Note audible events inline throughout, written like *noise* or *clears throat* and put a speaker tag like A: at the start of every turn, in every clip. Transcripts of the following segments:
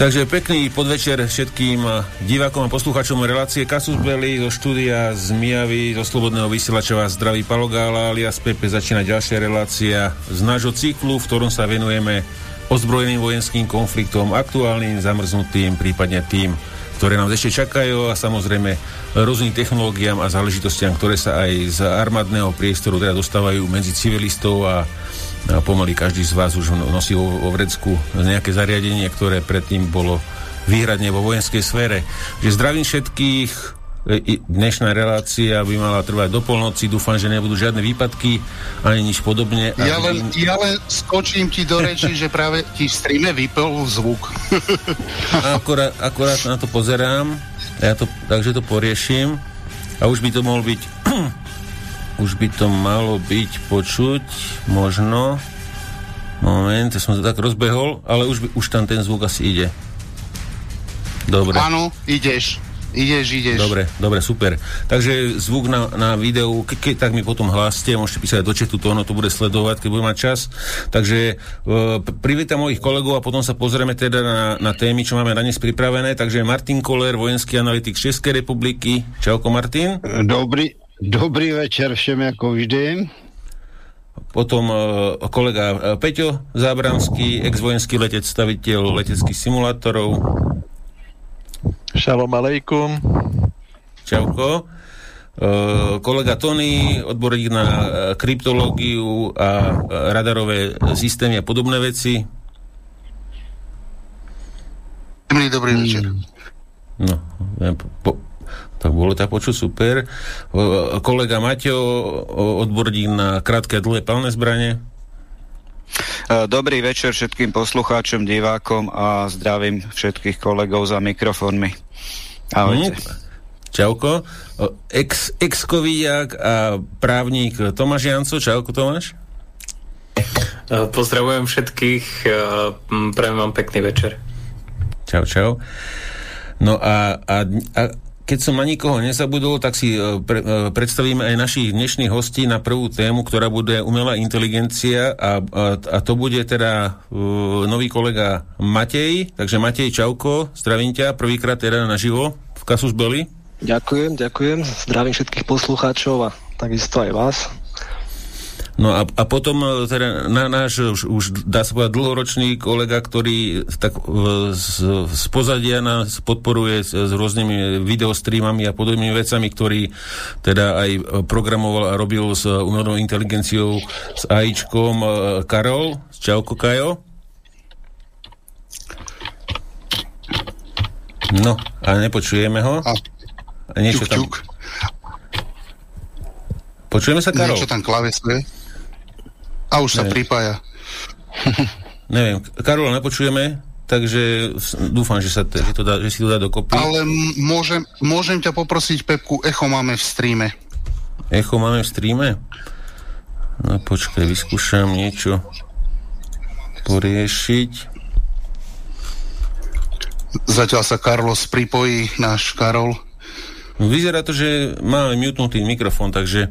A: Takže pekný podvečer všetkým divákom a poslucháčom relácie Kasus Belli zo štúdia z Mijavy, zo Slobodného vysielača vás zdraví Palogála alias Pepe začína ďalšia relácia z nášho cyklu, v ktorom sa venujeme ozbrojeným vojenským konfliktom, aktuálnym, zamrznutým, prípadne tým, ktoré nám ešte čakajú a samozrejme rôznym technológiám a záležitostiam, ktoré sa aj z armádneho priestoru teda dostávajú medzi civilistov a pomaly každý z vás už nosí vo, vrecku nejaké zariadenie, ktoré predtým bolo výhradne vo vojenskej sfére. Že zdravím všetkých, e, dnešná relácia by mala trvať do polnoci, dúfam, že nebudú žiadne výpadky ani nič podobne.
B: Ja len, ja len skočím ti do reči, že práve ti streame vypol zvuk. *laughs*
A: akorát, akorát na to pozerám, ja to, takže to poriešim a už by to mohol byť *clears throat* už by to malo byť počuť, možno. Moment, ja som to tak rozbehol, ale už, by, už tam ten zvuk asi ide. Dobre.
B: Áno, ideš. Ideš, ideš.
A: Dobre, dobre, super. Takže zvuk na, na videu, ke, ke, tak mi potom hláste, môžete písať do četu, to ono to bude sledovať, keď bude mať čas. Takže e, privítam mojich kolegov a potom sa pozrieme teda na, na témy, čo máme na dnes pripravené. Takže Martin Koller, vojenský analytik Českej republiky. Čauko, Martin.
C: Dobrý, Dobrý večer všem ako vždy.
A: Potom uh, kolega uh, Peťo Zábranský, ex-vojenský letec, staviteľ leteckých simulátorov.
D: Šalom alejkum.
A: Čauko. Uh, kolega Tony, odborník na uh, kryptológiu a uh, radarové systémy a podobné veci.
B: Dobrý, dobrý večer.
A: No, po, tak bolo to počuť super. Kolega Maťo, odborník na krátke a dlhé palné zbranie.
E: E, dobrý večer všetkým poslucháčom, divákom a zdravím všetkých kolegov za mikrofónmi. Ahojte. Mm.
A: Čauko. Ex, ex a právnik Tomáš Janco. Čauko Tomáš.
F: E, pozdravujem všetkých, e, prajem vám pekný večer.
A: Čau, čau. No a, a, a keď som na nikoho nezabudol, tak si e, pre, e, predstavíme aj našich dnešných hostí na prvú tému, ktorá bude umelá inteligencia a, a, a to bude teda uh, nový kolega Matej. Takže Matej Čauko, zdravím ťa, prvýkrát teda naživo v Kasus Belli.
G: Ďakujem, ďakujem, zdravím všetkých poslucháčov a takisto aj vás.
A: No a, a potom e, teda na náš už, už dá sa povedať dlhoročný kolega, ktorý tak e, z, z pozadia nás podporuje s, s rôznymi videostreamami a podobnými vecami, ktorý teda aj programoval a robil s umelou inteligenciou s AIčkom e, Karol. Čauko Kajo. No, a nepočujeme ho. A,
B: niečo ťuk, tam... Ťuk.
A: Počujeme sa, Karol?
B: Niečo tam klavesuje. A už sa pripája. *laughs*
A: Neviem, Karola nepočujeme, takže dúfam, že, sa že, to dá, že si to dá dokopy.
B: Ale môžem, môžem ťa poprosiť, Pepku, echo máme v streame.
A: Echo máme v streame? No počkaj, vyskúšam niečo poriešiť.
B: Zatiaľ sa Carlos pripojí, náš Karol.
A: Vyzerá to, že máme mutnutý mikrofón, takže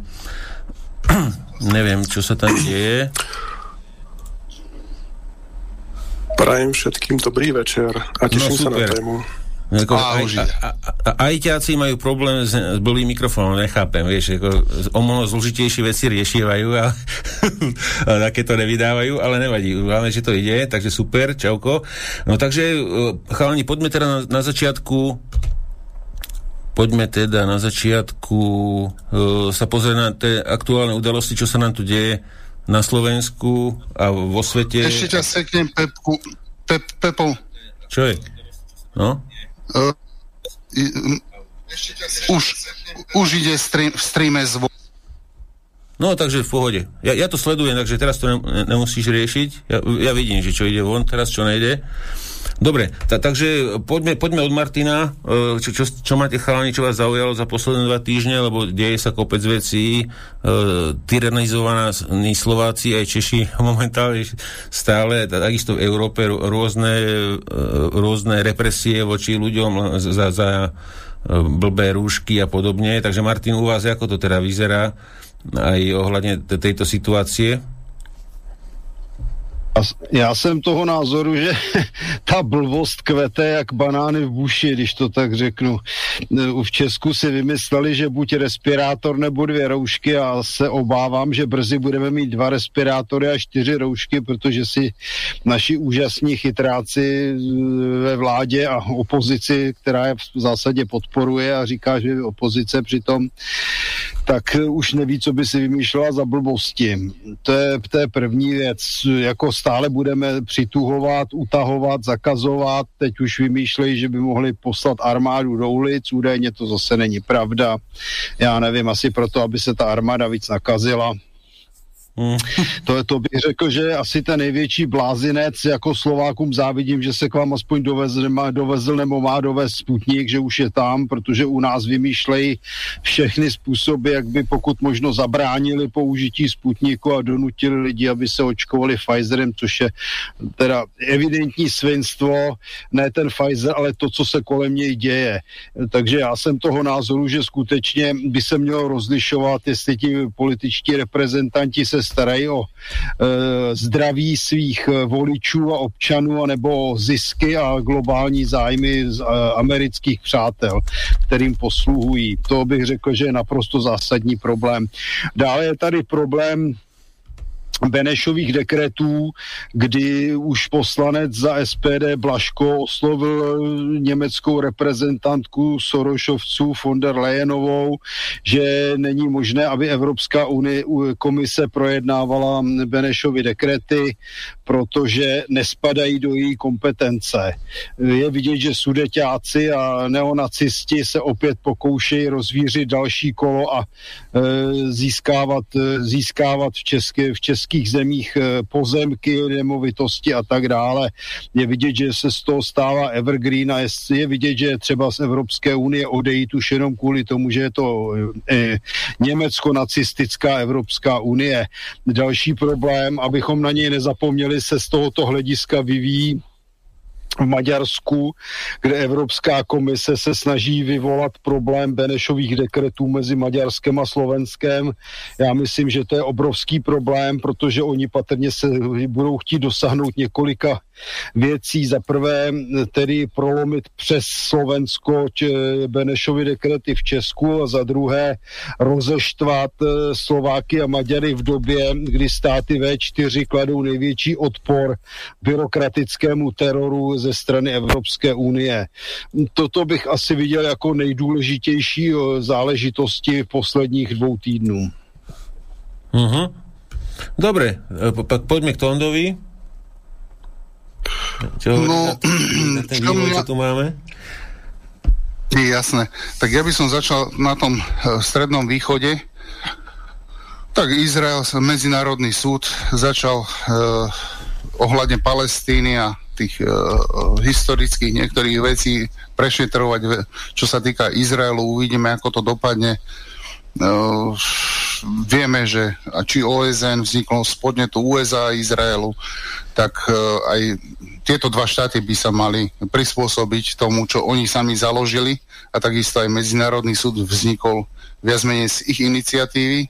A: Neviem, čo sa tam deje.
D: Prajem všetkým dobrý večer a teším no, sa na tému.
A: Ako, aj, a, a, ajťáci majú problém s, s blbým mikrofónom, nechápem, vieš, ako, o mnoho zložitejšie veci riešievajú a, *laughs* a také to nevydávajú, ale nevadí, máme, že to ide, takže super, čauko. No takže, e, chalani, poďme teda na, na začiatku poďme teda na začiatku uh, sa pozrieť na tie aktuálne udalosti, čo sa nám tu deje na Slovensku a vo svete.
B: Ešte ťa seknem, Pepku. Pep, Pepo.
A: Čo je? No? Uh,
B: už, už ide stream, v streame zvuk.
A: No, takže v pohode. Ja, ja to sledujem, takže teraz to nemusíš riešiť. Ja, ja vidím, že čo ide von, teraz čo nejde. Dobre, ta, takže poďme, poďme od Martina. E, čo, čo, čo máte chalani, čo vás zaujalo za posledné dva týždne, lebo deje sa kopec vecí. E, tyranizovaní Slováci aj Češi *laughs* momentálne stále, takisto v Európe rôzne, e, rôzne represie voči ľuďom za, za e, blbé rúšky a podobne. Takže Martin, u vás ako to teda vyzerá aj ohľadne tejto situácie?
C: Já jsem toho názoru, že *laughs* ta blbost kvete jak banány v buši, když to tak řeknu. V Česku si vymysleli, že buď respirátor nebo dvě roušky a se obávám, že brzy budeme mít dva respirátory a čtyři roušky, protože si naši úžasní chytráci ve vládě a opozici, která je v zásadě podporuje a říká, že opozice přitom tak už neví, co by si vymýšlela za blbosti. To je, to je první věc. Jako stále budeme přituhovat, utahovat, zakazovat. Teď už vymýšlejí, že by mohli poslat armádu do ulic. Údajně to zase není pravda. Já nevím, asi proto, aby se ta armáda víc nakazila Hmm. To, to bych řekl, že asi ten největší blázinec, jako Slovákům závidím, že se k vám aspoň dovezl, dovezl nebo má dovést Sputnik, že už je tam, protože u nás vymýšlejí všechny způsoby, jak by pokud možno zabránili použití Sputniku a donutili lidi, aby se očkovali Pfizerem, což je teda evidentní svinstvo, ne ten Pfizer, ale to, co se kolem něj děje. Takže já jsem toho názoru, že skutečně by se mělo rozlišovat, jestli ti političtí reprezentanti se starají o e, zdraví svých e, voličů a občanů, nebo zisky a globální zájmy z e, amerických přátel, kterým posluhují. To bych řekl, že je naprosto zásadní problém. Dále je tady problém Benešových dekretů, kdy už poslanec za SPD Blaško oslovil německou reprezentantku Sorošovců von der Leyenovou, že není možné, aby Evropská unie, komise projednávala Benešovy dekrety, protože nespadají do její kompetence. Je vidět, že sudeťáci a neonacisti se opět pokoušejí rozvířit další kolo a e, získávat, e, získávat v, české, v českých zemích e, pozemky, nemovitosti a tak dále. Je vidět, že se z toho stává evergreen a je, vidět, že třeba z Evropské unie odejít už jenom kvůli tomu, že je to e, německo-nacistická Evropská unie. Další problém, abychom na něj nezapomněli, se z tohoto hlediska vyvíjí v Maďarsku, kde Evropská komise se snaží vyvolat problém Benešových dekretů mezi Maďarskem a Slovenskem. Já myslím, že to je obrovský problém, protože oni patrně se budou chtít dosáhnout několika věcí. Za prvé tedy prolomit přes Slovensko Benešovy dekrety v Česku a za druhé rozeštvat eh, Slováky a Maďary v době, kdy státy V4 kladou největší odpor byrokratickému teroru ze strany Evropské unie. Toto bych asi viděl jako nejdůležitější eh, záležitosti posledních dvou týdnů.
A: Uh-huh. Dobre, eh, pak poďme k Tondovi. Čo no, ten *clears throat* vývoj, čo tu máme?
B: Jasné. Tak ja by som začal na tom uh, strednom východe. Tak Izrael, Medzinárodný súd začal uh, ohľadne Palestíny a tých uh, historických niektorých vecí prešetrovať, čo sa týka Izraelu. Uvidíme, ako to dopadne. Vieme, že či OSN vzniklo spodne tu USA a Izraelu, tak uh, aj tieto dva štáty by sa mali prispôsobiť tomu, čo oni sami založili a takisto aj Medzinárodný súd vznikol viac menej z ich iniciatívy.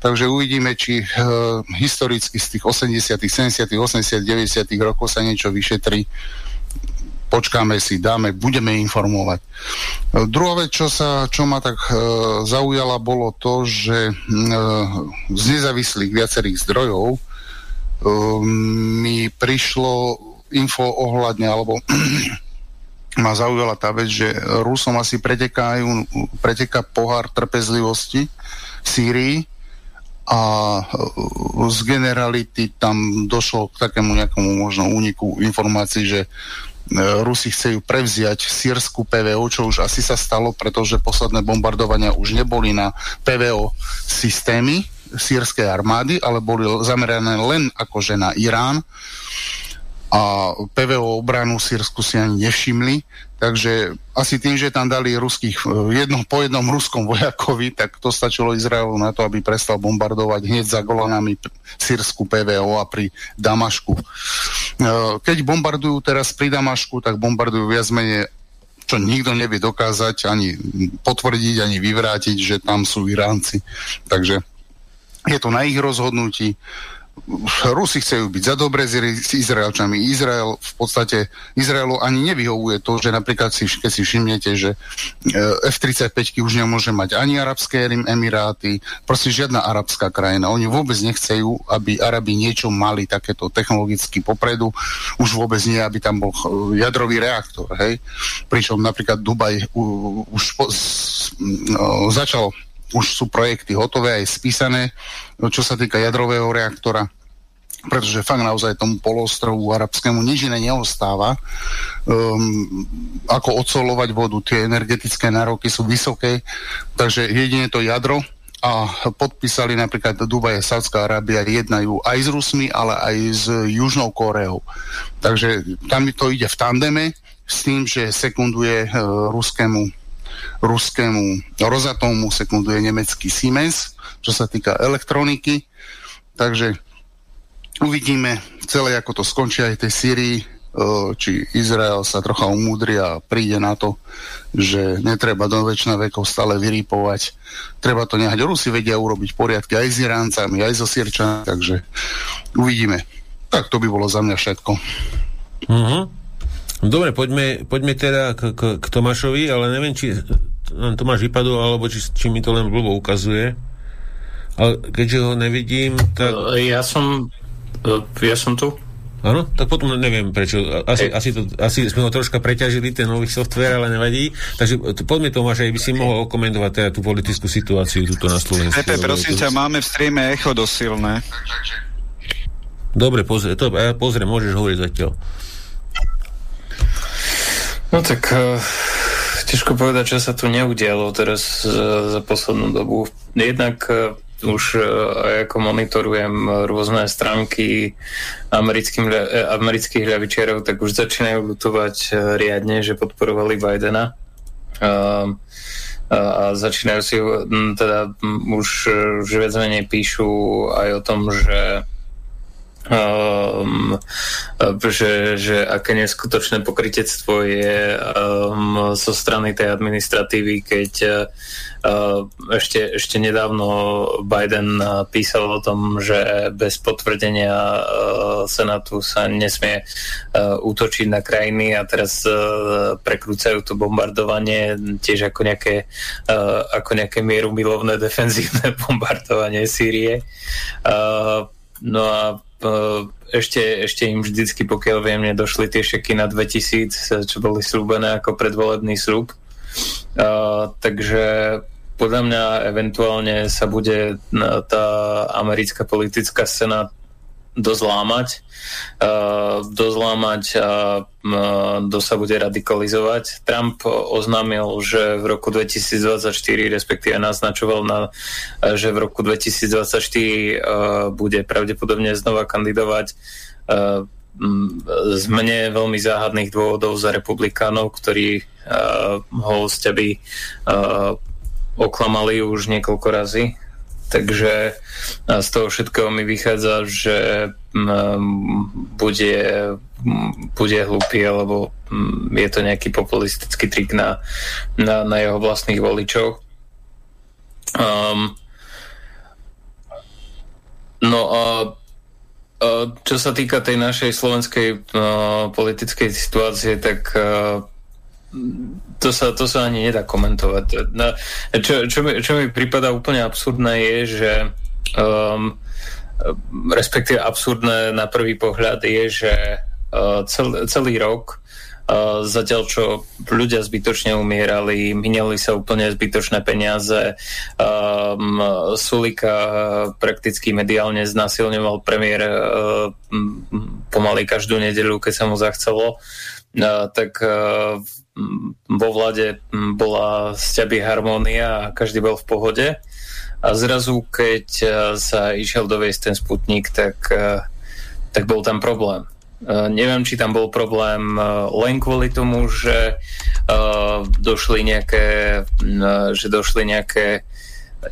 B: Takže uvidíme, či uh, historicky z tých 80., 70., 80., 90. rokov sa niečo vyšetrí počkáme si, dáme, budeme informovať. E, druhá vec, čo, sa, čo ma tak e, zaujala, bolo to, že e, z nezávislých viacerých zdrojov e, mi prišlo info ohľadne, alebo *clears throat* ma zaujala tá vec, že Rusom asi pretekajú, preteká pohár trpezlivosti v Sýrii a e, z generality tam došlo k takému nejakému možno úniku informácií, že Rusi chcú prevziať sírsku PVO, čo už asi sa stalo, pretože posledné bombardovania už neboli na PVO systémy sírskej armády, ale boli zamerané len akože na Irán. A PVO obranu Sírsku si ani nevšimli, takže asi tým, že tam dali ruských, e, jedno, po jednom ruskom vojakovi, tak to stačilo Izraelu na to, aby prestal bombardovať hneď za Golanami Sírsku PVO a pri Damašku. E, keď bombardujú teraz pri Damašku, tak bombardujú viac menej čo nikto nevie dokázať, ani potvrdiť, ani vyvrátiť, že tam sú Iránci. Takže je to na ich rozhodnutí Rusi chcú byť za dobre s Izraelčami. Izrael v podstate, Izraelu ani nevyhovuje to, že napríklad si, keď si všimnete, že e, F-35 už nemôže mať ani Arabské Emiráty, proste žiadna arabská krajina. Oni vôbec nechcejú, aby Arabi niečo mali takéto technologicky popredu, už vôbec nie, aby tam bol jadrový reaktor, hej. Pričom napríklad Dubaj už po, s, no, začal už sú projekty hotové aj spísané, čo sa týka jadrového reaktora pretože fakt naozaj tomu polostrovu arabskému nič iné neostáva. Um, ako odsolovať vodu, tie energetické nároky sú vysoké, takže jedine to jadro a podpísali napríklad Dubaj a Sádzka Arábia jednajú aj s Rusmi, ale aj s Južnou Koreou. Takže tam to ide v tandeme s tým, že sekunduje uh, ruskému ruskému Rozatomu, sekunduje nemecký Siemens, čo sa týka elektroniky. Takže Uvidíme celé, ako to skončí aj tej Syrii, či Izrael sa trocha umúdri a príde na to, že netreba do väčšina vekov stále vyrýpovať. Treba to nehať. Rusi vedia urobiť poriadky aj s Iráncami, aj so Sirčanami, takže uvidíme. Tak to by bolo za mňa všetko.
A: Uh-huh. Dobre, poďme, poďme teda k, k, k Tomášovi, ale neviem, či nám Tomáš vypadol, alebo či, či mi to len blbo ukazuje. Ale keďže ho nevidím, tak...
F: Ja som ja som tu.
A: Áno, tak potom neviem prečo. Asi, asi, to, asi sme ho troška preťažili, ten nový software, ale nevadí. Takže poďme Tomáš, aj by si mohol komentovať teda tú politickú situáciu tuto na Slovensku.
E: Pepe, prosím ťa, máme v streame echo dosilné.
A: Dobre, pozri, to, ja pozriem, môžeš hovoriť zatiaľ.
F: No tak uh, ťažko povedať, čo sa tu neudialo teraz uh, za poslednú dobu. Jednak uh, už uh, ako monitorujem rôzne stránky amerických ľavičiarov, tak už začínajú lutovať uh, riadne, že podporovali Bidena. Uh, a začínajú si teda už, už viac menej píšu aj o tom, že um, že, že aké neskutočné pokrytectvo je um, zo strany tej administratívy, keď uh, ešte, ešte nedávno Biden písal o tom, že bez potvrdenia uh, Senátu sa nesmie uh, útočiť na krajiny a teraz uh, prekrúcajú to bombardovanie tiež ako nejaké, uh, ako nejaké mieru milovné defenzívne *laughs* bombardovanie Sýrie. Uh, no a ešte, ešte im vždycky, pokiaľ viem, nedošli tie šeky na 2000, čo boli slúbené ako predvolebný slúb. Uh, takže podľa mňa eventuálne sa bude tá americká politická scéna dozlámať, uh, dozlámať a uh, kto sa bude radikalizovať. Trump oznámil, že v roku 2024, respektíve naznačoval, na, že v roku 2024 uh, bude pravdepodobne znova kandidovať uh, z mne veľmi záhadných dôvodov za republikánov, ktorí uh, ho by uh, oklamali už niekoľko razy Takže z toho všetkého mi vychádza, že bude, bude hlupý, alebo je to nejaký populistický trik na, na, na jeho vlastných voličov. Um, no a čo sa týka tej našej slovenskej uh, politickej situácie, tak uh, to sa, to sa ani nedá komentovať. No, čo, čo, mi, čo mi prípada úplne absurdné je, že um, respektíve absurdné na prvý pohľad je, že uh, cel, celý rok uh, zatiaľ čo ľudia zbytočne umierali, minali sa úplne zbytočné peniaze. Um, Sulika prakticky mediálne znasilňoval premiér uh, pomaly každú nedeľu, keď sa mu zachcelo. Uh, tak uh, vo vlade bola sťaby harmónia a každý bol v pohode. A zrazu, keď e, sa išiel doviesť ten sputnik, tak, e, tak bol tam problém. Uh, neviem, či tam bol problém uh, len kvôli tomu, že uh, došli nejaké, že došli nejaké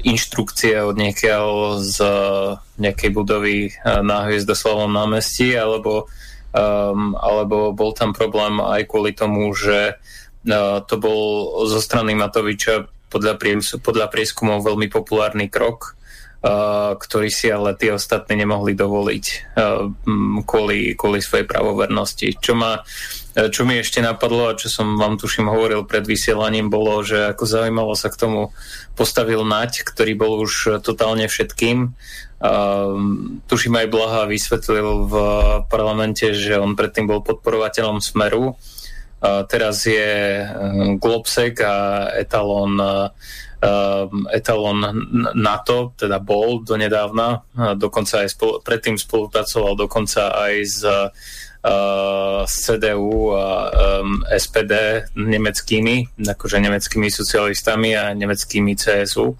F: inštrukcie od niekiaľ z nejakej budovy na Hviezdoslavom námestí, alebo um, alebo bol tam problém aj kvôli tomu, že uh, to bol zo strany Matoviča podľa, prieskumov veľmi populárny krok ktorí si ale tí ostatní nemohli dovoliť kvôli, kvôli svojej pravovernosti. Čo ma čo mi ešte napadlo a čo som vám tuším hovoril pred vysielaním bolo, že ako zaujímalo sa k tomu postavil Nať, ktorý bol už totálne všetkým. Uh, tuším aj Blaha vysvetlil v parlamente, že on predtým bol podporovateľom Smeru. Uh, teraz je uh, Globsek a etalon uh, etalon NATO, teda bol donedávna, dokonca aj spolu, predtým spolupracoval dokonca aj s uh, s CDU a um, SPD nemeckými, akože nemeckými socialistami a nemeckými CSU.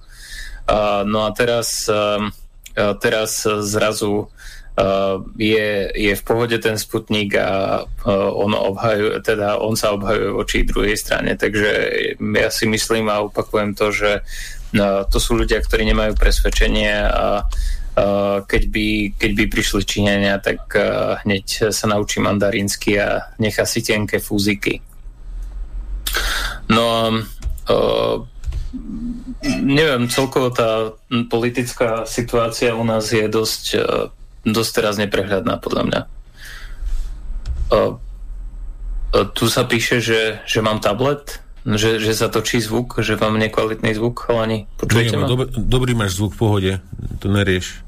F: Uh, no a teraz, um, uh, teraz zrazu uh, je, je v pohode ten Sputnik a on, obhajuje, teda on sa obhajuje voči druhej strane. Takže ja si myslím a opakujem to, že to sú ľudia, ktorí nemajú presvedčenie a Eh, keď by, keď by prišli Číňania, tak hneď sa naučí mandarínsky a nechá si tenké fúziky. No uh, neviem, celkovo tá politická situácia u nás je dosť, uh, dosť teraz neprehľadná podľa mňa. Uh, uh, tu sa píše, že, že mám tablet, že, že sa točí zvuk, že mám nekvalitný zvuk, chalani. Počujete
A: ma? Dobrý, dobrý máš zvuk v pohode, to nerieš.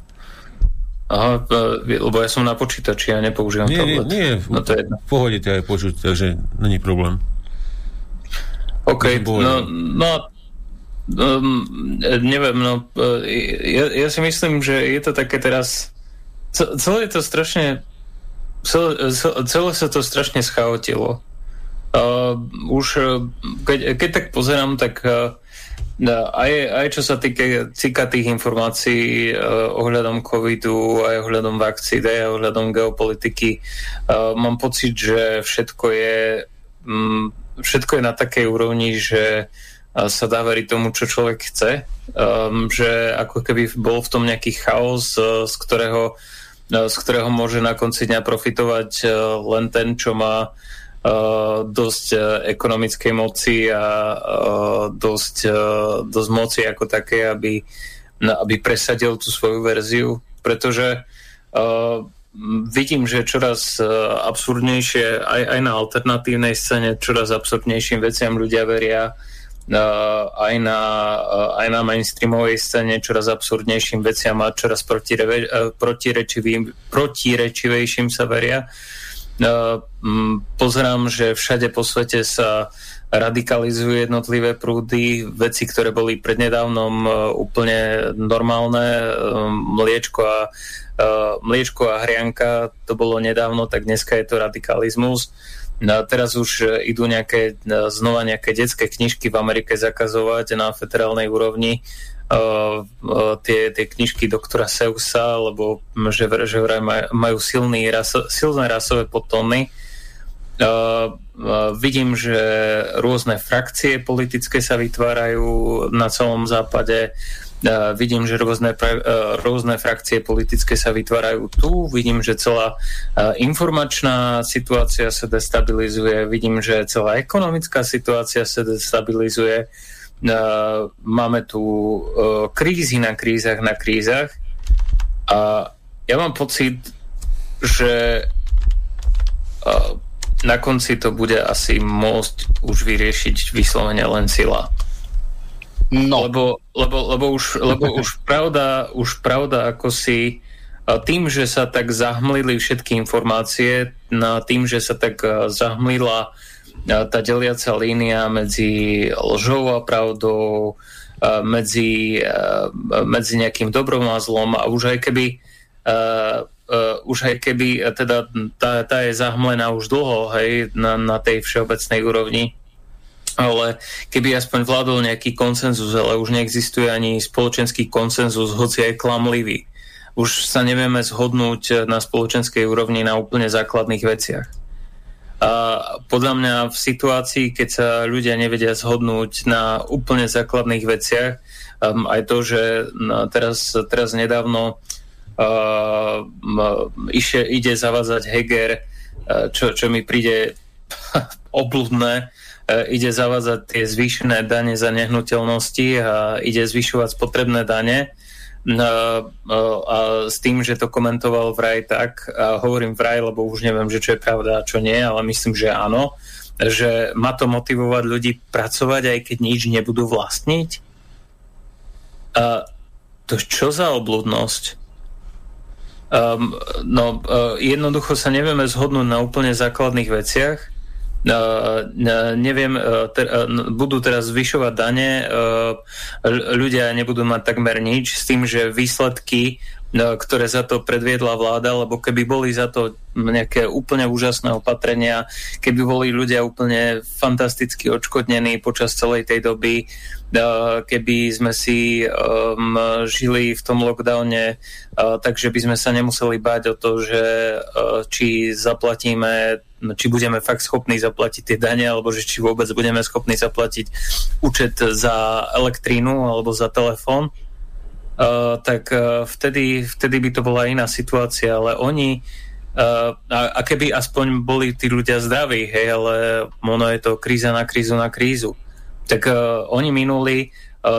F: Aha, e, lebo ja som na počítači, ja nepoužívam
A: nie,
F: tablet.
A: Nie, nie, no to je v pohode ťa aj počuť, takže není problém.
F: OK, no, no um, neviem, no e, ja, ja si myslím, že je to také teraz celé to strašne celé, sa to strašne schaotilo. Uh, už keď, keď tak pozerám, tak uh, aj, aj čo sa týka, týka tých informácií uh, ohľadom covidu, aj ohľadom vakcín, aj ohľadom geopolitiky, uh, mám pocit, že všetko je, um, všetko je na takej úrovni, že uh, sa dá veriť tomu, čo človek chce, um, že ako keby bol v tom nejaký chaos, uh, z ktorého uh, z ktorého môže na konci dňa profitovať uh, len ten, čo má dosť ekonomickej moci a dosť, dosť moci ako také, aby, aby presadil tú svoju verziu, pretože vidím, že čoraz absurdnejšie aj, aj na alternatívnej scéne čoraz absurdnejším veciam ľudia veria aj, na, aj na mainstreamovej scéne čoraz absurdnejším veciam a čoraz protirečivým, protirečivejším sa veria. Pozerám, že všade po svete sa radikalizujú jednotlivé prúdy, veci, ktoré boli prednedávnom e, úplne normálne, e, mliečko a, e, mliečko a hrianka, to bolo nedávno, tak dneska je to radikalizmus. No teraz už idú nejaké, znova nejaké detské knižky v Amerike zakazovať na federálnej úrovni, uh, uh, tie, tie knižky doktora Seusa, lebo že, že vraj majú silný raso, silné rasové podtóny. Uh, uh, vidím, že rôzne frakcie politické sa vytvárajú na celom západe. Uh, vidím, že rôzne, uh, rôzne frakcie politické sa vytvárajú tu. Vidím, že celá uh, informačná situácia sa destabilizuje. Vidím, že celá ekonomická situácia sa destabilizuje. Uh, máme tu krízy na krízach na krízach a ja mám pocit, že na konci to bude asi môcť už vyriešiť vyslovene len sila. No. Lebo, lebo, lebo, už, lebo už, pravda, už pravda ako si tým, že sa tak zahmlili všetky informácie, na tým, že sa tak zahmlila tá deliaca línia medzi lžou a pravdou, medzi, medzi nejakým dobrom a zlom a už aj keby už aj keby teda tá, tá je zahmlená už dlho hej, na, na tej všeobecnej úrovni ale keby aspoň vládol nejaký konsenzus, ale už neexistuje ani spoločenský konsenzus, hoci aj klamlivý. Už sa nevieme zhodnúť na spoločenskej úrovni na úplne základných veciach. A podľa mňa v situácii, keď sa ľudia nevedia zhodnúť na úplne základných veciach, um, aj to, že no, teraz, teraz nedávno uh, iše, ide zavázať Heger, uh, čo, čo mi príde *laughs* obludné, ide zavázať tie zvýšené dane za nehnuteľnosti a ide zvyšovať spotrebné dane a s tým, že to komentoval vraj tak, a hovorím vraj, lebo už neviem, že čo je pravda a čo nie, ale myslím, že áno, že má to motivovať ľudí pracovať, aj keď nič nebudú vlastniť. A to čo za obludnosť? Um, no, uh, jednoducho sa nevieme zhodnúť na úplne základných veciach. Neviem, uh, ter, uh, budú teraz zvyšovať dane, uh, ľudia nebudú mať takmer nič, s tým, že výsledky ktoré za to predviedla vláda, lebo keby boli za to nejaké úplne úžasné opatrenia, keby boli ľudia úplne fantasticky odškodnení počas celej tej doby, keby sme si um, žili v tom lockdowne, uh, takže by sme sa nemuseli báť o to, že uh, či zaplatíme či budeme fakt schopní zaplatiť tie dane, alebo že či vôbec budeme schopní zaplatiť účet za elektrínu alebo za telefón uh, tak uh, vtedy, vtedy by to bola iná situácia, ale oni uh, a, a keby aspoň boli tí ľudia zdraví, hej, ale ono je to kríza na krízu na krízu. Tak uh, oni minuli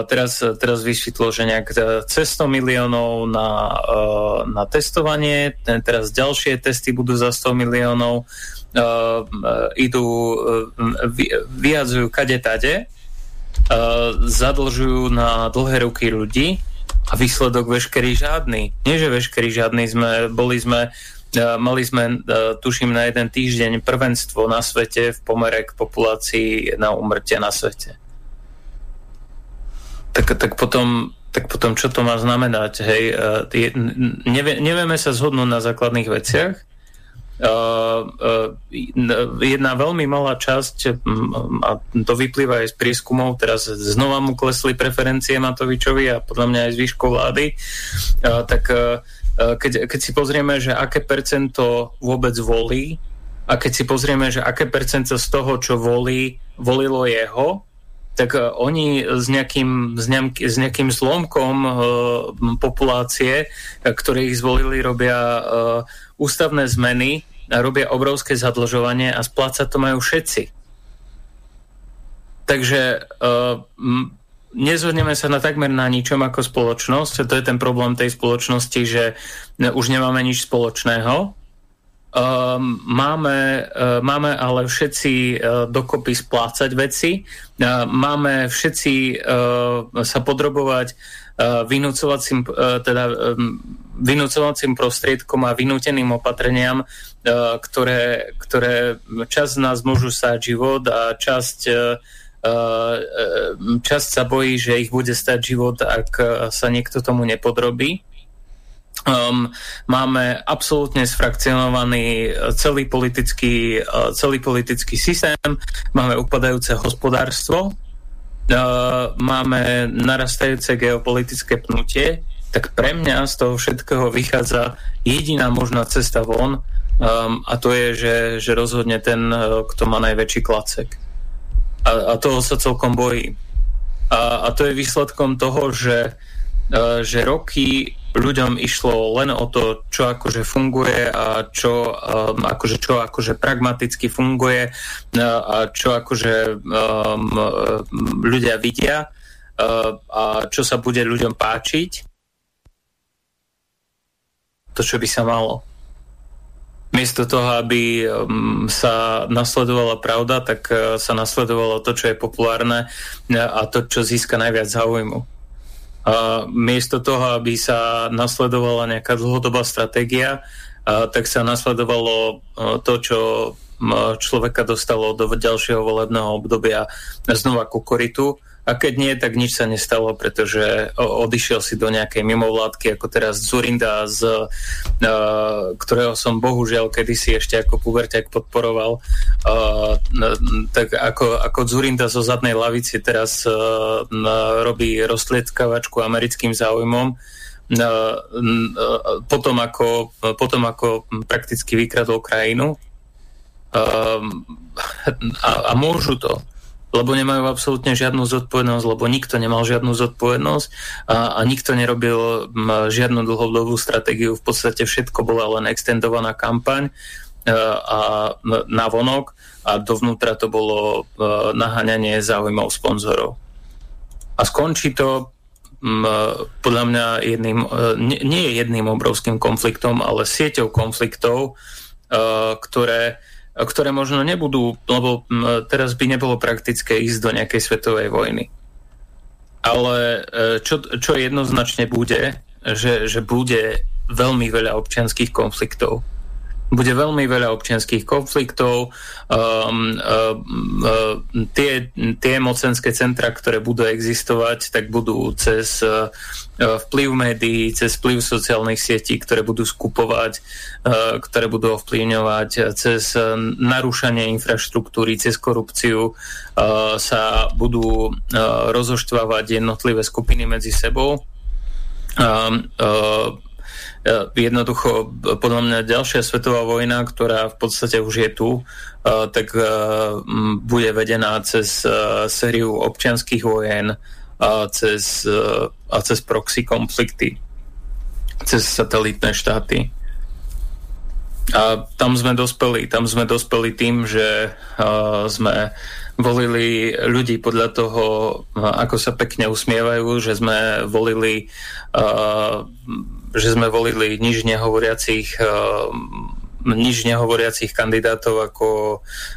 F: teraz, teraz vysvetlo, že nejak cez 100 miliónov na, uh, na testovanie, teraz ďalšie testy budú za 100 miliónov, idú, vy, vyjadzujú kade tade, zadlžujú na dlhé ruky ľudí, a výsledok veškerý žiadny. Nie, že veškerý žiadny sme, boli sme mali sme, tuším, na jeden týždeň prvenstvo na svete v pomere k populácii na umrtia na svete. Tak, tak, potom, tak potom čo to má znamenať? Hej, je, nevie, nevieme sa zhodnúť na základných veciach jedna veľmi malá časť, a to vyplýva aj z prieskumov, teraz znova mu klesli preferencie Matovičovi a podľa mňa aj zvyšku vlády, tak keď, keď si pozrieme, že aké percento vôbec volí a keď si pozrieme, že aké percento z toho, čo volí, volilo jeho, tak oni s nejakým, s nejakým, s nejakým zlomkom uh, populácie, ktoré ich zvolili, robia uh, ústavné zmeny a robia obrovské zadlžovanie a splácať to majú všetci. Takže uh, nezhodneme sa na takmer na ničom ako spoločnosť. To je ten problém tej spoločnosti, že už nemáme nič spoločného. Uh, máme, uh, máme ale všetci uh, dokopy splácať veci. Uh, máme všetci uh, sa podrobovať uh, vynúcovacím, uh, teda um, vynúcovacím prostriedkom a vynúteným opatreniam, e, ktoré, ktoré čas z nás môžu stať život a časť, časť sa bojí, že ich bude stať život, ak sa niekto tomu nepodrobí. Um, máme absolútne sfrakcionovaný celý politický, celý politický systém, máme upadajúce hospodárstvo, uh, máme narastajúce geopolitické pnutie, tak pre mňa z toho všetkého vychádza jediná možná cesta von um, a to je, že, že rozhodne ten, uh, kto má najväčší klacek. A, a toho sa celkom bojím. A, a to je výsledkom toho, že, uh, že roky ľuďom išlo len o to, čo akože funguje a čo um, akože, čo akože pragmaticky funguje uh, a čo akože um, ľudia vidia uh, a čo sa bude ľuďom páčiť to, čo by sa malo. Miesto toho, aby um, sa nasledovala pravda, tak uh, sa nasledovalo to, čo je populárne a to, čo získa najviac záujmu. A miesto toho, aby sa nasledovala nejaká dlhodobá stratégia, tak sa nasledovalo uh, to, čo človeka dostalo do ďalšieho volebného obdobia znova ku koritu a keď nie, tak nič sa nestalo, pretože odišiel si do nejakej mimovládky, ako teraz Zurinda, z, uh, ktorého som bohužiaľ kedysi ešte ako puberťak podporoval, uh, tak ako, ako Zurinda zo zadnej lavici teraz uh, robí rozsliedkavačku americkým záujmom, potom ako, potom ako prakticky vykradol krajinu. A, a môžu to lebo nemajú absolútne žiadnu zodpovednosť, lebo nikto nemal žiadnu zodpovednosť a, a nikto nerobil žiadnu dlhodobú stratégiu. V podstate všetko bola len extendovaná kampaň a, e, a na vonok a dovnútra to bolo e, naháňanie záujmov sponzorov. A skončí to podľa mňa jedným, nie, nie je jedným obrovským konfliktom, ale sieťou konfliktov, ktoré, ktoré možno nebudú, lebo teraz by nebolo praktické ísť do nejakej svetovej vojny. Ale čo, čo jednoznačne bude, že, že bude veľmi veľa občianských konfliktov bude veľmi veľa občianských konfliktov. Um, um, um, tie, tie mocenské centra, ktoré budú existovať, tak budú cez uh, vplyv médií, cez vplyv sociálnych sietí, ktoré budú skupovať, uh, ktoré budú ovplyvňovať, cez uh, narušanie infraštruktúry, cez korupciu sa budú rozoštvávať jednotlivé skupiny medzi sebou. E, jednoducho, podľa mňa ďalšia svetová vojna, ktorá v podstate už je tu, e, tak e, bude vedená cez sériu občianských vojen a cez, a cez proxy konflikty, cez satelitné štáty. A tam sme dospeli, tam sme dospeli tým, že sme volili ľudí podľa toho, ako sa pekne usmievajú, že sme volili že sme volili nič nehovoriacich uh, nič nehovoriacich kandidátov ako,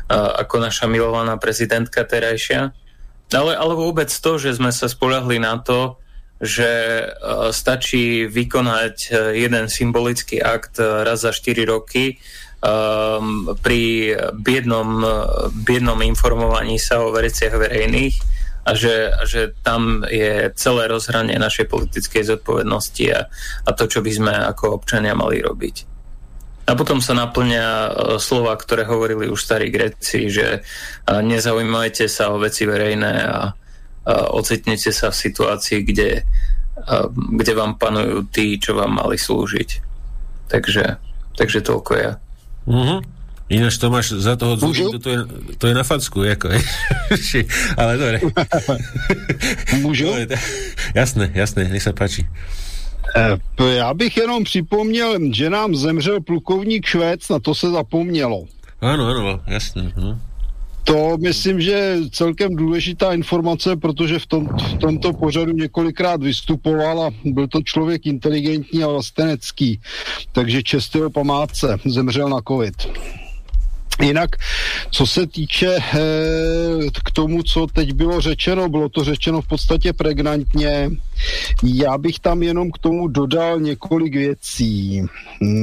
F: uh, ako naša milovaná prezidentka terajšia. Ale, ale vôbec to, že sme sa spolahli na to, že uh, stačí vykonať uh, jeden symbolický akt uh, raz za 4 roky um, pri biednom, biednom informovaní sa o veciach verejných a že, a že tam je celé rozhranie našej politickej zodpovednosti a, a to, čo by sme ako občania mali robiť. A potom sa naplňa e, slova, ktoré hovorili už starí Gréci, že e, nezaujímajte sa o veci verejné a, ocitnete sa v situácii, kde, a, kde vám panujú tí, čo vám mali slúžiť. Takže, takže toľko ja.
A: Mm-hmm. Ináč to máš za toho Zubu, to, je, to je na facku, ako je. *laughs* Ale dobre.
C: Můžu? *laughs*
A: jasné, jasné, nech sa páči.
C: E, já bych jenom připomněl, že nám zemřel plukovník Švéc, na to se zapomnělo.
A: Ano, ano, jasné. No.
C: To myslím, že je celkem důležitá informace, protože v, tom, v tomto pořadu několikrát vystupoval a byl to člověk inteligentní a vlastenecký. Takže čest jeho památce, zemřel na covid. Jinak, co se týče e, k tomu, co teď bylo řečeno, bylo to řečeno v podstatě pregnantně. Já bych tam jenom k tomu dodal několik věcí.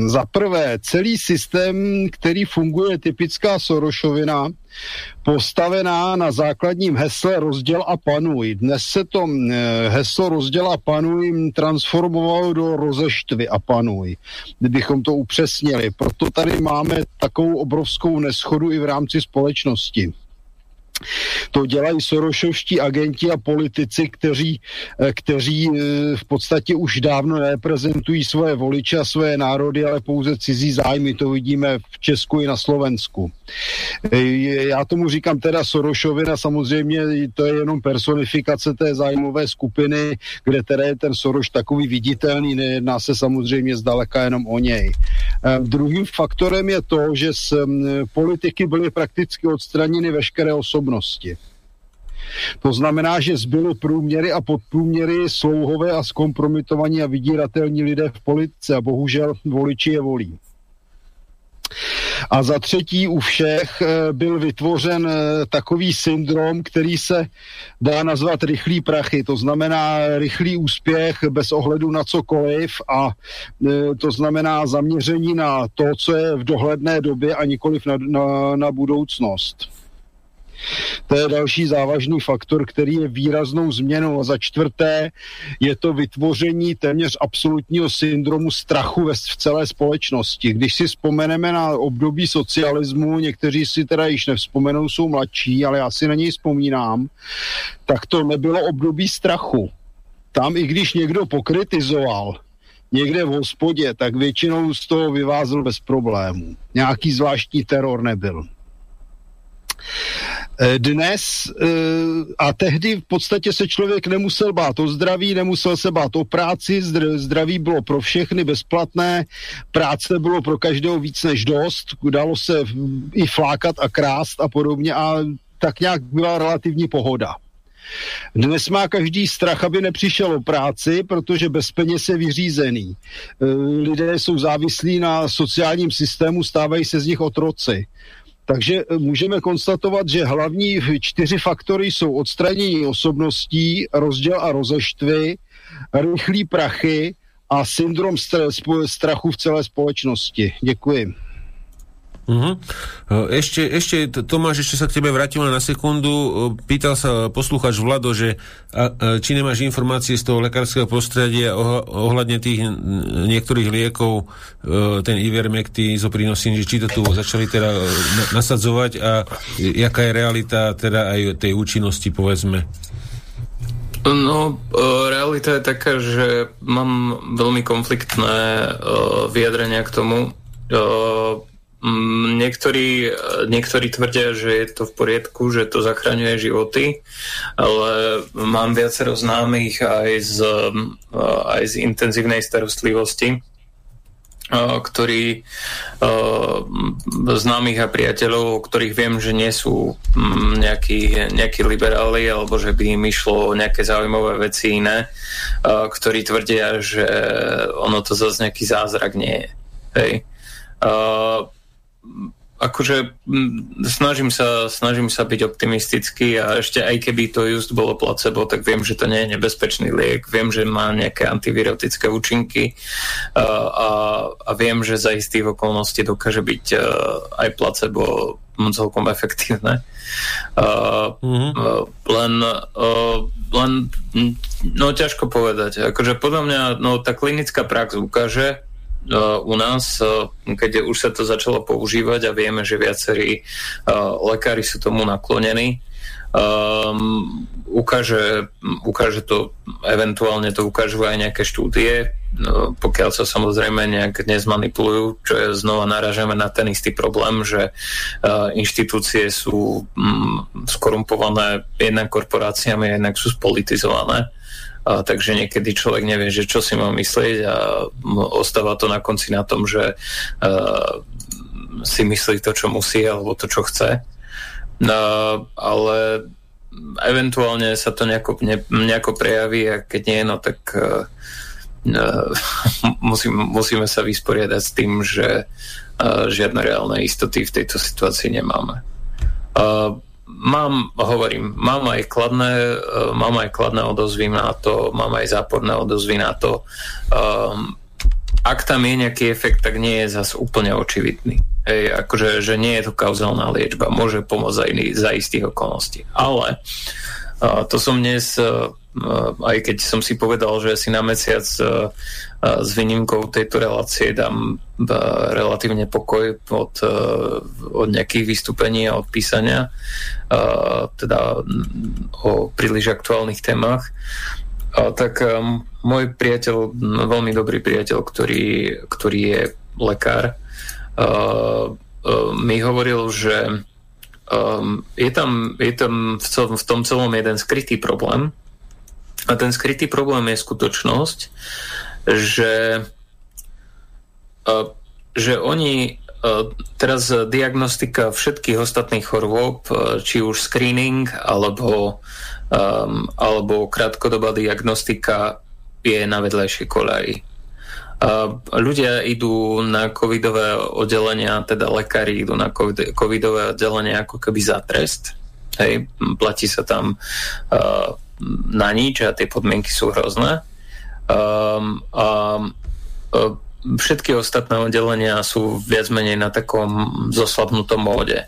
C: Za prvé, celý systém, který funguje, typická Sorošovina, postavená na základním hesle rozděl a panuj. Dnes se to eh, heslo rozděl a panuj transformovalo do rozeštvy a panuj, kdybychom to upřesnili. Proto tady máme takovou obrovskou neschodu i v rámci společnosti. To dělají sorošovští agenti a politici, kteří, eh, kteří eh, v podstatě už dávno nereprezentují svoje voliče a svoje národy, ale pouze cizí zájmy. To vidíme v Česku i na Slovensku. Eh, já tomu říkám teda Sorošovina, samozřejmě to je jenom personifikace té zájmové skupiny, kde teda je ten Soroš takový viditelný, nejedná se samozřejmě zdaleka jenom o něj. Druhým faktorem je to, že z politiky byly prakticky odstraněny veškeré osoby osobnosti. To znamená, že zbyly průměry a podprůměry slouhové a zkompromitovaní a vydíratelní lidé v politice a bohužel voliči je volí. A za třetí u všech eh, byl vytvořen eh, takový syndrom, který se dá nazvat rychlý prachy, to znamená rychlý úspěch bez ohledu na cokoliv a eh, to znamená zaměření na to, co je v dohledné době a nikoliv na, na, na budoucnost. To je další závažný faktor, který je výraznou změnou. A za čtvrté je to vytvoření téměř absolutního syndromu strachu v celé společnosti. Když si vzpomeneme na období socialismu, někteří si teda již nevzpomenou, jsou mladší, ale já si na něj vzpomínám, tak to nebylo období strachu. Tam i když někdo pokritizoval, někde v hospodě, tak většinou z toho vyvázl bez problémů. Nějaký zvláštní teror nebyl. Eh, dnes eh, a tehdy v podstatě se člověk nemusel bát o zdraví, nemusel se bát o práci, zdraví bylo pro všechny bezplatné, práce bylo pro každého víc než dost, dalo se i flákat a krást a podobně a tak nějak byla relativní pohoda. Dnes má každý strach, aby nepřišel o práci, protože bez peněz je vyřízený. E, lidé jsou závislí na sociálním systému, stávají se z nich otroci. Takže e, můžeme konstatovat, že hlavní čtyři faktory jsou odstranění osobností, rozděl a rozeštvy, rychlý prachy a syndrom strachu v celé společnosti. Děkuji.
A: Uh-huh. Ešte, ešte, Tomáš, ešte sa k tebe vrátim na sekundu. E, pýtal sa posluchač Vlado, že a, a, či nemáš informácie z toho lekárskeho prostredia oh, ohľadne tých niektorých liekov, e, ten Ivermectin, izoprinosin, že či to tu začali teda nasadzovať a jaká je realita teda aj tej účinnosti, povedzme.
F: No, realita je taká, že mám veľmi konfliktné vyjadrenia k tomu. Mm, niektorí, niektorí tvrdia, že je to v poriadku, že to zachraňuje životy, ale mám viacero známych aj z, aj z intenzívnej starostlivosti, ktorí známych a priateľov, o ktorých viem, že nie sú mm, nejakí, nejakí liberáli alebo že by im išlo nejaké zaujímavé veci iné, ktorí tvrdia, že ono to zase nejaký zázrak nie je. Hej akože snažím sa, snažím sa byť optimistický a ešte aj keby to just bolo placebo, tak viem, že to nie je nebezpečný liek, viem, že má nejaké antivirotické účinky a, a, a viem, že za istých okolností dokáže byť aj placebo celkom efektívne. Uh, mm-hmm. uh, len, uh, len, no ťažko povedať. Akože podľa mňa, no tá klinická prax ukáže, u nás, keď už sa to začalo používať a vieme, že viacerí lekári sú tomu naklonení, um, ukáže, ukáže to, eventuálne to ukážu aj nejaké štúdie, no, pokiaľ sa samozrejme nejak nezmanipulujú, čo je znova naražame na ten istý problém, že uh, inštitúcie sú um, skorumpované jednak korporáciami, jednak sú spolitizované a, takže niekedy človek nevie, že čo si má myslieť a ostáva to na konci na tom, že a, si myslí to, čo musí alebo to, čo chce. No, ale eventuálne sa to nejako, ne, nejako prejaví a keď nie, no tak uh, *laughs* musím, musíme sa vysporiadať s tým, že uh, žiadne reálne istoty v tejto situácii nemáme. Uh, mám, hovorím, mám aj kladné, uh, mám aj kladné odozvy na to, mám aj záporné odozvy na to. Um, ak tam je nejaký efekt, tak nie je zase úplne očividný. Hej, akože, že nie je to kauzálna liečba, môže pomôcť aj za istých okolností. Ale uh, to som dnes uh, aj keď som si povedal, že si na mesiac s výnimkou tejto relácie dám relatívne pokoj od, od nejakých vystúpení a od písania, teda o príliš aktuálnych témach, tak môj priateľ, veľmi dobrý priateľ, ktorý, ktorý je lekár, mi hovoril, že je tam, je tam v tom celom jeden skrytý problém, a ten skrytý problém je skutočnosť, že, že oni teraz diagnostika všetkých ostatných chorôb, či už screening alebo, um, alebo krátkodobá diagnostika je na vedľajšej koleji. Uh, ľudia idú na covidové oddelenia, teda lekári idú na covidové oddelenia ako keby za trest. Hej, platí sa tam uh, na nič a tie podmienky sú hrozné. Um, um, všetky ostatné oddelenia sú viac menej na takom zoslabnutom móde.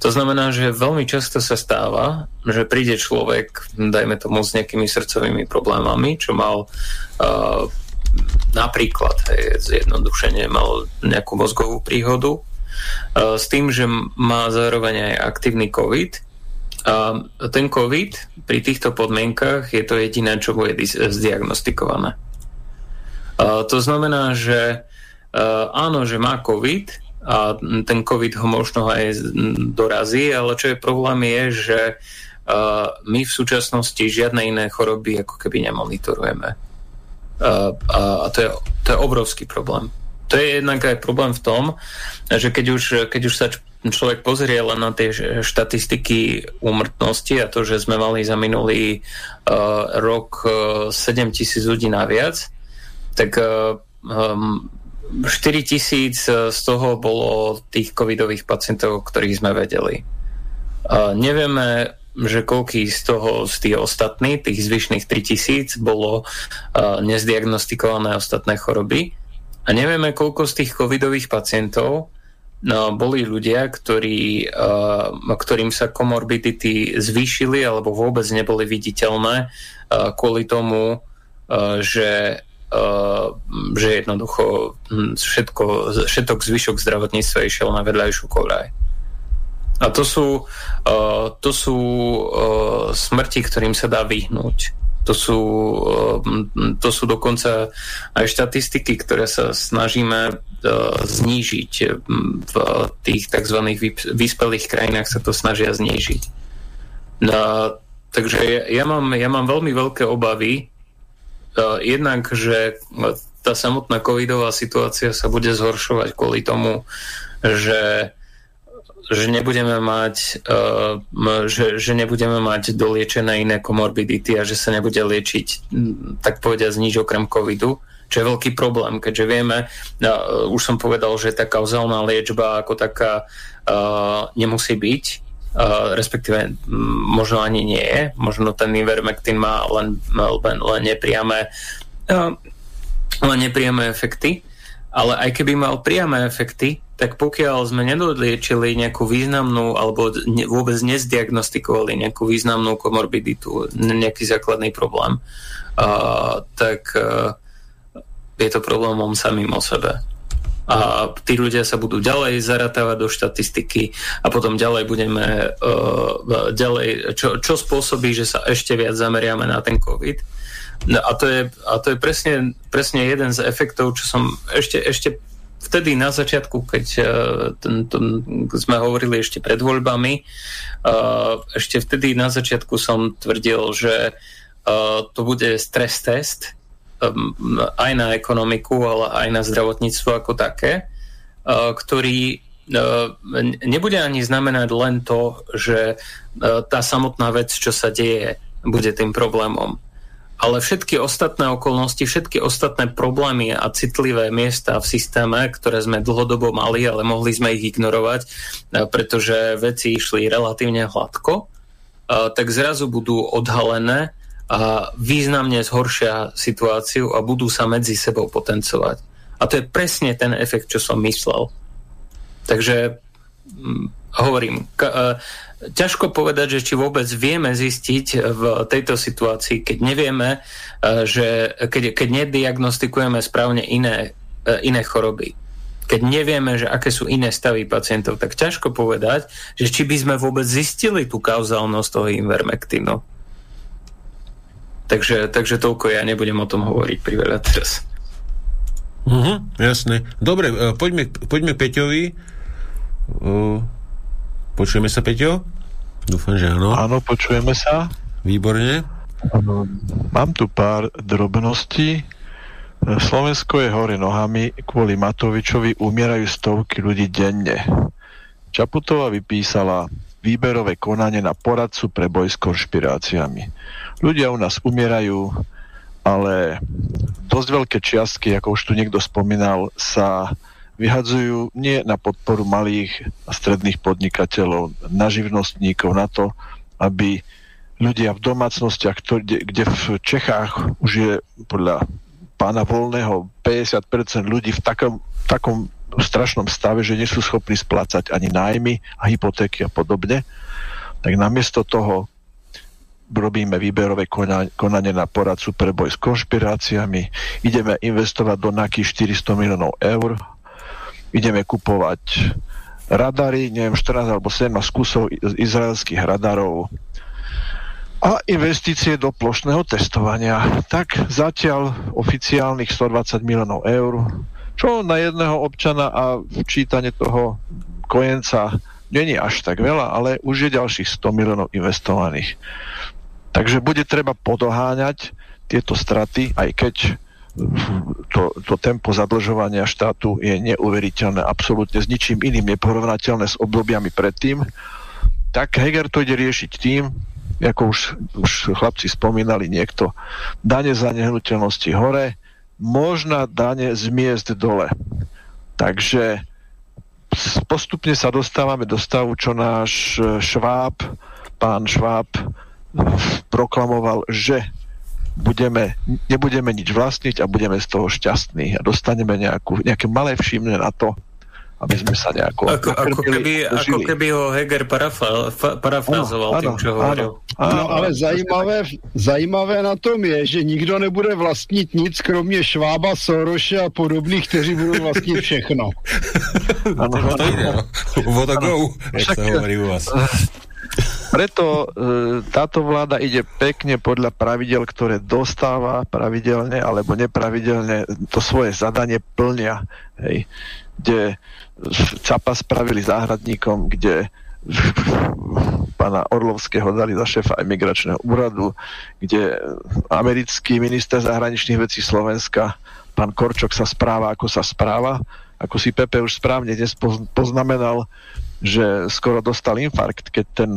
F: To znamená, že veľmi často sa stáva, že príde človek, dajme tomu s nejakými srdcovými problémami, čo mal uh, napríklad, hej, zjednodušenie, mal nejakú mozgovú príhodu, uh, s tým, že má zároveň aj aktívny COVID a ten COVID pri týchto podmienkach je to jediné, čo bude zdiagnostikované. A to znamená, že áno, že má COVID a ten COVID ho možno aj dorazí, ale čo je problém je, že my v súčasnosti žiadne iné choroby ako keby nemonitorujeme. A, a to, je, to je obrovský problém. To je jednak aj problém v tom, že keď už, keď už sa človek pozrie len na tie štatistiky úmrtnosti a to, že sme mali za minulý uh, rok uh, 7 tisíc ľudí naviac, tak uh, um, 4 tisíc z toho bolo tých covidových pacientov, ktorých sme vedeli. Uh, nevieme, že koľký z toho, z tých ostatných, tých zvyšných 3 tisíc, bolo uh, nezdiagnostikované ostatné choroby. A nevieme, koľko z tých covidových pacientov no, boli ľudia, ktorí, uh, ktorým sa komorbidity zvýšili alebo vôbec neboli viditeľné uh, kvôli tomu, uh, že Uh, že jednoducho hm, všetko, všetok zvyšok zdravotníctva išiel na vedľajšiu koľaj. A to sú, uh, to sú uh, smrti, ktorým sa dá vyhnúť. To sú, uh, to sú dokonca aj štatistiky, ktoré sa snažíme E, znížiť. V tých tzv. vyspelých krajinách sa to snažia znížiť. No, takže ja, ja, mám, ja mám veľmi veľké obavy. Uh, jednak, že tá samotná covidová situácia sa bude zhoršovať kvôli tomu, že že nebudeme mať, uh, že, že nebudeme mať doliečené iné komorbidity a že sa nebude liečiť, tak povediať, nič okrem covidu čo je veľký problém, keďže vieme, uh, už som povedal, že tá kauzálna liečba ako taká uh, nemusí byť, uh, respektíve možno ani nie je, možno ten Ivermectin má len, len, len nepriame uh, len nepriame efekty, ale aj keby mal priame efekty, tak pokiaľ sme nedodliečili nejakú významnú alebo ne, vôbec nezdiagnostikovali nejakú významnú komorbiditu, nejaký základný problém, uh, tak uh, je to problémom samým o sebe. A tí ľudia sa budú ďalej zaratávať do štatistiky a potom ďalej budeme uh, ďalej, čo, čo spôsobí, že sa ešte viac zameriame na ten COVID. No a to je, a to je presne, presne jeden z efektov, čo som ešte, ešte vtedy na začiatku, keď uh, ten, ten, sme hovorili ešte pred voľbami, uh, ešte vtedy na začiatku som tvrdil, že uh, to bude stres test, aj na ekonomiku, ale aj na zdravotníctvo ako také, ktorý nebude ani znamenať len to, že tá samotná vec, čo sa deje, bude tým problémom. Ale všetky ostatné okolnosti, všetky ostatné problémy a citlivé miesta v systéme, ktoré sme dlhodobo mali, ale mohli sme ich ignorovať, pretože veci išli relatívne hladko, tak zrazu budú odhalené a významne zhoršia situáciu a budú sa medzi sebou potencovať. A to je presne ten efekt, čo som myslel. Takže hovorím, ka, uh, ťažko povedať, že či vôbec vieme zistiť v tejto situácii, keď nevieme, uh, že keď, keď nediagnostikujeme správne iné, iné choroby, keď nevieme, že aké sú iné stavy pacientov, tak ťažko povedať, že či by sme vôbec zistili tú kauzálnosť toho invermektínu. Takže, takže toľko ja nebudem o tom hovoriť priveľa teraz.
A: Uh-huh, jasné. Dobre, poďme, poďme Peťovi. Uh, počujeme sa, Peťo? Dúfam, že áno.
H: Áno, počujeme sa.
A: Výborne.
H: Mám tu pár drobností. Slovensko je hore nohami, kvôli Matovičovi umierajú stovky ľudí denne. Čaputová vypísala výberové konanie na poradcu pre boj s konšpiráciami. Ľudia u nás umierajú, ale dosť veľké čiastky, ako už tu niekto spomínal, sa vyhadzujú nie na podporu malých a stredných podnikateľov, na živnostníkov, na to, aby ľudia v domácnostiach, kde, v Čechách už je podľa pána Volného 50% ľudí v takom, takom strašnom stave, že nie sú schopní splácať ani nájmy a hypotéky a podobne, tak namiesto toho robíme výberové konanie na poradcu pre boj s konšpiráciami, ideme investovať do nejakých 400 miliónov eur, ideme kupovať radary, neviem, 14 alebo 17 kusov izraelských radarov a investície do plošného testovania. Tak zatiaľ oficiálnych 120 miliónov eur čo na jedného občana a včítanie toho kojenca není až tak veľa, ale už je ďalších 100 miliónov investovaných. Takže bude treba podoháňať tieto straty, aj keď to, to tempo zadlžovania štátu je neuveriteľné, absolútne s ničím iným neporovnateľné s obdobiami predtým, tak Heger to ide riešiť tým, ako už, už chlapci spomínali niekto, dane za nehnuteľnosti hore, možná dane z miest dole. Takže postupne sa dostávame do stavu, čo náš Šváb, pán Šváb proklamoval, že budeme, nebudeme nič vlastniť a budeme z toho šťastní a dostaneme nejakú, nejaké malé všimne na to, aby sme sa nejako...
F: Ako, ako, keby, ako keby ho Heger parafrázoval tým, čo hovoril.
C: No ale zajímavé, zajímavé na tom je, že nikdo nebude vlastnit nic, kromě Švába, Soroše a podobných, kteří budou vlastnit všechno.
A: ano, to ide, no. Jak sa hovorí u vás.
H: Preto e, táto vláda ide pekne podľa pravidel, ktoré dostáva pravidelne alebo nepravidelne to svoje zadanie plnia. Hej. Kde Capa spravili záhradníkom, kde pána Orlovského dali za šéfa imigračného úradu, kde americký minister zahraničných vecí Slovenska, pán Korčok sa správa, ako sa správa. Ako si Pepe už správne dnes poznamenal, že skoro dostal infarkt, keď ten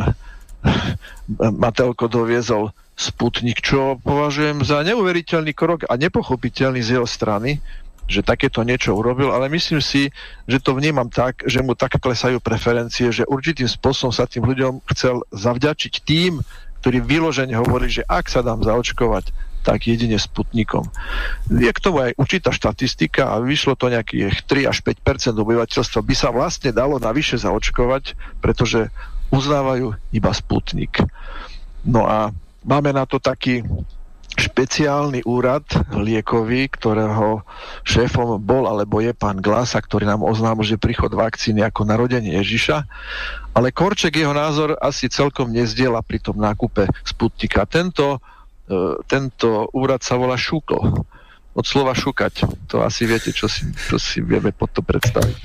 H: *laughs* Matelko doviezol Sputnik, čo považujem za neuveriteľný krok a nepochopiteľný z jeho strany, že takéto niečo urobil, ale myslím si, že to vnímam tak, že mu tak klesajú preferencie, že určitým spôsobom sa tým ľuďom chcel zavďačiť tým, ktorí vyložene hovorí, že ak sa dám zaočkovať, tak jedine Sputnikom. Je k tomu aj určitá štatistika a vyšlo to nejakých 3 až 5% obyvateľstva by sa vlastne dalo navyše zaočkovať, pretože uznávajú iba Sputnik. No a máme na to taký špeciálny úrad liekový, ktorého šéfom bol alebo je pán Glasa, ktorý nám oznámil, že príchod vakcíny ako narodenie Ježiša. Ale Korček jeho názor asi celkom nezdiela pri tom nákupe Sputnika. Tento, tento úrad sa volá Šuko od slova šukať. To asi viete, čo si, čo si vieme pod to predstaviť.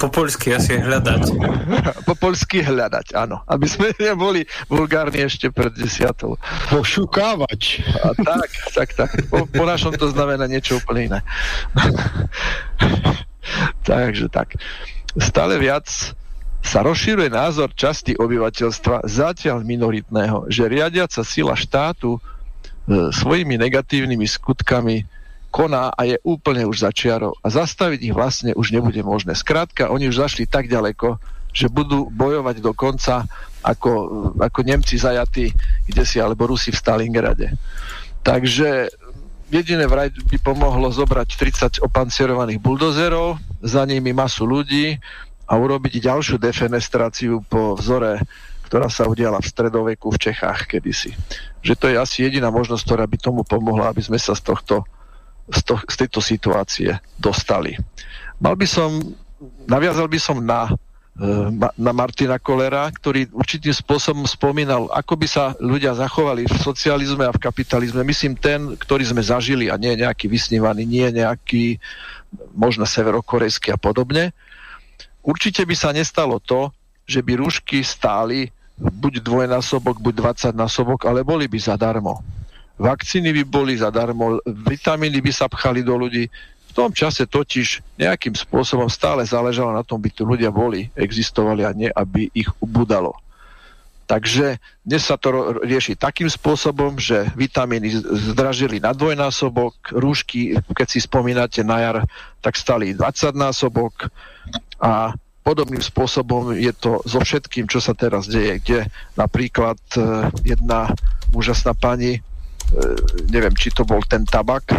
F: Po polsky asi hľadať. *laughs*
H: po polsky hľadať, áno. Aby sme *laughs* neboli vulgárni ešte pred desiatou.
C: Pošukávač.
H: A tak, tak, tak. Po, po našom to znamená niečo úplne iné. *laughs* Takže tak. Stále viac sa rozširuje názor časti obyvateľstva, zatiaľ minoritného, že riadiaca sila štátu e, svojimi negatívnymi skutkami koná a je úplne už začiarov. A zastaviť ich vlastne už nebude možné. Skrátka, oni už zašli tak ďaleko, že budú bojovať do konca ako, ako Nemci zajatí, kde si, alebo Rusi v Stalingrade. Takže jediné vraj by pomohlo zobrať 30 opancierovaných buldozerov, za nimi masu ľudí a urobiť ďalšiu defenestráciu po vzore ktorá sa udiala v stredoveku v Čechách kedysi. Že to je asi jediná možnosť, ktorá by tomu pomohla, aby sme sa z tohto z, to, z tejto situácie dostali. Mal by som, naviazal by som na, e, na Martina Kolera, ktorý určitým spôsobom spomínal, ako by sa ľudia zachovali v socializme a v kapitalizme. Myslím ten, ktorý sme zažili a nie nejaký vysnívaný, nie nejaký možno severokorejský a podobne. Určite by sa nestalo to, že by rúšky stáli buď dvojnásobok, buď 20 násobok, ale boli by zadarmo vakcíny by boli zadarmo, vitamíny by sa pchali do ľudí. V tom čase totiž nejakým spôsobom stále záležalo na tom, by tu ľudia boli, existovali a nie, aby ich ubudalo. Takže dnes sa to rieši takým spôsobom, že vitamíny zdražili na dvojnásobok, rúšky, keď si spomínate na jar, tak stali 20 násobok a podobným spôsobom je to so všetkým, čo sa teraz deje, kde napríklad eh, jedna úžasná pani E, neviem, či to bol ten tabak,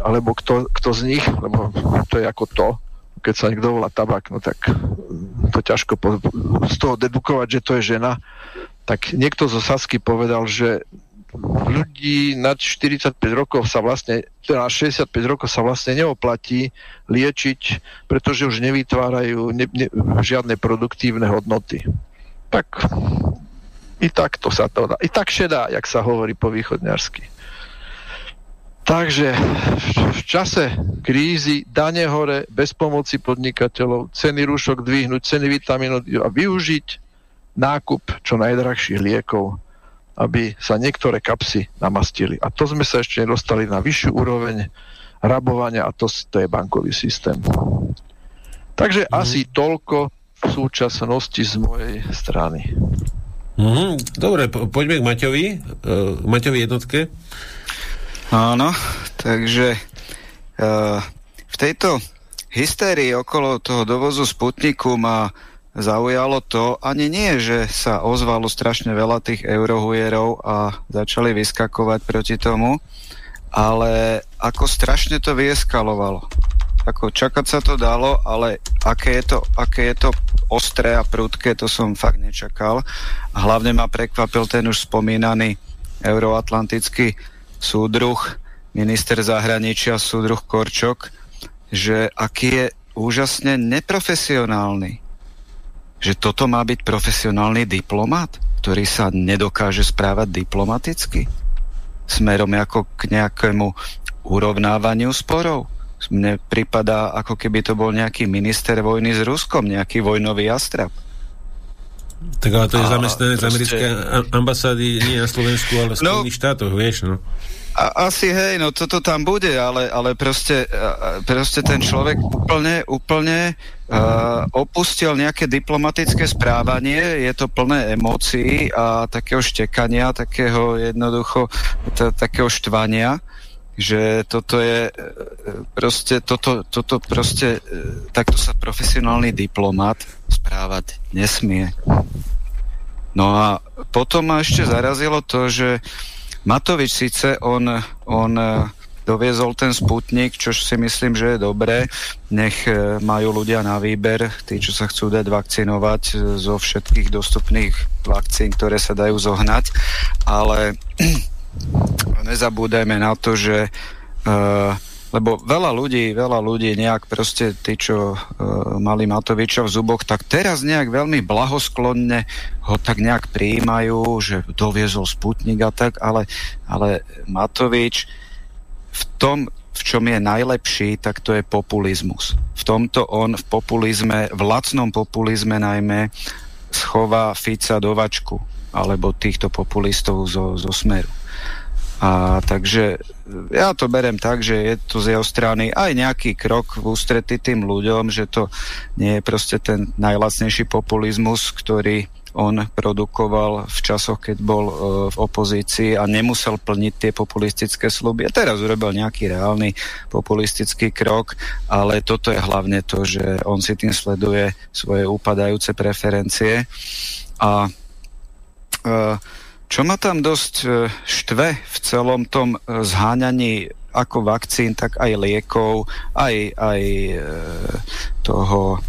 H: alebo kto, kto z nich, lebo to je ako to, keď sa niekto volá tabak, no tak to ťažko po, z toho dedukovať, že to je žena, tak niekto zo Sasky povedal, že ľudí nad 45 rokov sa vlastne, teda 65 rokov sa vlastne neoplatí liečiť, pretože už nevytvárajú ne, ne, žiadne produktívne hodnoty. Tak i tak to sa to dá. I tak šedá, jak sa hovorí po východňarsky. Takže v čase krízy dane hore, bez pomoci podnikateľov, ceny rúšok dvihnúť, ceny vitamínov a využiť nákup čo najdrahších liekov, aby sa niektoré kapsy namastili. A to sme sa ešte nedostali na vyššiu úroveň rabovania a to, to je bankový systém. Takže mm. asi toľko v súčasnosti z mojej strany.
A: Mm, dobre, po, poďme k Maťovi, uh, Maťovi jednotke.
E: Áno, takže uh, v tejto hystérii okolo toho dovozu Sputniku ma zaujalo to, ani nie, že sa ozvalo strašne veľa tých eurohujerov a začali vyskakovať proti tomu, ale ako strašne to vyeskalovalo. Ako čakať sa to dalo, ale aké je to, aké je to ostré a prudké, to som fakt nečakal. Hlavne ma prekvapil ten už spomínaný euroatlantický súdruh, minister zahraničia, súdruh Korčok, že aký je úžasne neprofesionálny. Že toto má byť profesionálny diplomat, ktorý sa nedokáže správať diplomaticky smerom ako k nejakému urovnávaniu sporov. Mne pripadá, ako keby to bol nejaký minister vojny s Ruskom, nejaký vojnový astrap.
A: Tak ale to je zamestnanec proste... americkej ambasády nie na Slovensku, ale v no, Spojených no, štátoch, vieš, no.
E: A, asi hej, no toto tam bude, ale, ale proste, proste ten človek úplne, úplne uh, opustil nejaké diplomatické správanie, je to plné emócií a takého štekania, takého jednoducho, takého štvania že toto je e, proste, toto, toto proste, e, takto sa profesionálny diplomat správať nesmie. No a potom ma ešte zarazilo to, že Matovič síce on, on e, doviezol ten Sputnik, čo si myslím, že je dobré. Nech majú ľudia na výber, tí, čo sa chcú dať vakcinovať zo všetkých dostupných vakcín, ktoré sa dajú zohnať. Ale *clears throat* nezabúdajme na to, že uh, lebo veľa ľudí, veľa ľudí nejak proste tí, čo uh, mali Matoviča v zuboch, tak teraz nejak veľmi blahosklonne ho tak nejak prijímajú, že doviezol Sputnik a tak, ale, ale Matovič v tom, v čom je najlepší, tak to je populizmus. V tomto on v populizme, v lacnom populizme najmä schová Fica do vačku alebo týchto populistov zo, zo Smeru. A takže ja to berem tak, že je to z jeho strany aj nejaký krok v ústrety tým ľuďom, že to nie je proste ten najlacnejší populizmus, ktorý on produkoval v časoch, keď bol uh, v opozícii a nemusel plniť tie populistické sluby. A teraz urobil nejaký reálny populistický krok, ale toto je hlavne to, že on si tým sleduje svoje upadajúce preferencie a uh, čo ma tam dosť e, štve v celom tom e, zháňaní ako vakcín, tak aj liekov, aj, aj e, toho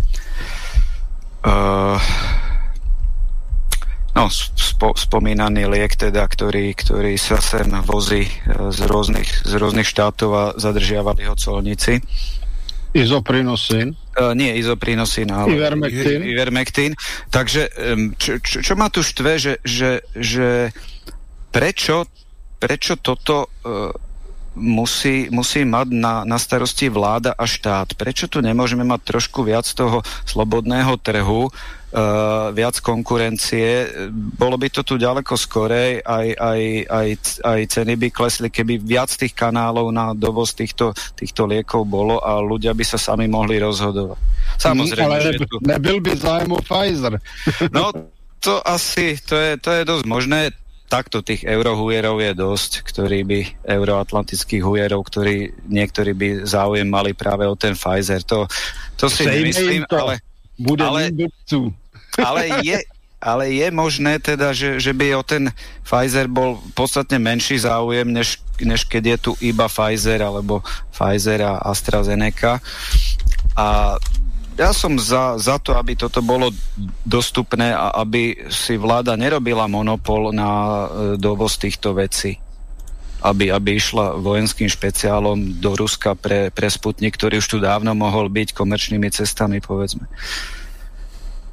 E: no, spo, spomínaný liek, teda, ktorý, ktorý sa sem vozí z rôznych, z rôznych štátov a zadržiavali ho colníci.
C: Izoprinosín?
E: Uh, nie izoprinosín, ale
C: Ivermectin.
E: Ivermectin. Takže um, čo, čo, čo ma tu štve, že, že, že prečo, prečo toto uh, musí, musí mať na, na starosti vláda a štát? Prečo tu nemôžeme mať trošku viac toho slobodného trhu, uh, viac konkurencie. Bolo by to tu ďaleko skorej, aj, aj, aj, aj ceny by klesli, keby viac tých kanálov na dovoz týchto, týchto liekov bolo a ľudia by sa sami mohli rozhodovať.
C: Samozrejme, Ale že tu... nebyl by zájem o Pfizer. *laughs*
E: No, to asi, to je, to je dosť možné takto tých eurohujerov je dosť, ktorí by, euroatlantických hujerov, ktorí niektorí by záujem mali práve o ten Pfizer. To, to si nemyslím, to. ale
C: bude
E: ale, ale je, ale je možné teda, že, že by o ten Pfizer bol podstatne menší záujem, než, než keď je tu iba Pfizer alebo Pfizer a AstraZeneca. A ja som za, za to, aby toto bolo dostupné a aby si vláda nerobila monopol na e, dovoz týchto vecí. Aby, aby išla vojenským špeciálom do Ruska pre, pre Sputnik, ktorý už tu dávno mohol byť komerčnými cestami, povedzme.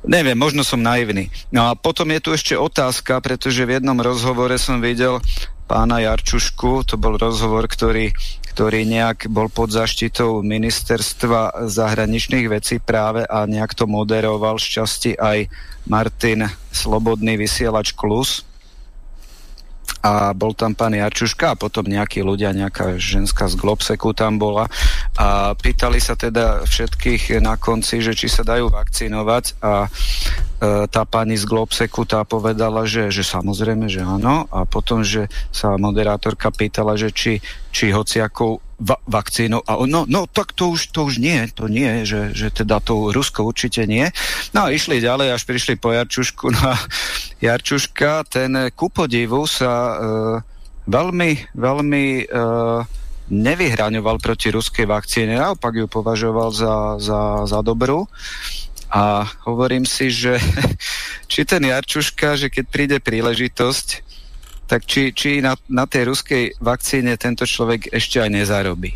E: Neviem, možno som naivný. No a potom je tu ešte otázka, pretože v jednom rozhovore som videl pána Jarčušku, to bol rozhovor, ktorý, ktorý nejak bol pod zaštitou ministerstva zahraničných vecí práve a nejak to moderoval šťastí aj Martin Slobodný vysielač Klus. A bol tam pán Jarčuška a potom nejakí ľudia, nejaká ženská z Globseku tam bola. A pýtali sa teda všetkých na konci, že či sa dajú vakcinovať. A e, tá pani z Globseku tá povedala, že, že samozrejme, že áno. A potom, že sa moderátorka pýtala, že či, či hociakou va- vakcínou. A on, no, no tak to už, to už nie, to nie, že, že teda to Rusko určite nie. No a išli ďalej, až prišli po Jarčušku. No a Jarčuška, ten ku podivu sa e, veľmi, veľmi e, nevyhraňoval proti ruskej vakcíne, naopak ju považoval za, za, za dobrú. A hovorím si, že *laughs* či ten Jarčuška, že keď príde príležitosť, tak či, či na, na tej ruskej vakcíne tento človek ešte aj nezarobí.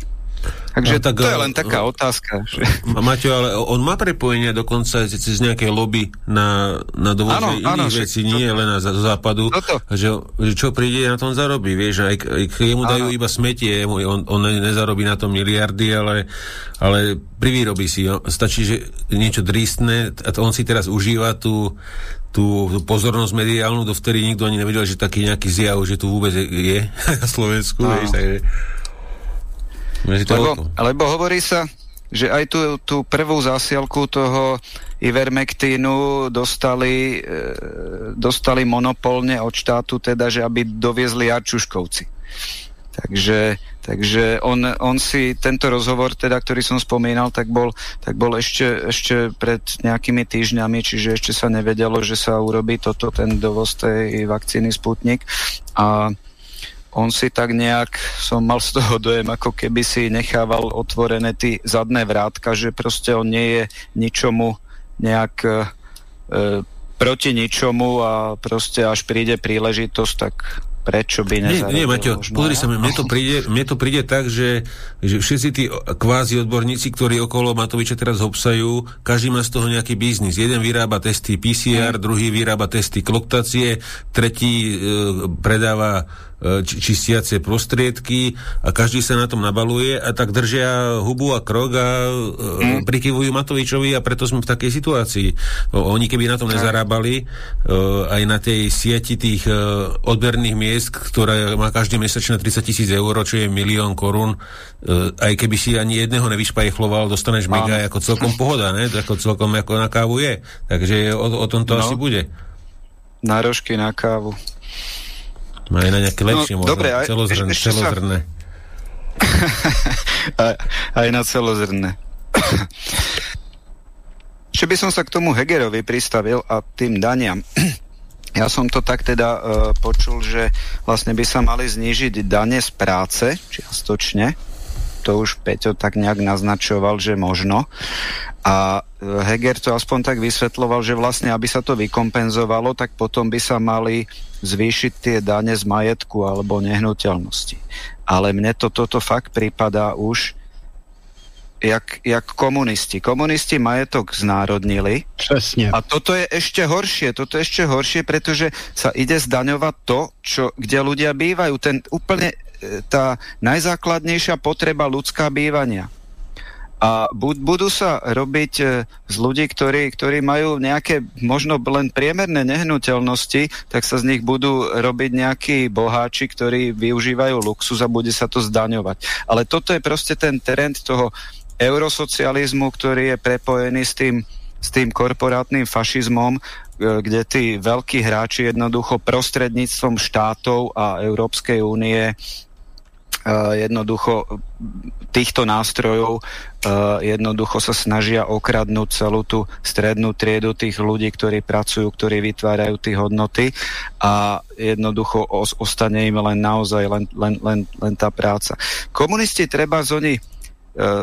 E: Takže no, tak, to je len taká no, otázka. Že...
A: Maťo, ale on má prepojenia dokonca cez nejaké lobby na, na dovoze iných áno, vecí, nie to, len na západu, toto. že, že čo príde na tom zarobí, vieš, aj, aj jemu dajú áno. iba smetie, on, on nezarobí na tom miliardy, ale, ale privýrobí si, stačí, že niečo drístne, a on si teraz užíva tú, tú, pozornosť mediálnu, dovtedy nikto ani nevedel, že taký nejaký zjav, že tu vôbec je *laughs* na Slovensku. No. Vieš, takže,
E: lebo, lebo hovorí sa, že aj tú, tú prvú zásielku toho Ivermectinu dostali, e, dostali monopolne od štátu, teda, že aby doviezli Arčuškovci. Takže, takže on, on si tento rozhovor, teda, ktorý som spomínal, tak bol, tak bol ešte, ešte pred nejakými týždňami, čiže ešte sa nevedelo, že sa urobí toto, ten dovoz tej vakcíny Sputnik. A on si tak nejak, som mal z toho dojem, ako keby si nechával otvorené ty zadné vrátka, že proste on nie je ničomu nejak e, proti ničomu a proste až príde príležitosť, tak prečo by nezarobil?
A: Nie, nie Maťo, pozri sa, mne to, príde, mne to príde tak, že, že všetci tí kvázi odborníci, ktorí okolo Matoviča teraz obsajú, každý má z toho nejaký biznis. Jeden vyrába testy PCR, hmm. druhý vyrába testy kloktacie, tretí e, predáva E, čistiace prostriedky a každý sa na tom nabaluje a tak držia hubu a krok a mm. prikyvujú Matovičovi a preto sme v takej situácii. Oni keby na tom nezarábali uh, aj na tej sieti tých uh, odberných miest, ktorá má každý mesačne 30 tisíc eur, čo je milión korún, uh, aj keby si ani jedného nevyšpajchloval, dostaneš mega ako celkom pohoda, ne? Ako celkom ako na kávu je. Takže o, o tom to no. asi bude.
E: Nárožky na kávu.
A: No aj na nejaké lepšie no, možno. Dobre, aj, celozrné. celozrné.
E: Sa... *laughs* aj, aj na celozrné. Ešte by som sa k tomu Hegerovi pristavil a tým daniam. Ja som to tak teda uh, počul, že vlastne by sa mali znížiť dane z práce, čiastočne. To už Peťo tak nejak naznačoval, že možno. A e, Heger to aspoň tak vysvetloval, že vlastne, aby sa to vykompenzovalo, tak potom by sa mali zvýšiť tie dane z majetku alebo nehnuteľnosti. Ale mne to toto fakt prípada už jak, jak komunisti. Komunisti majetok znárodnili.
C: Přesně.
E: A toto je ešte horšie. Toto je ešte horšie, pretože sa ide zdaňovať to, čo, kde ľudia bývajú. Ten úplne tá najzákladnejšia potreba ľudská bývania. A budú sa robiť e, z ľudí, ktorí, ktorí majú nejaké možno len priemerné nehnuteľnosti, tak sa z nich budú robiť nejakí boháči, ktorí využívajú luxus a bude sa to zdaňovať. Ale toto je proste ten trend toho eurosocializmu, ktorý je prepojený s tým, s tým korporátnym fašizmom, e, kde tí veľkí hráči jednoducho prostredníctvom štátov a Európskej únie jednoducho týchto nástrojov jednoducho sa snažia okradnúť celú tú strednú triedu tých ľudí, ktorí pracujú, ktorí vytvárajú tie hodnoty a jednoducho ostane im len naozaj len, len, len, len tá práca. Komunisti treba z oni e,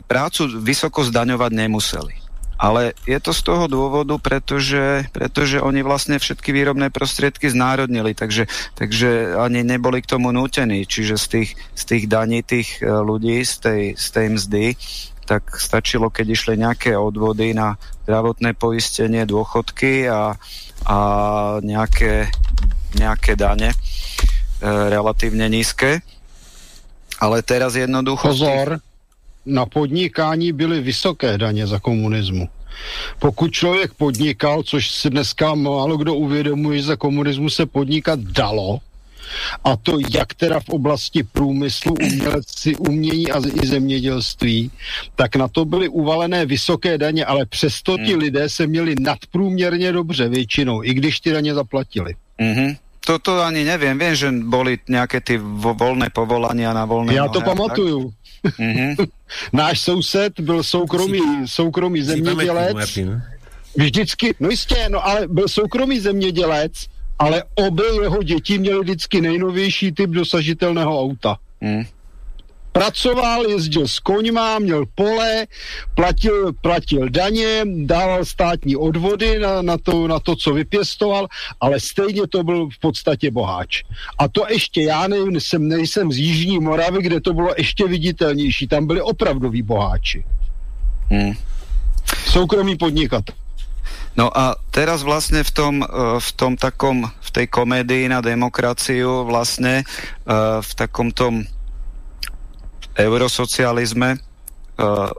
E: prácu vysoko zdaňovať nemuseli. Ale je to z toho dôvodu, pretože, pretože oni vlastne všetky výrobné prostriedky znárodnili, takže, takže ani neboli k tomu nútení. Čiže z tých, z tých daní tých e, ľudí, z tej, z tej mzdy, tak stačilo, keď išli nejaké odvody na zdravotné poistenie, dôchodky a, a nejaké, nejaké dane e, relatívne nízke. Ale teraz jednoducho...
C: Pozor, na podnikání byly vysoké daně za komunismu. Pokud člověk podnikal, což si dneska málo kdo uvědomuje, že za komunismu se podnikat dalo, a to jak teda v oblasti průmyslu, umělci, umění a i zemědělství, tak na to byly uvalené vysoké daně, ale přesto ti hmm. lidé se měli nadprůměrně dobře většinou, i když ty daně zaplatili.
E: Mm-hmm. To, to ani neviem. Viem, že boli nejaké ty vo, voľné povolania na voľné
C: Ja to pamatuju. Mm-hmm. *laughs* Náš soused byl soukromý, soukromý zemědělec. Vždycky, no jistě, no ale byl soukromý zemědělec, ale obě jeho děti měly vždycky nejnovější typ dosažitelného auta. Mm pracoval, jezdil s koňma, měl pole, platil, platil daně, dával státní odvody na, na, to, na to, co vypěstoval, ale stejně to byl v podstatě boháč. A to ještě, já nevím, jsem, nejsem z Jižní Moravy, kde to bylo ještě viditelnější, tam byli opravdoví boháči. Hmm. Soukromý podnikat.
E: No a teraz vlastne v tom, eh, v tom takom, v tej komédii na demokraciu vlastne eh, v takom tom eurosocializme, uh,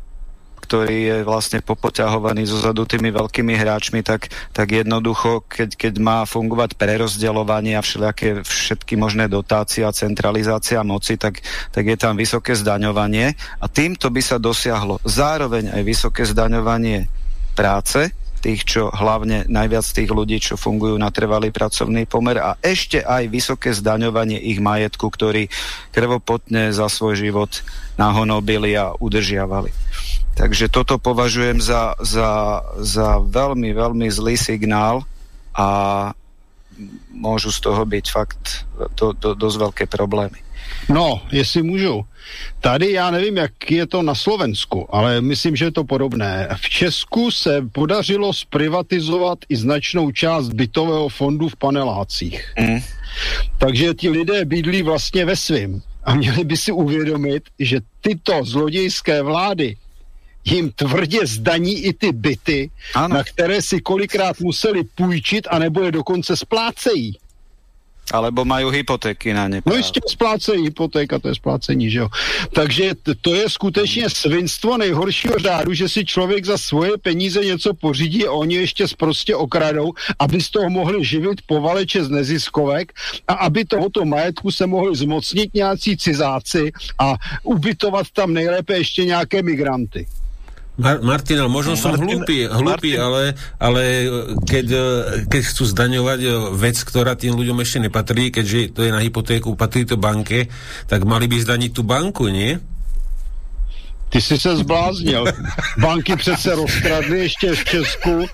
E: ktorý je vlastne popoťahovaný zo zadu tými veľkými hráčmi, tak, tak jednoducho, keď, keď má fungovať prerozdeľovanie a všelijaké všetky možné dotácie a centralizácia moci, tak, tak je tam vysoké zdaňovanie. A týmto by sa dosiahlo zároveň aj vysoké zdaňovanie práce, tých, čo hlavne najviac tých ľudí, čo fungujú na trvalý pracovný pomer a ešte aj vysoké zdaňovanie ich majetku, ktorý krvopotne za svoj život nahonobili a udržiavali. Takže toto považujem za, za, za veľmi, veľmi zlý signál a môžu z toho byť fakt do, do, dosť veľké problémy.
C: No, jestli můžu. Tady já nevím, jak je to na Slovensku, ale myslím, že je to podobné. V Česku se podařilo zprivatizovat i značnou část bytového fondu v panelácích. Mm. Takže ti lidé bydlí vlastně ve svým. A měli by si uvědomit, že tyto zlodějské vlády jim tvrdě zdaní i ty byty, ano. na které si kolikrát museli půjčit a nebo je dokonce splácejí.
E: Alebo majú hypotéky na ne.
C: No jistě splácejí hypotéka, to je splácení, že jo. Takže to je skutečně svinstvo nejhoršího řádu, že si člověk za svoje peníze něco pořídí a oni ještě prostě okradou, aby z toho mohli živit povaleče z neziskovek a aby tohoto majetku se mohli zmocnit nějací cizáci a ubytovat tam nejlépe ještě nějaké migranty.
A: Mar- Martin, možno som Martin, hlúpy, hlúpy ale, ale keď, keď chcú zdaňovať vec, ktorá tým ľuďom ešte nepatrí, keďže to je na hypotéku, patrí to banke, tak mali by zdaniť tú banku, nie?
C: Ty jsi se zbláznil. Banky přece rozkradly ještě v Česku.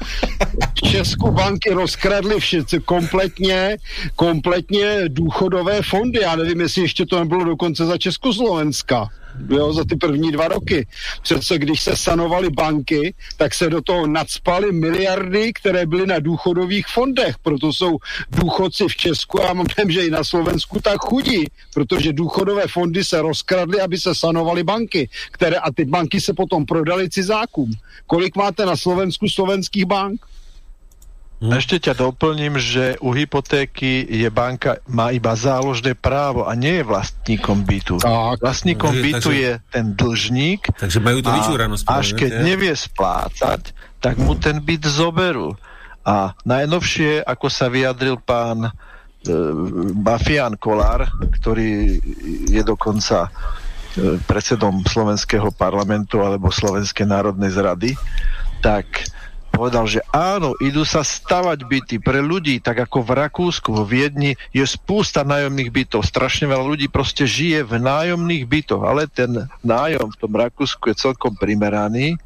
C: V Česku banky rozkradly všetci kompletně, kompletně důchodové fondy. Já nevím, jestli ještě to nebylo dokonce za Československa jo, za ty první dva roky. Přece když se sanovaly banky, tak se do toho nadspaly miliardy, které byly na důchodových fondech. Proto jsou důchodci v Česku a mám že i na Slovensku tak chudí, protože důchodové fondy se rozkradly, aby se sanovaly banky, které a ty banky se potom prodaly cizákům. Kolik máte na Slovensku slovenských bank?
H: Hm. Ešte ťa doplním, že u hypotéky je banka, má iba záložné právo a nie je vlastníkom bytu. Tak. Vlastníkom takže, bytu takže, je ten dlžník
A: takže majú to vyčúranosť.
H: Až keď ja? nevie splácať, tak mu ten byt zoberú. A najnovšie, ako sa vyjadril pán e, Mafián Kolár, ktorý je dokonca e, predsedom slovenského parlamentu alebo Slovenskej národnej zrady, tak povedal, že áno, idú sa stavať byty pre ľudí, tak ako v Rakúsku, vo Viedni je spústa nájomných bytov. Strašne veľa ľudí proste žije v nájomných bytoch, ale ten nájom v tom Rakúsku je celkom primeraný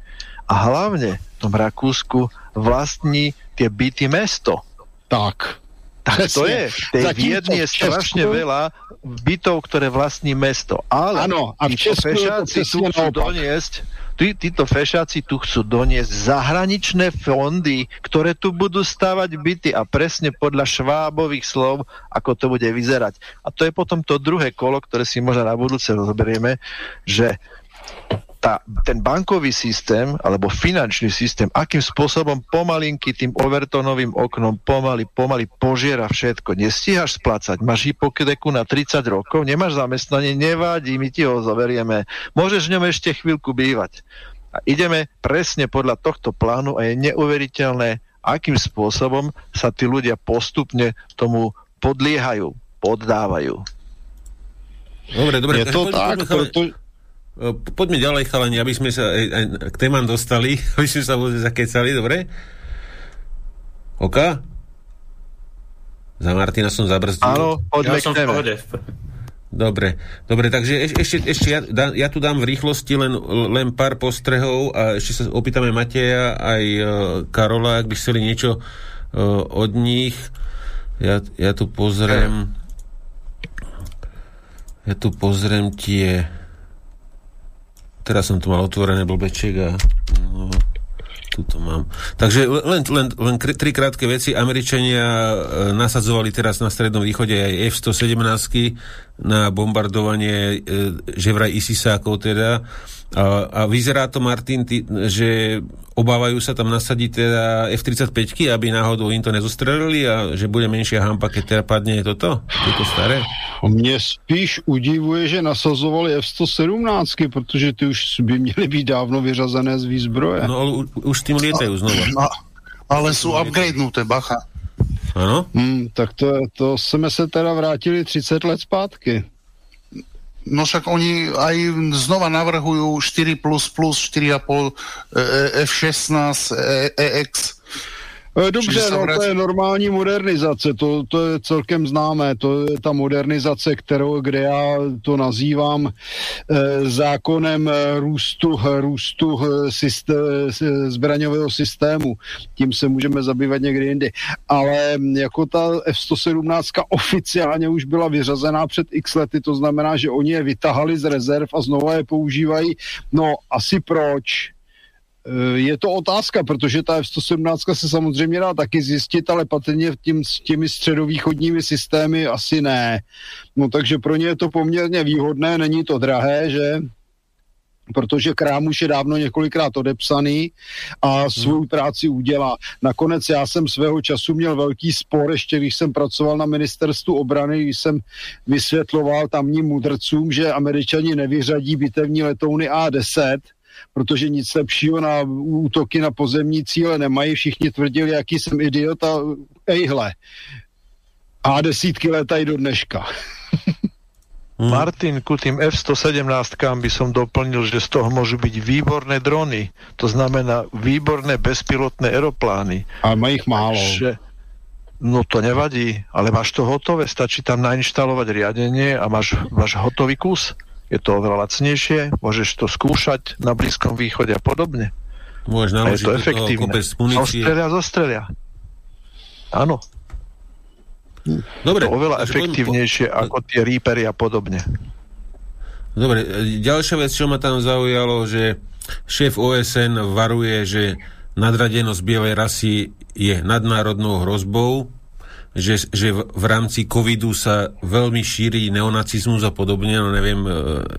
H: a hlavne v tom Rakúsku vlastní tie byty mesto.
C: Tak.
H: Tak to je. Tej Viedni je strašne veľa bytov, ktoré vlastní mesto. Ale
C: ano, a v Česku
H: chcú doniesť tí, títo fešáci tu chcú doniesť zahraničné fondy, ktoré tu budú stavať byty a presne podľa švábových slov, ako to bude vyzerať. A to je potom to druhé kolo, ktoré si možno na budúce rozberieme, že tá, ten bankový systém alebo finančný systém, akým spôsobom pomalinky tým overtonovým oknom pomaly, pomaly požiera všetko. Nestíhaš splácať, máš hypotéku na 30 rokov, nemáš zamestnanie, nevadí, my ti ho zoverieme. Môžeš v ňom ešte chvíľku bývať. A ideme presne podľa tohto plánu a je neuveriteľné, akým spôsobom sa tí ľudia postupne tomu podliehajú. poddávajú.
A: Dobre, dobre.
C: Je to tak, preto...
A: poďme ďalej, chalani, aby sme sa aj, aj k témam dostali, *laughs* aby sme sa vôbec zakecali, dobre? OK? Za Martina som zabrzdil.
H: Áno, poďme ja som v pohode.
A: Dobre, dobre, takže eš, ešte, ešte ja, da, ja tu dám v rýchlosti len, len pár postrehov a ešte sa opýtame Mateja aj uh, Karola, ak by chceli niečo uh, od nich. Ja, ja tu pozriem ja tu pozriem tie teraz som tu mal otvorené blbeček a no, tu to mám. Takže len, len, len tri krátke veci. Američania e, nasadzovali teraz na Strednom východe aj F-117 na bombardovanie e, že vraj ISISákov teda. A, a vyzerá to, Martin, ty, že obávajú sa tam nasadiť teda F-35, aby náhodou im to nezostrelili a že bude menšia hampa, keď teda padne toto, tieto staré?
C: Mne spíš udivuje, že nasazovali F-117, protože ty už by měly být dávno vyřazené z výzbroje.
A: No ale už s tým lietajú znova.
B: No, ale sú upgradenuté, bacha.
A: Ano?
C: Hmm, tak to, to jsme se teda vrátili 30 let zpátky.
B: No však oni aj znova navrhujú 4++, 4,5 F16 EX
C: Eh, dobře, no, to je normální modernizace, to, to je celkem známé, to je ta modernizace, kterou, kde já to nazývám eh, zákonem eh, růstu, růstu eh, systé, zbraňového systému. Tím se můžeme zabývat někdy jindy. Ale hm, jako ta F-117 oficiálně už byla vyřazená před x lety, to znamená, že oni je vytahali z rezerv a znova je používají. No, asi proč? Eh, je to otázka, protože ta F-117 se samozřejmě dá taky zjistit, ale patrně tím, s těmi středovýchodními systémy asi ne. No takže pro ně je to poměrně výhodné, není to drahé, že? protože krám už je dávno několikrát odepsaný a svou práci udělá. Nakonec já jsem svého času měl velký spor, ještě když jsem pracoval na ministerstvu obrany, když jsem vysvětloval tamním mudrcům, že američani nevyřadí bitevní letouny A-10, protože nic lepšího na útoky na pozemní cíle nemají. Všichni tvrdili, jaký jsem idiot a ejhle. A desítky letají do dneška.
H: Hmm. *laughs* Martin, ku tým F-117 by som doplnil, že z toho môžu byť výborné drony. To znamená výborné bezpilotné aeroplány.
C: A má ich málo.
H: Že, no to nevadí, ale máš to hotové, stačí tam nainštalovať riadenie a máš, máš hotový kus je to oveľa lacnejšie, môžeš to skúšať na Blízkom východe a podobne.
A: Môžeš
H: a je to efektívne. Zostrelia, zostrelia. Áno.
A: Dobre.
H: To oveľa efektívnejšie po... ako tie Reapery a podobne.
A: Dobre, ďalšia vec, čo ma tam zaujalo, že šéf OSN varuje, že nadradenosť bielej rasy je nadnárodnou hrozbou že, že v, v rámci covidu sa veľmi šíri neonacizmus a podobne, no neviem, e,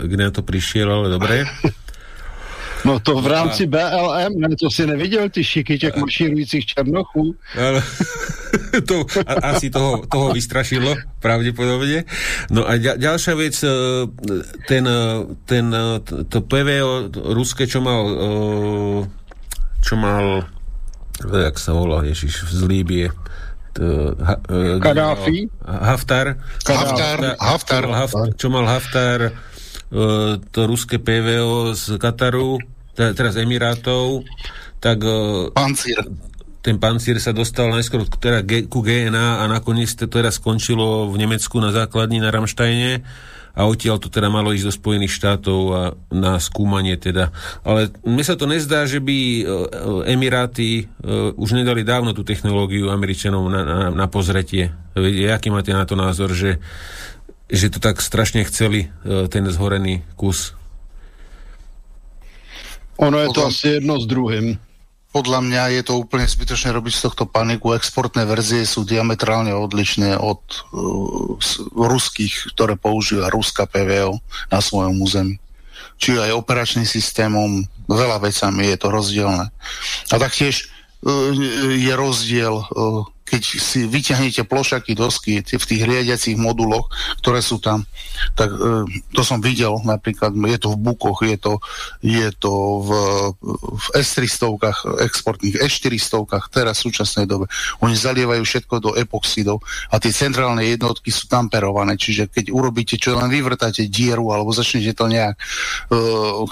A: kde na to prišiel, ale dobre. *laughs*
C: No to v rámci BLM, ne, to si neviděl, ty šiky těch mašírujících černochů.
A: Ale, *laughs* to a, asi toho, toho vystrašilo, pravdepodobne. No a ďal, ďalšia vec, e, ten, e, ten, to PVO ruské, čo mal čo mal jak sa volá, Ježiš, z Líbie
C: Kadáfi?
A: Haftar.
B: Haftar.
A: Čo mal Haftar to ruské PVO z Kataru, teraz Emirátov, tak
B: Pancír.
A: ten pancír sa dostal najskôr teda ku GNA a nakoniec to teda skončilo v Nemecku na základni na Ramštajne a odtiaľ to teda malo ísť do Spojených štátov a na skúmanie teda. Ale mne sa to nezdá, že by e, Emiráty uh, už nedali dávno tú technológiu Američanom na, na, na pozretie. Jaký máte na to názor, že, že to tak strašne chceli, ten zhorený kus?
C: Ono je to asi jedno s druhým
B: podľa mňa je to úplne zbytočné robiť z tohto paniku. Exportné verzie sú diametrálne odlišné od uh, ruských, ktoré používa Ruska PVO na svojom území. Čiže aj operačným systémom, veľa vecami je to rozdielne. A taktiež uh, je rozdiel, uh, keď si vyťahnete plošaky dosky v tých riadiacich moduloch, ktoré sú tam, tak e, to som videl napríklad, je to v bukoch, je to, je to v, v S300 exportných, S400 teraz v súčasnej dobe. Oni zalievajú všetko do epoxidov a tie centrálne jednotky sú tamperované, čiže keď urobíte, čo len vyvrtáte dieru alebo začnete to nejak uh,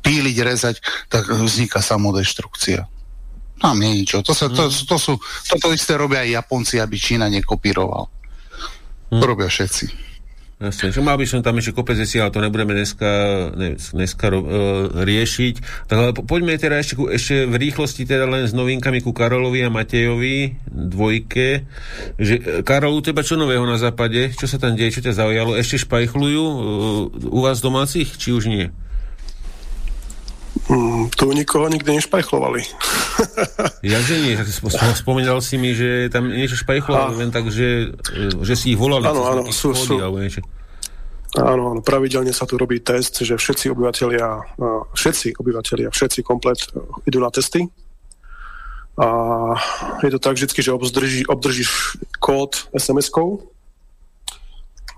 B: píliť, rezať, tak vzniká samodeštrukcia. Tam nie je ničo. To, sa, to, to sú, toto isté robia aj Japonci, aby Čína nekopíroval. To robia všetci.
A: Jasne, že mal by som tam ešte kopec veci, ale to nebudeme dneska, ne, dneska uh, riešiť. Tak ale po, poďme teda ešte, ku, ešte v rýchlosti teda len s novinkami ku Karolovi a Matejovi, dvojke. Že, e, Karol, u teba čo nového na západe? Čo sa tam deje? Čo ťa zaujalo? Ešte špajchlujú uh, u vás domácich, či už nie?
D: Mm, tu nikoho nikdy nešpajchlovali. *laughs*
A: Jakže nie? Spomínal si mi, že tam niečo špajchlovali, len tak, že, že si ich volali.
D: Áno, áno, sú, sú. Áno, áno, pravidelne sa tu robí test, že všetci obyvateľia, všetci obyvateľia, všetci komplet e, idú na testy. A je to tak vždy, že obdrží, obdržíš kód SMS-kou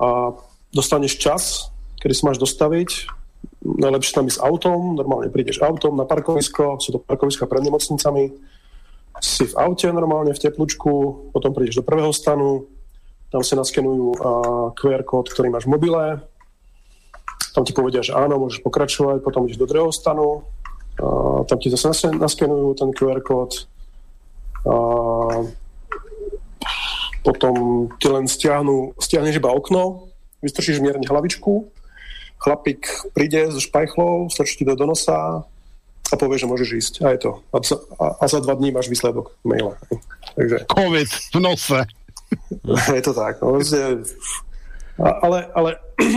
D: a dostaneš čas, kedy si máš dostaviť najlepšie tam ísť autom, normálne prídeš autom na parkovisko, sú to parkoviska pred nemocnicami, si v aute normálne v teplučku, potom prídeš do prvého stanu, tam si naskenujú QR kód, ktorý máš v mobile, tam ti povedia, že áno, môžeš pokračovať, potom ideš do druhého stanu, a tam ti zase naskenujú ten QR kód, a potom ti len stiahnu, stiahneš iba okno, vystrčíš mierne hlavičku chlapík príde so špajchlou, strčí to do nosa a povie, že môžeš ísť. A je to. A, a, a za dva dní máš výsledok maila.
C: Takže... COVID v nose. *laughs*
D: je to tak. No, ale, ale *clears throat*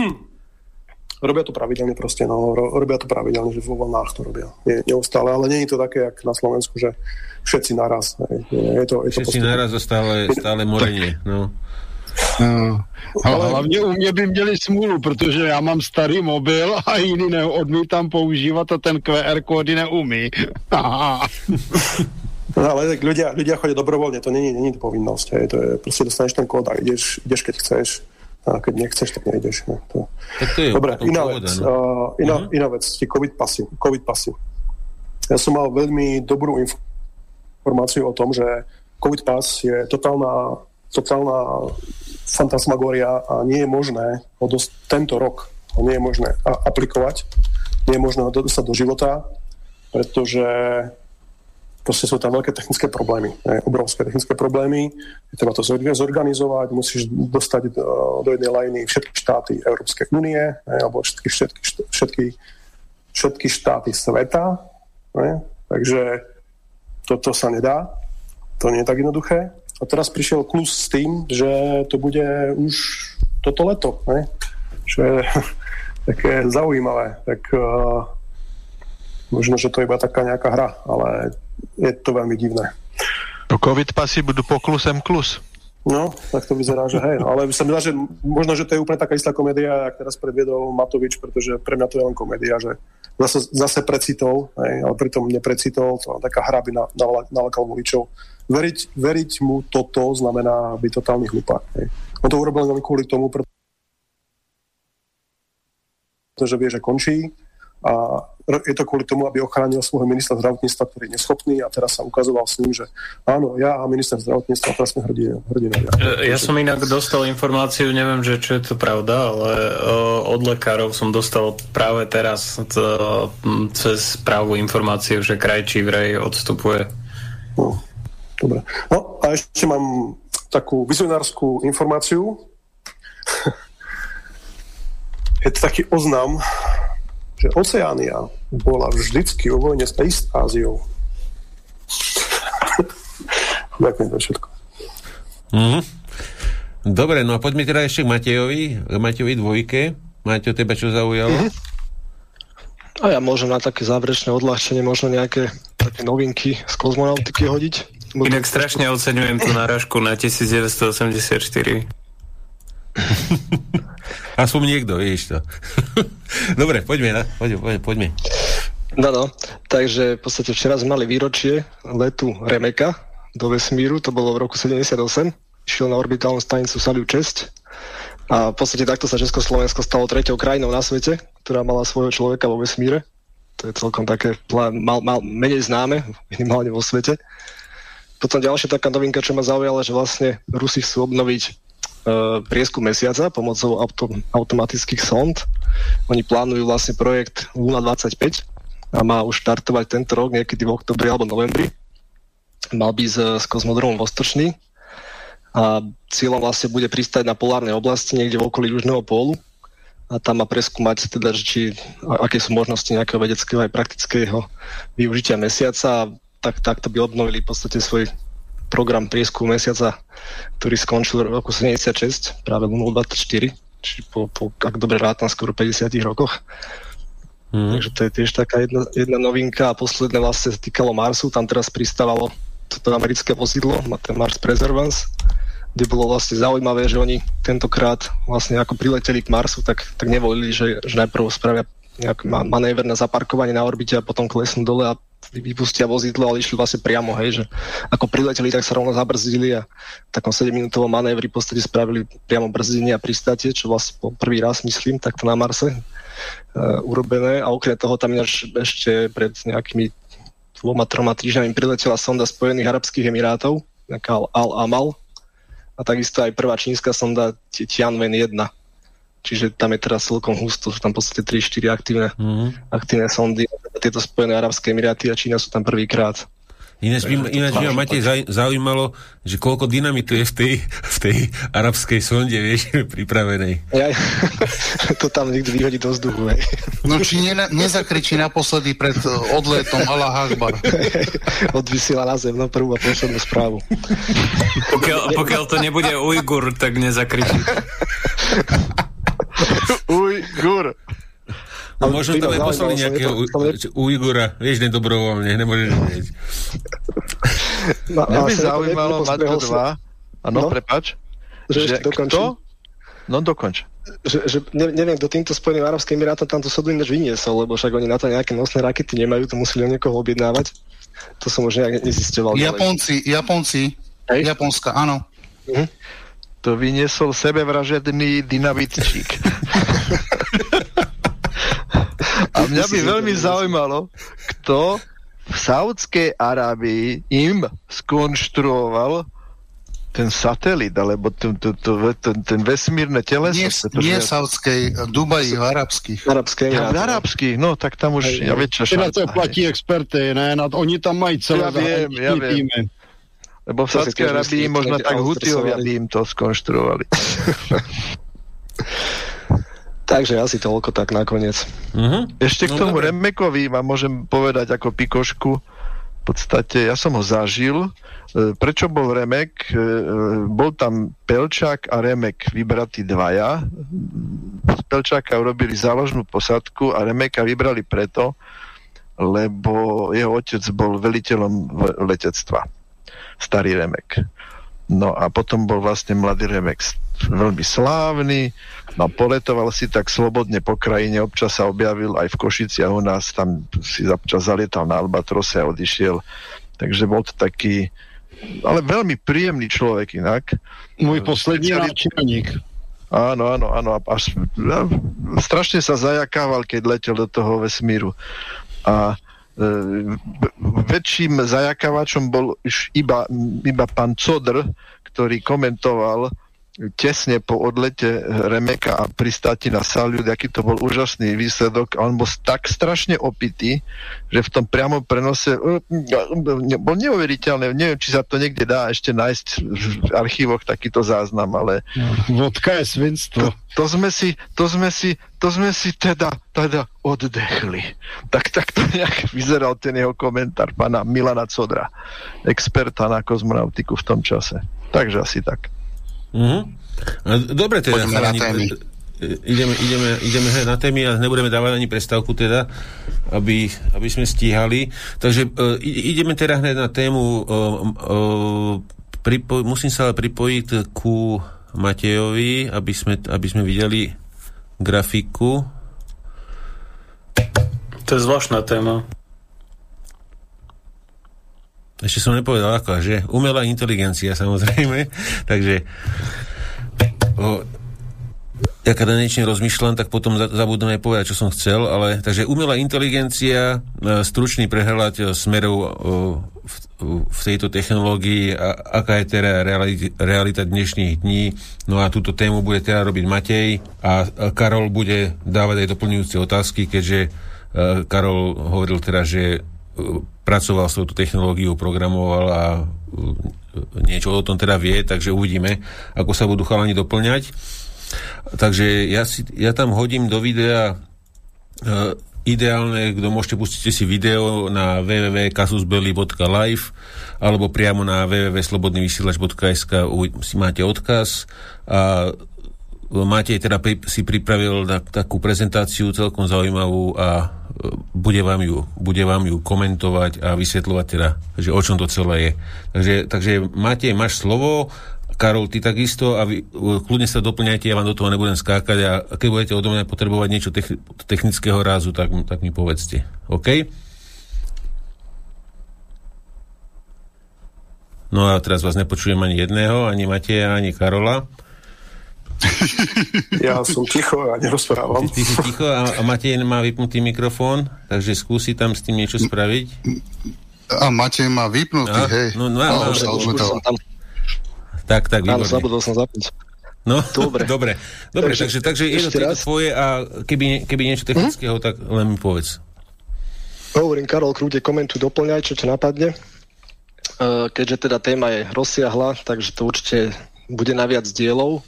D: robia to pravidelne proste, no, robia to pravidelne, že vo vlnách to robia. Je neustále, ale nie je to také, jak na Slovensku, že všetci naraz. Je to, je
A: to všetci naraz a stále, stále morenie. No.
C: No. Ale... Hlavně u mě by měli smůlu, protože já mám starý mobil a jiný neodmítám používat a ten QR kódy neumí. *laughs*
D: no, ale tak ľudia, ľudia chodia dobrovoľne, to není, není to povinnosť. Hej. To je, proste dostaneš ten kód a ideš, ideš keď chceš. A keď nechceš, tak nejdeš. Ne. To... Tak to je Dobre, iná vec. No. Uh, iná, uh-huh. iná vec, tie COVID pasy. COVID pasy. Ja som mal veľmi dobrú informáciu o tom, že COVID pas je totálna, totálna fantasmagória a nie je možné ho dosť, tento rok ho nie je možné aplikovať, nie je možné ho dostať do života, pretože proste sú tam veľké technické problémy, ne, obrovské technické problémy, treba to zorganizovať, musíš dostať do, jednej lajny všetky štáty Európskej únie, alebo všetky, všetky, všetky, všetky štáty sveta, ne, takže toto sa nedá, to nie je tak jednoduché. A teraz prišiel klus s tým, že to bude už toto leto, ne? čo je *laughs* také zaujímavé. Tak uh, možno, že to je iba taká nejaká hra, ale je to veľmi divné.
H: To covid pasy budú poklusem klus.
D: No, tak to vyzerá, že hej. Ale sa mi že možno, že to je úplne taká istá komédia, ak teraz predviedol Matovič, pretože pre mňa to je len komédia, že zase, zase precitol, hej, ale pritom neprecitol, to taká hra by nalakal voličov veriť, veriť mu toto znamená byť totálny hlupák. On to urobil len kvôli tomu, pretože vie, že končí a je to kvôli tomu, aby ochránil svojho ministra zdravotníctva, ktorý je neschopný a teraz sa ukazoval s ním, že áno, ja a minister zdravotníctva teraz sme hrdí, hrdí na
F: ja. ja som inak dostal informáciu, neviem, že čo je to pravda, ale od lekárov som dostal práve teraz cez správu informáciu, že krajčí vraj odstupuje.
D: No. Dobre. No a ešte mám takú vizionárskú informáciu. *laughs* Je to taký oznam, že Oceánia bola vždycky o vojne s East Áziou. *laughs* Ďakujem za všetko.
A: Mm-hmm. Dobre, no a poďme teda ešte k Matejovi, k Matejovi dvojke. Máte o teba čo zaujalo? Mm-hmm.
G: A ja môžem na také záverečné odľahčenie možno nejaké také novinky z kozmonautiky hodiť.
F: Inak strašne oceňujem tú náražku na 1984. *laughs*
A: Aspoň niekto, vieš to. *laughs* Dobre, poďme, na, poďme, poďme, poďme.
G: No, no, takže v podstate včera sme mali výročie letu Remeka do vesmíru, to bolo v roku 78, išiel na orbitálnu stanicu Salyut 6 a v podstate takto sa Československo stalo treťou krajinou na svete, ktorá mala svojho človeka vo vesmíre. To je celkom také mal, mal, menej známe, minimálne vo svete. Potom ďalšia taká novinka, čo ma zaujala, že vlastne Rusi chcú obnoviť e, prieskum mesiaca pomocou auto, automatických sond. Oni plánujú vlastne projekt Luna 25 a má už štartovať tento rok niekedy v oktobri alebo novembri. Mal by s, s kozmodromom Vostočný a cieľom vlastne bude pristať na polárnej oblasti niekde v okolí južného pólu a tam má preskúmať teda, či, aké sú možnosti nejakého vedeckého aj praktického využitia mesiaca tak, takto by obnovili v podstate svoj program prieskumu mesiaca, ktorý skončil v roku 76, práve v 24, čiže po, po ak dobre rátam, skoro 50 rokoch. Mm. Takže to je tiež taká jedna, jedna novinka a posledné vlastne sa týkalo Marsu, tam teraz pristávalo toto americké vozidlo, ten Mars Preservance, kde bolo vlastne zaujímavé, že oni tentokrát vlastne ako prileteli k Marsu, tak, tak nevolili, že, že najprv spravia nejaký manéver na zaparkovanie na orbite a potom klesnú dole a vypustia vozidlo, ale išli vlastne priamo, hej, že ako prileteli, tak sa rovno zabrzdili a takom 7-minútovom manévri v podstate spravili priamo brzdenie a pristátie, čo vlastne po prvý raz, myslím, takto na Marse uh, urobené. A okrem toho tam ináč ešte pred nejakými dvoma, troma týždňami priletela sonda Spojených Arabských Emirátov, nejaká Al-Amal a takisto aj prvá čínska sonda Tianwen 1 čiže tam je teraz celkom husto, sú tam v podstate 3-4 aktívne, mm-hmm. aktívne sondy. Tieto Spojené Arabské Emiráty a Čína sú tam prvýkrát.
A: Ináč by, ináč by ma Matej zaujímalo, že koľko dynamitu je v tej, v tej arabskej sonde, vieš, *laughs* pripravenej.
G: Ja, *laughs* to tam nikdy vyhodí do vzduchu. Hej.
B: No či ne, nezakričí naposledy pred odletom Allah Akbar. *laughs*
G: Odvysiela na zem, no prvú a poslednú správu.
F: Pokiaľ, pokiaľ to nebude Ujgur, tak nezakričí.
H: Ujgur.
A: No možno tam aj poslali nejakého Ujgura, vieš, nedobrovoľne, nemôžeš vedieť.
H: No, Mňa by zaujímalo, Maťko 2, áno, no? prepač,
G: že, že kto?
H: No dokonč.
G: Že, že ne, neviem, kto týmto Spojeným Arabským Emirátom tamto sodu ináč vyniesol, lebo však oni na to nejaké nosné rakety nemajú, to museli o niekoho objednávať. To som už nejak nezistoval.
B: Japonci. Japonci, Hej? Japonska, áno. Uh-huh
H: to vyniesol sebevražedný dynamitčík. A mňa by veľmi zaujímalo, kto v Saudskej Arábii im skonštruoval ten satelit, alebo ten, ten, ten, ten vesmírne teleso.
B: Nie, nie Saudskej, Dubaji, v arabských.
H: Arabskej, ja, v arabských, no tak tam už je väčšia šanca.
B: to platí experty, ne? Oni tam mají celé
H: ja viem, ja viem. Lebo v Sádskej Arabii možno tak Hutiovia by im to skonštruovali. *laughs*
G: Takže asi toľko tak nakoniec.
H: Uh-huh. Ešte k no, tomu dobre. Remekovi vám môžem povedať ako pikošku. V podstate ja som ho zažil. E, prečo bol Remek? E, bol tam Pelčák a Remek vybratí dvaja. Z Pelčáka urobili záložnú posadku a Remeka vybrali preto, lebo jeho otec bol veliteľom letectva starý Remek. No a potom bol vlastne mladý Remek veľmi slávny, no poletoval si tak slobodne po krajine, občas sa objavil aj v Košici a u nás tam si občas zalietal na Albatrose a odišiel. Takže bol to taký, ale veľmi príjemný človek inak.
B: Môj posledný náčelník.
H: Áno, áno, áno. Až, strašne sa zajakával, keď letel do toho vesmíru. A väčším zajakávačom bol iba, iba pán Codr, ktorý komentoval tesne po odlete Remeka a pristáti na Saliud, aký to bol úžasný výsledok. A on bol tak strašne opitý, že v tom priamom prenose e, bol neuveriteľné. Neviem, či sa to niekde dá ešte nájsť v archívoch takýto záznam, ale...
B: Vodka je svinstvo.
H: To, to, sme si, to, sme si, to sme si teda, teda oddechli. Tak, tak to nejak vyzeral ten jeho komentár pána Milana Codra, experta na kozmonautiku v tom čase. Takže asi tak.
A: Mm-hmm. Dobre, teda.
B: Poďme na témy.
A: Ideme, ideme, ideme na témy a nebudeme dávať ani prestávku teda, aby, aby sme stíhali. Takže uh, ideme teda hneď na tému. Uh, uh, pripo- musím sa ale pripojiť ku Matejovi, aby sme, aby sme videli grafiku.
F: To je zvláštna téma.
A: Ešte som nepovedal ako, že? Umelá inteligencia, samozrejme. *laughs* Takže o, ja keď niečo rozmýšľam, tak potom zabudnem aj povedať, čo som chcel, ale takže umelá inteligencia, e, stručný prehľad e, smerov e, v, v tejto technológii, a, aká je teda realita, realita dnešných dní. No a túto tému bude teda robiť Matej a Karol bude dávať aj doplňujúce otázky, keďže Karol hovoril teda, že pracoval s touto technológiou, programoval a niečo o tom teda vie, takže uvidíme, ako sa budú chalani doplňať. Takže ja, si, ja tam hodím do videa uh, ideálne, kto môžete, pustíte si video na www.kasusbelly.live alebo priamo na www.slobodnyvysielač.sk si máte odkaz a máte teda si pripravil tak, takú prezentáciu celkom zaujímavú a e, bude vám ju, bude vám ju komentovať a vysvetľovať teda, že o čom to celé je. Takže, takže máte, máš slovo Karol, ty takisto a vy kľudne sa doplňajte, ja vám do toho nebudem skákať a keď budete odo mňa potrebovať niečo technického rázu, tak, tak mi povedzte. OK? No a teraz vás nepočujem ani jedného, ani Mateja, ani Karola.
D: Ja som ticho a nerozprávam.
A: Ty, ty si ticho a, a Matej má vypnutý mikrofón, takže skúsi tam s tým niečo spraviť.
B: A Matej má vypnutý, a, hej. No, no, no, no, no, no, no,
A: tak, tak,
G: výborne. Áno, zabudol som zapnúť.
A: No, dobre. *laughs* dobre, dobre takže, takže, takže je to tvoje a keby, keby niečo technického, hm? tak len mi povedz.
G: Hovorím, Karol Krúte, komentuj, doplňaj, čo ťa napadne. Uh, keďže teda téma je rozsiahla, takže to určite bude na viac dielov,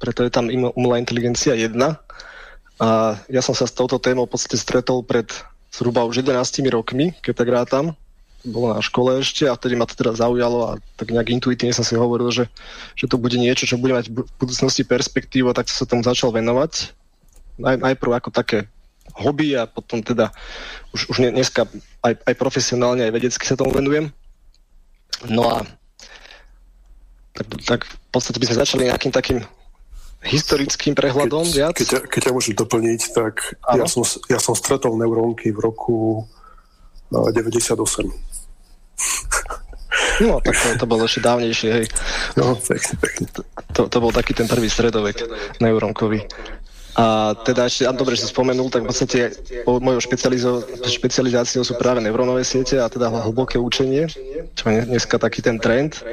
G: preto je tam umelá inteligencia jedna. A ja som sa s touto témou v podstate stretol pred zhruba už 11 rokmi, keď tak rátam bolo na škole ešte a vtedy ma to teda zaujalo a tak nejak intuitívne som si hovoril, že, že to bude niečo, čo bude mať v budúcnosti perspektívu, tak som sa tomu začal venovať. Naj, najprv ako také hobby a potom teda už, už dneska aj, aj profesionálne, aj vedecky sa tomu venujem. No a tak, tak v podstate by sme začali nejakým takým historickým prehľadom keď, viac.
D: Keď, ťa, keď ťa môžem doplniť, tak ja som, ja som stretol neurónky v roku 98. *laughs*
G: No, tak to, to bolo ešte dávnejšie, hej.
D: No, pekne, pekne.
G: To, to bol taký ten prvý stredovek neurónkový. A teda ešte, a dobre, že si spomenul, tak v podstate mojou špecializáciou sú práve neurónové siete a teda hlboké učenie, čo je dneska taký ten trend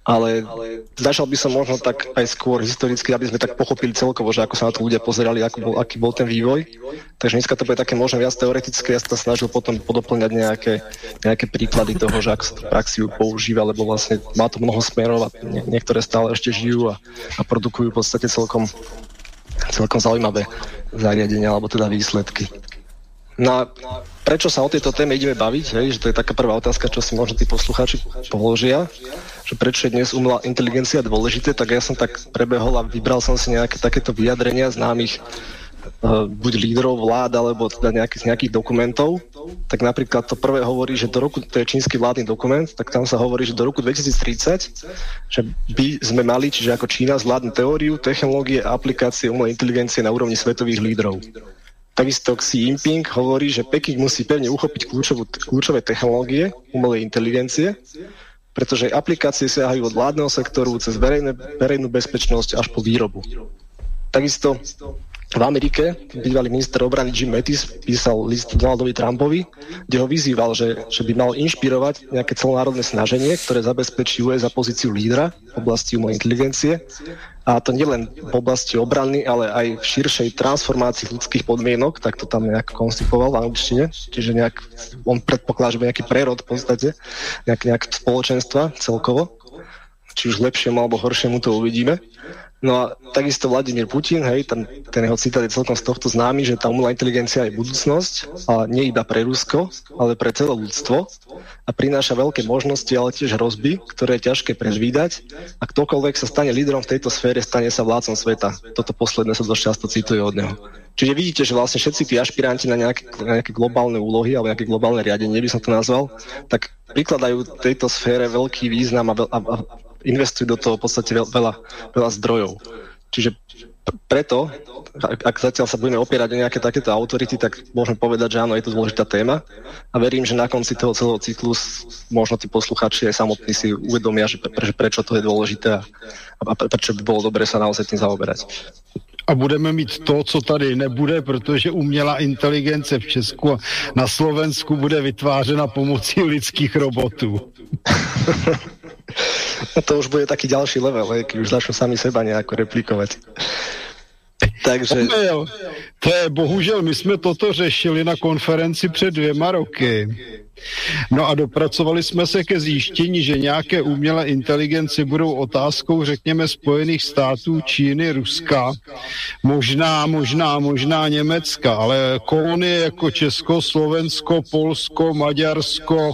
G: ale začal by som možno tak aj skôr historicky, aby sme tak pochopili celkovo, že ako sa na to ľudia pozerali, ako bol, aký bol ten vývoj. Takže dneska to bude také možno viac teoretické, ja sa snažil potom podoplňať nejaké, nejaké príklady toho, že ako sa to praxi používa, lebo vlastne má to mnoho smerov a nie, niektoré stále ešte žijú a, a produkujú v podstate celkom, celkom zaujímavé zariadenia alebo teda výsledky. No prečo sa o tejto téme ideme baviť, hej, že to je taká prvá otázka, čo si možno tí poslucháči položia, že prečo je dnes umelá inteligencia dôležité, tak ja som tak prebehol a vybral som si nejaké takéto vyjadrenia známych uh, buď lídrov vlád, alebo teda nejaký, z nejakých dokumentov. Tak napríklad to prvé hovorí, že do roku, to je čínsky vládny dokument, tak tam sa hovorí, že do roku 2030, že by sme mali, čiže ako Čína, zvládnu teóriu, technológie a aplikácie umelej inteligencie na úrovni svetových lídrov. Takisto Xi Jinping hovorí, že Peking musí pevne uchopiť kľúčovú, kľúčové technológie umelej inteligencie, pretože aplikácie siahajú od vládneho sektoru cez verejné, verejnú bezpečnosť až po výrobu. Takisto v Amerike bývalý minister obrany Jim Mattis písal list Donaldovi Trumpovi, kde ho vyzýval, že, že by mal inšpirovať nejaké celonárodné snaženie, ktoré zabezpečí US za pozíciu lídra v oblasti umelej inteligencie. A to nielen v oblasti obrany, ale aj v širšej transformácii ľudských podmienok, tak to tam nejak koncipoval v angličtine. Čiže nejak, on predpokladá, že nejaký prerod v podstate, nejak, nejak spoločenstva celkovo či už lepšiemu alebo horšiemu to uvidíme. No a takisto Vladimír Putin, hej, ten, ten jeho citát je celkom z tohto známy, že tá umelá inteligencia je budúcnosť, a nie iba pre Rusko, ale pre celé ľudstvo a prináša veľké možnosti, ale tiež hrozby, ktoré je ťažké predvídať a ktokoľvek sa stane lídrom v tejto sfére, stane sa vládcom sveta. Toto posledné sa dosť často cituje od neho. Čiže vidíte, že vlastne všetci tí ašpiranti na nejaké, na nejaké globálne úlohy alebo nejaké globálne riadenie, by som to nazval, tak prikladajú tejto sfére veľký význam a, a, a investujú do toho v podstate veľa, veľa zdrojov. Čiže preto, ak, ak zatiaľ sa budeme opierať o nejaké takéto autority, tak môžem povedať, že áno, je to dôležitá téma a verím, že na konci toho celého cyklu možno tí posluchači aj samotní si uvedomia, že, pre, že prečo to je dôležité a, a prečo by bolo dobre sa naozaj tým zaoberať
C: a budeme mít to, co tady nebude, protože umělá inteligence v Česku a na Slovensku bude vytvářena pomocí lidských robotů. *laughs* *laughs*
G: to už bude taký ďalší level, keď už začnú sami seba nejako replikovať.
C: Takže... To je bohužel, my jsme toto řešili na konferenci před dvěma roky. No a dopracovali jsme se ke zjištění, že nějaké umělé inteligenci budou otázkou, řekněme, Spojených států, Číny, Ruska, možná, možná, možná Německa, ale kolonie jako Česko, Slovensko, Polsko, Maďarsko,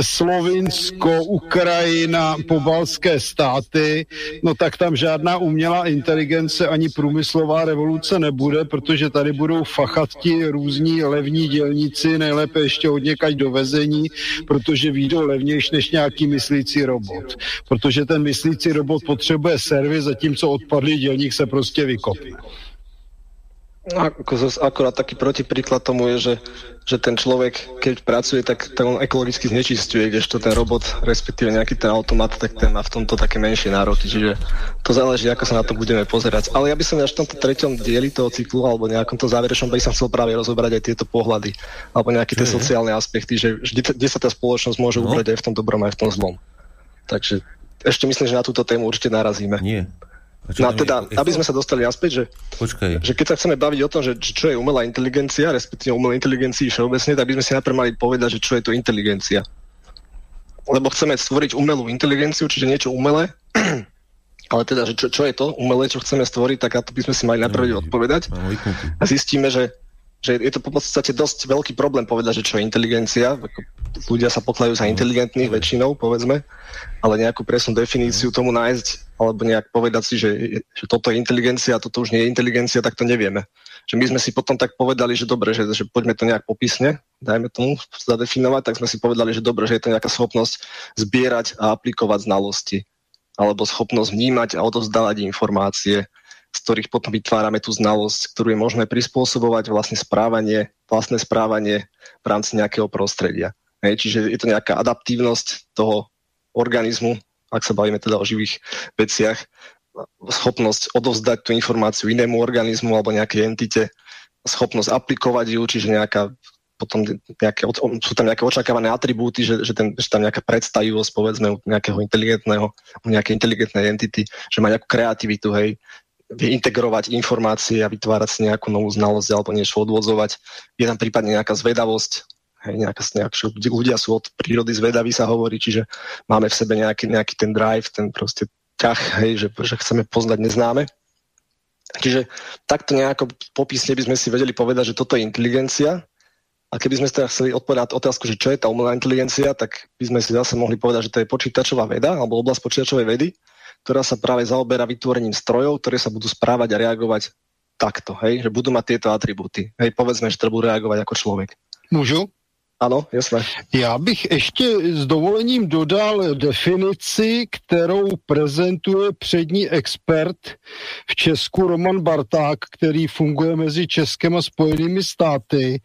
C: Slovinsko, Ukrajina, pobalské státy, no tak tam žádná umělá inteligence ani průmyslová revoluce nebude, protože tady budou fachat ti různí levní dělníci, nejlépe ještě odněkať dovezení vězení, protože výjdou levnější než nějaký myslící robot. Protože ten myslící robot potřebuje servis, zatímco odpadlý dělník se prostě vykopí.
G: Ako akorát taký protipríklad tomu je, že, že ten človek, keď pracuje, tak, tak on ekologicky znečistuje, kdežto ten robot, respektíve nejaký ten automat, tak ten má v tomto také menšie nároky. Čiže to záleží, ako sa na to budeme pozerať. Ale ja by som až v tomto treťom dieli toho cyklu, alebo nejakom to záverečnom, by som chcel práve rozobrať aj tieto pohľady, alebo nejaké tie sociálne aspekty, že kde sa tá spoločnosť môže no. ubrať aj v tom dobrom, aj v tom zlom. Takže ešte myslím, že na túto tému určite narazíme.
A: Nie.
G: No a teda, aby sme sa dostali naspäť, že, Počkaj. že keď sa chceme baviť o tom, že čo je umelá inteligencia, respektíve umelá inteligencii všeobecne, tak by sme si najprv mali povedať, že čo je to inteligencia. Lebo chceme stvoriť umelú inteligenciu, čiže niečo umelé, *clears throat* ale teda, že čo, čo je to umelé, čo chceme stvoriť, tak to by sme si mali najprv odpovedať. A zistíme, že že je to v podstate dosť veľký problém povedať, že čo je inteligencia. Ľudia sa poklajú za inteligentných väčšinou, povedzme, ale nejakú presnú definíciu tomu nájsť, alebo nejak povedať si, že, že toto je inteligencia toto už nie je inteligencia, tak to nevieme. Že my sme si potom tak povedali, že dobre, že, že poďme to nejak popisne, dajme tomu zadefinovať, tak sme si povedali, že dobre, že je to nejaká schopnosť zbierať a aplikovať znalosti alebo schopnosť vnímať a odovzdávať informácie, z ktorých potom vytvárame tú znalosť, ktorú je možné prispôsobovať vlastne správanie, vlastné správanie v rámci nejakého prostredia. Hej, čiže je to nejaká adaptívnosť toho organizmu, ak sa bavíme teda o živých veciach, schopnosť odovzdať tú informáciu inému organizmu alebo nejakej entite, schopnosť aplikovať ju, čiže nejaká potom nejaké, sú tam nejaké očakávané atribúty, že, že, ten, že tam nejaká predstavivosť, povedzme, u nejakého inteligentného, u nejakej inteligentnej entity, že má nejakú kreativitu, hej, integrovať informácie a vytvárať si nejakú novú znalosť alebo niečo odvodzovať. Je tam prípadne nejaká zvedavosť, hej, nejaká, nejaká, ľudia sú od prírody zvedaví sa hovorí, čiže máme v sebe nejaký, nejaký ten drive, ten proste ťah, hej, že, že chceme poznať neznáme. Čiže takto nejako popisne by sme si vedeli povedať, že toto je inteligencia, a keby sme teda chceli odpovedať otázku, že čo je tá umelá inteligencia, tak by sme si zase mohli povedať, že to je počítačová veda alebo oblasť počítačovej vedy, ktorá sa práve zaoberá vytvorením strojov, ktoré sa budú správať a reagovať takto, hej, že budú mať tieto atributy. Hej, povedzme, že to budú reagovať ako človek.
C: Můžu?
G: Ano, jasné.
C: Já bych ještě s dovolením dodal definici, kterou prezentuje přední expert v Česku Roman Barták, který funguje mezi Českem a Spojenými státy.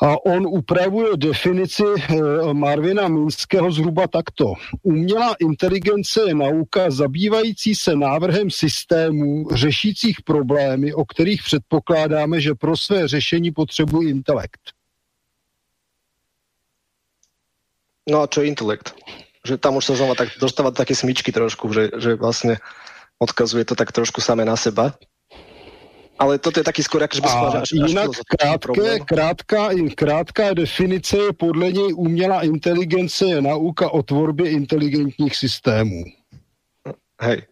C: A on upravuje definici eh, Marvina Minského zhruba takto. Umělá inteligence je nauka zabývající se návrhem systémů řešících problémy, o kterých předpokládáme, že pro své řešení potřebují intelekt.
G: No a čo intelekt? Že tam už sa znova tak dostáva také smyčky trošku, že, že vlastne odkazuje to tak trošku samé na seba ale toto je taký skôr, akože by som
C: až, jinak až krátké, krátká, krátká definice je podle něj umělá inteligence je nauka o tvorbě inteligentních systémů.
G: Hej.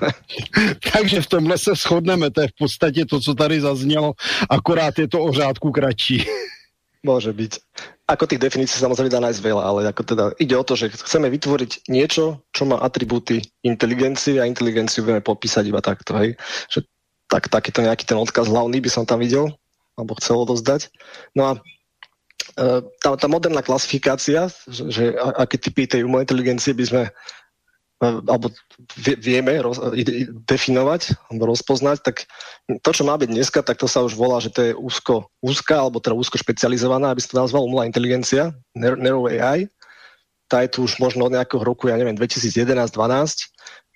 G: *laughs*
C: Takže v tomhle se shodneme, to je v podstatě to, co tady zaznělo, akorát je to o řádku kratší. *laughs*
G: Môže byť. Ako tých definícií samozrejme dá nájsť veľa, ale ako teda ide o to, že chceme vytvoriť niečo, čo má atribúty inteligencie a inteligenciu vieme popísať iba takto. Hej? Že tak takýto nejaký ten odkaz hlavný by som tam videl, alebo chcel odozdať. No a e, tá, tá moderná klasifikácia, že, že aké typy tej umelej inteligencie by sme alebo vieme roz, definovať alebo rozpoznať, tak to, čo má byť dneska, tak to sa už volá, že to je úzko, úzka alebo teda úzko špecializovaná, aby sa to nazval umelá inteligencia, Neuro AI. Tá je tu už možno od nejakého roku, ja neviem, 2011-12.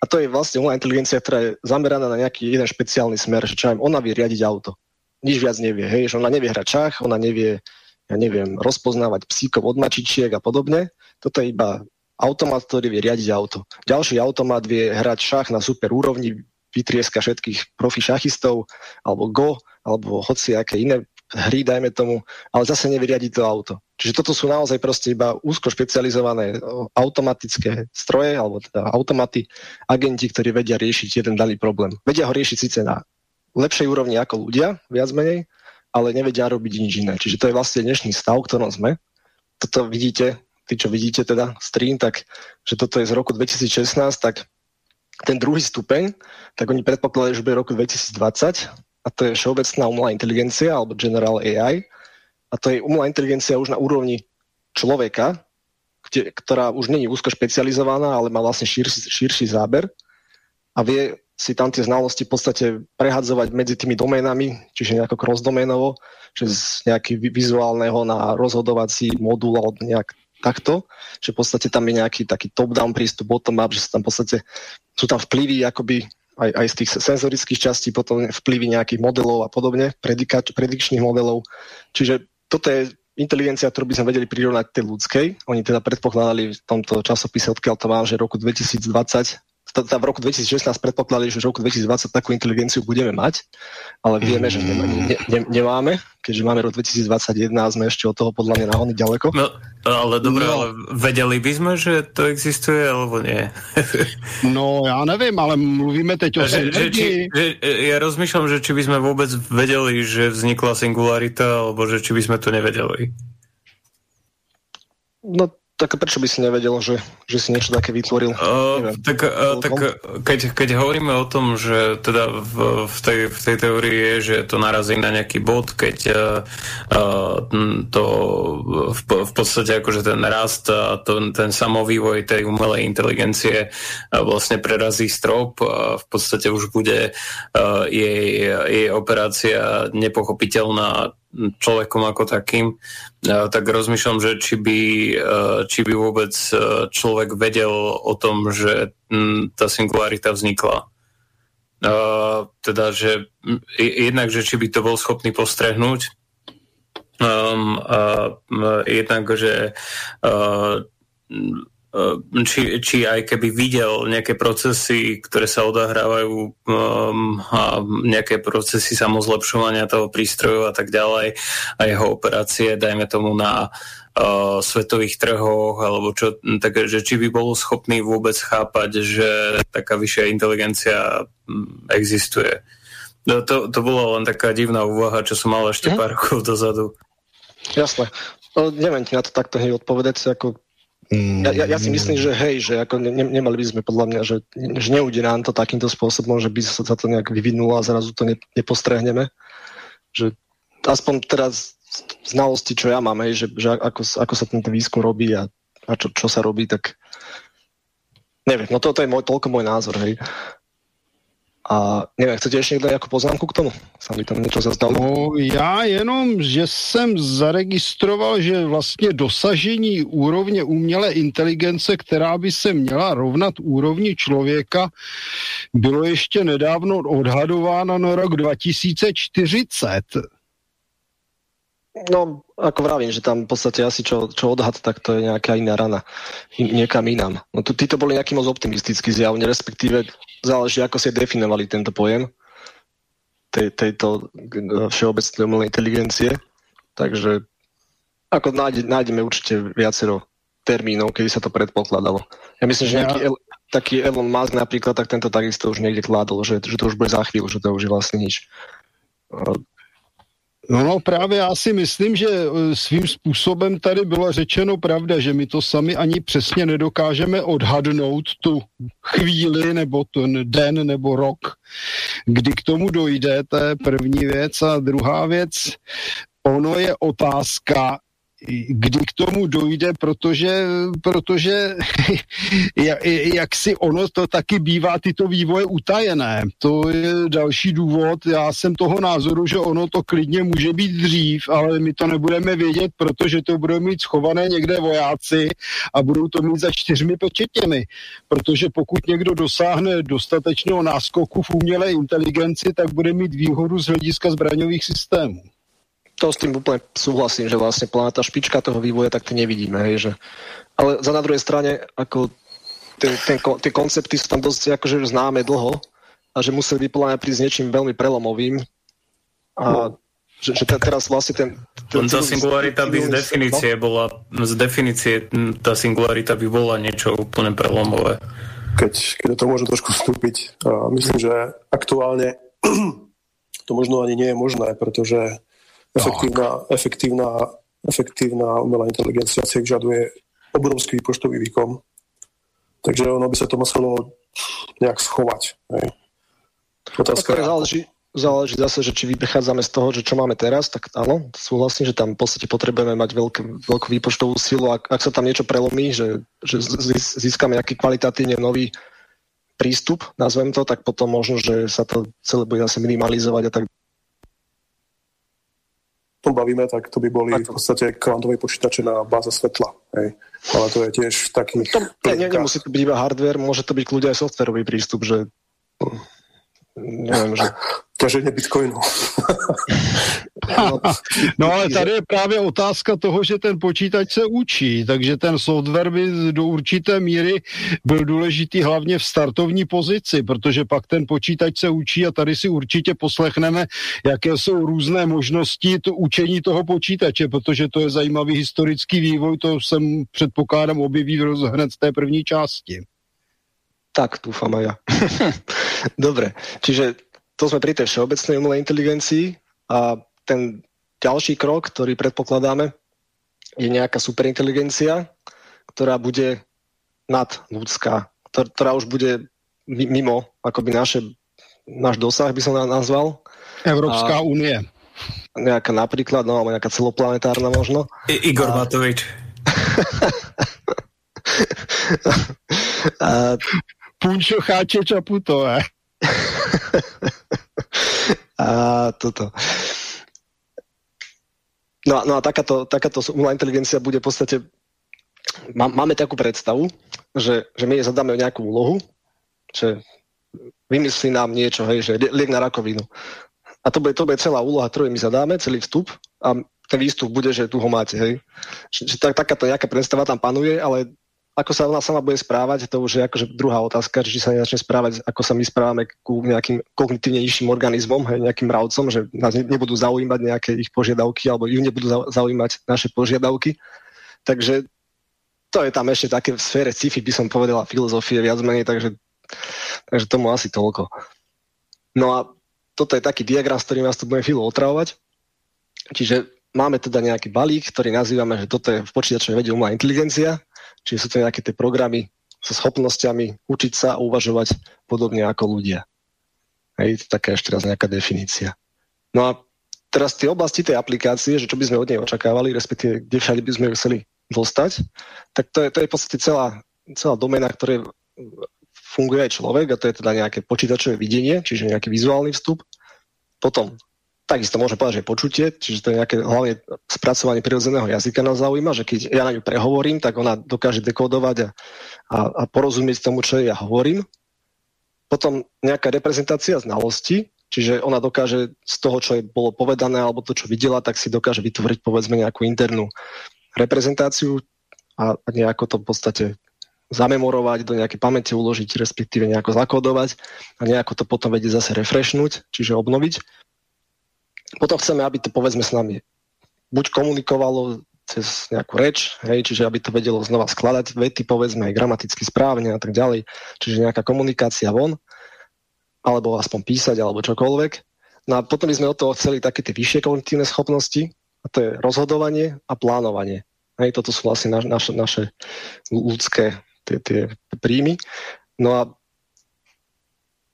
G: A to je vlastne umelá inteligencia, ktorá je zameraná na nejaký jeden špeciálny smer, že čo aj ona vie riadiť auto. Nič viac nevie, hej, že ona nevie hrať čach, ona nevie, ja neviem, rozpoznávať psíkov od mačičiek a podobne. Toto je iba automat, ktorý vie riadiť auto. Ďalší automat vie hrať šach na super úrovni, vytrieska všetkých profi šachistov, alebo Go, alebo hoci aké iné hry, dajme tomu, ale zase nevie riadiť to auto. Čiže toto sú naozaj proste iba úzko špecializované automatické stroje, alebo teda automaty, agenti, ktorí vedia riešiť jeden daný problém. Vedia ho riešiť síce na lepšej úrovni ako ľudia, viac menej, ale nevedia robiť nič iné. Čiže to je vlastne dnešný stav, ktorom sme. Toto vidíte tí, čo vidíte teda stream, tak že toto je z roku 2016, tak ten druhý stupeň, tak oni predpokladajú, že bude roku 2020 a to je všeobecná umelá inteligencia alebo General AI a to je umelá inteligencia už na úrovni človeka, kde, ktorá už není úzko špecializovaná, ale má vlastne širší, širší záber a vie si tam tie znalosti v podstate prehadzovať medzi tými doménami, čiže nejako cross-doménovo, že z nejaký vizuálneho na rozhodovací modul alebo nejak takto, že v podstate tam je nejaký taký top-down prístup, bottom-up, že sú tam v podstate, sú tam vplyvy akoby aj, aj z tých senzorických častí, potom vplyvy nejakých modelov a podobne, predikčných modelov. Čiže toto je inteligencia, ktorú by sme vedeli prirovnať tej ľudskej. Oni teda predpokladali v tomto časopise, odkiaľ to mám, že roku 2020 teda v roku 2016 predpokladali, že v roku 2020 takú inteligenciu budeme mať, ale vieme, že nemá, ne, ne, nemáme, keďže máme rok 2021 a sme ešte od toho podľa mňa nahony ďaleko.
F: No, ale dobre, no. ale vedeli by sme, že to existuje, alebo nie? *laughs*
C: no, ja neviem, ale mluvíme teď o že, že, či,
F: že, Ja rozmýšľam, že či by sme vôbec vedeli, že vznikla singularita, alebo že či by sme to nevedeli.
G: No tak prečo by si nevedel, že, že si niečo také vytvoril? Uh,
F: tak uh, tak keď, keď hovoríme o tom, že teda v, v, tej, v tej teórii je, že to narazí na nejaký bod, keď uh, to v, v podstate akože ten rast a to, ten samovývoj tej umelej inteligencie uh, vlastne prerazí strop a v podstate už bude uh, jej, jej operácia nepochopiteľná človekom ako takým, tak rozmýšľam, že či by, či by vôbec človek vedel o tom, že tá singularita vznikla. Teda, že jednak, že či by to bol schopný postrehnúť, um, jednak, že či, či aj keby videl nejaké procesy, ktoré sa odahrávajú um, a nejaké procesy samozlepšovania toho prístroju a tak ďalej a jeho operácie, dajme tomu na uh, svetových trhoch alebo čo, tak, že či by bol schopný vôbec chápať, že taká vyššia inteligencia hm, existuje. No, to, to bola len taká divná úvaha, čo som mal ešte mm. pár rokov dozadu.
G: Jasné. No, neviem ti na to takto hneď odpovedať, ako ja, ja, ja si myslím, že hej, že ako ne, nemali by sme podľa mňa, že, že neujde nám to takýmto spôsobom, že by sa to nejak vyvinulo a zrazu to ne, nepostrehneme. Že aspoň teraz znalosti, čo ja mám, hej, že, že ako, ako sa tento výskum robí a, a čo, čo sa robí, tak neviem, no toto je môj, toľko môj názor, hej. A nevím, chcete ještě někdo jako poznámku k tomu? Sam mi tam něco zazdalo.
C: No, já jenom, že jsem zaregistroval, že vlastně dosažení úrovně umělé inteligence, která by se měla rovnat úrovni člověka, bylo ještě nedávno odhadováno na rok 2040.
G: No, ako vravím, že tam v podstate asi čo, čo odhad, tak to je nejaká iná rana. Niekam inám. No tu, títo boli nejaký moc optimistický zjavne, respektíve záleží, ako si definovali tento pojem tej, tejto všeobecnej umelej inteligencie. Takže ako nájde, nájdeme určite viacero termínov, kedy sa to predpokladalo. Ja myslím, že nejaký, ja... taký Elon Musk napríklad, tak tento takisto už niekde kládol, že, že to už bude za chvíľu, že to už je vlastne nič.
C: No, no právě já si myslím, že e, svým způsobem tady bylo řečeno pravda, že my to sami ani přesně nedokážeme odhadnout tu chvíli nebo ten den nebo rok, kdy k tomu dojde, to je první věc. A druhá věc, ono je otázka, kdy k tomu dojde, protože, protože *laughs* jak si ono to taky bývá tyto vývoje utajené. To je další důvod. Já jsem toho názoru, že ono to klidně může být dřív, ale my to nebudeme vědět, protože to budou mít schované někde vojáci a budou to mít za čtyřmi pečetěmi. Protože pokud někdo dosáhne dostatečného náskoku v umělé inteligenci, tak bude mít výhodu z hlediska zbraňových systémů
G: to s tým úplne súhlasím, že vlastne planéta špička toho vývoja, tak to nevidíme. Hej, že... Ale za na druhej strane, ako ten, ten, tie koncepty sú tam dosť akože známe dlho a že museli by podľa prísť niečím veľmi prelomovým a že, že teraz vlastne ten... ten
F: tá singularita by z definície no? bola, z definície tá singularita by bola niečo úplne prelomové.
D: Keď, keď to môžem trošku vstúpiť, uh, myslím, že aktuálne *clears throat* to možno ani nie je možné, pretože efektívna, efektívna, efektívna umelá inteligencia si vyžaduje obrovský výpočtový výkon. Takže ono by sa to muselo nejak schovať. Hej.
G: Otázka je... Záleží, záleží zase, že či vychádzame z toho, že čo máme teraz, tak áno, súhlasím, že tam v podstate potrebujeme mať veľk, veľkú výpočtovú silu. Ak, ak sa tam niečo prelomí, že, že získame nejaký kvalitatívne nový prístup, nazvem to, tak potom možno, že sa to celé bude zase minimalizovať a tak
D: tom bavíme, tak to by boli v podstate kvantové počítače na báze svetla. Hej. Ale to je tiež taký...
G: To, ne, nemusí to byť iba hardware, môže to byť kľudia aj softwarový prístup, že neviem, že *laughs*
D: ťaženie bitcoinu. *laughs*
C: no ale tady je právě otázka toho, že ten počítač se učí, takže ten software by do určité míry byl důležitý hlavně v startovní pozici, protože pak ten počítač se učí a tady si určitě poslechneme, jaké jsou různé možnosti to učení toho počítače, protože to je zajímavý historický vývoj, to jsem předpokládám objeví hned z té první části.
G: Tak, dúfam aj ja. *laughs* Dobre, čiže to sme pri tej všeobecnej umelej inteligencii a ten ďalší krok, ktorý predpokladáme, je nejaká superinteligencia, ktorá bude nadľudská, ktorá už bude mimo akoby naše, náš dosah, by som nazval.
C: Európska únie.
G: Nejaká napríklad, no, alebo nejaká celoplanetárna možno.
F: I, Igor a... Matovič. *laughs*
C: a, Punčo cháče Čaputové. *laughs*
G: a toto. No, no a takáto, takáto umelá inteligencia bude v podstate... Má, máme takú predstavu, že, že my jej zadáme nejakú úlohu, že vymyslí nám niečo, hej, že liek na rakovinu. A to bude, to bude celá úloha, ktorú my zadáme, celý vstup a ten výstup bude, že tu ho máte. Hej. Že, že tak, takáto nejaká predstava tam panuje, ale ako sa ona sama bude správať, to už je akože druhá otázka, či sa nezačne správať, ako sa my správame ku nejakým kognitívne nižším organizmom, hej, nejakým mravcom, že nás nebudú zaujímať nejaké ich požiadavky, alebo ju nebudú zaujímať naše požiadavky. Takže to je tam ešte také v sfére sci-fi, by som povedala, filozofie viac menej, takže, takže tomu asi toľko. No a toto je taký diagram, s ktorým nás tu budeme chvíľu otravovať. Čiže máme teda nejaký balík, ktorý nazývame, že toto je v počítačovej vede umelá inteligencia Čiže sú to nejaké tie programy so schopnosťami učiť sa a uvažovať podobne ako ľudia. Hej, to taká ešte raz nejaká definícia. No a teraz tie oblasti tej aplikácie, že čo by sme od nej očakávali, respektíve kde všade by sme ju chceli dostať, tak to je, to je v podstate celá, celá domena, ktoré funguje aj človek a to je teda nejaké počítačové videnie, čiže nejaký vizuálny vstup. Potom takisto môžem povedať, že počutie, čiže to je nejaké hlavne spracovanie prirodzeného jazyka nás zaujíma, že keď ja na ňu prehovorím, tak ona dokáže dekodovať a, a, a porozumieť tomu, čo ja hovorím. Potom nejaká reprezentácia znalosti, čiže ona dokáže z toho, čo je bolo povedané alebo to, čo videla, tak si dokáže vytvoriť povedzme nejakú internú reprezentáciu a, nejako to v podstate zamemorovať, do nejakej pamäte uložiť, respektíve nejako zakodovať a nejako to potom vedieť zase refreshnúť, čiže obnoviť. Potom chceme, aby to povedzme s nami buď komunikovalo cez nejakú reč, hej, čiže aby to vedelo znova skladať vety, povedzme aj gramaticky správne a tak ďalej, čiže nejaká komunikácia von, alebo aspoň písať, alebo čokoľvek. No a potom by sme od toho chceli také tie vyššie kognitívne schopnosti, a to je rozhodovanie a plánovanie. Hej, toto sú vlastne naš, naše, naše ľudské tie, tie príjmy. No a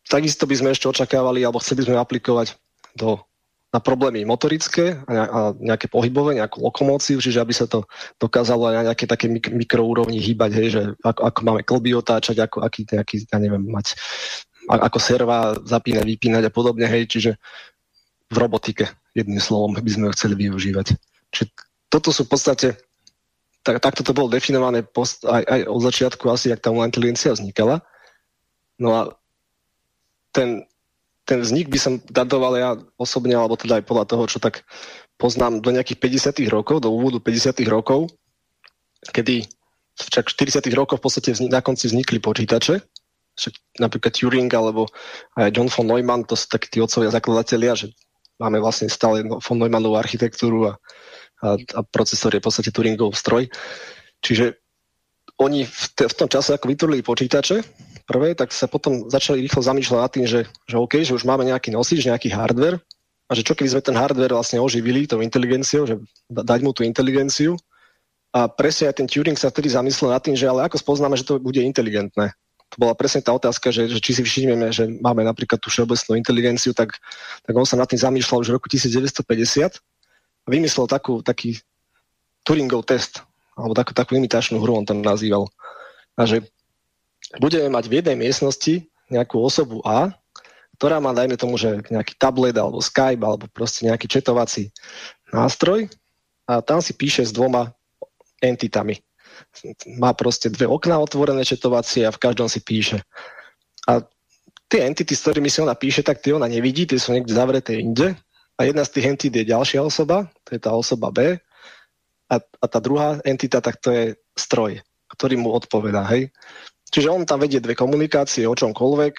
G: takisto by sme ešte očakávali, alebo chceli by sme aplikovať do na problémy motorické a nejaké pohybové, nejakú lokomóciu, čiže aby sa to dokázalo aj na nejaké také mik- mikroúrovni hýbať, hej, že ako, ako máme klby otáčať, ako aký nejaký, ja neviem, mať ako serva zapínať, vypínať a podobne, hej, čiže v robotike, jedným slovom, by sme ho chceli využívať. Čiže toto sú v podstate, tak, takto to bolo definované post, aj, aj od začiatku asi, jak tá umelá inteligencia vznikala. No a ten, ten vznik by som datoval ja osobne, alebo teda aj podľa toho, čo tak poznám do nejakých 50 rokov, do úvodu 50 rokov, kedy však v 40 rokoch v podstate vznik, na konci vznikli počítače, však napríklad Turing alebo aj John von Neumann, to sú takí tí otcovia zakladatelia, že máme vlastne stále von Neumannovú architektúru a, a, a procesor je v podstate Turingov stroj. Čiže oni v, te, v tom čase, ako vytvorili počítače prvé, tak sa potom začali rýchlo zamýšľať nad tým, že, že OK, že už máme nejaký nosič, nejaký hardware a že čo keby sme ten hardware vlastne oživili tou inteligenciou, že dať mu tú inteligenciu a presne aj ten Turing sa vtedy zamyslel nad tým, že ale ako spoznáme, že to bude inteligentné to bola presne tá otázka, že, že či si všimneme, že máme napríklad tú všeobecnú inteligenciu, tak, tak on sa nad tým zamýšľal už v roku 1950 a vymyslel takú, taký Turingov test, alebo takú, takú imitačnú hru, on to nazýval. A že budeme mať v jednej miestnosti nejakú osobu A, ktorá má, dajme tomu, že nejaký tablet alebo Skype alebo proste nejaký četovací nástroj a tam si píše s dvoma entitami má proste dve okná otvorené četovacie a v každom si píše. A tie entity, s ktorými si ona píše, tak tie ona nevidí, tie sú niekde zavreté inde. A jedna z tých entit je ďalšia osoba, to je tá osoba B. A, a tá druhá entita, tak to je stroj, ktorý mu odpovedá. Hej? Čiže on tam vedie dve komunikácie o čomkoľvek,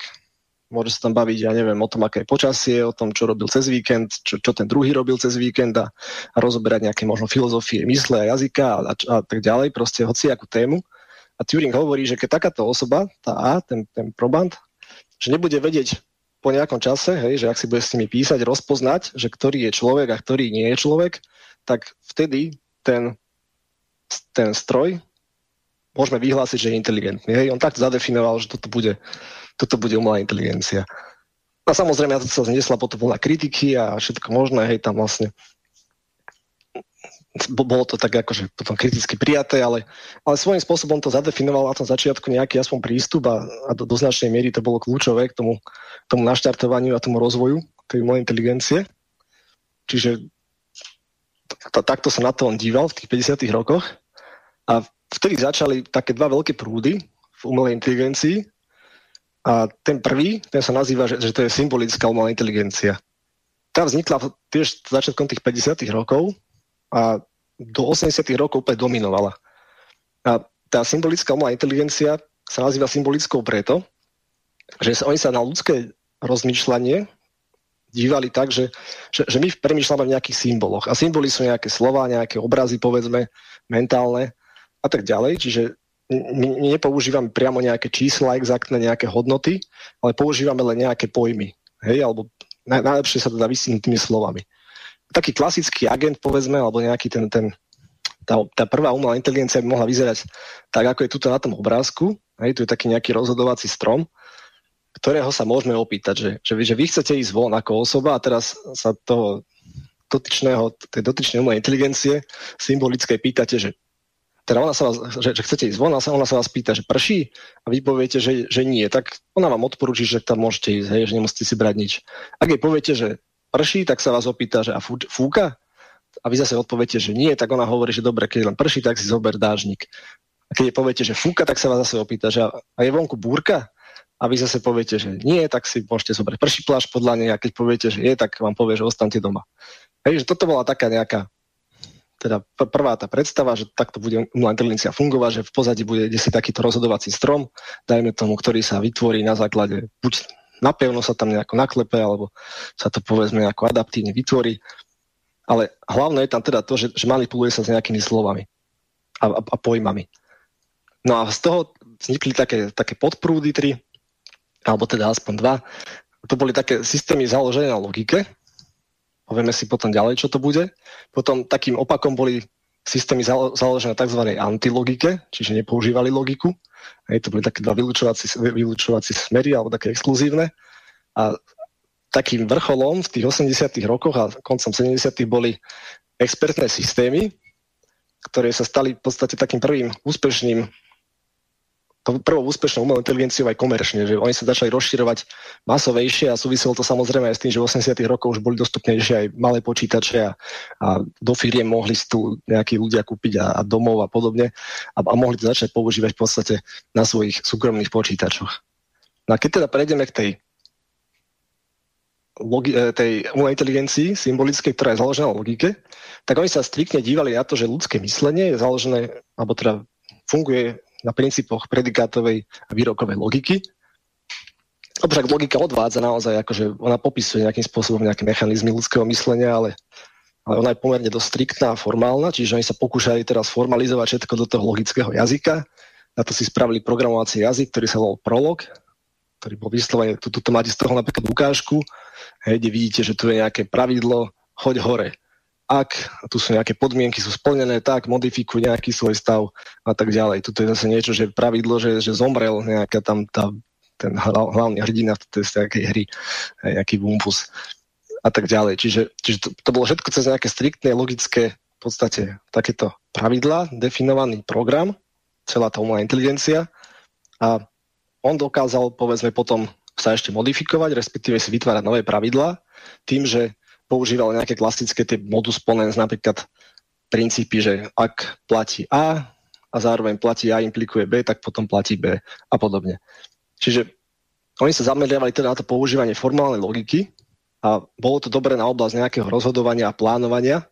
G: môže sa tam baviť, ja neviem, o tom, aké je počasie, o tom, čo robil cez víkend, čo, čo ten druhý robil cez víkend a, a rozoberať nejaké možno filozofie mysle a jazyka a, a, tak ďalej, proste hoci akú tému. A Turing hovorí, že keď takáto osoba, tá A, ten, ten proband, že nebude vedieť po nejakom čase, hej, že ak si bude s nimi písať, rozpoznať, že ktorý je človek a ktorý nie je človek, tak vtedy ten, ten stroj môžeme vyhlásiť, že je inteligentný. Hej. On tak zadefinoval, že toto bude toto bude umelá inteligencia. A samozrejme, to sa zniesla potom na kritiky a všetko možné, hej, tam vlastne bolo to tak akože potom kriticky prijaté, ale, ale svojím spôsobom to zadefinoval na tom začiatku nejaký aspoň prístup a, a do, do značnej miery to bolo kľúčové k tomu, tomu naštartovaniu a tomu rozvoju tej umelej inteligencie. Čiže takto sa na to on díval v tých 50 rokoch a vtedy začali také dva veľké prúdy v umelej inteligencii. A ten prvý, ten sa nazýva, že, že to je symbolická umelá inteligencia. Tá vznikla tiež začiatkom tých 50 rokov a do 80 rokov úplne dominovala. A tá symbolická umelá inteligencia sa nazýva symbolickou preto, že oni sa na ľudské rozmýšľanie dívali tak, že, že, že my premýšľame v nejakých symboloch. A symboly sú nejaké slova, nejaké obrazy, povedzme, mentálne a tak ďalej. Čiže nepoužívame priamo nejaké čísla, exaktné nejaké hodnoty, ale používame len nejaké pojmy. Hej, alebo naj, najlepšie sa to dá vysvetliť tými slovami. Taký klasický agent, povedzme, alebo nejaký ten, ten tá, tá prvá umelá inteligencia by mohla vyzerať tak, ako je tuto na tom obrázku. Hej, tu je taký nejaký rozhodovací strom, ktorého sa môžeme opýtať, že, že, že vy chcete ísť von ako osoba a teraz sa toho dotyčného, tej dotyčnej umelej inteligencie symbolické pýtate, že teda ona sa vás, že, že chcete ísť von, ona sa, ona sa vás pýta, že prší a vy poviete, že, že nie, tak ona vám odporúči, že tam môžete ísť, hej, že nemusíte si brať nič. Ak jej poviete, že prší, tak sa vás opýta, že a fú, fúka? A vy zase odpoviete, že nie, tak ona hovorí, že dobre, keď len prší, tak si zober dážnik. A keď jej poviete, že fúka, tak sa vás zase opýta, že a je vonku búrka? A vy zase poviete, že nie, tak si môžete zobrať prší pláž podľa nej a keď poviete, že je, tak vám povie, že ostante doma. Hej, že toto bola taká nejaká teda prvá tá predstava, že takto bude umelá inteligencia fungovať, že v pozadí bude si takýto rozhodovací strom, dajme tomu, ktorý sa vytvorí na základe, buď napevno sa tam nejako naklepe, alebo sa to povedzme nejako adaptívne vytvorí. Ale hlavné je tam teda to, že, že manipuluje sa s nejakými slovami a, a, a pojmami. No a z toho vznikli také, také podprúdy tri, alebo teda aspoň dva. To boli také systémy založené na logike, Povieme si potom ďalej, čo to bude. Potom takým opakom boli systémy založené na tzv. antilogike, čiže nepoužívali logiku. Hej, to boli také dva vylúčovací smery, alebo také exkluzívne. A takým vrcholom v tých 80 rokoch a koncom 70 boli expertné systémy, ktoré sa stali v podstate takým prvým úspešným prvou úspešnou umelou inteligenciou aj komerčne, že oni sa začali rozširovať masovejšie a súviselo to samozrejme aj s tým, že v 80 rokoch už boli dostupnejšie aj malé počítače a, a do firiem mohli si tu nejakí ľudia kúpiť a, a domov a podobne a, a mohli to začať používať v podstate na svojich súkromných počítačoch. No a keď teda prejdeme k tej logi- e, tej umelej inteligencii symbolickej, ktorá je založená na logike, tak oni sa striktne dívali na to, že ľudské myslenie je založené, alebo teda funguje na princípoch predikátovej a výrokovej logiky. Lebo logika odvádza naozaj, akože ona popisuje nejakým spôsobom nejaké mechanizmy ľudského myslenia, ale, ale ona je pomerne dosť striktná a formálna, čiže oni sa pokúšajú teraz formalizovať všetko do toho logického jazyka. Na to si spravili programovací jazyk, ktorý sa volal Prolog, ktorý bol vyslovene, tu, tu máte z toho napríklad ukážku, hej, kde vidíte, že tu je nejaké pravidlo, choď hore ak tu sú nejaké podmienky, sú splnené, tak modifikuj nejaký svoj stav a tak ďalej. Tuto je zase niečo, že pravidlo, že, že zomrel nejaká tam tá, ten hlavný hrdina tej nejakej hry, nejaký bumpus a tak ďalej. Čiže, čiže to, to bolo všetko cez nejaké striktné, logické, v podstate takéto pravidla, definovaný program, celá tá umelá inteligencia a on dokázal, povedzme, potom sa ešte modifikovať, respektíve si vytvárať nové pravidlá tým, že používal nejaké klasické tie modus ponens, napríklad princípy, že ak platí A a zároveň platí A implikuje B, tak potom platí B a podobne. Čiže oni sa zameriavali teda na to používanie formálnej logiky a bolo to dobré na oblasť nejakého rozhodovania a plánovania,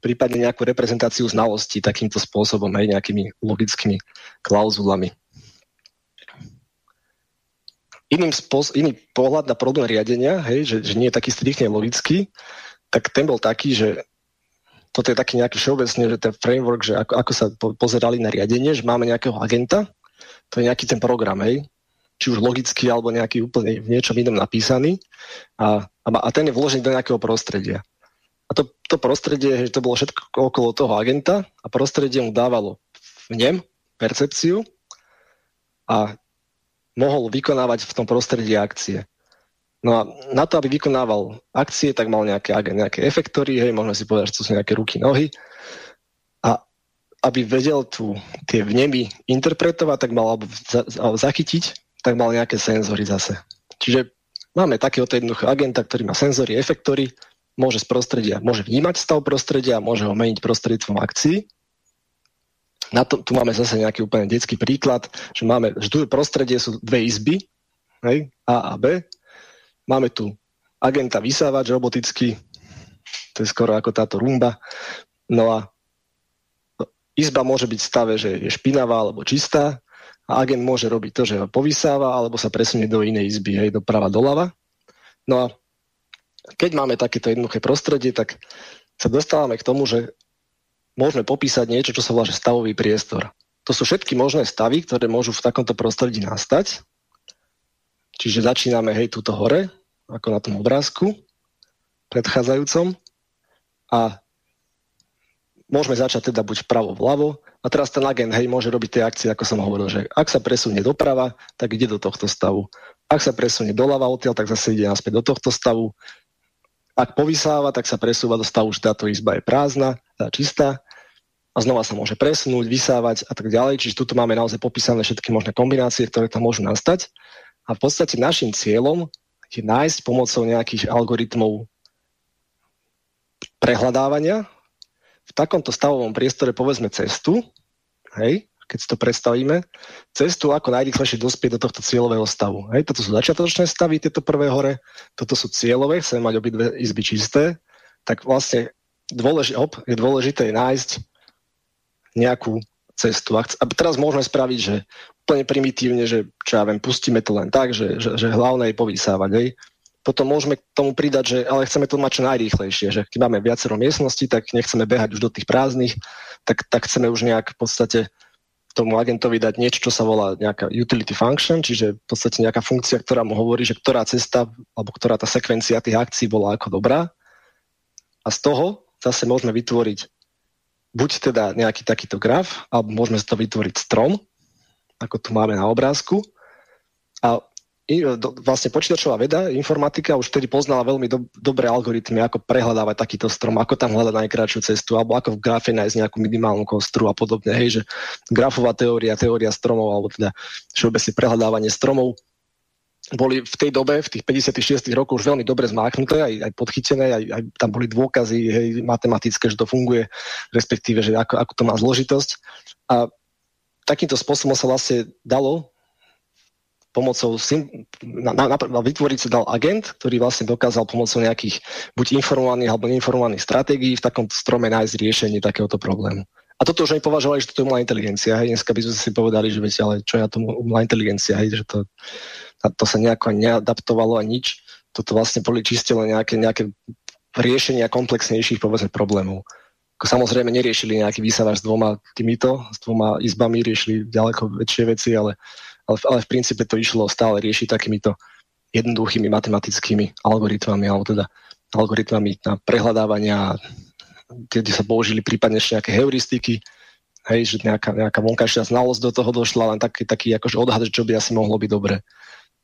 G: prípadne nejakú reprezentáciu znalostí takýmto spôsobom, aj nejakými logickými klauzulami. Iným spos- iný pohľad na problém riadenia, hej, že, že nie je taký striktne logický, tak ten bol taký, že toto je taký nejaký všeobecne, že ten framework, že ako, ako sa po, pozerali na riadenie, že máme nejakého agenta, to je nejaký ten program, hej, či už logicky, alebo nejaký úplne v niečom inom napísaný a, a, a ten je vložený do nejakého prostredia. A to, to prostredie, že to bolo všetko okolo toho agenta a prostredie mu dávalo v ňom percepciu a mohol vykonávať v tom prostredí akcie. No a na to, aby vykonával akcie, tak mal nejaké, nejaké efektory, hej, môžeme si povedať, že to sú nejaké ruky, nohy. A aby vedel tu tie vnemy interpretovať, tak mal, alebo, za, alebo zachytiť, tak mal nejaké senzory zase. Čiže máme takéhoto jednoduchého agenta, ktorý má senzory, efektory, môže z prostredia, môže vnímať stav prostredia, môže ho meniť prostredstvom akcií na to, tu máme zase nejaký úplne detský príklad, že máme, že tu prostredie sú dve izby, hej, A a B. Máme tu agenta vysávač robotický, to je skoro ako táto rumba. No a izba môže byť v stave, že je špinavá alebo čistá a agent môže robiť to, že ho povysáva alebo sa presunie do inej izby, hej, doprava, doľava. No a keď máme takéto jednoduché prostredie, tak sa dostávame k tomu, že môžeme popísať niečo, čo sa volá stavový priestor. To sú všetky možné stavy, ktoré môžu v takomto prostredí nastať. Čiže začíname hej túto hore, ako na tom obrázku predchádzajúcom a môžeme začať teda buď vpravo, vľavo a teraz ten agent hej môže robiť tie akcie, ako som hovoril, že ak sa presunie doprava, tak ide do tohto stavu. Ak sa presunie doľava odtiaľ, tak zase ide naspäť do tohto stavu. Ak povysáva, tak sa presúva do stavu, že táto izba je prázdna, tá čistá a znova sa môže presunúť, vysávať a tak ďalej. Čiže tu máme naozaj popísané všetky možné kombinácie, ktoré tam môžu nastať. A v podstate našim cieľom je nájsť pomocou nejakých algoritmov prehľadávania v takomto stavovom priestore povedzme cestu, hej, keď si to predstavíme, cestu, ako najrychlejšie dospieť do tohto cieľového stavu. Hej, toto sú začiatočné stavy, tieto prvé hore, toto sú cieľové, chceme mať obidve izby čisté, tak vlastne dôlež, op, je dôležité nájsť nejakú cestu. A, teraz môžeme spraviť, že úplne primitívne, že čo ja viem, pustíme to len tak, že, že, že hlavné je povysávať. Hej. Potom môžeme k tomu pridať, že ale chceme to mať čo najrýchlejšie, že keď máme viacero miestností, tak nechceme behať už do tých prázdnych, tak, tak chceme už nejak v podstate tomu agentovi dať niečo, čo sa volá nejaká utility function, čiže v podstate nejaká funkcia, ktorá mu hovorí, že ktorá cesta alebo ktorá tá sekvencia tých akcií bola ako dobrá. A z toho zase môžeme vytvoriť buď teda nejaký takýto graf, alebo môžeme z toho vytvoriť strom, ako tu máme na obrázku. A vlastne počítačová veda, informatika už vtedy poznala veľmi do, dobré algoritmy, ako prehľadávať takýto strom, ako tam hľadať najkračšiu cestu, alebo ako v grafe nájsť nejakú minimálnu kostru a podobne. Hej, že grafová teória, teória stromov, alebo teda všeobecne prehľadávanie stromov boli v tej dobe, v tých 56 rokoch už veľmi dobre zmáknuté, aj, aj podchytené, aj, aj tam boli dôkazy hej, matematické, že to funguje, respektíve, že ako, ako to má zložitosť. A takýmto spôsobom sa vlastne dalo pomocou na, na, na, vytvoriť sa dal agent, ktorý vlastne dokázal pomocou nejakých buď informovaných alebo neinformovaných stratégií v takom strome nájsť riešenie takéhoto problému. A toto už aj považovali, že to je umelá inteligencia. Hej. Dneska by sme si povedali, že viete, ale čo ja tomu umelá inteligencia, hej, že to, to sa nejako neadaptovalo a nič. Toto vlastne boli čiste len nejaké, nejaké riešenia komplexnejších povedzme problémov. Samozrejme neriešili nejaký výsavač s dvoma týmito, s dvoma izbami, riešili ďaleko väčšie veci, ale ale, ale v princípe to išlo stále riešiť takýmito jednoduchými matematickými algoritmami, alebo teda algoritmami na prehľadávania, kde sa použili prípadne ešte nejaké heuristiky, hej, že nejaká, nejaká vonkajšia znalosť do toho došla, len taký, taký akože odhad, čo by asi mohlo byť dobre.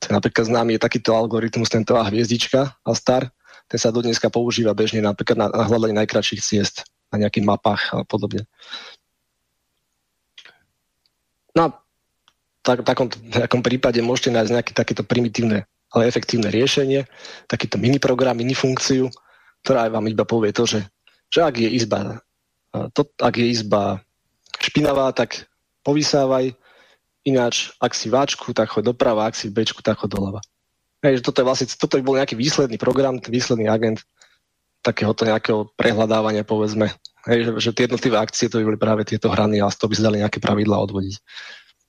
G: Napríklad známy je takýto algoritmus, tento A hviezdička a star, ten sa do dneska používa bežne napríklad na, na hľadanie najkračších ciest na nejakých mapách a podobne. No a tak, takom, takom prípade môžete nájsť nejaké takéto primitívne, ale efektívne riešenie, takýto mini program, mini funkciu, ktorá vám iba povie to, že, že ak je izba to, ak je izba špinavá, tak povysávaj, ináč, ak si váčku, tak choď doprava, ak si v bečku, tak choď doľava. Hej, že toto, je vlastne, toto by bol nejaký výsledný program, výsledný agent takéhoto nejakého prehľadávania, povedzme. Hej, že, že tie jednotlivé akcie to by boli práve tieto hrany a z toho by sa dali nejaké pravidlá odvodiť.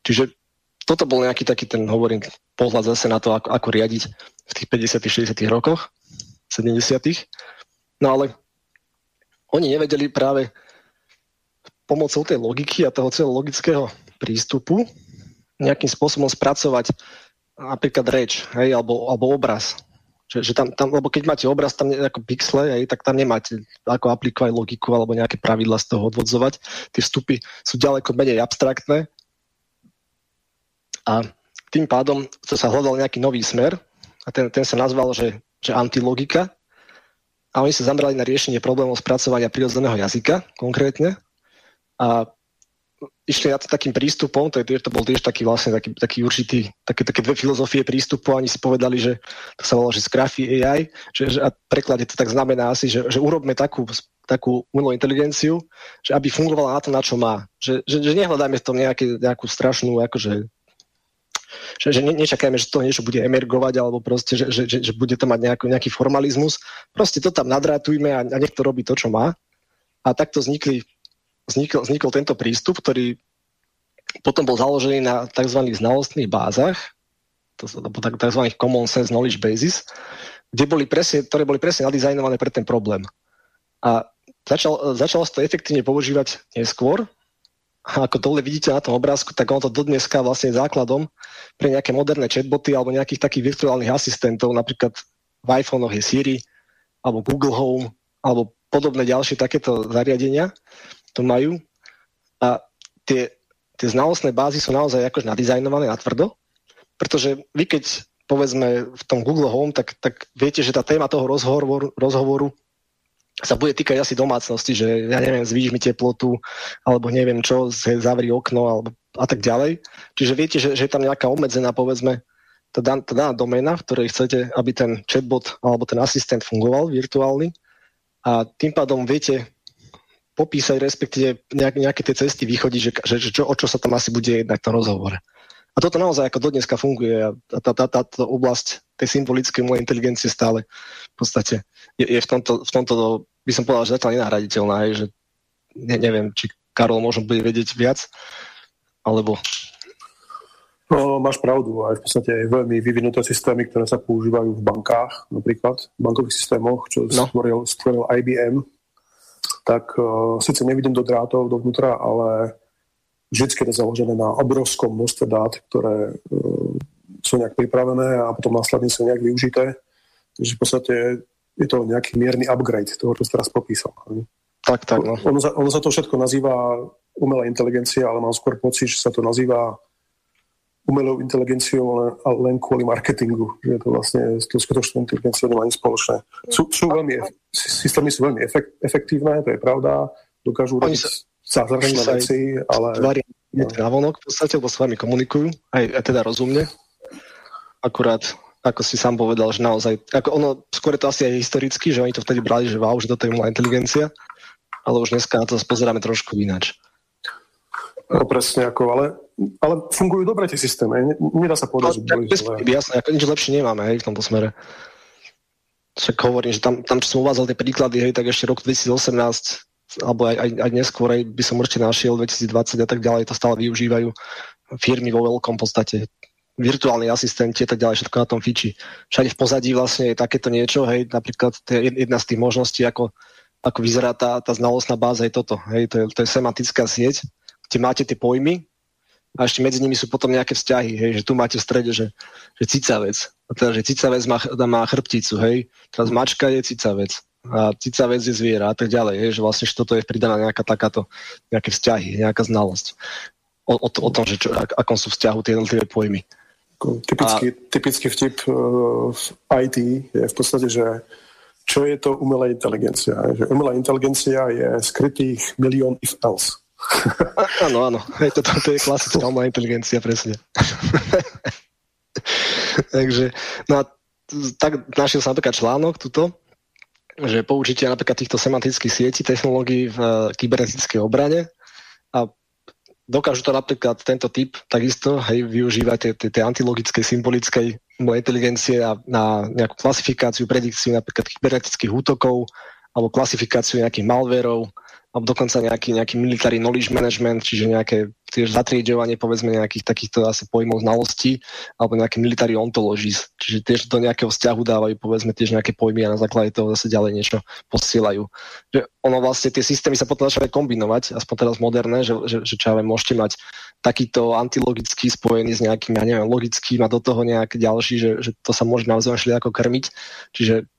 G: Čiže toto bol nejaký taký ten, hovorím, pohľad zase na to, ako, ako riadiť v tých 50 60 rokoch, 70 No ale oni nevedeli práve pomocou tej logiky a toho celého prístupu nejakým spôsobom spracovať napríklad reč, hej, alebo, alebo obraz. Že, že tam, tam, lebo keď máte obraz tam ako pixle, hej, tak tam nemáte ako aplikovať logiku alebo nejaké pravidla z toho odvodzovať. Tie vstupy sú ďaleko menej abstraktné a tým pádom sa hľadal nejaký nový smer a ten, ten sa nazval, že, že antilogika. A oni sa zamerali na riešenie problémov spracovania prírodzeného jazyka konkrétne. A išli na to takým prístupom, to, je, to bol tiež taký vlastne taký, taký určitý, také, také dve filozofie prístupu, oni si povedali, že to sa volá, že Scruffy AI, že, že a preklade to tak znamená asi, že, že urobme takú, takú umelú inteligenciu, že aby fungovala na to, na čo má. Že, že, že nehľadáme v tom nejaké, nejakú strašnú akože že, že ne, nečakajme, že to niečo bude emergovať alebo proste, že, že, že, že bude to mať nejaký, nejaký formalizmus. Proste to tam nadrátujme a, a nech to robí to, čo má. A takto vznikli, vznikol, vznikol tento prístup, ktorý potom bol založený na tzv. znalostných bázach, tzv. common sense knowledge bases, kde boli presne, ktoré boli presne nadizajnované pre ten problém. A začal, začalo sa to efektívne používať neskôr, a ako dole vidíte na tom obrázku, tak ono to dodneska vlastne je základom pre nejaké moderné chatboty alebo nejakých takých virtuálnych asistentov, napríklad v iPhone je Siri, alebo Google Home, alebo podobné ďalšie takéto zariadenia to majú. A tie, tie znalostné bázy sú naozaj akož nadizajnované na tvrdo, pretože vy keď povedzme v tom Google Home, tak, tak viete, že tá téma toho rozhovoru, rozhovoru sa bude týkať asi domácnosti, že ja neviem, zvýš mi teplotu, alebo neviem čo, zavri okno, alebo a tak ďalej. Čiže viete, že, že je tam nejaká obmedzená, povedzme, tá, dan, tá daná doména, v ktorej chcete, aby ten chatbot alebo ten asistent fungoval virtuálny a tým pádom viete popísať, respektíve nejak, nejaké tie cesty východiť, že, že, že čo, o čo sa tam asi bude jednať v tom rozhovore. A toto naozaj ako dodneska funguje a tá, tá, tá, tá oblasť tej symbolickej umelej inteligencie stále v podstate je, je v, tomto, v tomto by som povedal, že zatiaľ nenahraditeľná, hej, že ne, neviem, či Karol možno bude vedieť viac, alebo...
D: No, máš pravdu, aj v podstate aj veľmi vyvinuté systémy, ktoré sa používajú v bankách, napríklad v bankových systémoch, čo no. stvoril, stvoril IBM, tak uh, síce nevidím do drátov dovnútra, ale vždy je to založené na obrovskom množstve dát, ktoré uh, sú nejak pripravené a potom následne sú nejak využité. Takže v podstate je to nejaký mierny upgrade toho, čo si teraz popísal.
G: Tak, tak. No.
D: Ono, ono sa to všetko nazýva umelá inteligencia, ale mám skôr pocit, že sa to nazýva umelou inteligenciou len, len kvôli marketingu, že to vlastne s tou skutočnou inteligenciou nemá nič spoločné. Sú, sú veľmi, systémy sú veľmi efekt, efektívne, to je pravda, dokážu robiť zázračné veci, ale...
G: Tvária no. vonok v podstate, lebo s vami komunikujú, aj, aj teda rozumne. Akurát, ako si sám povedal, že naozaj, ako ono, skôr je to asi aj historicky, že oni to vtedy brali, že wow, že toto je umelá inteligencia, ale už dneska na to pozeráme trošku ináč.
D: No presne ako, ale, ale fungujú dobre tie systémy, nedá sa povedať, no, že boli
G: zlé. Jasné, ako nič lepšie nemáme hej, v tomto smere. Však hovorím, že tam, tam čo som uvádzal tie príklady, hej, tak ešte rok 2018 alebo aj, aj, aj neskôr aj by som určite našiel 2020 a tak ďalej, to stále využívajú firmy vo veľkom podstate virtuálni asistenti a tak ďalej, všetko na tom fiči. Všade v pozadí vlastne je takéto niečo, hej, napríklad to je jedna z tých možností, ako, ako vyzerá tá, tá znalostná báza, je toto, hej, to je, to je semantická sieť, kde máte tie pojmy a ešte medzi nimi sú potom nejaké vzťahy, hej, že tu máte v strede, že, že cicavec. A teda, že cicavec má, má chrbticu, hej, teraz mačka je cicavec a cicavec je zviera a tak ďalej, hej, že vlastne že toto je pridaná nejaká takáto, nejaké vzťahy, nejaká znalosť o, o, o tom, že čo, ak, akom sú vzťahu tie jednotlivé pojmy.
D: Typický, a... typický vtip uh, v IT je v podstate, že čo je to umelá inteligencia? Že umelá inteligencia je skrytých milión if else. *laughs*
G: Áno, áno. Hej, to, to je klasická umelá inteligencia, presne. *laughs* Takže, no a tak našiel som napríklad článok tuto, že použitie napríklad týchto semantických sietí technológií v uh, kybernetickej obrane a dokážu to napríklad tento typ takisto hej, využívať tie, tie antilogické, symbolické inteligencie a na nejakú klasifikáciu, predikciu napríklad kybernetických útokov alebo klasifikáciu nejakých malverov alebo dokonca nejaký, nejaký military knowledge management, čiže nejaké tiež zatriedovanie povedzme nejakých takýchto asi pojmov znalostí alebo nejaké military ontologies, čiže tiež do nejakého vzťahu dávajú povedzme tiež nejaké pojmy a na základe toho zase ďalej niečo posielajú. Že ono vlastne tie systémy sa potom začali kombinovať, aspoň teraz moderné, že, že, že čo ja viem, môžete mať takýto antilogický spojený s nejakým, ja neviem, logickým a do toho nejaký ďalší, že, že to sa môže naozaj ako krmiť. Čiže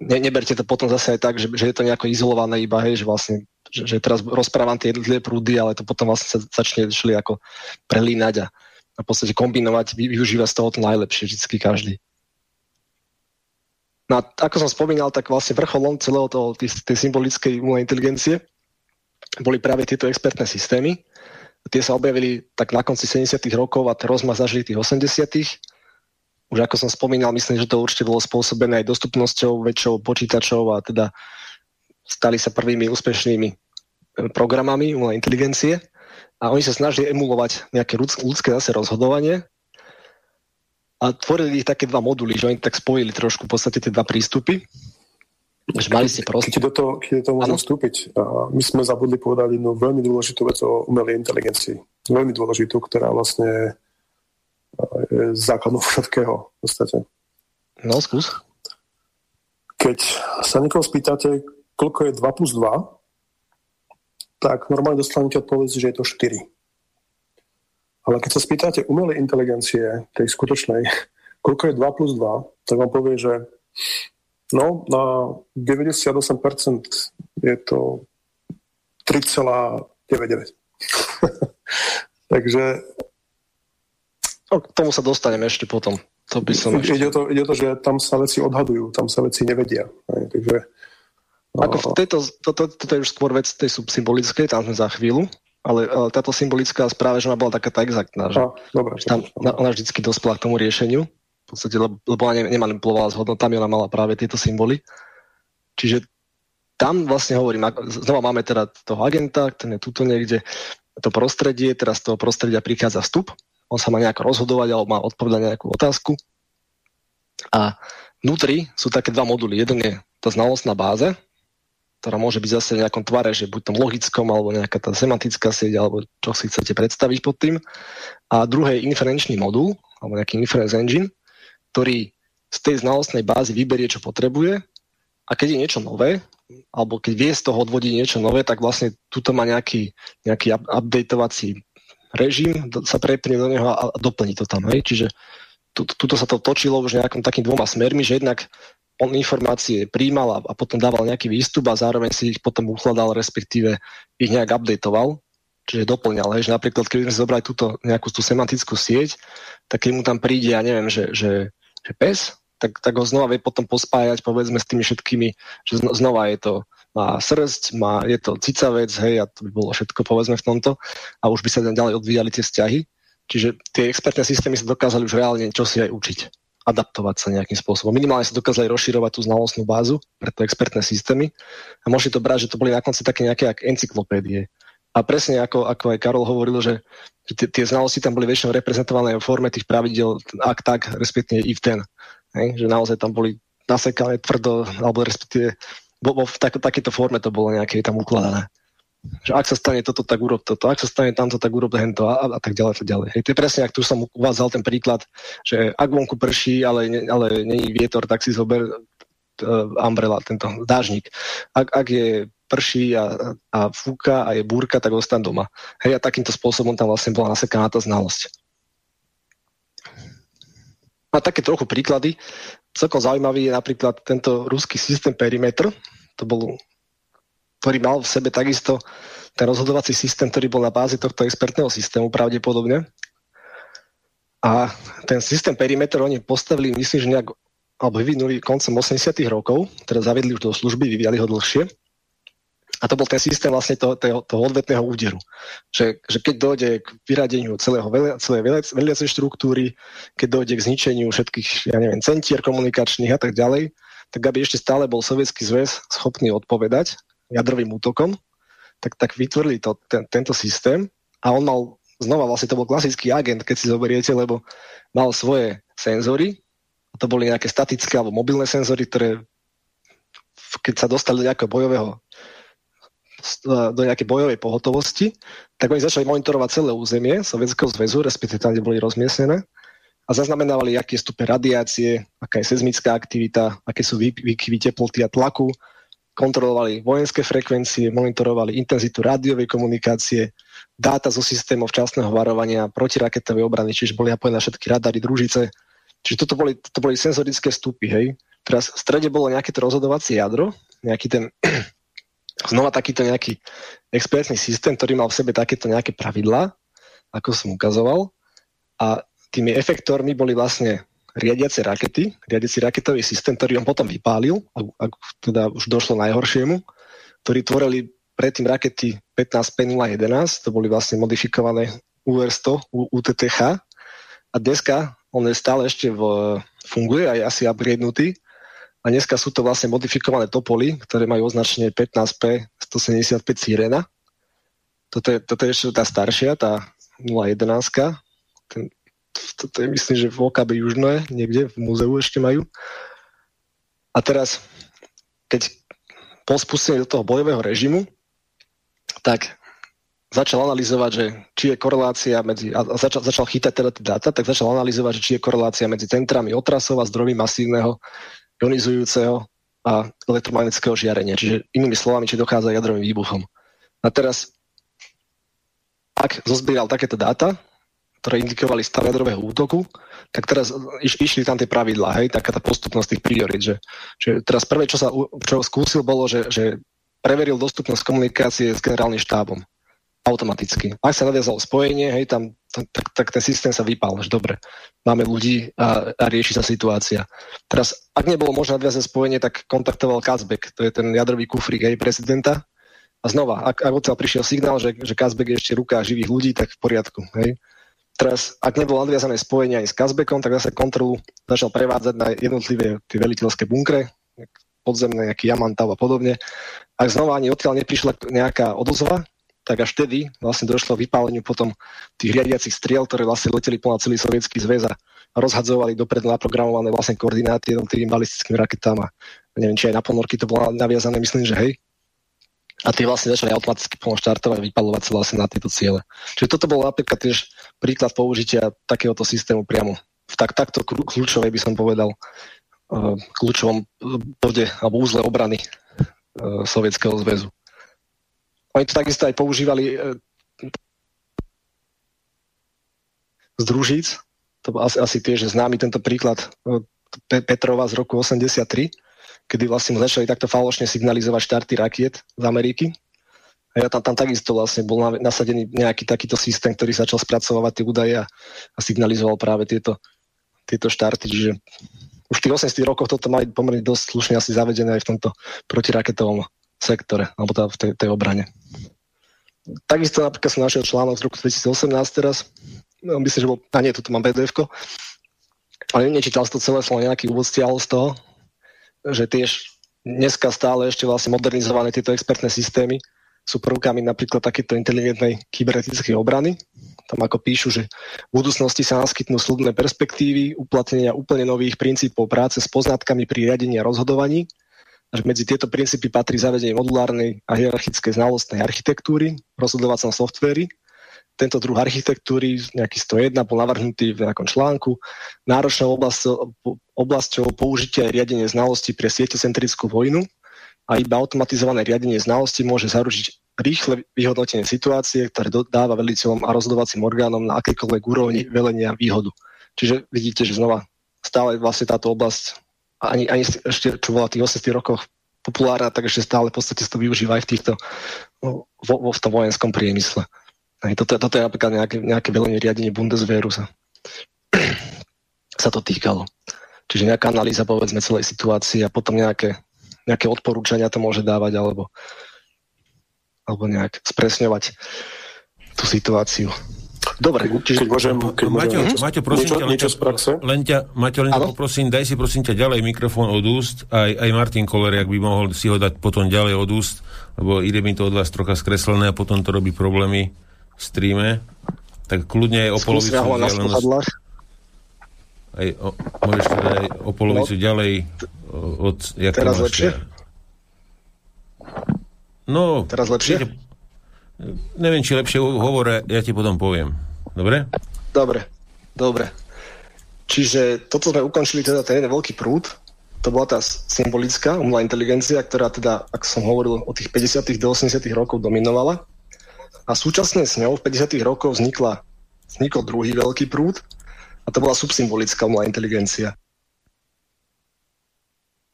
G: ne, neberte to potom zase aj tak, že, že je to nejako izolované iba, hej, že vlastne že, že teraz rozprávam tie jednotlivé prúdy, ale to potom vlastne sa začne šli ako prelínať a, a v podstate kombinovať, využívať z toho to najlepšie vždy každý. No a ako som spomínal, tak vlastne vrcholom celého toho, tej, tej symbolickej umelej inteligencie boli práve tieto expertné systémy. Tie sa objavili tak na konci 70. rokov a rozmach zažili tých 80 už ako som spomínal, myslím, že to určite bolo spôsobené aj dostupnosťou väčšou počítačov a teda stali sa prvými úspešnými e, programami umelej inteligencie a oni sa snažili emulovať nejaké ľudské zase rozhodovanie a tvorili ich také dva moduly, že oni tak spojili trošku v podstate tie dva prístupy.
D: Že mali ste proste... Keď do toho, keď do toho môžem vstúpiť, my sme zabudli povedať jednu veľmi dôležitú vec o umelej inteligencii. Veľmi dôležitú, ktorá vlastne základnou všetkého v podstate.
G: No, skús.
D: Keď sa niekoho spýtate, koľko je 2 plus 2, tak normálne dostanete odpoveď, že je to 4. Ale keď sa spýtate umelej inteligencie, tej skutočnej, *laughs* koľko je 2 plus 2, tak vám povie, že no, na 98% je to 3,99. *laughs* Takže
G: k tomu sa dostaneme ešte potom. To by som
D: ešte... ide, o to, ide o to, že tam sa veci odhadujú, tam sa veci nevedia. Aj, takže,
G: no... Ako v tejto, to, to, toto je už skôr vec tej symbolickej, tam sme za chvíľu, ale, ale táto symbolická správa, že ona bola taká tá exaktná, že, a, dobre, že tam dobre. ona vždycky dospela k tomu riešeniu, v podstate, lebo, lebo ona nemanipulovala s hodnotami, ona mala práve tieto symboly. Čiže tam vlastne hovorím, znova máme teda toho agenta, ten je tuto niekde, to prostredie, teraz z toho prostredia prichádza vstup, on sa má nejako rozhodovať alebo má odpovedať nejakú otázku. A vnútri sú také dva moduly. Jeden je tá znalostná báza, ktorá môže byť zase v nejakom tvare, že buď tom logickom, alebo nejaká tá semantická sieť, alebo čo si chcete predstaviť pod tým. A druhý je inferenčný modul, alebo nejaký inference engine, ktorý z tej znalostnej bázy vyberie, čo potrebuje a keď je niečo nové, alebo keď vie z toho odvodiť niečo nové, tak vlastne tuto má nejaký, nejaký updateovací režim sa prepne do neho a doplní to tam. Hej? Čiže tuto sa to točilo už nejakým takým dvoma smermi, že jednak on informácie príjmal a, potom dával nejaký výstup a zároveň si ich potom ukladal, respektíve ich nejak updateoval. čiže doplňal. Hej, že napríklad, keď sme zobrali túto nejakú tú semantickú sieť, tak keď mu tam príde, ja neviem, že, že, že pes, tak, tak ho znova vie potom pospájať, povedzme, s tými všetkými, že znova je to má srst, má, je to cicavec, hej, a to by bolo všetko, povedzme, v tomto, a už by sa ďalej odvíjali tie vzťahy. Čiže tie expertné systémy sa dokázali už reálne čo si aj učiť adaptovať sa nejakým spôsobom. Minimálne sa dokázali rozširovať tú znalostnú bázu pre to expertné systémy a môžete to brať, že to boli na konci také nejaké encyklopédie. A presne ako, ako aj Karol hovoril, že tie, znalosti tam boli väčšinou reprezentované v forme tých pravidel ak tak, respektíve v ten. Hej? Že naozaj tam boli nasekané tvrdo, alebo respektíve bo, bo v tak, takéto forme to bolo nejaké tam ukladané že ak sa stane toto, tak urob toto, ak sa stane tamto, tak urob hento a, a tak ďalej, tak ďalej. Hej, to je presne, ak tu som uvádzal ten príklad, že ak vonku prší, ale, ne, ale není vietor, tak si zober uh, umbrella, tento dážnik. Ak, ak je prší a, a fúka a je búrka, tak ostan doma. Hej, a takýmto spôsobom tam vlastne bola nasekaná tá znalosť. A také trochu príklady. Celkom zaujímavý je napríklad tento ruský systém perimetr. To bol ktorý mal v sebe takisto ten rozhodovací systém, ktorý bol na bázi tohto expertného systému pravdepodobne. A ten systém perimeter oni postavili, myslím, že nejak, alebo vyvinuli koncom 80 rokov, teda zavedli už do služby, vyvíjali ho dlhšie. A to bol ten systém vlastne toho, toho, toho odvetného úderu. Že, že keď dojde k vyradeniu celého, celej veliacej štruktúry, keď dojde k zničeniu všetkých, ja neviem, centier komunikačných a tak ďalej, tak aby ešte stále bol Sovietský zväz schopný odpovedať jadrovým útokom, tak, tak vytvorili to, ten, tento systém a on mal, znova vlastne to bol klasický agent, keď si zoberiete, lebo mal svoje senzory, a to boli nejaké statické alebo mobilné senzory, ktoré keď sa dostali do nejakého bojového do nejakej bojovej pohotovosti, tak oni začali monitorovať celé územie Sovietskeho zväzu, respektíve tam, kde boli rozmiestnené a zaznamenávali, aký je radiácie, aká je seizmická aktivita, aké sú výkyvy teploty a tlaku, kontrolovali vojenské frekvencie, monitorovali intenzitu rádiovej komunikácie, dáta zo systémov včasného varovania, protiraketovej obrany, čiže boli napojené na všetky radary, družice. Čiže toto boli, to boli senzorické stupy, hej. Teraz v strede bolo nejaké to rozhodovacie jadro, nejaký ten, znova takýto nejaký expertný systém, ktorý mal v sebe takéto nejaké pravidlá, ako som ukazoval. A tými efektormi boli vlastne riadiace rakety, riadiaci raketový systém, ktorý on potom vypálil, ak, teda už došlo najhoršiemu, ktorí tvorili predtým rakety 15P011, to boli vlastne modifikované UR-100, UTTH a dneska on je stále ešte v, funguje a je asi upgradenutý a dneska sú to vlastne modifikované topoly, ktoré majú označenie 15P 175 Sirena. Toto je, toto je ešte tá staršia, tá 011. Ten toto je myslím, že v OKB Južné, niekde v múzeu ešte majú. A teraz, keď po spustení do toho bojového režimu, tak začal analyzovať, že či je korelácia medzi, a začal, začal chytať teda tie dáta, tak začal analyzovať, že či je korelácia medzi centrami otrasov a zdrojmi masívneho ionizujúceho a elektromagnetického žiarenia. Čiže inými slovami, či dochádza jadrovým výbuchom. A teraz, ak zozbieral takéto dáta, ktoré indikovali stav jadrového útoku, tak teraz iš, išli tam tie pravidlá, hej, taká tá postupnosť tých priorit, že, že teraz prvé, čo sa čo skúsil, bolo, že, že preveril dostupnosť komunikácie s generálnym štábom automaticky. Ak sa nadviazalo spojenie, hej, tam, tak, tak, tak ten systém sa vypal, že dobre, máme ľudí a, a rieši sa situácia. Teraz, ak nebolo možné nadviazať spojenie, tak kontaktoval Kazbek, to je ten jadrový kufrík hej, prezidenta. A znova, ak, ak odtiaľ prišiel signál, že, že Kazbek je ešte ruka živých ľudí, tak v poriadku. Hej. Teraz, ak nebolo nadviazané spojenie aj s Kazbekom, tak zase kontrolu začal prevádzať na jednotlivé tie veliteľské bunkre, podzemné, nejaký Jamantav a podobne. Ak znova ani odtiaľ neprišla nejaká odozva, tak až vtedy vlastne došlo k vypáleniu potom tých riadiacich striel, ktoré vlastne leteli po celý sovietský zväz a rozhadzovali dopredu naprogramované vlastne koordináty jednotlivým balistickým raketám a neviem, či aj na ponorky to bolo naviazané, myslím, že hej a tie vlastne začali automaticky plno štartovať a vypalovať sa vlastne na tieto ciele. Čiže toto bol napríklad tiež príklad použitia takéhoto systému priamo v tak, takto kľúčovej by som povedal uh, kľúčovom bode alebo úzle obrany uh, Sovietskeho zväzu. Oni to takisto aj používali uh, z družíc, to bol asi, asi tiež známy tento príklad Petrova z roku 83, kedy vlastne začali takto falošne signalizovať štarty rakiet z Ameriky. A ja tam, tam takisto vlastne bol nasadený nejaký takýto systém, ktorý začal spracovávať tie údaje a, a signalizoval práve tieto, tieto štarty. Čiže už v tých 80 rokoch toto mali pomerne dosť slušne asi zavedené aj v tomto protiraketovom sektore, alebo teda v tej, tej obrane. Takisto napríklad som našiel článok z roku 2018 teraz, no, myslím, že bol, a nie, tu mám pdf ale nečítal to celé, som nejaký úvod stiahol z toho, že tiež dneska stále ešte vlastne modernizované tieto expertné systémy sú prvkami napríklad takéto inteligentnej kybernetickej obrany. Tam ako píšu, že v budúcnosti sa naskytnú slubné perspektívy uplatnenia úplne nových princípov práce s poznatkami pri riadení a rozhodovaní. A medzi tieto princípy patrí zavedenie modulárnej a hierarchickej znalostnej architektúry v rozhodovacom softvéri, tento druh architektúry, nejaký 101, bol navrhnutý v nejakom článku, náročnou oblasťou, oblasťou použitia a riadenie znalosti pre sieťocentrickú vojnu. A iba automatizované riadenie znalosti môže zaručiť rýchle vyhodnotenie situácie, ktoré dáva veliteľom a rozhodovacím orgánom na akýkoľvek úrovni velenia výhodu. Čiže vidíte, že znova stále vlastne táto oblasť, ani, ani ešte čo bola v tých 80 rokoch populárna, tak ešte stále v podstate to využíva aj v týchto, vo, vo v tom vojenskom priemysle. Aj toto, toto je napríklad nejaké, nejaké velenie riadenie Bundeswehru sa, *clears throat* sa to týkalo. Čiže nejaká analýza povedzme celej situácie a potom nejaké, nejaké odporúčania to môže dávať alebo, alebo nejak spresňovať tú situáciu. Dobre, čiže...
A: Keď môžem, keď Maťo, môžem, Maťo, prosím niečo, ťa, niečo z praxe? Len ťa, Maťo, len ťa poprosím, daj si prosím ťa ďalej mikrofón od úst, aj, aj Martin Koller, ak by mohol si ho dať potom ďalej od úst, lebo ide mi to od vás trocha skreslené a potom to robí problémy streame, tak kľudne aj o polovicu vzdialenosť. Aj o, môžeš teda aj o polovicu no, ďalej od...
G: Jak teraz lepšie?
A: No...
G: Teraz lepšie?
A: Neviem, či lepšie hovore, ja ti potom poviem. Dobre?
G: Dobre, dobre. Čiže toto sme ukončili teda ten jeden veľký prúd, to bola tá symbolická umelá inteligencia, ktorá teda, ak som hovoril, od tých 50. do 80. rokov dominovala. A súčasne s ňou v 50. rokoch vznikla, vznikol druhý veľký prúd a to bola subsymbolická umelá inteligencia.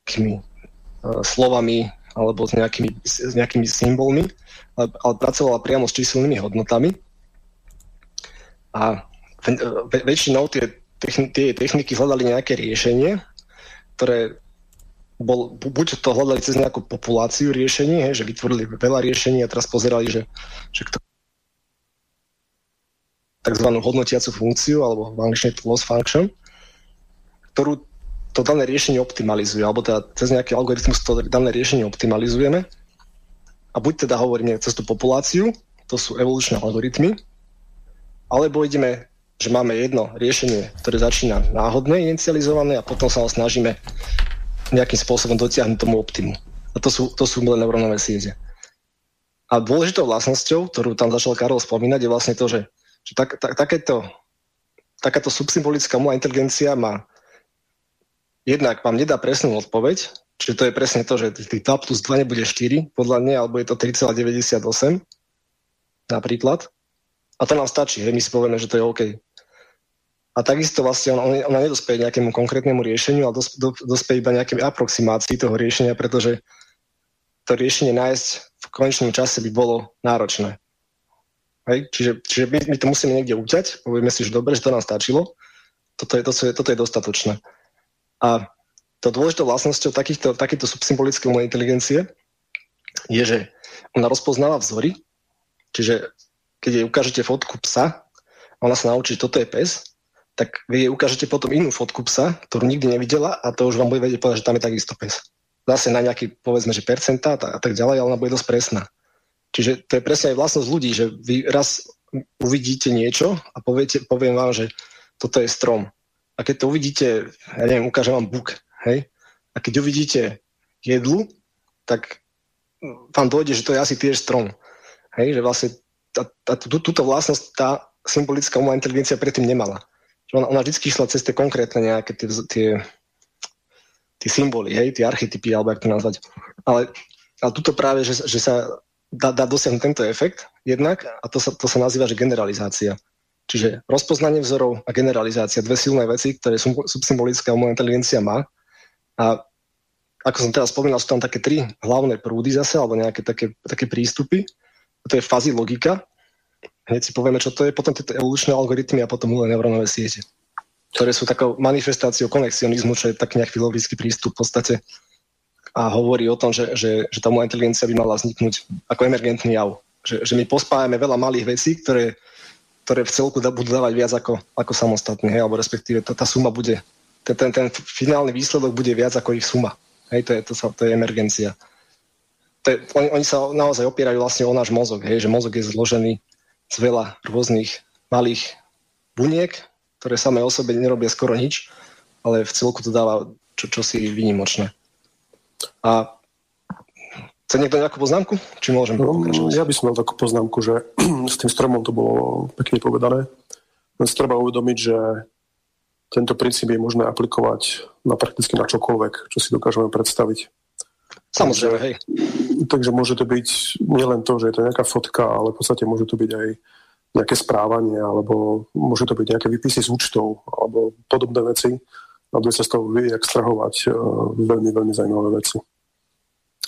G: Takými uh, slovami alebo s nejakými, s nejakými symbolmi, ale, ale pracovala priamo s číselnými hodnotami. A ve, väčšinou tie, techni, tie techniky hľadali nejaké riešenie, ktoré bol, buď to hľadali cez nejakú populáciu riešení, hej, že vytvorili veľa riešení a teraz pozerali, že, že kto tzv. hodnotiacu funkciu, alebo v angličtine to loss function, ktorú to dané riešenie optimalizuje, alebo teda cez nejaký algoritmus to dané riešenie optimalizujeme. A buď teda hovoríme cez tú populáciu, to sú evolučné algoritmy, alebo ideme, že máme jedno riešenie, ktoré začína náhodne inicializované a potom sa ho snažíme nejakým spôsobom dotiahnuť tomu optimu. A to sú, to sú milé neurónové siete. A dôležitou vlastnosťou, ktorú tam začal Karol spomínať, je vlastne to, že, že tak, tak, takéto, takáto subsymbolická umelá inteligencia má jednak vám nedá presnú odpoveď, čiže to je presne to, že 2 plus 2 nebude 4, podľa mňa, alebo je to 3,98 napríklad. A to nám stačí, hej, my si povieme, že to je OK. A takisto vlastne ona, ona nedospeje nejakému konkrétnemu riešeniu, ale dos, do, dospeje iba nejaké aproximácii toho riešenia, pretože to riešenie nájsť v konečnom čase by bolo náročné. Hej? Čiže, čiže my, my to musíme niekde uťať, povieme si, že dobre, že to nám stačilo, toto je, to, toto je dostatočné. A to dôležitou vlastnosťou takýchto, takýchto subsymbolické umelej inteligencie je, že ona rozpoznáva vzory, čiže keď jej ukážete fotku psa, ona sa naučí, že toto je pes, tak vy jej ukážete potom inú fotku psa, ktorú nikdy nevidela a to už vám bude vedieť povedať, že tam je takisto pes. Zase na nejaký, povedzme, že percentá a tak ďalej, ale ona bude dosť presná. Čiže to je presne aj vlastnosť ľudí, že vy raz uvidíte niečo a poviete, poviem vám, že toto je strom. A keď to uvidíte, ja neviem, ukážem vám buk, hej? A keď uvidíte jedlu, tak vám dojde, že to je asi tiež strom. Hej? Že vlastne tá, tá, tú, túto vlastnosť tá symbolická umelá inteligencia predtým nemala ona, ona vždy išla cez tie konkrétne nejaké tie, tie, tie symboly, hej, tie archetypy, alebo jak to nazvať. Ale, ale tuto práve, že, že sa dá, dá dosiahnuť tento efekt jednak a to sa, to sa nazýva, že generalizácia. Čiže rozpoznanie vzorov a generalizácia, dve silné veci, ktoré subsymbolická umelá inteligencia má. A ako som teraz spomínal, sú tam také tri hlavné prúdy zase, alebo nejaké také, také prístupy. to je fuzzy logika. Hneď si povieme, čo to je, potom tieto evolučné algoritmy a potom umelé neurónové siete, ktoré sú takou manifestáciou konexionizmu, čo je tak nejak filozofický prístup v podstate a hovorí o tom, že, že, že tá umelá inteligencia by mala vzniknúť ako emergentný jav. Že, že my pospájame veľa malých vecí, ktoré, ktoré v celku budú dávať viac ako, ako samostatné, hej, alebo respektíve tá, tá suma bude, ten, ten, ten finálny výsledok bude viac ako ich suma. Hej, to je, to, to je emergencia to je, oni, oni sa naozaj opierajú vlastne o náš mozog, hej, že mozog je zložený z veľa rôznych malých buniek, ktoré samé o sebe nerobia skoro nič, ale v celku to dáva čo, čosi výnimočné. A chce niekto nejakú poznámku? Či môžem no,
D: Ja by som mal takú poznámku, že *clears throat* s tým stromom to bolo pekne povedané. Len si treba uvedomiť, že tento princíp je možné aplikovať na prakticky na čokoľvek, čo si dokážeme predstaviť.
G: Samozrejme, hej.
D: Takže môže to byť nielen to, že je to nejaká fotka, ale v podstate môže to byť aj nejaké správanie, alebo môže to byť nejaké výpisy z účtov, alebo podobné veci. A bude sa z toho vie extrahovať uh, veľmi, veľmi zaujímavé veci.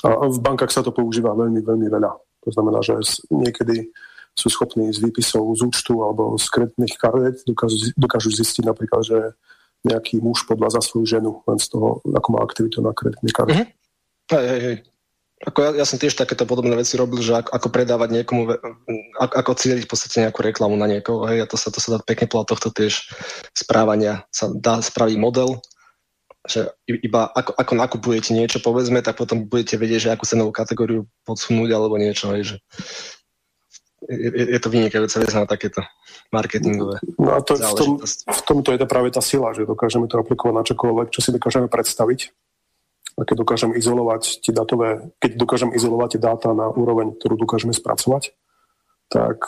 D: A v bankách sa to používa veľmi, veľmi veľa. To znamená, že niekedy sú schopní z výpisov z účtu alebo z kreditných kariet dokážu, dokážu zistiť napríklad, že nejaký muž podľa za svoju ženu len z toho, ako má aktivitu na kreditnej karte. Mm-hmm.
G: Hej, hej, hej. Ako ja, ja som tiež takéto podobné veci robil, že ako, ako predávať niekomu, ako, ako cieliť v podstate nejakú reklamu na niekoho, hej, a to sa, to sa dá pekne podľa tohto tiež správania sa dá spraviť model, že iba ako, ako nakupujete niečo, povedzme, tak potom budete vedieť, že akú cenovú kategóriu podsunúť alebo niečo, hej, že je, je to vynikajúca vec na takéto marketingové
D: No a to, v, tom, v tomto je to práve tá sila, že dokážeme to aplikovať na čokoľvek, čo si dokážeme predstaviť. A keď dokážem izolovať tie datové, keď dokážem izolovať tie dáta na úroveň, ktorú dokážeme spracovať, tak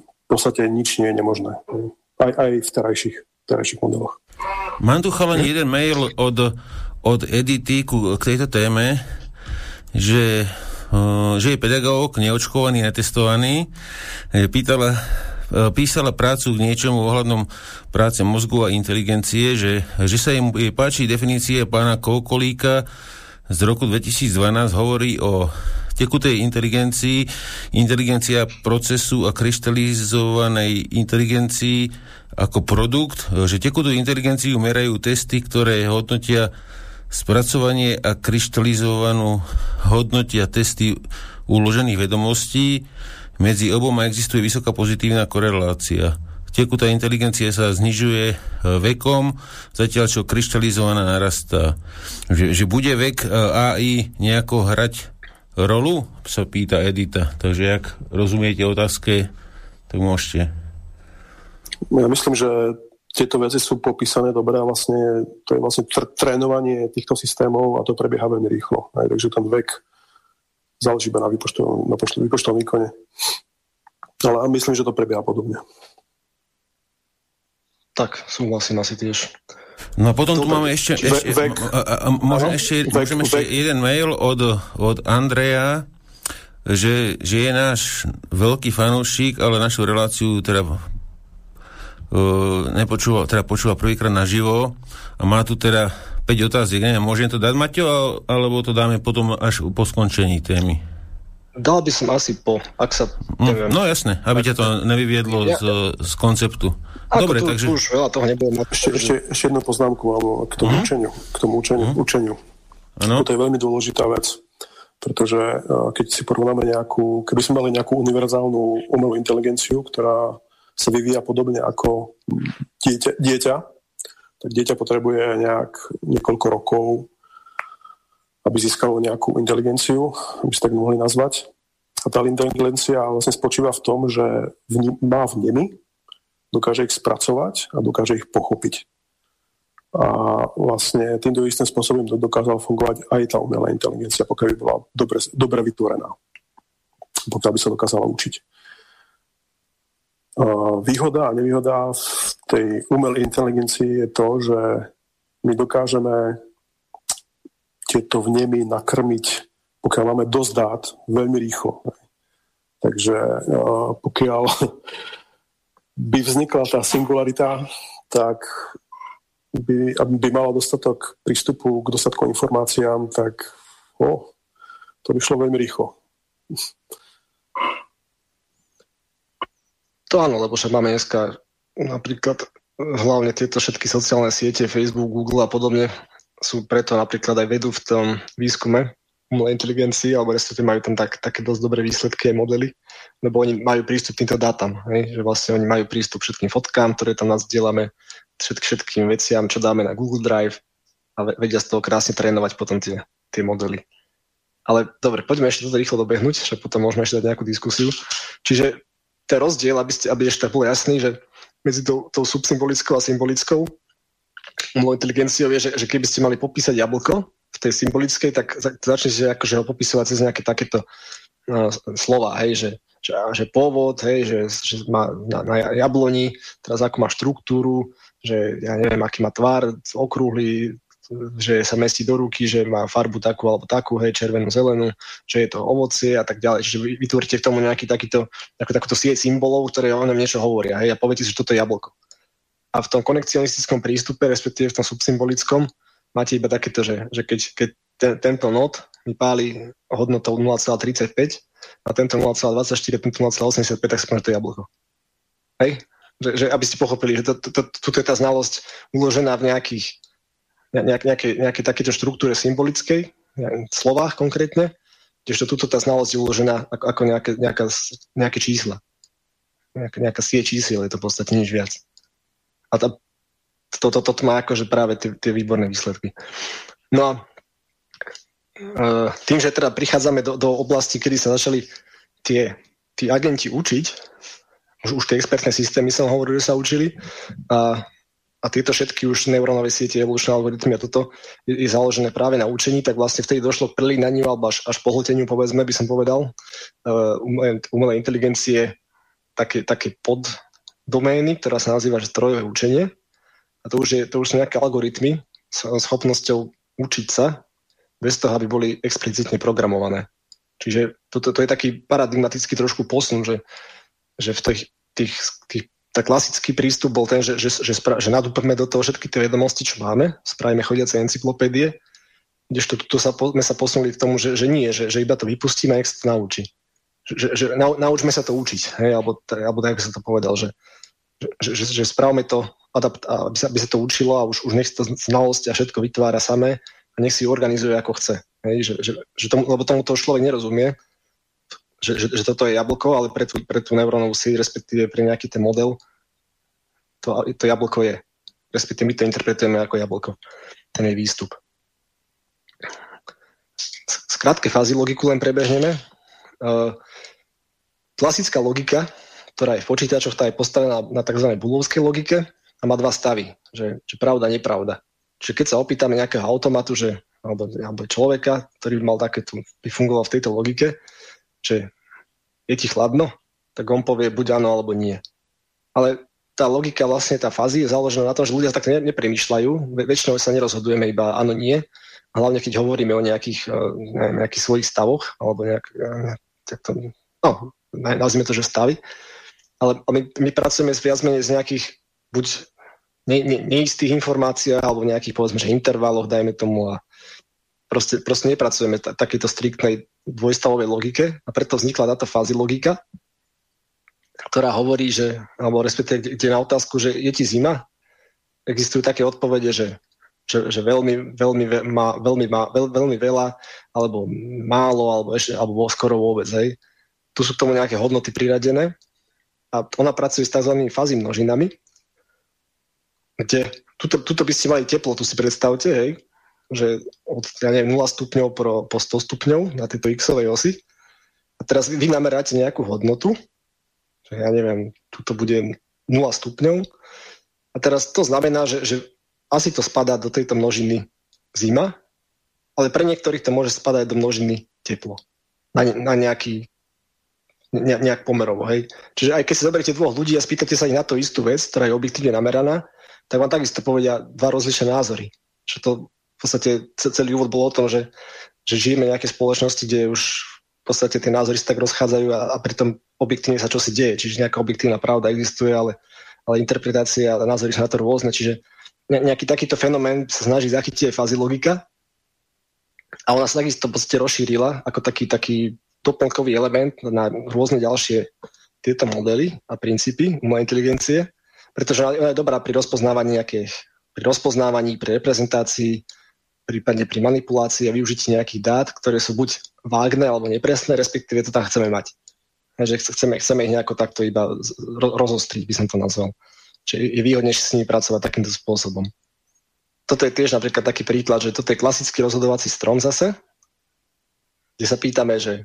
D: v podstate nič nie je nemožné. Aj, aj v terajších, terajších modeloch.
A: Mám tu chalen jeden mail od, od Edity ku, k tejto téme, že, že je pedagóg, neočkovaný, netestovaný. Pýtala E, písala prácu k niečomu ohľadnom práce mozgu a inteligencie, že, že sa im páči definície pána Kokolíka z roku 2012 hovorí o tekutej inteligencii, inteligencia procesu a kryštalizovanej inteligencii ako produkt, že tekutú inteligenciu merajú testy, ktoré hodnotia spracovanie a kryštalizovanú hodnotia testy uložených vedomostí, medzi oboma existuje vysoká pozitívna korelácia. Tekutá inteligencia sa znižuje e, vekom, zatiaľ čo kryštalizovaná narastá. Že, že bude vek e, AI nejako hrať rolu, sa pýta Edita. Takže ak rozumiete otázke, tak môžete.
D: Ja myslím, že tieto veci sú popísané dobre a vlastne to je vlastne tr- trénovanie týchto systémov a to prebieha veľmi rýchlo. Aj, takže ten vek záleží iba na vypočtovom, na vypočtovom výkone. Ale myslím, že to prebieha podobne.
G: Tak, súhlasím asi tiež.
A: No a potom Dobre. tu máme ešte, ešte, vek, môžem ešte, vek, môžem ešte vek. jeden mail od, od Andreja, že, že je náš veľký fanúšik, ale našu reláciu teda uh, nepočúval, teda počúval prvýkrát naživo a má tu teda 5 otázek, neviem, môžem to dať, Maťo, alebo to dáme potom až po skončení témy?
G: Dal by som asi po, ak sa...
A: No, neviem, no jasné, aby ťa to nevyviedlo ja, z, z konceptu.
G: Ako Dobre, tu, takže... Tu už veľa toho nebolo.
D: Ešte, ešte, ešte jednu poznámku alebo k tomu uh-huh. učeniu. K tomu učeniu. Uh-huh. učeniu. Ano. To je veľmi dôležitá vec, pretože keď si porovnáme nejakú, keby sme mali nejakú univerzálnu umelú inteligenciu, ktorá sa vyvíja podobne ako dieťa, dieťa tak dieťa potrebuje nejak niekoľko rokov, aby získalo nejakú inteligenciu, aby si tak mohli nazvať. A tá inteligencia vlastne spočíva v tom, že vním, má vnemy, dokáže ich spracovať a dokáže ich pochopiť. A vlastne týmto istým spôsobom dokázala fungovať aj tá umelá inteligencia, pokiaľ by bola dobre, dobre vytvorená. Pokiaľ by sa dokázala učiť. Výhoda a nevýhoda v tej umelej inteligencii je to, že my dokážeme tieto vnemy nakrmiť, pokiaľ máme dosť dát, veľmi rýchlo. Takže pokiaľ by vznikla tá singularita, tak by, aby by mala dostatok prístupu k dostatku informáciám, tak oh, to by šlo veľmi rýchlo.
G: To áno, lebo však máme dneska napríklad hlavne tieto všetky sociálne siete, Facebook, Google a podobne sú preto napríklad aj vedú v tom výskume umelej inteligencii, alebo respektíve majú tam tak, také dosť dobré výsledky a modely, lebo oni majú prístup k týmto dátam, hej? že vlastne oni majú prístup všetkým fotkám, ktoré tam nás dielame, všetk, všetkým veciam, čo dáme na Google Drive a vedia z toho krásne trénovať potom tie, tie modely. Ale dobre, poďme ešte toto rýchlo dobehnúť, že potom môžeme ešte dať nejakú diskusiu. Čiže ten rozdiel, aby, ste, aby ešte bolo jasný, že medzi tou, tou subsymbolickou a symbolickou umelou inteligenciou je, že, že keby ste mali popísať jablko v tej symbolickej, tak začnete akože ho popisovať cez nejaké takéto no, slova, hej, že, že, že pôvod, hej, že, že má na, na jabloni, teraz ako má štruktúru, že ja neviem, aký má tvar, okrúhly, že sa mestí do ruky, že má farbu takú alebo takú, hej, červenú, zelenú, že je to ovocie a tak ďalej. Čiže vy vytvoríte k tomu nejaký takýto, takú, takúto sieť symbolov, ktoré o ňom niečo hovoria, hej, a poviete si, že toto je jablko. A v tom konekcionistickom prístupe, respektíve v tom subsymbolickom, máte iba takéto, že, že keď, keď ten, tento not vypáli hodnotou 0,35 a tento 0,24, tento 0,85, tak že to jablko. Hej? Že, že aby ste pochopili, že to, to, to, tuto je tá znalosť uložená v nejakých nejak, nejaké, nejaké takéto štruktúre symbolickej, v slovách konkrétne, kdežto tuto tá znalosť je uložená ako, ako nejaké, nejaká, nejaké čísla. Nejaká, nejaká sie čísiel, je to v podstate nič viac. A toto to, to, to má akože práve tie, tie výborné výsledky. No a tým, že teda prichádzame do, do oblasti, kedy sa začali tie, tí agenti učiť, už, už tie expertné systémy som hovoril, že sa učili, a a tieto všetky už neurónové siete, evolučné algoritmy a toto je, je založené práve na učení, tak vlastne vtedy došlo k prelinaniu alebo až, až pohlteniu, povedzme, by som povedal, uh, umelej, umelej inteligencie také, také poddomény, ktorá sa nazýva strojové učenie. A to už, je, to už sú nejaké algoritmy s schopnosťou učiť sa bez toho, aby boli explicitne programované. Čiže toto to je taký paradigmatický trošku posun, že, že v tých, tých, tých tak klasický prístup bol ten, že, že, že, spra- že nadúpeme do toho všetky tie vedomosti, čo máme, spravíme chodiace encyklopédie, kdežto tuto sa, po, sme sa posunuli k tomu, že, že nie, že, že iba to vypustíme a nech sa to naučí. Že, že nau, naučme sa to učiť, hej, alebo, alebo tak, ako sa to povedal, že, že, že, že spravme to, adapt, aby, sa, aby sa to učilo a už, už nech to znalosť a všetko vytvára samé a nech si organizuje ako chce. Hej, že, že, že tomu, lebo tomu to človek nerozumie, že, že, že toto je jablko, ale pre tú, pre tú neurónovú sieť, respektíve pre nejaký ten model, to, to jablko je. Respektíve my to interpretujeme ako jablko, ten je výstup. Skrátke fázy logiku len prebehneme. Uh, klasická logika, ktorá je v počítačoch, tá je postavená na tzv. bulovskej logike a má dva stavy, že, že pravda, nepravda. Čiže keď sa opýtame nejakého automatu, že, alebo, alebo človeka, ktorý by mal takéto, by fungoval v tejto logike, že je ti chladno, tak on povie buď áno alebo nie. Ale tá logika, vlastne tá fázy je založená na tom, že ľudia tak ne, nepremýšľajú. Väčšinou sa nerozhodujeme iba áno, nie. Hlavne keď hovoríme o nejakých, e, neviem, nejakých svojich stavoch, alebo nejak, e, to, no, nazvime to, že stavy. Ale my, my pracujeme viac menej z nejakých buď ne, ne, neistých informáciách, alebo nejakých, povedzme, že intervaloch, dajme tomu, a proste, proste nepracujeme t- takéto striktnej dvojstavovej logike a preto vznikla táto fázy logika, ktorá hovorí, že, alebo respektíve kde na otázku, že je ti zima, existujú také odpovede, že, že, že veľmi, veľmi, má, veľmi, má, veľ, veľmi veľa, alebo málo, alebo, ešte, alebo skoro vôbec. Hej. Tu sú k tomu nejaké hodnoty priradené a ona pracuje s tzv. fázy množinami, kde tuto, tuto by ste mali teplotu, si predstavte, hej, že od ja neviem, 0 stupňov po, po 100 stupňov na tejto x osi. A teraz vy nameráte nejakú hodnotu, že ja neviem, tuto bude 0 stupňov. A teraz to znamená, že, že asi to spadá do tejto množiny zima, ale pre niektorých to môže spadať do množiny teplo. Na, na nejaký ne, nejak pomerovo. Hej. Čiže aj keď si zoberiete dvoch ľudí a spýtate sa ich na to istú vec, ktorá je objektívne nameraná, tak vám takisto povedia dva rozlišné názory. Že to v podstate celý úvod bol o tom, že, že žijeme v nejakej spoločnosti, kde už v podstate tie názory sa tak rozchádzajú a, a pritom objektívne sa čosi deje. Čiže nejaká objektívna pravda existuje, ale, ale interpretácia a názory sú na to rôzne. Čiže nejaký takýto fenomén sa snaží zachytiť aj fázy logika a ona sa takisto v podstate rozšírila ako taký, taký doplnkový element na rôzne ďalšie tieto modely a princípy umelej inteligencie, pretože ona je dobrá pri rozpoznávaní nejakých, pri rozpoznávaní, pri reprezentácii, prípadne pri manipulácii a využití nejakých dát, ktoré sú buď vágne alebo nepresné, respektíve to tam chceme mať. Že chceme, chceme ich nejako takto iba rozostriť, by som to nazval. Čiže je výhodnejšie s nimi pracovať takýmto spôsobom. Toto je tiež napríklad taký príklad, že toto je klasický rozhodovací strom zase, kde sa pýtame, že,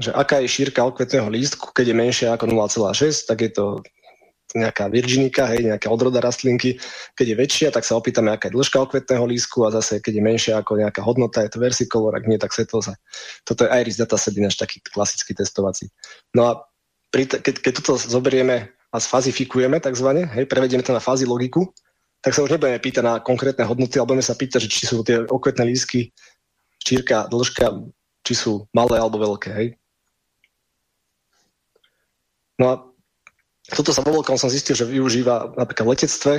G: že aká je šírka okvetného lístku, keď je menšia ako 0,6, tak je to nejaká virginika, hej, nejaká odroda rastlinky. Keď je väčšia, tak sa opýtame, aká je dĺžka okvetného lístku a zase, keď je menšia ako nejaká hodnota, je to versicolor, ak nie, tak svetloza. Toto je Iris dataset, náš taký klasický testovací. No a pri, keď, keď toto zoberieme a sfazifikujeme takzvané, hej, prevedieme to na fázi logiku, tak sa už nebudeme pýtať na konkrétne hodnoty, ale budeme sa pýtať, že či sú tie okvetné lístky, šírka, dĺžka, či sú malé alebo veľké. Hej. No a toto sa vo veľkom som zistil, že využíva napríklad v letectve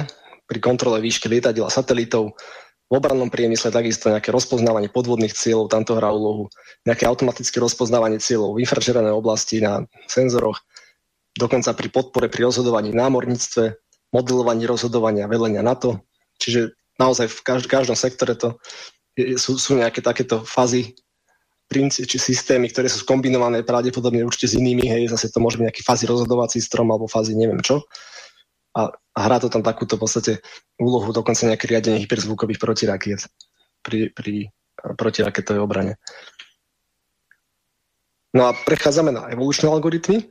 G: pri kontrole výšky lietadiel a satelitov, v obrannom priemysle takisto nejaké rozpoznávanie podvodných cieľov, tam to hrá úlohu, nejaké automatické rozpoznávanie cieľov v infračervenej oblasti na senzoroch, dokonca pri podpore pri rozhodovaní v námorníctve, modelovaní rozhodovania, velenia NATO. Čiže naozaj v každom sektore to sú, sú nejaké takéto fázy princíp, či systémy, ktoré sú skombinované pravdepodobne určite s inými, hej, zase to môže byť nejaký fázy rozhodovací strom alebo fázy neviem čo. A, a hrá to tam takúto v podstate úlohu dokonca nejaké riadenie hyperzvukových protirakiet pri, pri protiraketovej obrane. No a prechádzame na evolučné algoritmy.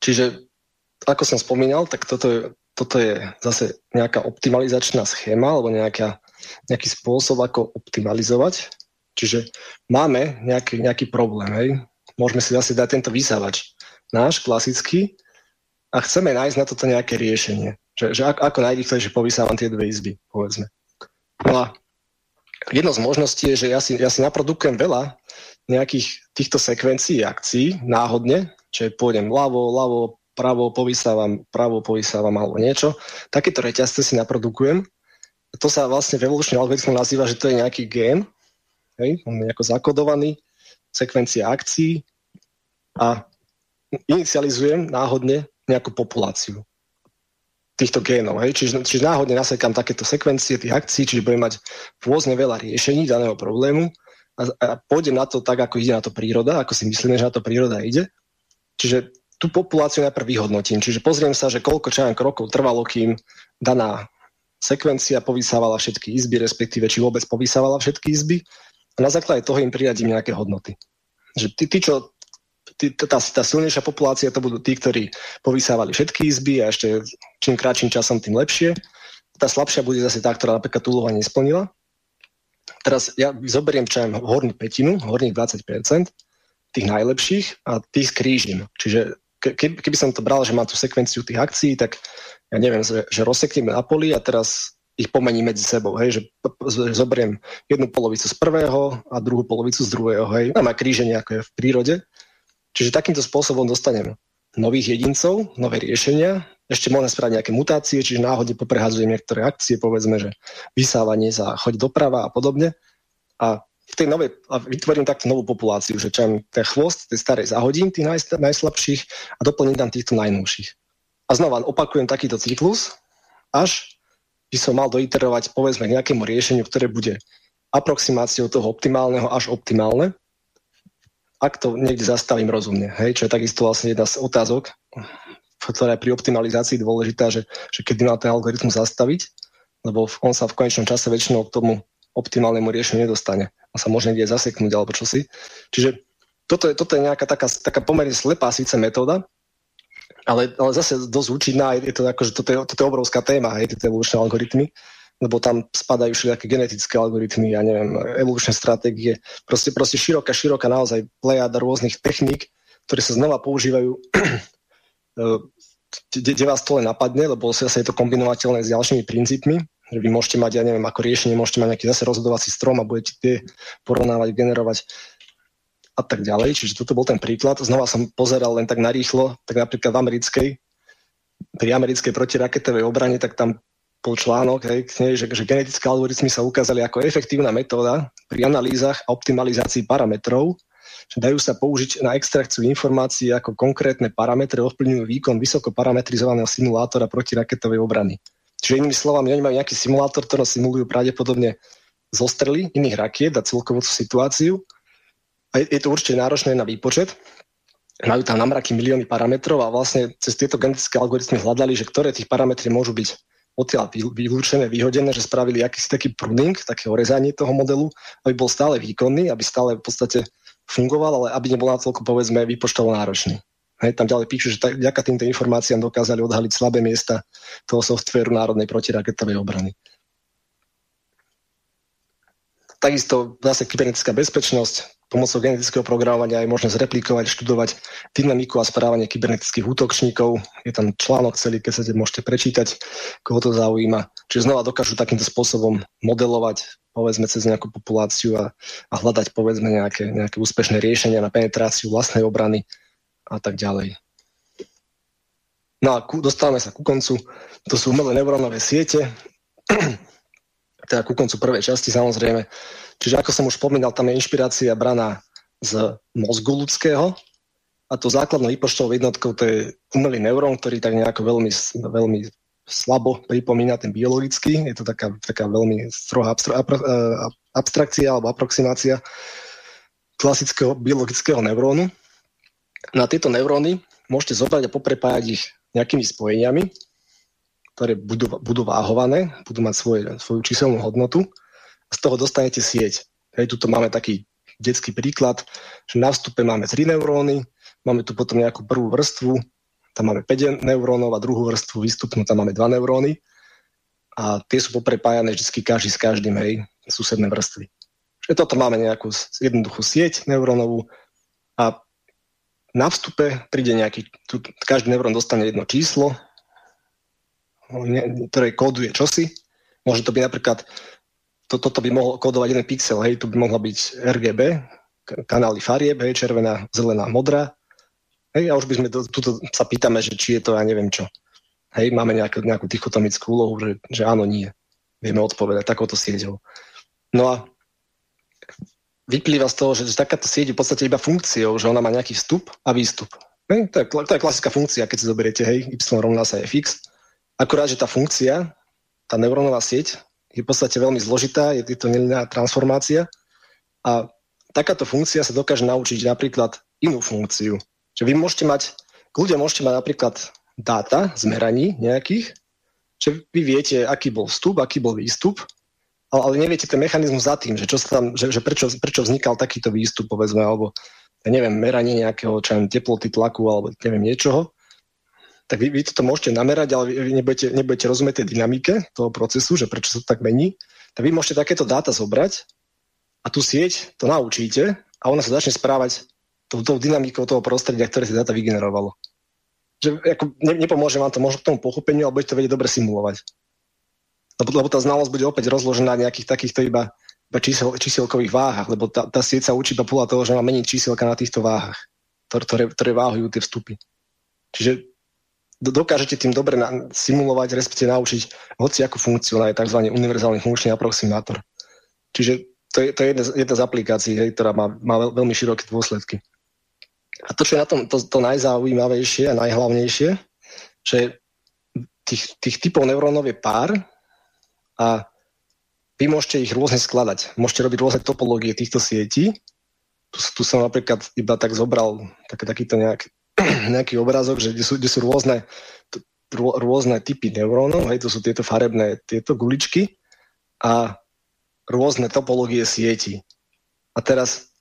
G: Čiže, ako som spomínal, tak toto je, toto je zase nejaká optimalizačná schéma alebo nejaká, nejaký spôsob, ako optimalizovať Čiže máme nejaký, nejaký problém, hej. Môžeme si zase dať tento vysávač náš, klasický, a chceme nájsť na toto nejaké riešenie. Že, že ako, ako najrychlejšie povysávam tie dve izby, povedzme. No a jedna z možností je, že ja si, ja si naprodukujem veľa nejakých týchto sekvencií akcií náhodne, čiže pôjdem ľavo, ľavo, pravo, povysávam, pravo, povysávam alebo niečo. Takéto reťazce si naprodukujem. To sa vlastne v evolučnom algoritmu nazýva, že to je nejaký gén, hej, on je ako zakodovaný, sekvencia akcií a inicializujem náhodne nejakú populáciu týchto génov. Hej. Čiže, čiže náhodne nasekám takéto sekvencie tých akcií, čiže budem mať rôzne veľa riešení daného problému a, a pôjdem na to tak, ako ide na to príroda, ako si myslíme, že na to príroda ide. Čiže tú populáciu najprv vyhodnotím. Čiže pozriem sa, že koľko čo krokov trvalo, kým daná sekvencia povysávala všetky izby, respektíve či vôbec povysávala všetky izby a na základe toho im priradím nejaké hodnoty. Že tí, tí čo, tí, tá, tá silnejšia populácia to budú tí, ktorí povysávali všetky izby a ešte čím kratším časom, tým lepšie. Tá slabšia bude zase tá, ktorá napríklad tú úlohu nesplnila. Teraz ja zoberiem čo hornú petinu, horných 20%, tých najlepších a tých skrížim. Čiže ke, keby som to bral, že mám tú sekvenciu tých akcií, tak ja neviem, že, že rozsekneme na poli a teraz ich pomení medzi sebou, hej, že, zoberiem jednu polovicu z prvého a druhú polovicu z druhého, hej, má kríženie, ako je v prírode. Čiže takýmto spôsobom dostanem nových jedincov, nové riešenia, ešte môžem spraviť nejaké mutácie, čiže náhodne poprehádzujem niektoré akcie, povedzme, že vysávanie za choď doprava a podobne. A v tej novej, a vytvorím takto novú populáciu, že čo ten chvost tej starej zahodím, tých naj, najslabších a doplním tam týchto najnovších. A znova opakujem takýto cyklus, až by som mal doiterovať povedzme k nejakému riešeniu, ktoré bude aproximáciou toho optimálneho až optimálne, ak to niekde zastavím rozumne. Hej, čo je takisto vlastne jedna z otázok, ktorá je pri optimalizácii dôležitá, že, že kedy má ten algoritmus zastaviť, lebo on sa v konečnom čase väčšinou k tomu optimálnemu riešeniu nedostane. On sa môže niekde zaseknúť alebo čosi. Čiže toto je, toto je nejaká taká, taká pomerne slepá síce metóda, ale, ale zase dosť účinná, je to ako, že toto je, toto je obrovská téma, hej, tie evolučné algoritmy, lebo tam spadajú všetky genetické algoritmy, ja neviem, evolučné stratégie, proste, proste široká, široká naozaj plejada rôznych techník, ktoré sa znova používajú *clears throat* kde vás to len napadne, lebo zase je to kombinovateľné s ďalšími princípmi, že vy môžete mať, ja neviem, ako riešenie, môžete mať nejaký zase rozhodovací strom a budete tie porovnávať, generovať a tak ďalej. Čiže toto bol ten príklad. Znova som pozeral len tak narýchlo, tak napríklad v americkej, pri americkej protiraketovej obrane, tak tam bol článok, hej, že, že genetické algoritmy sa ukázali ako efektívna metóda pri analýzach a optimalizácii parametrov že dajú sa použiť na extrakciu informácií ako konkrétne parametre ovplyvňujú výkon vysoko parametrizovaného simulátora protiraketovej obrany. Čiže inými slovami, oni majú nejaký simulátor, ktorý simulujú pravdepodobne zostrely iných rakiet a celkovú situáciu. A je, je to určite náročné na výpočet. Majú tam namraky milióny parametrov a vlastne cez tieto genetické algoritmy hľadali, že ktoré tých parametry môžu byť odtiaľ vylúčené, vyhodené, že spravili akýsi taký pruning, také orezanie toho modelu, aby bol stále výkonný, aby stále v podstate fungoval, ale aby nebol natoľko, povedzme, výpočtovo náročný. Hej, tam ďalej píšu, že tak, vďaka týmto informáciám dokázali odhaliť slabé miesta toho softvéru národnej protiraketovej obrany. Takisto zase kybernetická bezpečnosť, pomocou genetického programovania je možné zreplikovať, študovať dynamiku a správanie kybernetických útočníkov. Je tam článok celý, keď sa môžete prečítať, koho to zaujíma. Čiže znova dokážu takýmto spôsobom modelovať povedzme cez nejakú populáciu a, a hľadať povedzme nejaké, nejaké úspešné riešenia na penetráciu vlastnej obrany a tak ďalej. No a ku, dostávame sa ku koncu. To sú umelé neurónové siete *clears throat* teda ku koncu prvej časti samozrejme. Čiže ako som už spomínal, tam je inšpirácia braná z mozgu ľudského a to základnou výpočtovou jednotkou to je umelý neurón, ktorý tak nejako veľmi, veľmi slabo pripomína ten biologický. Je to taká, taká veľmi strohá abstra, abstrakcia alebo aproximácia klasického biologického neurónu. Na tieto neuróny môžete zobrať a poprepájať ich nejakými spojeniami, ktoré budú, budú váhované, budú mať svoje, svoju číselnú hodnotu z toho dostanete sieť. Hej, tuto máme taký detský príklad, že na vstupe máme 3 neuróny, máme tu potom nejakú prvú vrstvu, tam máme 5 neurónov a druhú vrstvu výstupnú, tam máme 2 neuróny a tie sú poprepájané vždy každý s každým, hej, susedné vrstvy. Čiže toto máme nejakú jednoduchú sieť neurónovú a na vstupe príde nejaký, tu, každý neurón dostane jedno číslo, ktoré kóduje čosi. Môže to byť napríklad, to, toto by mohol kódovať jeden pixel, hej, tu by mohla byť RGB, kanály farieb, hej, červená, zelená, modrá. Hej, a už by sme to, tuto sa pýtame, že či je to, ja neviem čo. Hej, máme nejakú, nejakú dichotomickú úlohu, že, že áno, nie. Vieme odpovedať takouto sieťou. No a vyplýva z toho, že takáto sieť je v podstate iba funkciou, že ona má nejaký vstup a výstup. Hej, to, je, to je klasická funkcia, keď si zoberiete, hej, y rovná sa fx Akurát, že tá funkcia, tá neurónová sieť je v podstate veľmi zložitá, je to nelineárna transformácia a takáto funkcia sa dokáže naučiť napríklad inú funkciu. Že vy môžete mať, ľudia môžete mať napríklad dáta z meraní nejakých, že vy viete, aký bol vstup, aký bol výstup, ale, neviete ten mechanizmus za tým, že, čo sa tam, že, že prečo, prečo vznikal takýto výstup, povedzme, alebo ja neviem, meranie nejakého čo teploty, tlaku, alebo neviem, niečoho tak vy, vy toto môžete namerať, ale vy nebudete, nebudete rozumieť tej dynamike toho procesu, že prečo sa to tak mení, tak vy môžete takéto dáta zobrať a tú sieť to naučíte a ona sa začne správať tou, dynamikou toho prostredia, ktoré si dáta vygenerovalo. Že ako, ne, nepomôže vám to možno k tomu pochopeniu, ale budete to vedieť dobre simulovať. Lebo, lebo tá znalosť bude opäť rozložená na nejakých takýchto iba, iba čísel, číselkových váhach, lebo tá, tá sieť sa učí iba podľa toho, že má meniť číselka na týchto váhach, ktoré, ktoré váhujú tie vstupy. Čiže dokážete tým dobre simulovať, respektíve naučiť hociakú funkciu, na tzv. univerzálny funkčný aproximátor. Čiže to je, to je jedna, z, jedna z aplikácií, hej, ktorá má, má veľ, veľmi široké dôsledky. A to, čo je na tom to, to najzaujímavejšie a najhlavnejšie, že tých, tých typov neurónov je pár a vy môžete ich rôzne skladať. Môžete robiť rôzne topológie týchto sietí. Tu, tu som napríklad iba tak zobral tak, takýto nejak, *clears throat* nejaký obrázok, že kde sú, kde sú rôzne, rôzne typy neurónov, hej, to sú tieto farebné tieto guličky a rôzne topológie sieti. A teraz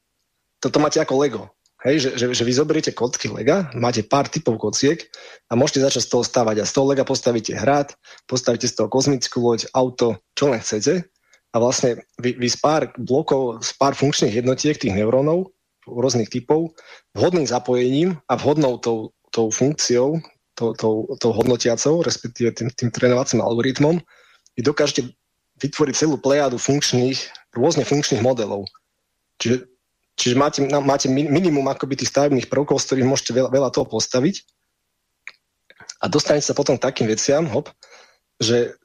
G: toto máte ako Lego. Hej, že, že, že vy zoberiete kocky Lega, máte pár typov kociek a môžete začať z toho stavať. A z toho Lega postavíte hrad, postavíte z toho kozmickú loď, auto, čo len chcete. A vlastne vy, vy z pár blokov, z pár funkčných jednotiek tých neurónov rôznych typov, vhodným zapojením a vhodnou tou, tou funkciou, tou, tou, tou hodnotiacou, respektíve tým, tým trénovacím algoritmom, vy dokážete vytvoriť celú plejadu funkčných, rôzne funkčných modelov. Čiže, čiže máte, máte minimum akoby tých stavebných prvkov, z ktorých môžete veľa, veľa toho postaviť a dostanete sa potom k takým veciam, hop, že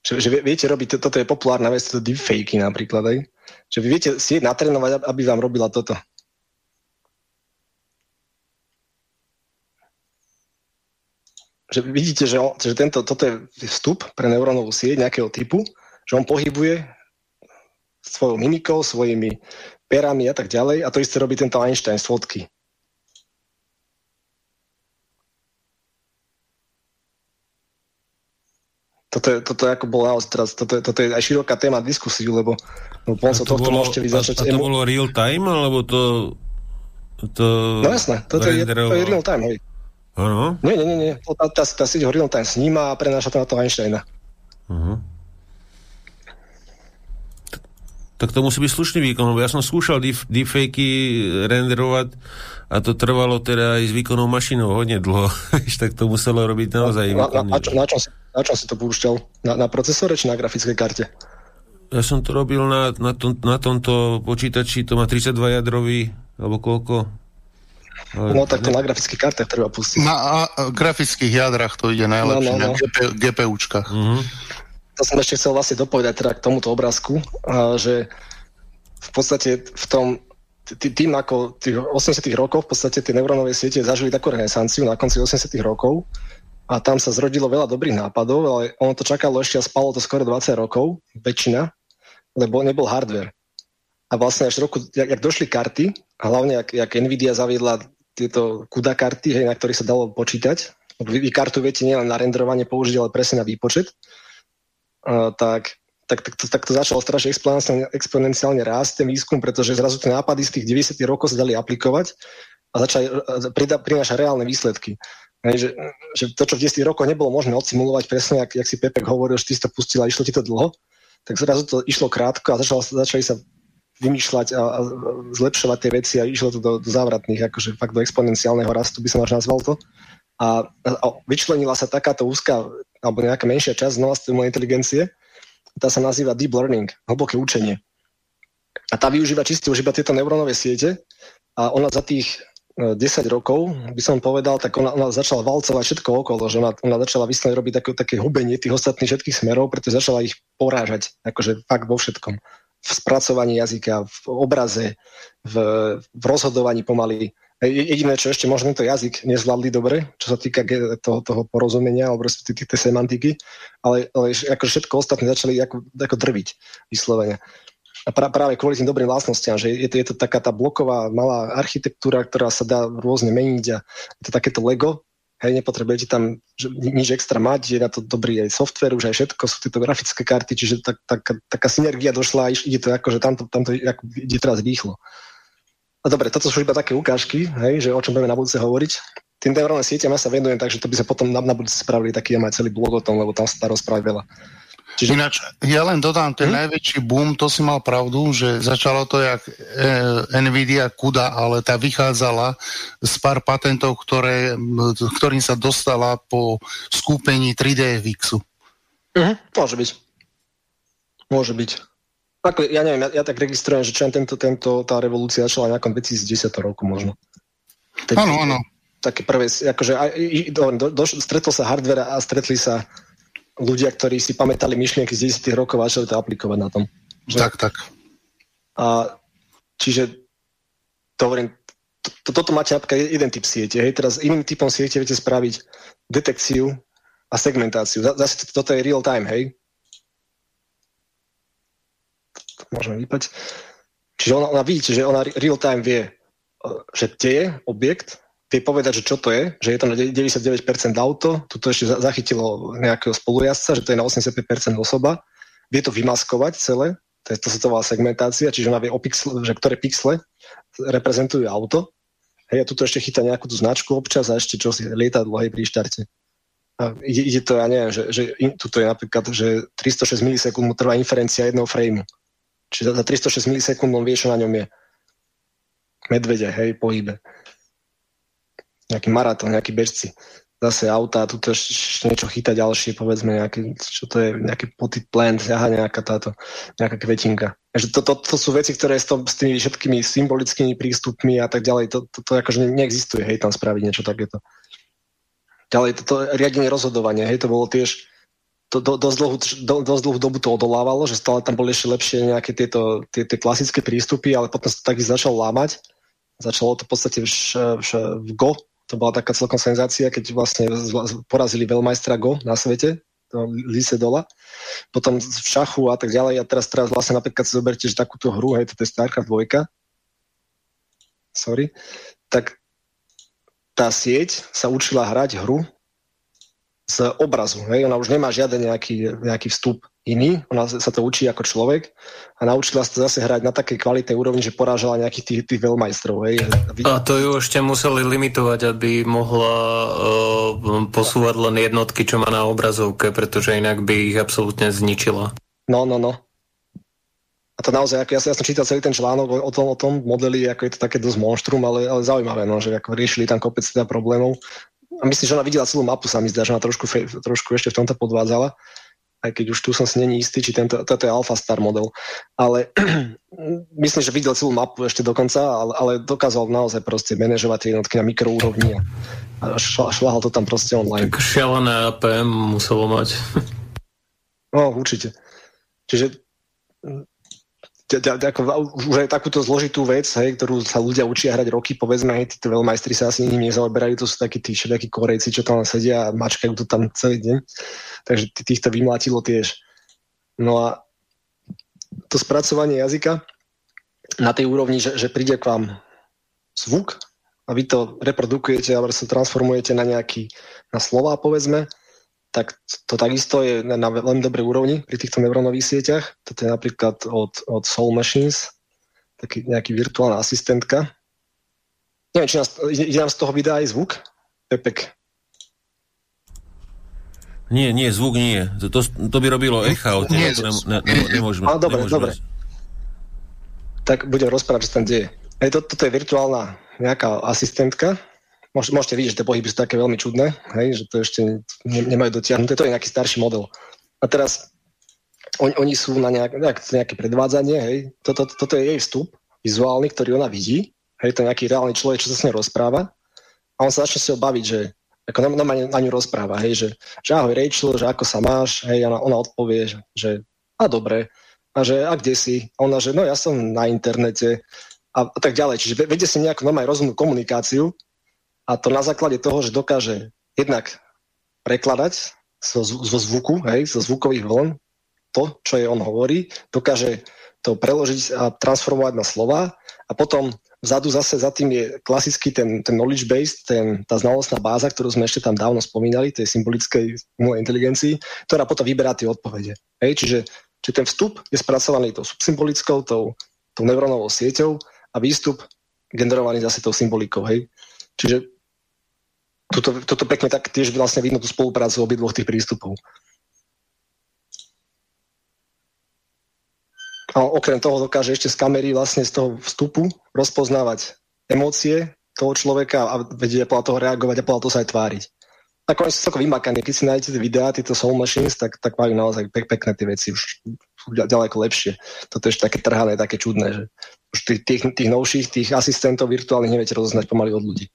G: že, že viete robiť, toto je populárna vec, to deepfakey napríklad, aj, Že vy viete sieť natrénovať, aby vám robila toto. Že vidíte, že, on, že tento, toto je vstup pre neurónovú sieť nejakého typu, že on pohybuje svojou mimikou, svojimi perami a tak ďalej a to isté robí tento Einstein z fotky. Toto, je, toto je ako bolo naozaj teraz, toto, je, toto je aj široká téma diskusiu, lebo, lebo
A: sa to tohto môžete vyzačať. A, a to bolo real time, alebo to... to
G: no jasné, toto je, to je real time, hej.
A: Ano?
G: Nie, nie, nie, nie. Tá, tá, tá sieť ho real time sníma a prenáša to na toho Einsteina. Uh-huh.
A: Tak to musí byť slušný výkon, lebo ja som skúšal deep, deepfakey renderovať a to trvalo teda aj s výkonou mašinou hodne dlho. *laughs* tak to muselo robiť naozaj
G: na, na, na, čo, na, čom si, na čom si to púšťal? Na, na procesore či na grafickej karte?
A: Ja som to robil na, na, tom, na tomto počítači, to má 32 jadrový, alebo koľko?
G: Ale no tak to ne... na grafických kartách treba pustiť.
B: Na a, grafických jadrach to ide najlepšie, no, no, no. na GP, GPUčkách. Uh-huh.
G: To som ešte chcel vlastne dopovedať teda k tomuto obrázku, a, že v podstate v tom tým ako tých 80 rokov v podstate tie neurónové siete zažili takú renesanciu na konci 80 rokov a tam sa zrodilo veľa dobrých nápadov, ale ono to čakalo ešte a spalo to skoro 20 rokov, väčšina, lebo nebol hardware. A vlastne až roku, jak, jak došli karty, a hlavne jak, jak Nvidia zaviedla tieto CUDA karty, hej, na ktorých sa dalo počítať, vy, vy kartu viete nielen na renderovanie použiť, ale presne na výpočet, uh, tak tak, tak, to, tak to začalo strašne exponenciálne, exponenciálne rásť ten výskum, pretože zrazu tie nápady z tých 90 rokov sa dali aplikovať a začali prinášať reálne výsledky. Hej, že, že to, čo v 10 rokoch nebolo možné odsimulovať presne, jak, jak si Pepek hovoril, že ty si to pustil a išlo ti to dlho, tak zrazu to išlo krátko a začalo, začali sa vymýšľať a, a zlepšovať tie veci a išlo to do, do závratných, akože fakt do exponenciálneho rastu by som až nazval to. A, a vyčlenila sa takáto úzka alebo nejaká menšia časť znova inteligencie, tá sa nazýva deep learning, hlboké učenie. A tá využíva čiste už iba tieto neurónové siete a ona za tých 10 e, rokov, by som povedal, tak ona, ona začala valcovať všetko okolo, že ona, ona začala vyslovene robiť také, také hubenie tých ostatných všetkých smerov, pretože začala ich porážať, akože fakt vo všetkom. V spracovaní jazyka, v obraze, v, v rozhodovaní pomaly, Jediné, čo ešte možno to jazyk nezvládli dobre, čo sa týka toho, toho porozumenia alebo tej, semantiky, ale, ale ako všetko ostatné začali ako, ako drviť vyslovene. A pra, práve kvôli tým dobrým vlastnostiam, že je to, je to taká tá bloková malá architektúra, ktorá sa dá rôzne meniť a je to takéto Lego, hej, nepotrebujete tam nič extra mať, je na to dobrý aj software, už aj všetko, sú tieto grafické karty, čiže tak, tak, taká synergia došla a ide to ako, že tamto, tamto ako, ide teraz rýchlo. A dobre, toto sú iba také ukážky, hej, že o čom budeme na budúce hovoriť. Tým neurálnym sieťam ja sa venujem, takže to by sme potom na, na budúce spravili taký ja celý blog o tom, lebo tam sa dá rozprávať veľa.
B: Čiže... Ináč, ja len dodám, ten hmm? najväčší boom, to si mal pravdu, že začalo to jak e, Nvidia CUDA, ale tá vychádzala z pár patentov, ktoré, ktorým sa dostala po skúpení 3D VXu.
G: Uh-huh, môže byť. Môže byť. Ako, ja neviem, ja, ja tak registrujem, že čo tento, tento, tá revolúcia začala nejakom 2010 roku možno.
B: Áno, áno.
G: Také prvé, akože do, do, do, stretol sa hardware a stretli sa ľudia, ktorí si pamätali myšlienky z 10 rokov a začali to aplikovať na tom.
B: Že? Tak, tak.
G: A čiže to hovorím, to, to, toto máte napríklad jeden typ siete. Hej, teraz iným typom siete viete spraviť detekciu a segmentáciu. Zase toto je real time, hej? môžeme vypať. Čiže ona, ona vidíte, že ona real time vie, že kde je objekt, vie povedať, že čo to je, že je to na 99% auto, tuto ešte zachytilo nejakého spolujazca, že to je na 85% osoba, vie to vymaskovať celé, to, je, to sa to volá segmentácia, čiže ona vie, o pixle, že ktoré pixle reprezentujú auto, hej, a tuto ešte chytá nejakú tú značku občas a ešte čo si lietadlo, hej, pri štarte. A ide, ide to, ja neviem, že, že in, tuto je napríklad, že 306 milisekúnd mu trvá inferencia jedného frameu. Čiže za 306 milisekúnd on vie, čo na ňom je. Medvede, hej, pohybe. Nejaký maratón, nejaký bežci. Zase auta, tu ešte niečo chytá ďalšie, povedzme, nejaký, čo to je, nejaký potted plant, aha, nejaká táto, nejaká kvetinka. Takže to, to, to sú veci, ktoré s, to, s tými všetkými symbolickými prístupmi a tak ďalej, to, to, to akože neexistuje, hej, tam spraviť niečo takéto. Ďalej, toto riadenie rozhodovania, hej, to bolo tiež to, do, dosť, dlhú, do, dosť dlhú dobu to odolávalo, že stále tam boli ešte lepšie nejaké tieto tie, tie klasické prístupy, ale potom sa to tak začal lámať. Začalo to v podstate v, v, v Go, to bola taká celkom senzácia, keď vlastne porazili veľmajstra Go na svete, Lise Dola, potom v šachu a tak ďalej. A teraz, teraz vlastne napríklad si zoberte, že takúto hru, hej, to je Starcraft 2, sorry, tak tá sieť sa učila hrať hru z obrazu. Hej? Ona už nemá žiaden nejaký, nejaký vstup iný, ona sa to učí ako človek a naučila sa to zase hrať na takej kvalitnej úrovni, že porážala nejakých tých, tých veľmajstrov. Hej?
F: A to ju ešte museli limitovať, aby mohla uh, posúvať len jednotky, čo má na obrazovke, pretože inak by ich absolútne zničila.
G: No, no, no. A to naozaj, ako ja, ja som čítal celý ten článok o, o, tom, o tom modeli, ako je to také dosť monštrum, ale, ale zaujímavé, no, že ako riešili tam kopec teda problémov a myslím, že ona videla celú mapu, sa mi zdá, že ona trošku, trošku ešte v tomto podvádzala, aj keď už tu som si není istý, či tento, toto je Alpha Star model. Ale *clears throat* myslím, že videl celú mapu ešte dokonca, ale, ale dokázal naozaj proste manažovať tie jednotky na mikroúrovni a, šlahal to tam proste online.
F: Tak šialené APM muselo mať. *laughs*
G: No, určite. Čiže už aj takúto zložitú vec, hej, ktorú sa ľudia učia hrať roky, povedzme, hej, títo veľmajstri sa asi ním nezaoberajú, to sú takí tí všelijakí korejci, čo tam sedia a mačkajú to tam celý deň. Takže týchto vymlátilo tiež. No a to spracovanie jazyka na tej úrovni, že, že príde k vám zvuk a vy to reprodukujete alebo sa transformujete na nejaký, na slova, povedzme, tak to takisto je na, veľmi dobrej úrovni pri týchto neurónových sieťach. Toto je napríklad od, od Soul Machines, taký nejaký virtuálna asistentka. Neviem, či nás, ide nám z toho videa aj zvuk? Pepek.
A: Nie, nie, zvuk nie. To, to, to by robilo echa. To, nie, to ne, ne, ne, nemôžeme.
G: Ale dobre, nemôžeme. dobre. Tak budem rozprávať, čo tam deje. Hej, to, toto je virtuálna nejaká asistentka, môžete vidieť, že tie pohyby sú také veľmi čudné, hej, že to ešte ne, nemajú dotiahnuté, to je nejaký starší model. A teraz on, oni sú na nejak, nejak, nejaké predvádzanie, hej, toto, to, toto je jej vstup vizuálny, ktorý ona vidí, hej, to je nejaký reálny človek, čo sa s ňou rozpráva a on sa začne si ho baviť, že ako na, na, na ňu rozpráva, hej, že, že ahoj Rachel, že ako sa máš, hej, ona, ona odpovie, že, že a dobre, a že a kde si? A ona, že no ja som na internete a, a tak ďalej. Čiže vedie si nejakú normálne rozumnú komunikáciu a to na základe toho, že dokáže jednak prekladať zo, zo zvuku, hej, zo zvukových vln, to, čo je on hovorí, dokáže to preložiť a transformovať na slova a potom vzadu zase za tým je klasický ten, ten knowledge base, ten, tá znalostná báza, ktorú sme ešte tam dávno spomínali, tej symbolickej umelej inteligencii, ktorá potom vyberá tie odpovede. Hej, čiže, čiže ten vstup je spracovaný tou subsymbolickou, tou, tou neurónovou sieťou a výstup generovaný zase tou symbolikou. Hej. Čiže toto, toto pekne tak tiež vlastne vidno tú spoluprácu obidvoch tých prístupov. A okrem toho dokáže ešte z kamery vlastne z toho vstupu rozpoznávať emócie toho človeka a vedieť podľa toho reagovať a podľa toho sa aj tváriť. Tak oni sú celkom vymakaní. Keď si nájdete tie videá, tieto Soul Machines, tak, tak majú naozaj pek, pekné tie veci, už sú ďaleko lepšie. Toto je také trhané, také čudné, že už tých, tých, tých novších, tých asistentov virtuálnych neviete rozoznať pomaly od ľudí.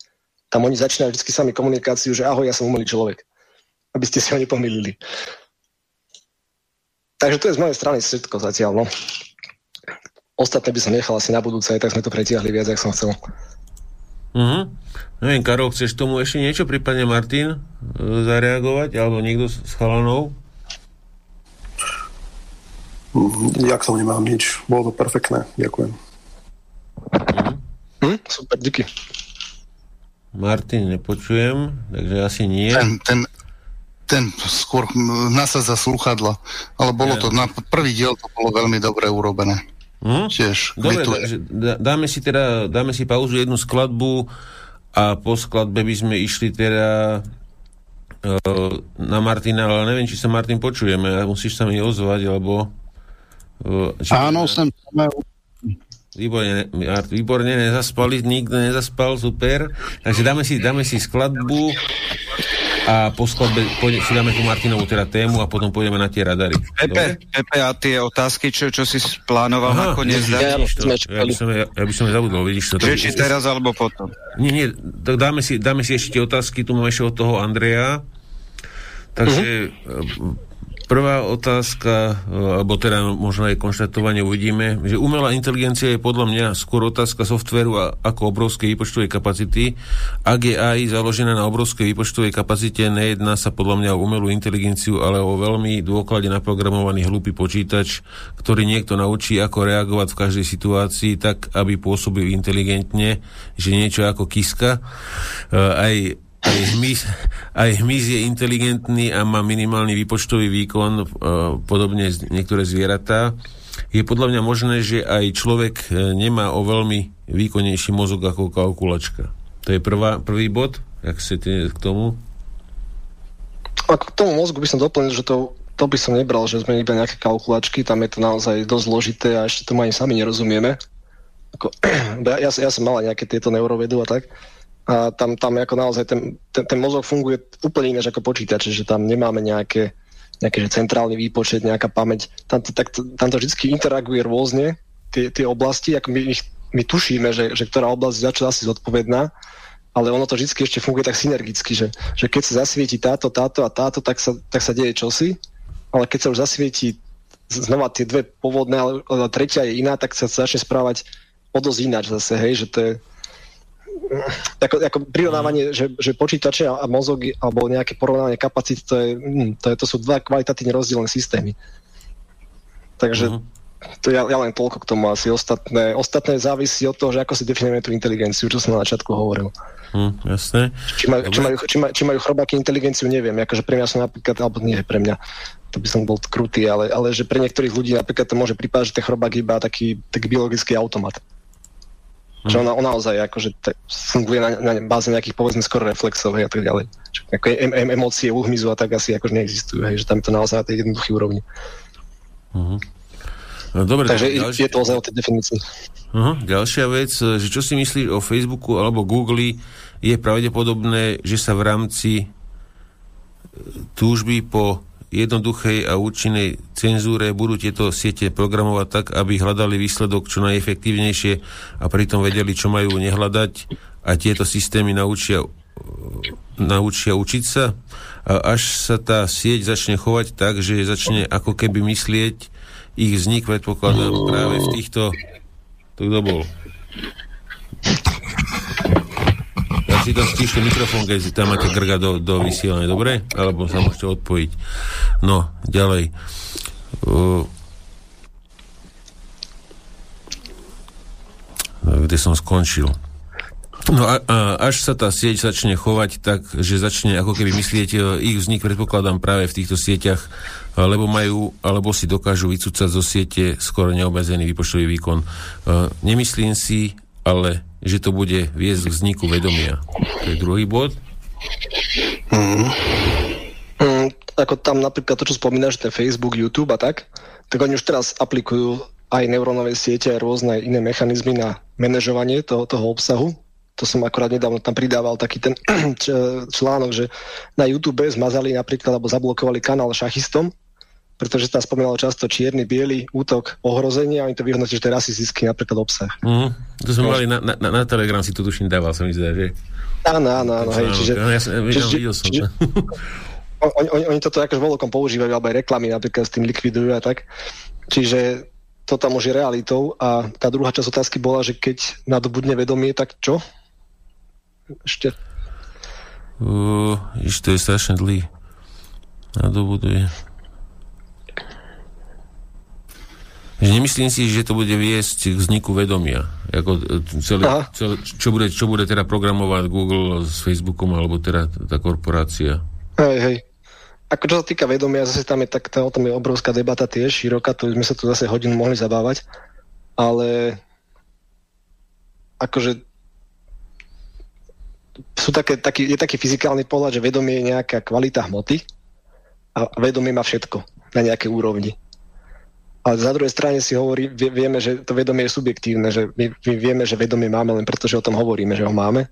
G: Tam oni začínajú vždy sami komunikáciu, že ahoj, ja som umelý človek. Aby ste si ho nepomýlili. Takže to je z mojej strany všetko zatiaľ. No. Ostatné by som nechal asi na budúce, aj tak sme to pretiahli viac, ak som chcel.
A: Mhm. Neviem, Karol, chceš tomu ešte niečo, prípadne Martin, e, zareagovať, alebo niekto z chalanov?
D: Ja k tomu nemám nič. Bolo to perfektné. Ďakujem.
G: Mhm. Hm, super, díky.
A: Martin nepočujem, takže asi nie.
B: Ten, ten, ten skôr nasadza sluchadla, ale bolo ja. to, na prvý diel to bolo veľmi dobre urobené.
A: Hm? Tiež Dobre, takže dáme si teda, dáme si pauzu jednu skladbu a po skladbe by sme išli teda uh, na Martina, ale neviem, či sa Martin počujeme, musíš sa mi ozvať, alebo...
C: Či... Áno, som
A: Výborne, výborne, nezaspali, nikto nezaspal, super. Takže dáme si, dáme si skladbu a po skladbe pôjde, si dáme tu Martinovú teda tému a potom pôjdeme na tie radary.
E: Pepe, Pepe a tie otázky, čo, čo si plánoval Aha, nakoniec?
A: Ja, ja, by som, ja, ja by som zabudol, vidíš to.
E: Či teraz alebo potom?
A: Nie, nie, tak dáme si, dáme si ešte tie otázky, tu máme ešte od toho Andreja. Takže uh-huh Prvá otázka, alebo teda možno aj konštatovanie uvidíme, že umelá inteligencia je podľa mňa skôr otázka softveru ako obrovskej výpočtovej kapacity. Ak je AI založená na obrovskej výpočtovej kapacite, nejedná sa podľa mňa o umelú inteligenciu, ale o veľmi dôklade naprogramovaný hlupý počítač, ktorý niekto naučí, ako reagovať v každej situácii tak, aby pôsobil inteligentne, že niečo ako kiska. Aj aj hmyz, aj hmyz je inteligentný a má minimálny výpočtový výkon, uh, podobne niektoré zvieratá. Je podľa mňa možné, že aj človek e, nemá o veľmi výkonnejší mozog ako kalkulačka. To je prvá, prvý bod. Jak chcete k tomu?
G: A k tomu mozgu by som doplnil, že to, to by som nebral, že sme iba nejaké kalkulačky, tam je to naozaj dosť zložité a ešte tomu ani sami nerozumieme. Ako, *clears throat* ja, ja som mala nejaké tieto neurovedu a tak a tam, tam ako naozaj ten, ten, ten mozog funguje úplne ináč ako počítač, že tam nemáme nejaké, nejaké že centrálny výpočet, nejaká pamäť. Tam, tak, tam to vždy interaguje rôzne, tie, tie oblasti, ako my, my tušíme, že, že ktorá oblasť je za čo asi zodpovedná, ale ono to vždy ešte funguje tak synergicky, že, že keď sa zasvieti táto, táto a táto, tak sa, tak sa deje čosi, ale keď sa už zasvieti znova tie dve pôvodné, ale, ale tretia je iná, tak sa začne správať o dosť ináč zase, hej, že to je, ako, ako prirovnávanie, že, že počítače a, a mozog alebo nejaké porovnávanie kapacít, to, je, hm, to, je, to sú dva kvalitatívne rozdielne systémy. Takže uh-huh. to ja, ja len toľko k tomu asi. Ostatné, ostatné závisí od toho, že ako si definujeme tú inteligenciu, čo som na začiatku hovoril.
A: Hm, jasné.
G: Či majú, či, majú, či, majú, či majú chrobáky inteligenciu, neviem. Akože pre mňa sú napríklad, alebo nie pre mňa, to by som bol krutý, ale, ale že pre niektorých ľudí napríklad to môže pripadať, že ten chrobák iba taký, taký biologický automat. Že ona, ona naozaj akože te, funguje na, na báze nejakých povedzme skoro reflexov a tak ďalej. Čiže ako em, em, emócie u hmyzu a tak asi akože neexistujú, hej, že tam je to naozaj na tej jednoduchej úrovni. Uh-huh. No, dobre, Takže ďalšia... je to ozaj o tej definícii.
A: Uh-huh. Ďalšia vec, že čo si myslíš o Facebooku alebo Google, je pravdepodobné, že sa v rámci e, túžby po jednoduchej a účinnej cenzúre budú tieto siete programovať tak, aby hľadali výsledok čo najefektívnejšie a pritom vedeli, čo majú nehľadať a tieto systémy naučia, naučia učiť sa a až sa tá sieť začne chovať tak, že začne ako keby myslieť ich vznik, predpokladám, práve v týchto... To kto bol? Si to stíšte mikrofón, keď si tam máte grga do, do vysielania, dobre? Alebo sa môžete odpojiť. No, ďalej. Uh, kde som skončil. No a, a až sa tá sieť začne chovať tak, že začne ako keby myslieť, e, ich vznik predpokladám práve v týchto sieťach, lebo majú, alebo si dokážu vycúcať zo siete skoro neobmedzený výpočtový výkon. Uh, nemyslím si, ale že to bude viesť k vzniku vedomia. To je druhý bod.
G: Mm. Mm, ako tam napríklad to, čo spomínaš, ten Facebook, YouTube a tak, tak oni už teraz aplikujú aj neurónové siete a rôzne iné mechanizmy na manažovanie toho, toho obsahu. To som akorát nedávno tam pridával taký ten *clears throat* článok, že na YouTube zmazali napríklad alebo zablokovali kanál šachistom, pretože tam spomínalo často čierny, biely útok, ohrozenie a oni to vyhodnotili, že to je rasistický napríklad obsah.
A: Mm, to sme mali na, na, na, Telegram, si to tuším dával, som mi zdá, že?
G: Áno, áno, áno. Hej, čiže, no, ja som, čiže, videl som čiže, oni, oni, oni toto akože voľkom používajú, alebo aj reklamy napríklad s tým likvidujú a tak. Čiže to tam už je realitou a tá druhá časť otázky bola, že keď nadobudne vedomie, tak čo? Ešte.
A: Uh, to je strašne dlý. Nadobuduje. Že nemyslím si, že to bude viesť k vzniku vedomia. Ako celé, celé, čo, bude, čo bude teda programovať Google s Facebookom, alebo teda tá korporácia.
G: Hej, hej. Ako čo sa týka vedomia, zase tam je tak, o tom je obrovská debata tiež, široká, to sme sa tu zase hodinu mohli zabávať, ale akože sú také, taký, je taký fyzikálny pohľad, že vedomie je nejaká kvalita hmoty a vedomie má všetko na nejakej úrovni. Ale za druhej strane si hovorí, vieme, že to vedomie je subjektívne, že my, my vieme, že vedomie máme len preto, že o tom hovoríme, že ho máme.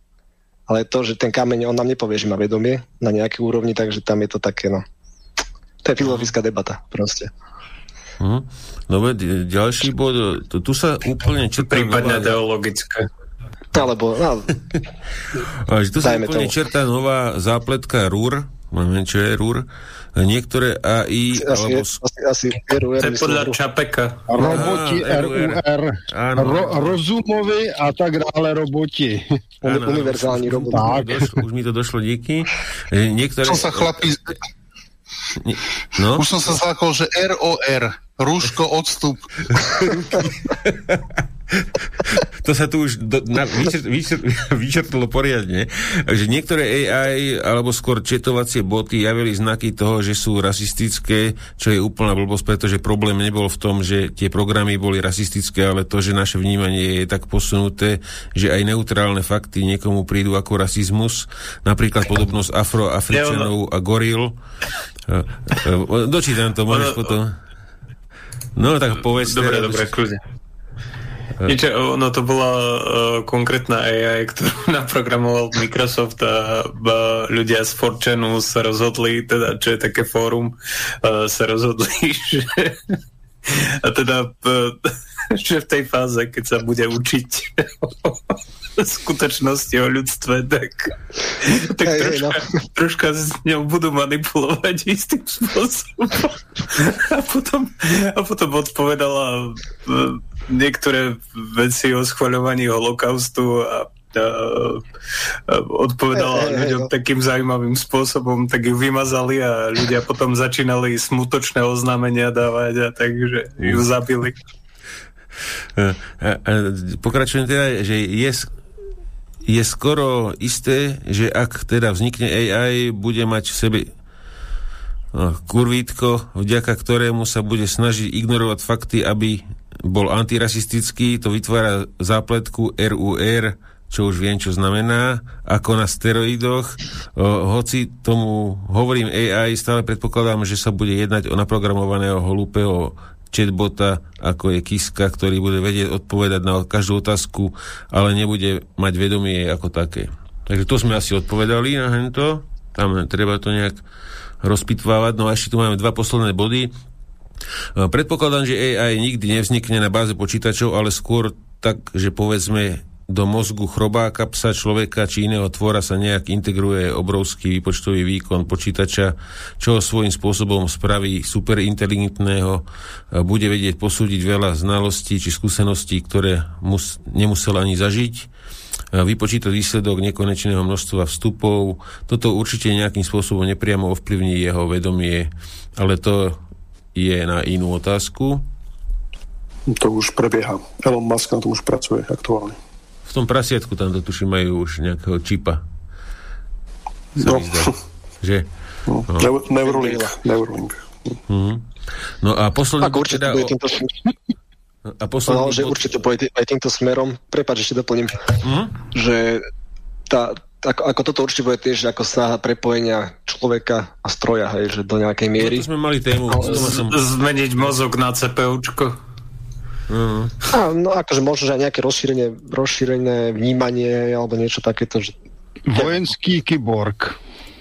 G: Ale to, že ten kameň, on nám nepovie, že má vedomie na nejakej úrovni, takže tam je to také, no. To je filozofická debata, proste.
A: Hm. Dobre, ďalší bod, tu, tu sa úplne
F: črtá... Prípadne nová... teologické.
G: Alebo, no, *laughs*
A: tu sa úplne črtá nová zápletka RUR, Máme, čo je RUR. Niektoré AI...
G: Asi, alebo... asi, asi RUR.
F: To je podľa Čapeka.
C: Roboti RUR. Ro, rozumovi a tak dále roboti.
G: Áno, Univerzálni roboti.
A: Tak. Už, už mi to došlo, díky. Niektoré...
B: Čo sa chlapí... No? Už som sa zlákol, že ROR. Rúško, odstup. *laughs*
A: to sa tu už do, na, vyčert, vyčert, *laughs* vyčertlo poriadne, že niektoré AI alebo skôr četovacie boty javili znaky toho, že sú rasistické, čo je úplná blbosť, pretože problém nebol v tom, že tie programy boli rasistické, ale to, že naše vnímanie je tak posunuté, že aj neutrálne fakty niekomu prídu ako rasizmus, napríklad podobnosť afroafričanov a goril. Dočítam to, môžeš potom... No, tak povedz.
F: Dobre, dobre, kľudne. Niečo, ono to bola uh, konkrétna AI, ktorú *laughs* naprogramoval Microsoft a uh, ľudia z Forčenu sa rozhodli, teda čo je také fórum, uh, sa rozhodli, *laughs* že a teda *laughs* že v tej fáze, keď sa bude učiť *laughs* skutočnosti o ľudstve, tak, tak hey, troška, no. troška s ňou budú manipulovať istým spôsobom. A potom, a potom odpovedala niektoré veci o schvaľovaní holokaustu a odpovedala hey, hey, ľuďom hey, no. takým zaujímavým spôsobom, tak ju vymazali a ľudia potom začínali smutočné oznámenia dávať a takže ju zabili.
A: Pokračujem teda, že je, je skoro isté, že ak teda vznikne AI, bude mať v sebe kurvítko, vďaka ktorému sa bude snažiť ignorovať fakty, aby bol antirasistický, to vytvára zápletku RUR, čo už viem, čo znamená, ako na steroidoch. O, hoci tomu hovorím AI, stále predpokladám, že sa bude jednať o naprogramovaného holúpeho chatbota, ako je Kiska, ktorý bude vedieť odpovedať na každú otázku, ale nebude mať vedomie ako také. Takže to sme asi odpovedali na hento. Tam treba to nejak rozpitvávať. No a ešte tu máme dva posledné body. Predpokladám, že AI nikdy nevznikne na báze počítačov, ale skôr tak, že povedzme do mozgu chrobáka, psa, človeka či iného tvora sa nejak integruje obrovský výpočtový výkon počítača, čo ho svojím spôsobom spraví superinteligentného, bude vedieť posúdiť veľa znalostí či skúseností, ktoré mus, nemusel ani zažiť, vypočítať výsledok nekonečného množstva vstupov. Toto určite nejakým spôsobom nepriamo ovplyvní jeho vedomie, ale to je na inú otázku.
D: To už prebieha. Elon Musk na tom už pracuje aktuálne
A: v tom prasiatku tam to tuším majú už nejakého čipa.
D: No.
A: Že?
D: No. No. Neuralink. Neuralink.
A: Mm-hmm. No a posledný...
G: Tak určite teda bude týmto a posledný no, že bod... určite pôjde aj týmto smerom. Prepač, ešte doplním. Mm-hmm. Že tá, ako, ako toto určite bude tiež ako snaha prepojenia človeka a stroja, hej, že do nejakej miery.
A: No, to sme mali tému.
F: Z, som... Zmeniť mozog na CPUčko.
G: Uh-huh. A, no akože možno, že aj nejaké rozšírenie, rozšírené vnímanie alebo niečo takéto. Že...
C: Vojenský kyborg.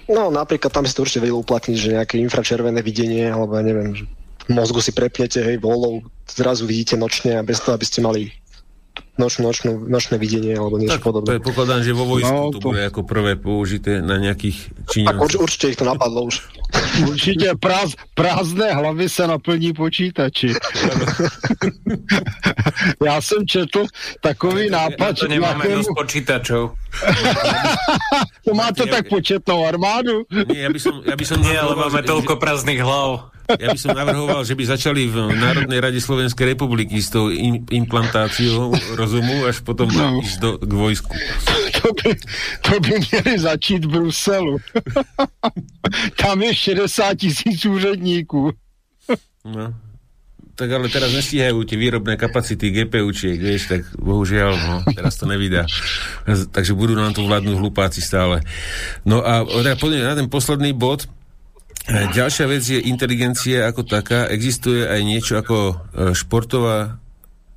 G: No napríklad tam si to určite vedel uplatniť, že nejaké infračervené videnie alebo ja neviem, že v mozgu si prepnete, hej, volou, zrazu vidíte nočne a bez toho, aby ste mali nočnú, nočnú, nočné videnie alebo niečo tak, podobné.
A: Predpokladám, že vo vojsku no, to, to bude ako prvé použité na nejakých činioch.
G: urč, určite ich to napadlo už. *laughs*
C: Určite práz, prázdné hlavy sa naplní počítači. *laughs* Já jsem četl takový nápad.
F: To nemáme nejakému... dosť počítačov. *laughs*
C: to máte tak početnou armádu?
A: Nie, ja by som, ja by som
F: Nie, ale máme toľko prázdnych hlav.
A: Ja by som navrhoval, že by začali v Národnej rade Slovenskej republiky s tou implantáciou rozumu, až potom no. ísť do, k vojsku.
C: To by, to by měli začít v Bruselu. *laughs* Tam je 60 tisíc úředníků.
A: No. Tak ale teraz nestíhajú tie výrobné kapacity GPUčiek, vieš, tak bohužiaľ, no, teraz to nevydá. Takže budú nám tu vládnuť hlupáci stále. No a teda poďme na ten posledný bod, E, ďalšia vec je inteligencia ako taká. Existuje aj niečo ako e, športová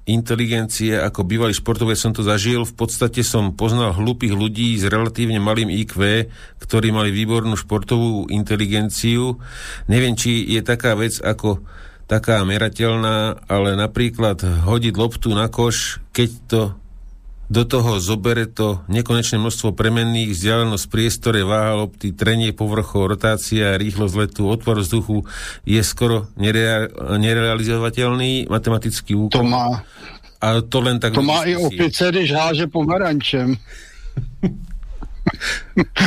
A: inteligencie, ako bývalý športovec som to zažil. V podstate som poznal hlúpych ľudí s relatívne malým IQ, ktorí mali výbornú športovú inteligenciu. Neviem, či je taká vec ako taká merateľná, ale napríklad hodiť loptu na koš, keď to
I: do toho zobere to nekonečné množstvo premenných, vzdialenosť priestore, váha lopty, trenie povrchov, rotácia, rýchlosť letu, otvor vzduchu je skoro nerea- nerealizovateľný matematický úkol.
C: To má,
I: a to len tak...
C: To má i opice, když háže pomerančem. *laughs*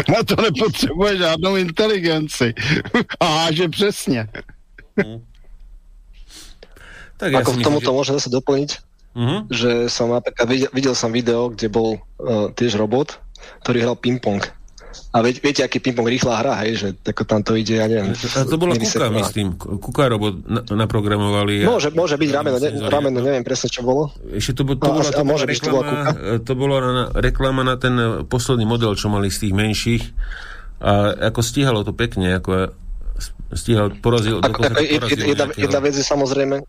C: Na to nepotřebuje žádnou inteligenci. A háže přesně.
G: Hmm. Tak Ako ja k tomuto že... môžem zase doplniť, mm-hmm. že som napríklad videl, videl som video, kde bol uh, tiež robot, ktorý hral ping-pong. A vie, viete, aký ping-pong rýchla hra, hej, že tako tam to ide, ja neviem.
I: A to bola Kuka, myslím. Kuka robot na, naprogramovali.
G: A... Môže, môže byť rameno, ne, rameno, neviem presne, čo bolo.
I: Ešte to, to, to, bola, to, môže byť, to bola Kuka. To bolo na, reklama na ten posledný model, čo mali z tých menších. A ako stíhalo to pekne, ako stíhal, porazil. Ako, ako,
G: porazil jedna, jedna vec je samozrejme,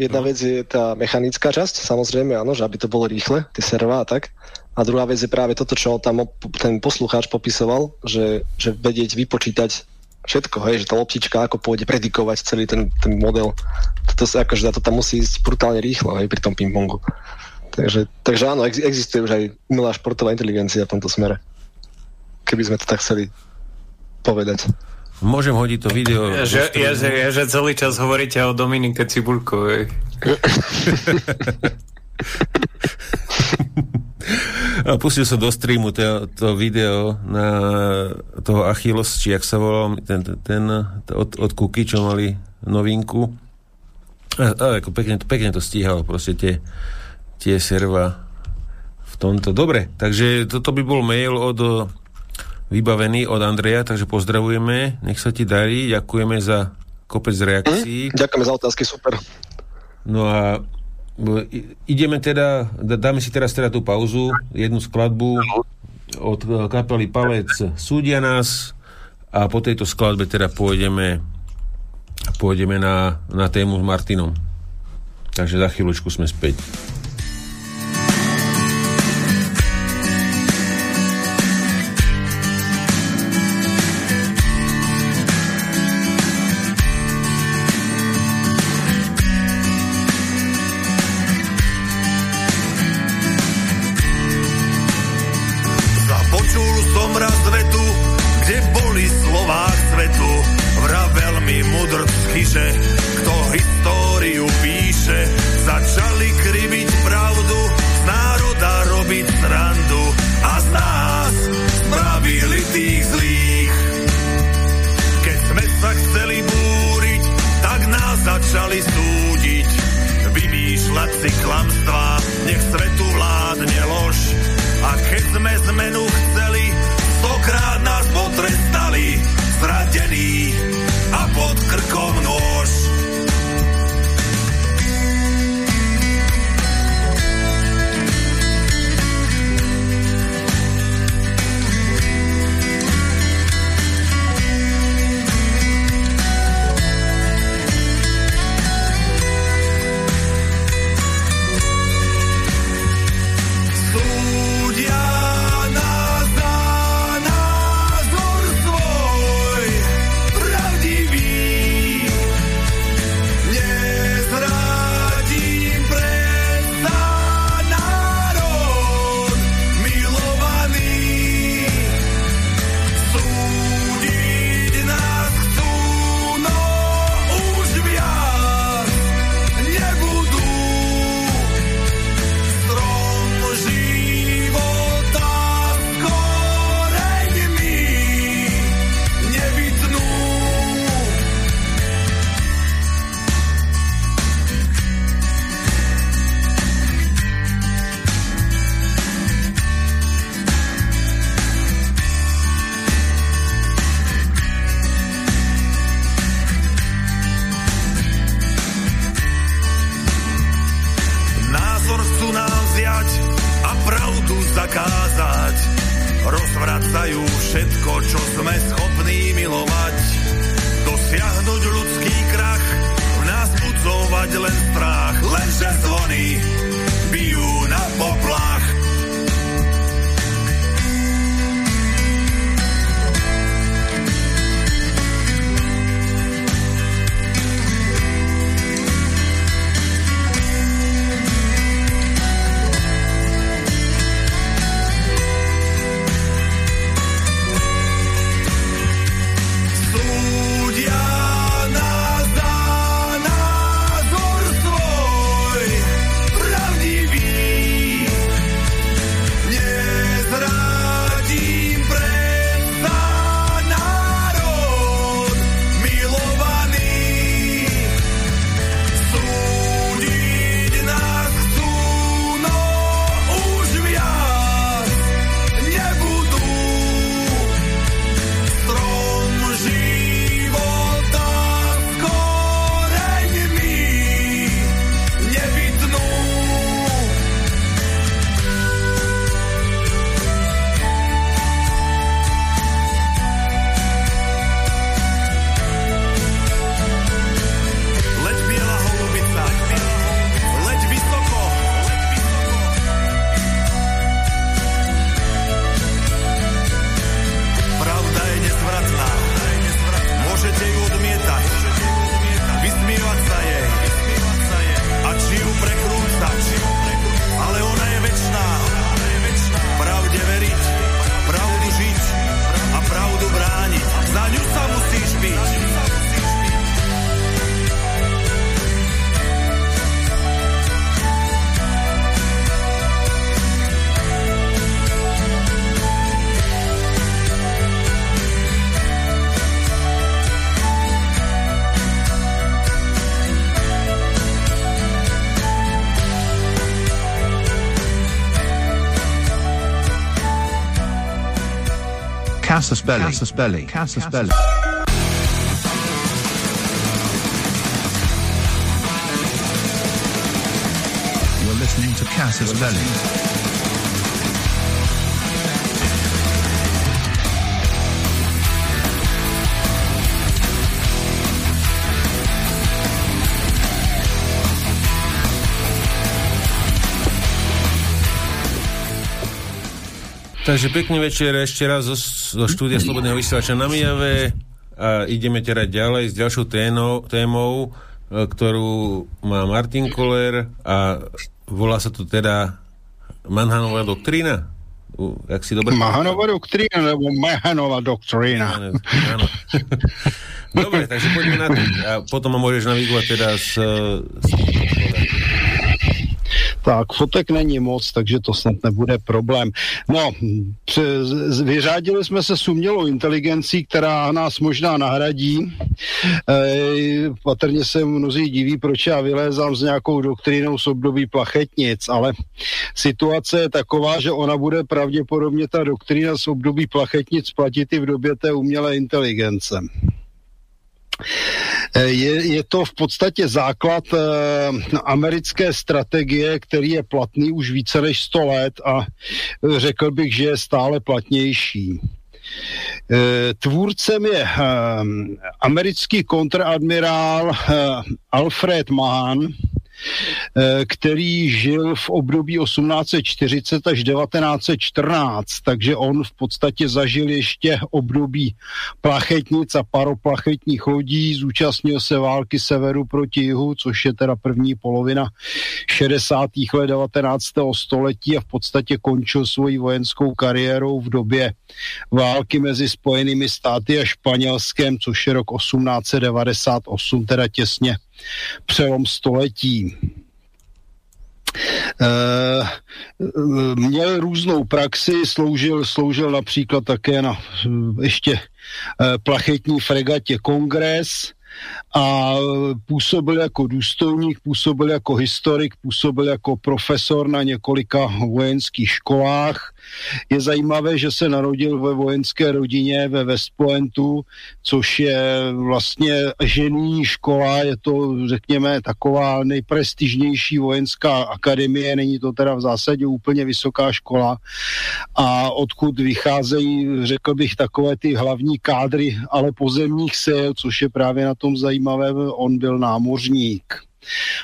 G: Jedna no. vec je tá mechanická časť, samozrejme, áno, že aby to bolo rýchle, tie servá a tak. A druhá vec je práve toto, čo tam ten poslucháč popisoval, že, že vedieť vypočítať všetko, hej, že tá loptička ako pôjde predikovať celý ten, ten model. Toto sa akože to tam musí ísť brutálne rýchlo, hej, pri tom ping-pongu. Takže, takže áno, ex, existuje už aj umelá športová inteligencia v tomto smere. Keby sme to tak chceli povedať.
I: Môžem hodiť to video.
F: Ja, že, ja, že, ja, že celý čas hovoríte o Dominike Cibulkovej.
I: A pustil som do streamu to, to video na toho Achilles, či jak sa volal, ten, ten od, od Kuky, čo mali novinku. A, a ako pekne, pekne to stíhalo, proste tie, tie serva v tomto. Dobre, takže toto by bol mail od vybavený od Andreja, takže pozdravujeme, nech sa ti darí, ďakujeme za kopec reakcií.
G: Mm, ďakujeme za otázky, super.
I: No a ideme teda, dáme si teraz teda tú pauzu, jednu skladbu od kapely Palec Súdia nás a po tejto skladbe teda pôjdeme pôjdeme na, na tému s Martinom. Takže za chvíľočku sme späť.
J: Casus Belli. Casus Belli. Casus Belli. You're listening to Casus Belli.
A: Takže pekný večer ešte raz zo, štúdia Slobodného vysielača na Mijave a ideme teda ďalej s ďalšou ténou, témou, e, ktorú má Martin Koller a volá sa to teda Manhanová doktrína. Jak si dobre...
C: Mahanová doktrína, nebo Mahanová doktrína. Áno. *laughs*
A: Dobre, takže poďme na to. A potom ma môžeš navigovať teda s, s
C: tak fotek není moc, takže to snad nebude problém. No, vyřádili jsme se s umělou inteligencí, která nás možná nahradí. E, patrně se mnozí diví, proč já vylézám s nějakou doktrínou z období plachetnic, ale situace je taková, že ona bude pravděpodobně ta doktrína z období plachetnic platit i v době té umělé inteligence. Eh, je, je to v podstatě základ eh, americké strategie, který je platný už více než 100 let a eh, řekl bych, že je stále platnější. Eh, tvůrcem je eh, americký kontradmirál Alfred Mahon, Eh, který žil v období 1840 až 1914, takže on v podstatě zažil ještě období plachetnic a paroplachetních lodí, zúčastnil se války severu proti jihu, což je teda první polovina 60. let 19. století a v podstatě končil svoji vojenskou kariérou v době války mezi Spojenými státy a Španělskem, což je rok 1898, teda těsně přelom století. Uh, měl různou praxi, sloužil, sloužil například také na ještě uh, plachetní fregatě Kongres, a působil jako důstojník, působil jako historik, působil jako profesor na několika vojenských školách. Je zajímavé, že se narodil ve vojenské rodině ve West Pointu, což je vlastně žený škola, je to, řekněme, taková nejprestižnější vojenská akademie, není to teda v zásadě úplně vysoká škola a odkud vycházejí, řekl bych, takové ty hlavní kádry, ale pozemních sil, což je právě na tom zajímavé, on byl námořník.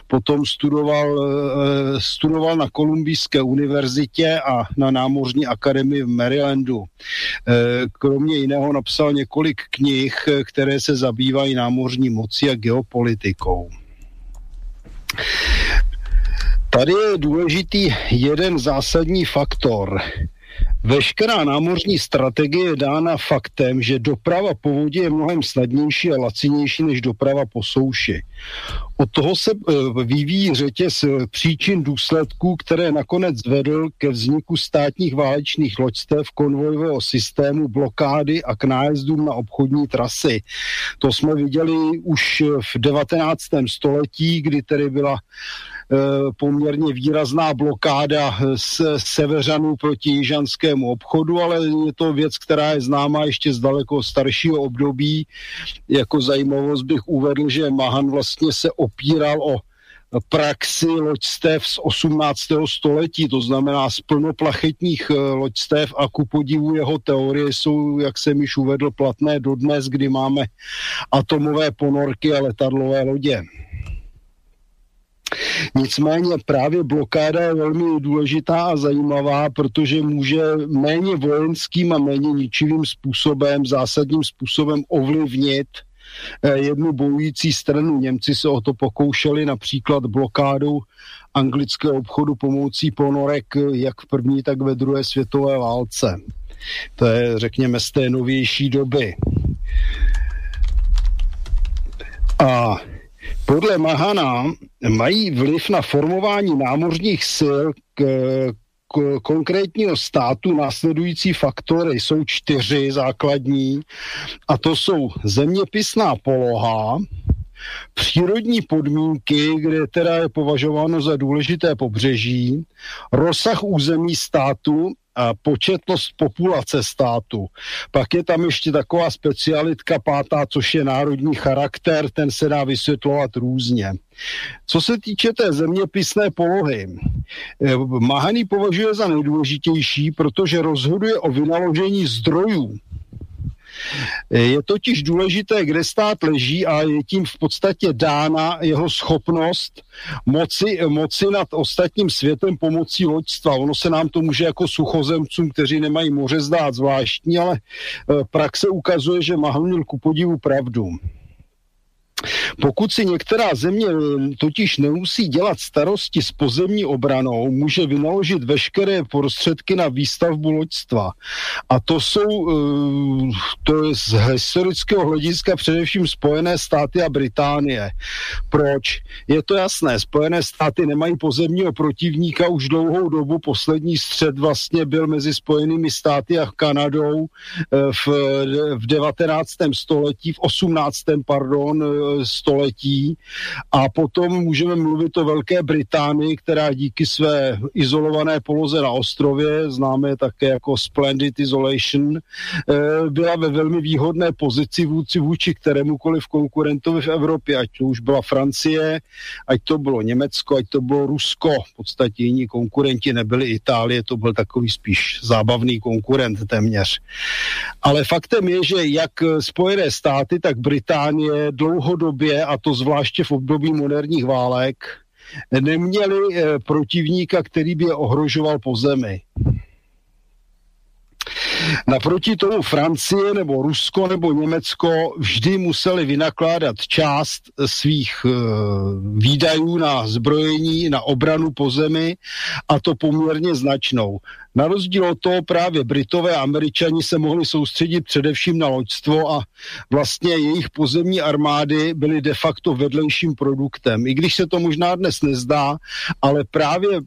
C: Potom studoval, eh, studoval na Kolumbijské univerzitě a na námořní akademii v Marylandu. Eh, kromě jiného napsal několik knih, které se zabývají námořní moci a geopolitikou. Tady je důležitý jeden zásadní faktor. Veškerá námořní strategie je dána faktem, že doprava po vodě je mnohem snadnější a lacinější než doprava po souši. Od toho se e, vyvíjí řetěz e, příčin důsledků, které nakonec vedl ke vzniku státních válečných loďstev, konvojového systému, blokády a k nájezdům na obchodní trasy. To jsme viděli už v 19. století, kdy tedy byla Eh, poměrně výrazná blokáda z severanů proti jižanskému obchodu, ale je to věc, která je známá ještě z daleko staršího období. Jako zajímavost bych uvedl, že Mahan vlastně se opíral o praxi loďstev z 18. století, to znamená z plnoplachetních eh, loďstev a ku podivu jeho teorie jsou, jak jsem již uvedl, platné dodnes, kdy máme atomové ponorky a letadlové lodě. Nicméně právě blokáda je velmi důležitá a zajímavá, protože může méně vojenským a méně ničivým způsobem, zásadním způsobem ovlivnit eh, jednu bojující stranu. Němci se o to pokoušeli například blokádou anglického obchodu pomocí ponorek jak v první, tak ve druhé světové válce. To je, řekněme, z té novější doby. A podle Mahana mají vliv na formování námořních sil k, k konkrétního státu následující faktory. Jsou čtyři základní a to jsou zeměpisná poloha, přírodní podmínky, kde teda je považováno za důležité pobřeží, rozsah území státu početnost populace státu. Pak je tam ještě taková specialitka pátá, což je národní charakter, ten se dá vysvětlovat různě. Co se týče té zeměpisné polohy, eh, Mahany považuje za nejdůležitější, protože rozhoduje o vynaložení zdrojů je totiž důležité, kde stát leží a je tím v podstatě dána jeho schopnost moci, moci nad ostatním světem pomocí loďstva. Ono se nám to může jako suchozemcům, kteří nemají moře zdát zvláštní, ale eh, praxe ukazuje, že Mahl ku podivu pravdu. Pokud si některá země eh, totiž nemusí dělat starosti s pozemní obranou, může vynaložit veškeré prostředky na výstavbu loďstva. A to jsou, eh, to je z historického hlediska především Spojené státy a Británie. Proč? Je to jasné, Spojené státy nemají pozemního protivníka už dlouhou dobu. Poslední střed vlastně byl mezi Spojenými státy a Kanadou eh, v, v 19. století, v 18. pardon, století a potom můžeme mluvit o Velké Británii, která díky své izolované poloze na ostrově, známe také jako Splendid Isolation, eh, byla ve velmi výhodné pozici vůči vůči kterémukoliv konkurentovi v Evropě, ať to už byla Francie, ať to bylo Německo, ať to bylo Rusko. V podstatě jiní konkurenti nebyli Itálie, to byl takový spíš zábavný konkurent téměř. Ale faktem je, že jak Spojené státy, tak Británie dlouhodobě, a to zvláště v období moderních válek, neměli eh, protivníka, který by je ohrožoval po zemi. Naproti tomu Francie nebo Rusko nebo Německo vždy museli vynakládat část svých e, výdajů na zbrojení, na obranu po zemi a to poměrně značnou. Na rozdíl od toho právě Britové a Američani se mohli soustředit především na loďstvo a vlastně jejich pozemní armády byly de facto vedlejším produktem. I když se to možná dnes nezdá, ale právě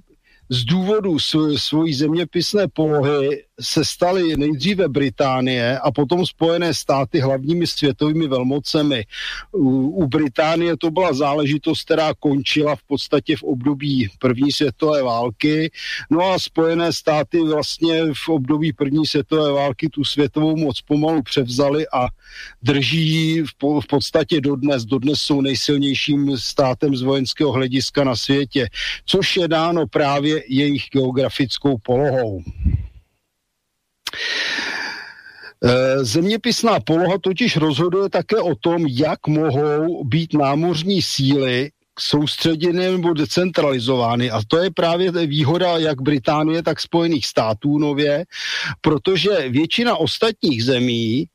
C: z důvodu svojí zeměpisné polohy se staly nejdříve Británie a potom Spojené státy hlavními světovými velmocemi. U, Británie to byla záležitost, která končila v podstatě v období první světové války. No a Spojené státy vlastně v období první světové války tu světovou moc pomalu převzali a drží v, v podstatě dodnes. Dodnes jsou nejsilnějším státem z vojenského hlediska na světě, což je dáno právě jejich geografickou polohou. Eh, zeměpisná poloha totiž rozhoduje také o tom, jak mohou být námořní síly soustředěny nebo decentralizovány. A to je právě výhoda jak Británie, tak Spojených států nově, protože většina ostatních zemí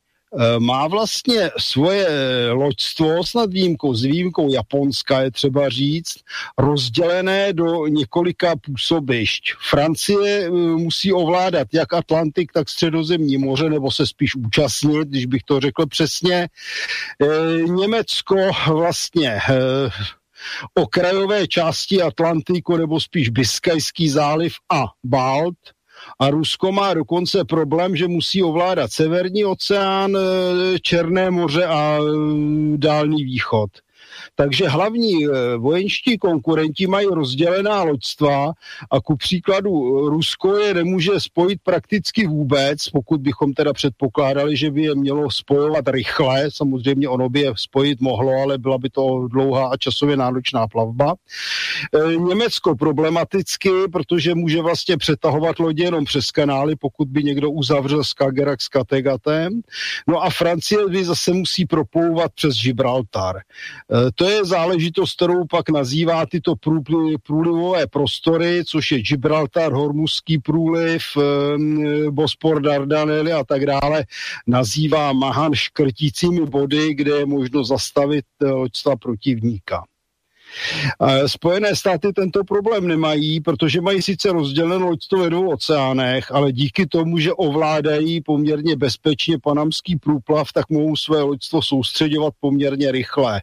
C: má vlastně svoje loďstvo, snad výjimkou, s výjimkou Japonska je třeba říct, rozdělené do několika působišť. Francie eh, musí ovládat jak Atlantik, tak středozemní moře, nebo se spíš účastnit, když bych to řekl přesně. Eh, Německo vlastně okrajové části Atlantiku, nebo spíš Biskajský záliv a Balt – a Rusko má dokonce problém, že musí ovládat Severní oceán, e, Černé moře a e, Dálný východ. Takže hlavní eh, vojenští konkurenti mají rozdělená loďstva a ku příkladu eh, Rusko je nemůže spojit prakticky vůbec, pokud bychom teda předpokládali, že by je mělo spojovat rychle. Samozřejmě ono by je spojit mohlo, ale byla by to dlouhá a časově náročná plavba. Eh, Německo problematicky, protože může vlastně přetahovat lodě jenom přes kanály, pokud by někdo uzavřel Skagerrak s Kategatem. No a Francie by zase musí proplouvat přes Gibraltar. To je záležitost, kterou pak nazývá tyto průlivové prostory, což je Gibraltar, Hormuzský průliv, Bospor, Dardanely a tak dále, nazývá Mahan škrtícími body, kde je možno zastavit loďstva protivníka. Spojené státy tento problém nemají, protože mají sice rozdělené loďstvo ve dvou oceánech, ale díky tomu, že ovládají poměrně bezpečně panamský průplav, tak mohou své loďstvo soustředovat poměrně rychle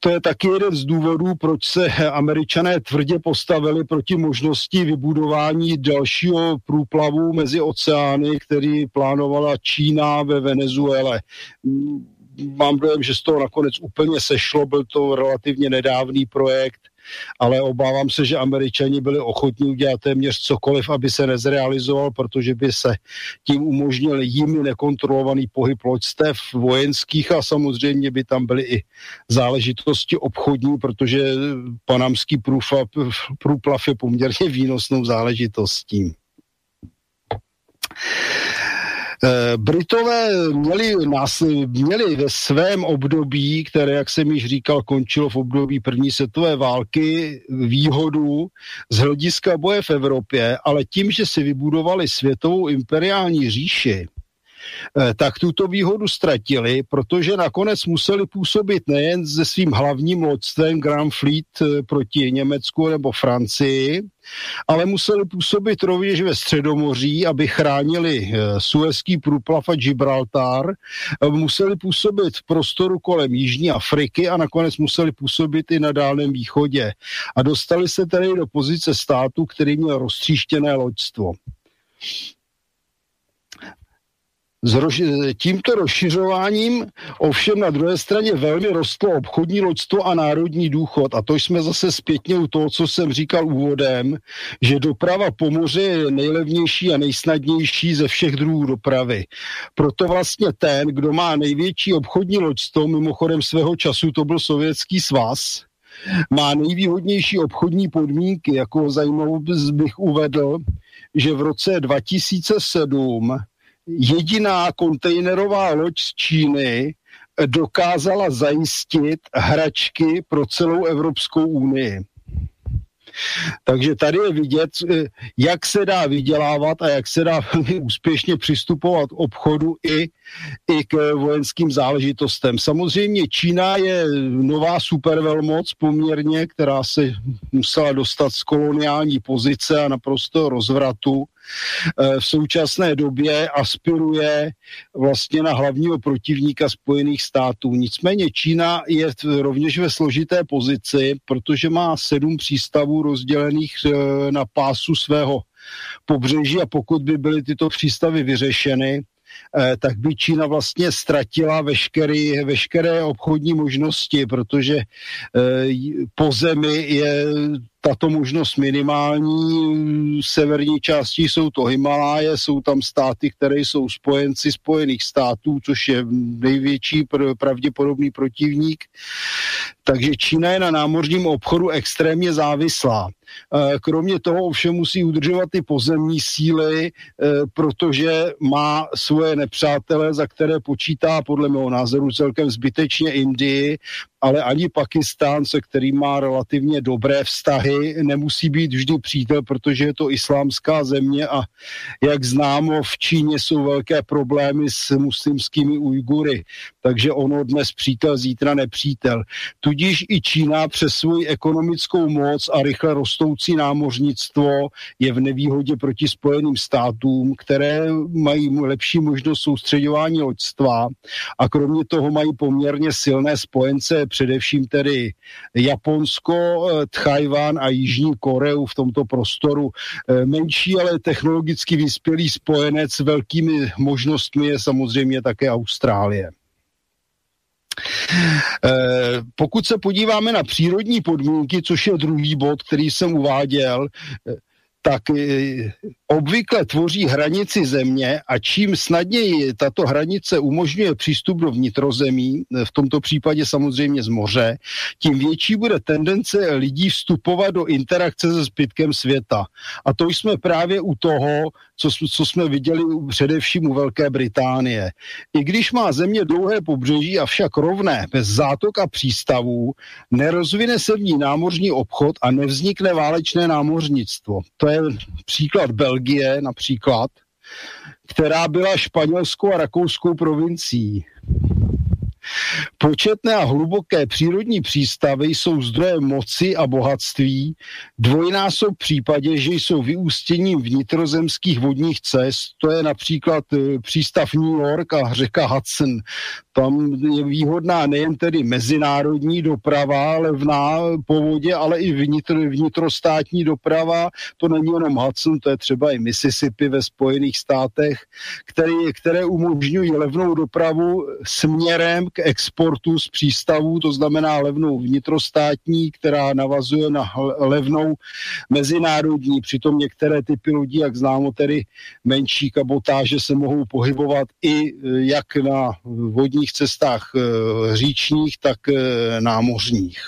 C: to je taky jeden z důvodů, proč se američané tvrdě postavili proti možnosti vybudování dalšího průplavu mezi oceány, který plánovala Čína ve Venezuele. Mám dojem, že z toho nakonec úplně sešlo, byl to relativně nedávný projekt ale obávám se, že američani byli ochotní udělat téměř cokoliv, aby se nezrealizoval, protože by se tím umožnil jimi nekontrolovaný pohyb loďstev vojenských a samozřejmě by tam byly i záležitosti obchodní, protože panamský průplav, je poměrně výnosnou záležitostí. Eh, Britové měli, nás, měli ve svém období, které, jak jsem již říkal, končilo v období první světové války, výhodu z hlediska boje v Evropě, ale tím, že si vybudovali světovou imperiální říši, tak tuto výhodu ztratili, protože nakonec museli působit nejen se svým hlavním loďstvem Grand Fleet eh, proti Německu nebo Francii, ale museli působit rovněž ve Středomoří, aby chránili eh, Suezský průplav a Gibraltar, museli působit v prostoru kolem Jižní Afriky a nakonec museli působit i na Dálném východě. A dostali se tedy do pozice státu, který měl roztříštěné loďstvo. Tímto rozšiřováním ovšem na druhé straně velmi rostlo obchodní loďstvo a národní důchod. A to jsme zase zpětně u toho, co jsem říkal úvodem, že doprava po moři je nejlevnější a nejsnadnější ze všech druhů dopravy. Proto vlastně ten, kdo má největší obchodní loďstvo, mimochodem svého času to byl Sovětský svaz, má nejvýhodnější obchodní podmínky, jako zajímavou bych uvedl, že v roce 2007 jediná kontejnerová loď z Číny dokázala zajistit hračky pro celou Evropskou unii. Takže tady je vidět, eh, jak se dá vydělávat a jak se dá *laughs* velmi úspěšně přistupovat obchodu i, i k vojenským záležitostem. Samozřejmě Čína je nová supervelmoc poměrně, která se musela dostat z koloniální pozice a naprosto rozvratu Eh, v současné době aspiruje vlastně na hlavního protivníka Spojených států. Nicméně Čína je rovněž ve složité pozici, protože má sedm přístavů rozdělených eh, na pásu svého pobřeží a pokud by byly tyto přístavy vyřešeny, eh, tak by Čína vlastně ztratila veškeré, veškeré obchodní možnosti, protože po zemi je tato možnost minimální. V severní části jsou to Himaláje, jsou tam státy, které jsou spojenci Spojených států, což je největší pravděpodobný protivník. Takže Čína je na námořním obchodu extrémně závislá. Eh, kromě toho ovšem musí udržovat ty pozemní síly, eh, protože má svoje nepřátele, za které počítá podle mého názoru celkem zbytečně Indii, ale ani Pakistán, se kterým má relativně dobré vztahy, nemusí být vždy přítel, protože je to islámská země a jak známo, v Číně jsou velké problémy s muslimskými Ujgury, takže ono dnes přítel, zítra nepřítel. Tudíž i Čína přes svoji ekonomickou moc a rychle rostoucí námořnictvo je v nevýhodě proti Spojeným státům, které mají lepší možnost soustředování loďstva a kromě toho mají poměrně silné spojence především tedy Japonsko, eh, Tchajvan a Jižní Koreu v tomto prostoru. Eh, menší, ale technologicky vyspělý spojenec s velkými možnostmi je samozřejmě také Austrálie. Eh, pokud se podíváme na přírodní podmínky, což je druhý bod, který jsem uváděl, tak obvykle tvoří hranici země a čím snadněji tato hranice umožňuje přístup do vnitrozemí, v tomto případě samozřejmě z moře, tím větší bude tendence lidí vstupovat do interakce se zbytkem světa. A to jsme právě u toho, co, co jsme viděli především u Velké Británie. I když má země dlouhé pobřeží, avšak rovné, bez zátok a přístavů, nerozvine se v ní námořní obchod a nevznikne válečné námořnictvo. To je příklad Belgie například, která byla španělskou a rakouskou provincií. Početné a hluboké přírodní přístavy jsou zdrojem moci a bohatství, dvojnásob v případě, že jsou vyústěním vnitrozemských vodních cest, to je například e, přístav New York a řeka Hudson. Tam je výhodná nejen tedy mezinárodní doprava levná po vodě, ale i vnitro, vnitrostátní doprava. To není jenom Hudson, to je třeba i Mississippi ve Spojených státech, které, které umožňují levnou dopravu směrem k exportu exportu z přístavů, to znamená levnou vnitrostátní, která navazuje na levnou mezinárodní. Přitom některé typy lodí, jak známo, tedy menší kabotáže se mohou pohybovat i jak na vodních cestách říčních, tak námořních.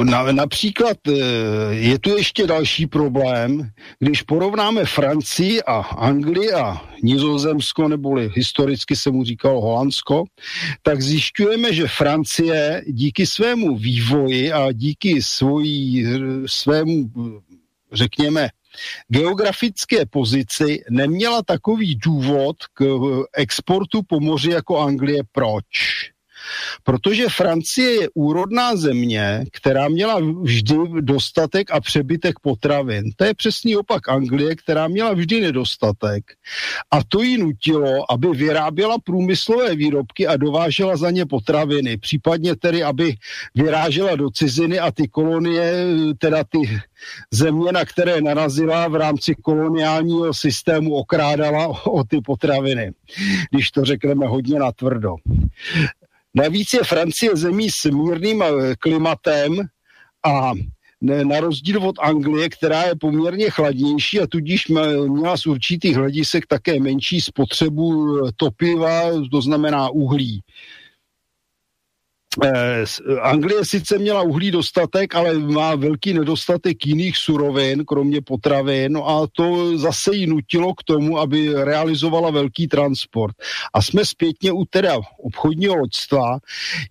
C: Na, například eh, je tu ještě další problém, když porovnáme Francii a Anglii a Nizozemsko, neboli historicky se mu říkalo Holandsko, tak zjišťujeme, že Francie díky svému vývoji a díky svojí, svému, řekněme, geografické pozici neměla takový důvod k exportu po moři jako Anglie. Proč? Protože Francie je úrodná země, která měla vždy dostatek a přebytek potravin. To je přesný opak Anglie, která měla vždy nedostatek. A to ji nutilo, aby vyráběla průmyslové výrobky a dovážela za ně potraviny. Případně tedy, aby vyrážela do ciziny a ty kolonie, teda ty země, na které narazila v rámci koloniálního systému, okrádala o, o ty potraviny, když to řekneme hodně natvrdo. Navíc je Francie zemí s mírným eh, klimatem a na rozdíl od Anglie, která je poměrně chladnější a tudíž měla z určitých hledisek také menší spotřebu eh, topiva, to znamená uhlí. Eh, Anglie sice měla uhlí dostatek, ale má velký nedostatek jiných surovin, kromě potravin, no a to zase ji nutilo k tomu, aby realizovala velký transport. A jsme zpětně u teda obchodního loďstva,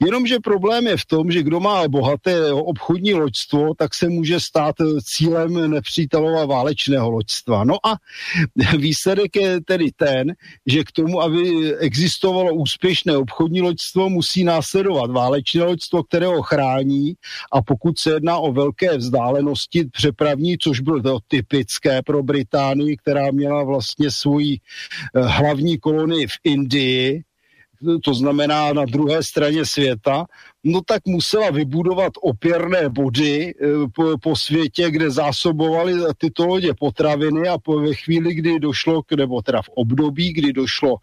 C: jenomže problém je v tom, že kdo má bohaté obchodní loďstvo, tak se může stát cílem nepřítelova válečného loďstva. No a výsledek je tedy ten, že k tomu, aby existovalo úspěšné obchodní loďstvo, musí následovat válečné válečné loďstvo, které ho chrání a pokud se jedná o velké vzdálenosti přepravní, což bylo typické pro Británii, která měla vlastně svoji eh, hlavní kolonii v Indii, to znamená na druhé straně světa, no tak musela vybudovat opěrné body eh, po, po světě, kde zásobovali tyto lodě potraviny a po, ve chvíli, kdy došlo, k, nebo teda v období, kdy došlo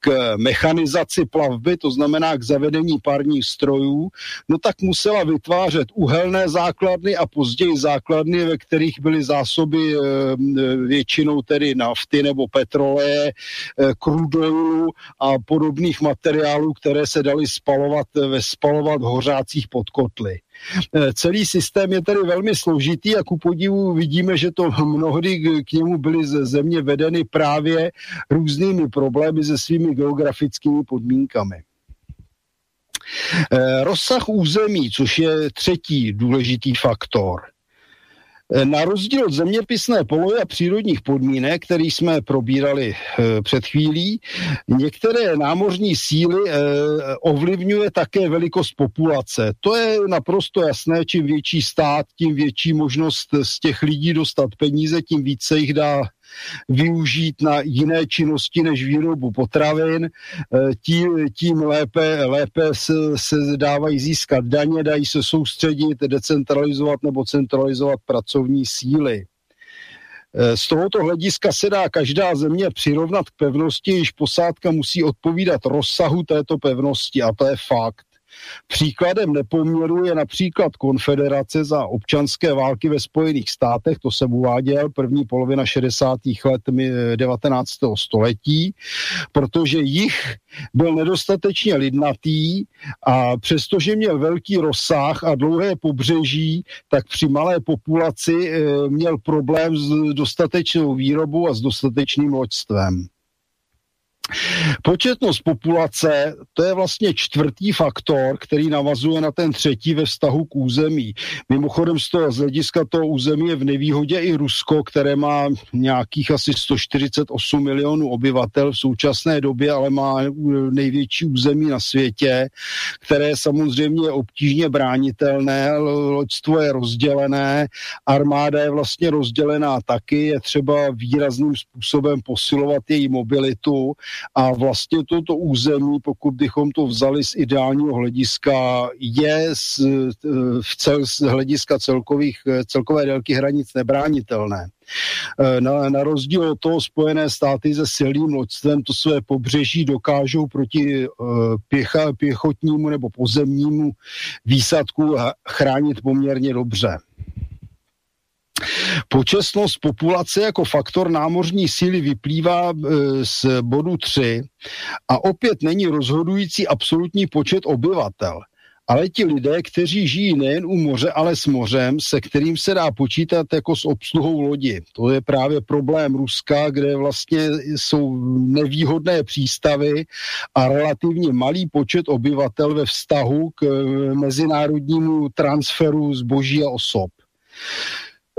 C: k mechanizaci plavby, to znamená k zavedení parních strojů, no tak musela vytvářet uhelné základny a později základny, ve kterých byly zásoby e, většinou tedy nafty nebo petroleje, e, krudolu a podobných materiálů, které se daly spalovat ve spalovat v hořácích podkotly. Eh, celý systém je tedy velmi složitý a ku podivu vidíme, že to *laughs* mnohdy k němu byly ze země vedeny právě různými problémy se svými geografickými podmínkami. Eh, rozsah území, což je třetí důležitý faktor. Eh, na rozdíl od zeměpisné polohy a přírodních podmínek, které jsme probírali e, před chvílí, některé námořní síly e, ovlivňuje také velikost populace. To je naprosto jasné, čím větší stát, tím větší možnost z těch lidí dostat peníze, tím více jich dá využít na jiné činnosti než výrobu potravin, eh, tím, tím lépe, lépe se, se dávají získat daně, dají se soustředit, decentralizovat nebo centralizovat pracovní síly. Eh, z tohoto hlediska se dá každá země přirovnat k pevnosti, již posádka musí odpovídat rozsahu této pevnosti a to je fakt. Příkladem nepoměru je například konfederace za občanské války ve Spojených státech, to jsem uváděl, první polovina 60. let 19. století, protože jich byl nedostatečně lidnatý a přestože měl velký rozsah a dlouhé pobřeží, tak při malé populaci eh, měl problém s dostatečnou výrobou a s dostatečným loďstvem. Početnost populace, to je vlastně čtvrtý faktor, který navazuje na ten třetí ve vztahu k území. Mimochodem z toho z hlediska toho území je v nevýhodě i Rusko, které má nějakých asi 148 milionů obyvatel v současné době, ale má největší území na světě, které samozřejmě je obtížně bránitelné, loďstvo je rozdělené, armáda je vlastně rozdělená taky, je třeba výrazným způsobem posilovat její mobilitu a vlastně toto území, pokud bychom to vzali z ideálního hlediska, je z, v cel, z hlediska celkových, celkové délky hranic nebránitelné. Na, na rozdíl od toho Spojené státy se silným loďstvem to své pobřeží dokážou proti pěcha, pěchotnímu nebo pozemnímu výsadku chránit poměrně dobře. Počestnost populace jako faktor námořní síly vyplývá e, z bodu 3 a opět není rozhodující absolutní počet obyvatel. Ale ti lidé, kteří žijí nejen u moře, ale s mořem, se kterým se dá počítat jako s obsluhou lodi. To je právě problém Ruska, kde vlastně jsou nevýhodné přístavy a relativně malý počet obyvatel ve vztahu k e, mezinárodnímu transferu zboží a osob.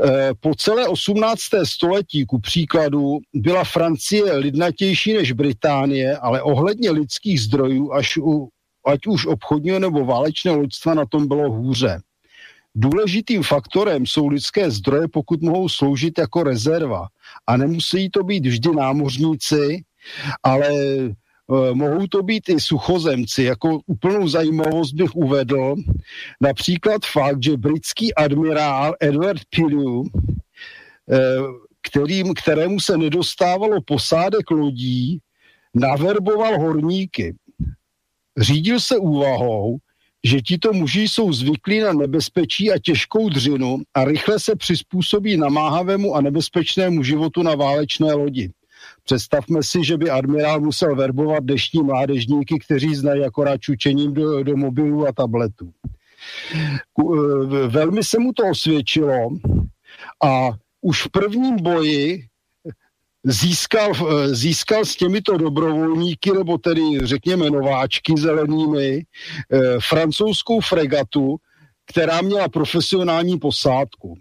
C: Eh, po celé 18. století, ku příkladu, byla Francie lidnatější než Británie, ale ohledně lidských zdrojů, až u, ať už obchodního nebo válečného loďstva, na tom bylo hůře. Důležitým faktorem jsou lidské zdroje, pokud mohou sloužit jako rezerva. A nemusí to být vždy námořníci, ale mohou to být i suchozemci. Jako úplnou zajímavost bych uvedl například fakt, že britský admirál Edward Pillue, eh, kterým, kterému se nedostávalo posádek lodí, naverboval horníky. Řídil se úvahou, že tito muži jsou zvyklí na nebezpečí a těžkou dřinu a rychle se přizpůsobí namáhavému a nebezpečnému životu na válečné lodi. Představme si, že by admirál musel verbovat deštní mládežníky, kteří znají akorát čučením do, do mobilů a tabletů. Eh, velmi se mu to osvědčilo a už v prvním boji získal, eh, získal s těmito dobrovolníky, nebo tedy řekněme nováčky zelenými, eh, francouzskou fregatu, která měla profesionální posádku.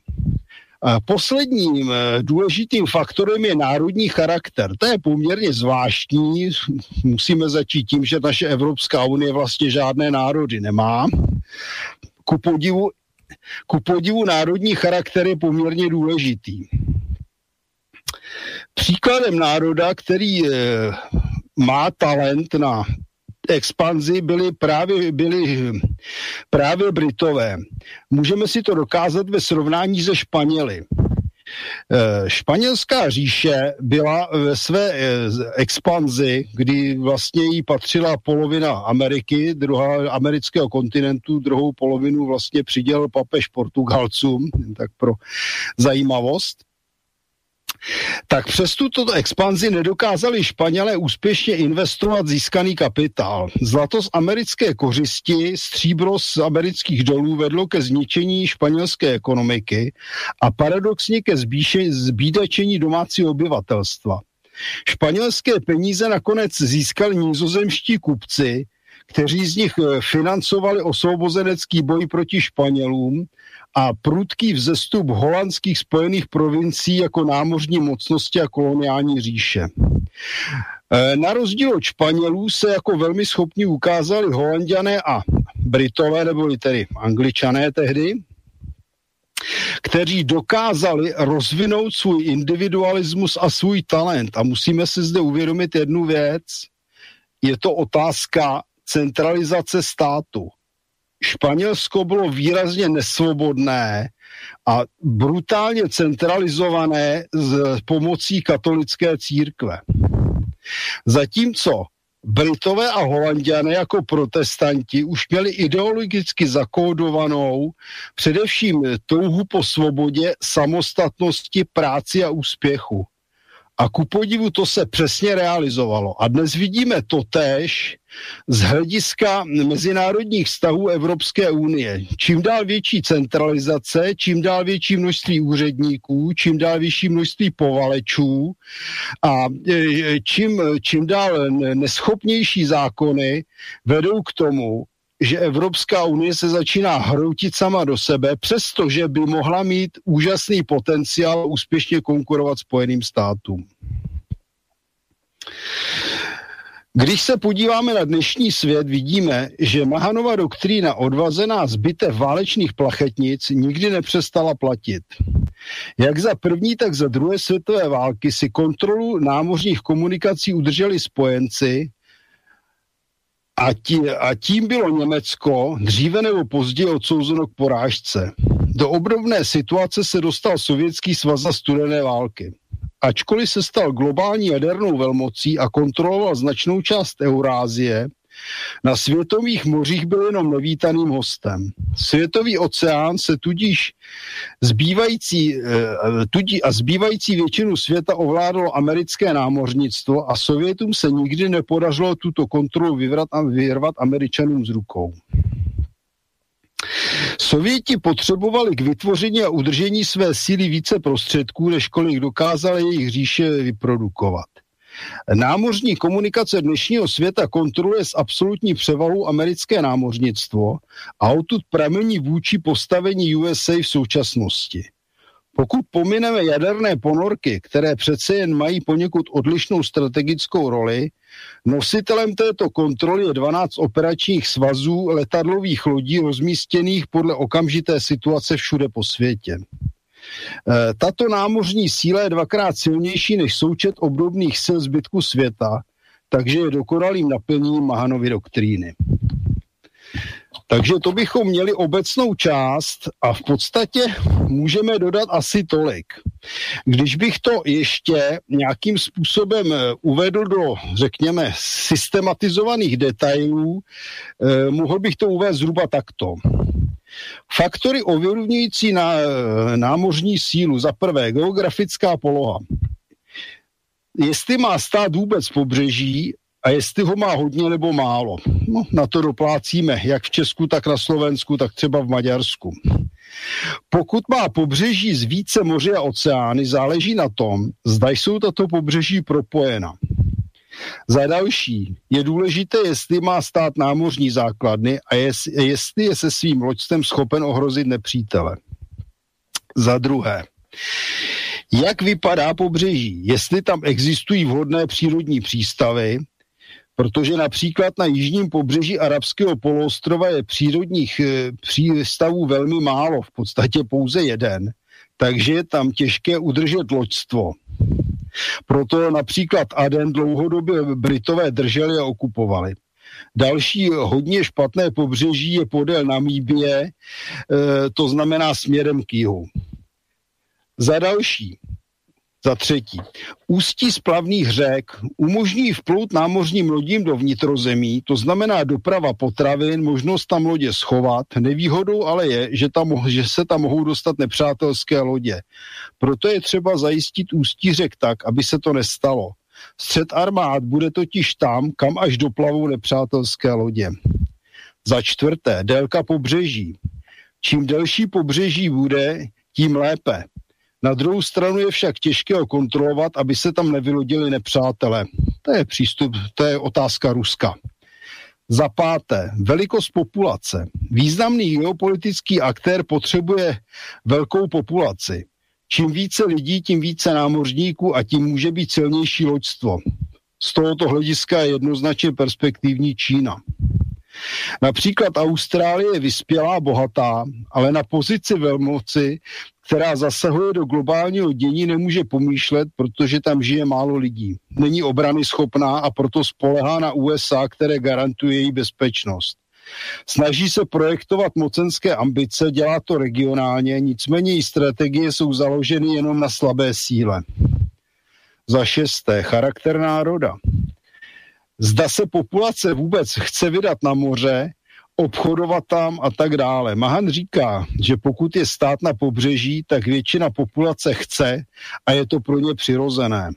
C: Posledním eh, důležitým faktorem je národní charakter. To je poměrně zvláštní. Musíme začít tím, že naše Evropská unie vlastně žádné národy nemá. Ku podivu, ku podivu národní charakter je poměrně důležitý. Příkladem národa, který eh, má talent na expanzi byli právě, byli právě Britové. Můžeme si to dokázat ve srovnání se Španěli. Eh, španělská říše byla ve své eh, expanzi, kdy vlastně jí patřila polovina Ameriky, druhá amerického kontinentu, druhou polovinu vlastně přidělil papež Portugalcům, tak pro zajímavost tak přes tuto expanzi nedokázali Španělé úspěšně investovat získaný kapitál. Zlato z americké kořisti, stříbro z amerických dolů vedlo ke zničení španělské ekonomiky a paradoxně ke zbídečení domácího obyvatelstva. Španělské peníze nakonec získali nizozemští kupci, kteří z nich eh, financovali osvobozenecký boj proti Španělům a prudký vzestup holandských spojených provincií jako námořní mocnosti a koloniální říše. E, na rozdíl od Španělů se jako velmi schopní ukázali holanděné a Britové, nebo tedy Angličané tehdy, kteří dokázali rozvinout svůj individualismus a svůj talent. A musíme si zde uvědomit jednu věc. Je to otázka centralizace státu. Španělsko bylo výrazně nesvobodné a brutálně centralizované s pomocí katolické církve. Zatímco Britové a Holandiané jako protestanti už měli ideologicky zakódovanou především touhu po svobodě, samostatnosti, práci a úspěchu. A ku podivu to se přesně realizovalo. A dnes vidíme to též z hlediska mezinárodních vztahů Evropské unie. Čím dál větší centralizace, čím dál větší množství úředníků, čím dál větší množství povalečů a e, čím, čím dál neschopnější zákony vedou k tomu, že Evropská unie se začíná hroutit sama do sebe, přestože by mohla mít úžasný potenciál úspěšně konkurovat Spojeným státům. Když se podíváme na dnešní svět, vidíme, že Mahanova doktrína odvazená z bitev válečných plachetnic nikdy nepřestala platit. Jak za první, tak za druhé světové války si kontrolu námořních komunikací udrželi spojenci, a, tí, a tím bylo Německo dříve nebo později odsouzeno k porážce. Do obdobné situace se dostal Sovětský svaz za studené války. Ačkoliv se stal globální jadernou velmocí a kontroloval značnou část Eurázie, na světových mořích byl jenom nevítaným hostem. Světový oceán se tudíž zbývající, eh, tudí a zbývající většinu světa ovládlo americké námořnictvo a Sovětům se nikdy nepodařilo tuto kontrolu vyvrat a vyrvat američanům z rukou. Sověti potřebovali k vytvoření a udržení své síly více prostředků, než kolik dokázali jejich říše vyprodukovat. Námořní komunikace dnešního světa kontroluje s absolutní převahou americké námořnictvo a odtud pramení vůči postavení USA v současnosti. Pokud pomineme jaderné ponorky, které přece jen mají poněkud odlišnou strategickou roli, nositelem této kontroly je 12 operačních svazů letadlových lodí rozmístěných podle okamžité situace všude po světě. Eh, tato námořní síla je dvakrát silnější než součet obdobných sil zbytku světa, takže je dokonalým naplněním Mahanovy doktríny. Takže to bychom měli obecnou část a v podstatě můžeme dodat asi tolik. Když bych to ještě nějakým způsobem eh, uvedl do, řekněme, systematizovaných detailů, eh, mohl bych to uvést zhruba takto. Faktory ovlivňující na námořní sílu. Za prvé, geografická poloha. Jestli má stát vůbec pobřeží a jestli ho má hodně nebo málo. No, na to doplácíme, jak v Česku, tak na Slovensku, tak třeba v Maďarsku. Pokud má pobřeží z více moře a oceány, záleží na tom, zda jsou tato pobřeží propojena. Za další je důležité, jestli má stát námořní základny a jestli je se svým loďstvem schopen ohrozit nepřítele. Za druhé, jak vypadá pobřeží? Jestli tam existují vhodné přírodní přístavy, protože například na jižním pobřeží arabského poloostrova je přírodních eh, přístavů velmi málo, v podstatě pouze jeden, takže je tam těžké udržet loďstvo. Proto například Aden dlouhodobě Britové drželi a okupovali. Další hodně špatné pobřeží je podél Namíbie, e, to znamená směrem k jihu. Za další, za třetí, ústí splavných řek umožní vplout námořním lodím do vnitrozemí, to znamená doprava potravin, možnost tam lodě schovat. Nevýhodou ale je, že, tam, že se tam mohou dostat nepřátelské lodě. Proto je třeba zajistit ústí řek tak, aby se to nestalo. Střed armád bude totiž tam, kam až doplavou nepřátelské lodě. Za čtvrté, délka pobřeží. Čím delší pobřeží bude, tím lépe. Na druhou stranu je však těžké ho kontrolovat, aby se tam nevylodili nepřátelé. To je přístup, to je otázka Ruska. Za páté, velikost populace. Významný geopolitický aktér potřebuje velkou populaci. Čím více lidí, tím více námořníků a tím může být silnější loďstvo. Z tohoto hlediska je jednoznačně perspektivní Čína. Například Austrálie je vyspělá, bohatá, ale na pozici velmoci která zasahuje do globálního dění, nemůže pomýšlet, protože tam žije málo lidí. Není obrany schopná a proto spolehá na USA, které garantuje její bezpečnost. Snaží se projektovat mocenské ambice, dělá to regionálně, nicméně její strategie jsou založeny jenom na slabé síle. Za šesté, charakter národa. Zda se populace vůbec chce vydat na moře, obchodovat tam a tak dále. Mahan říká, že pokud je stát na pobřeží, tak většina populace chce a je to pro ně přirozené.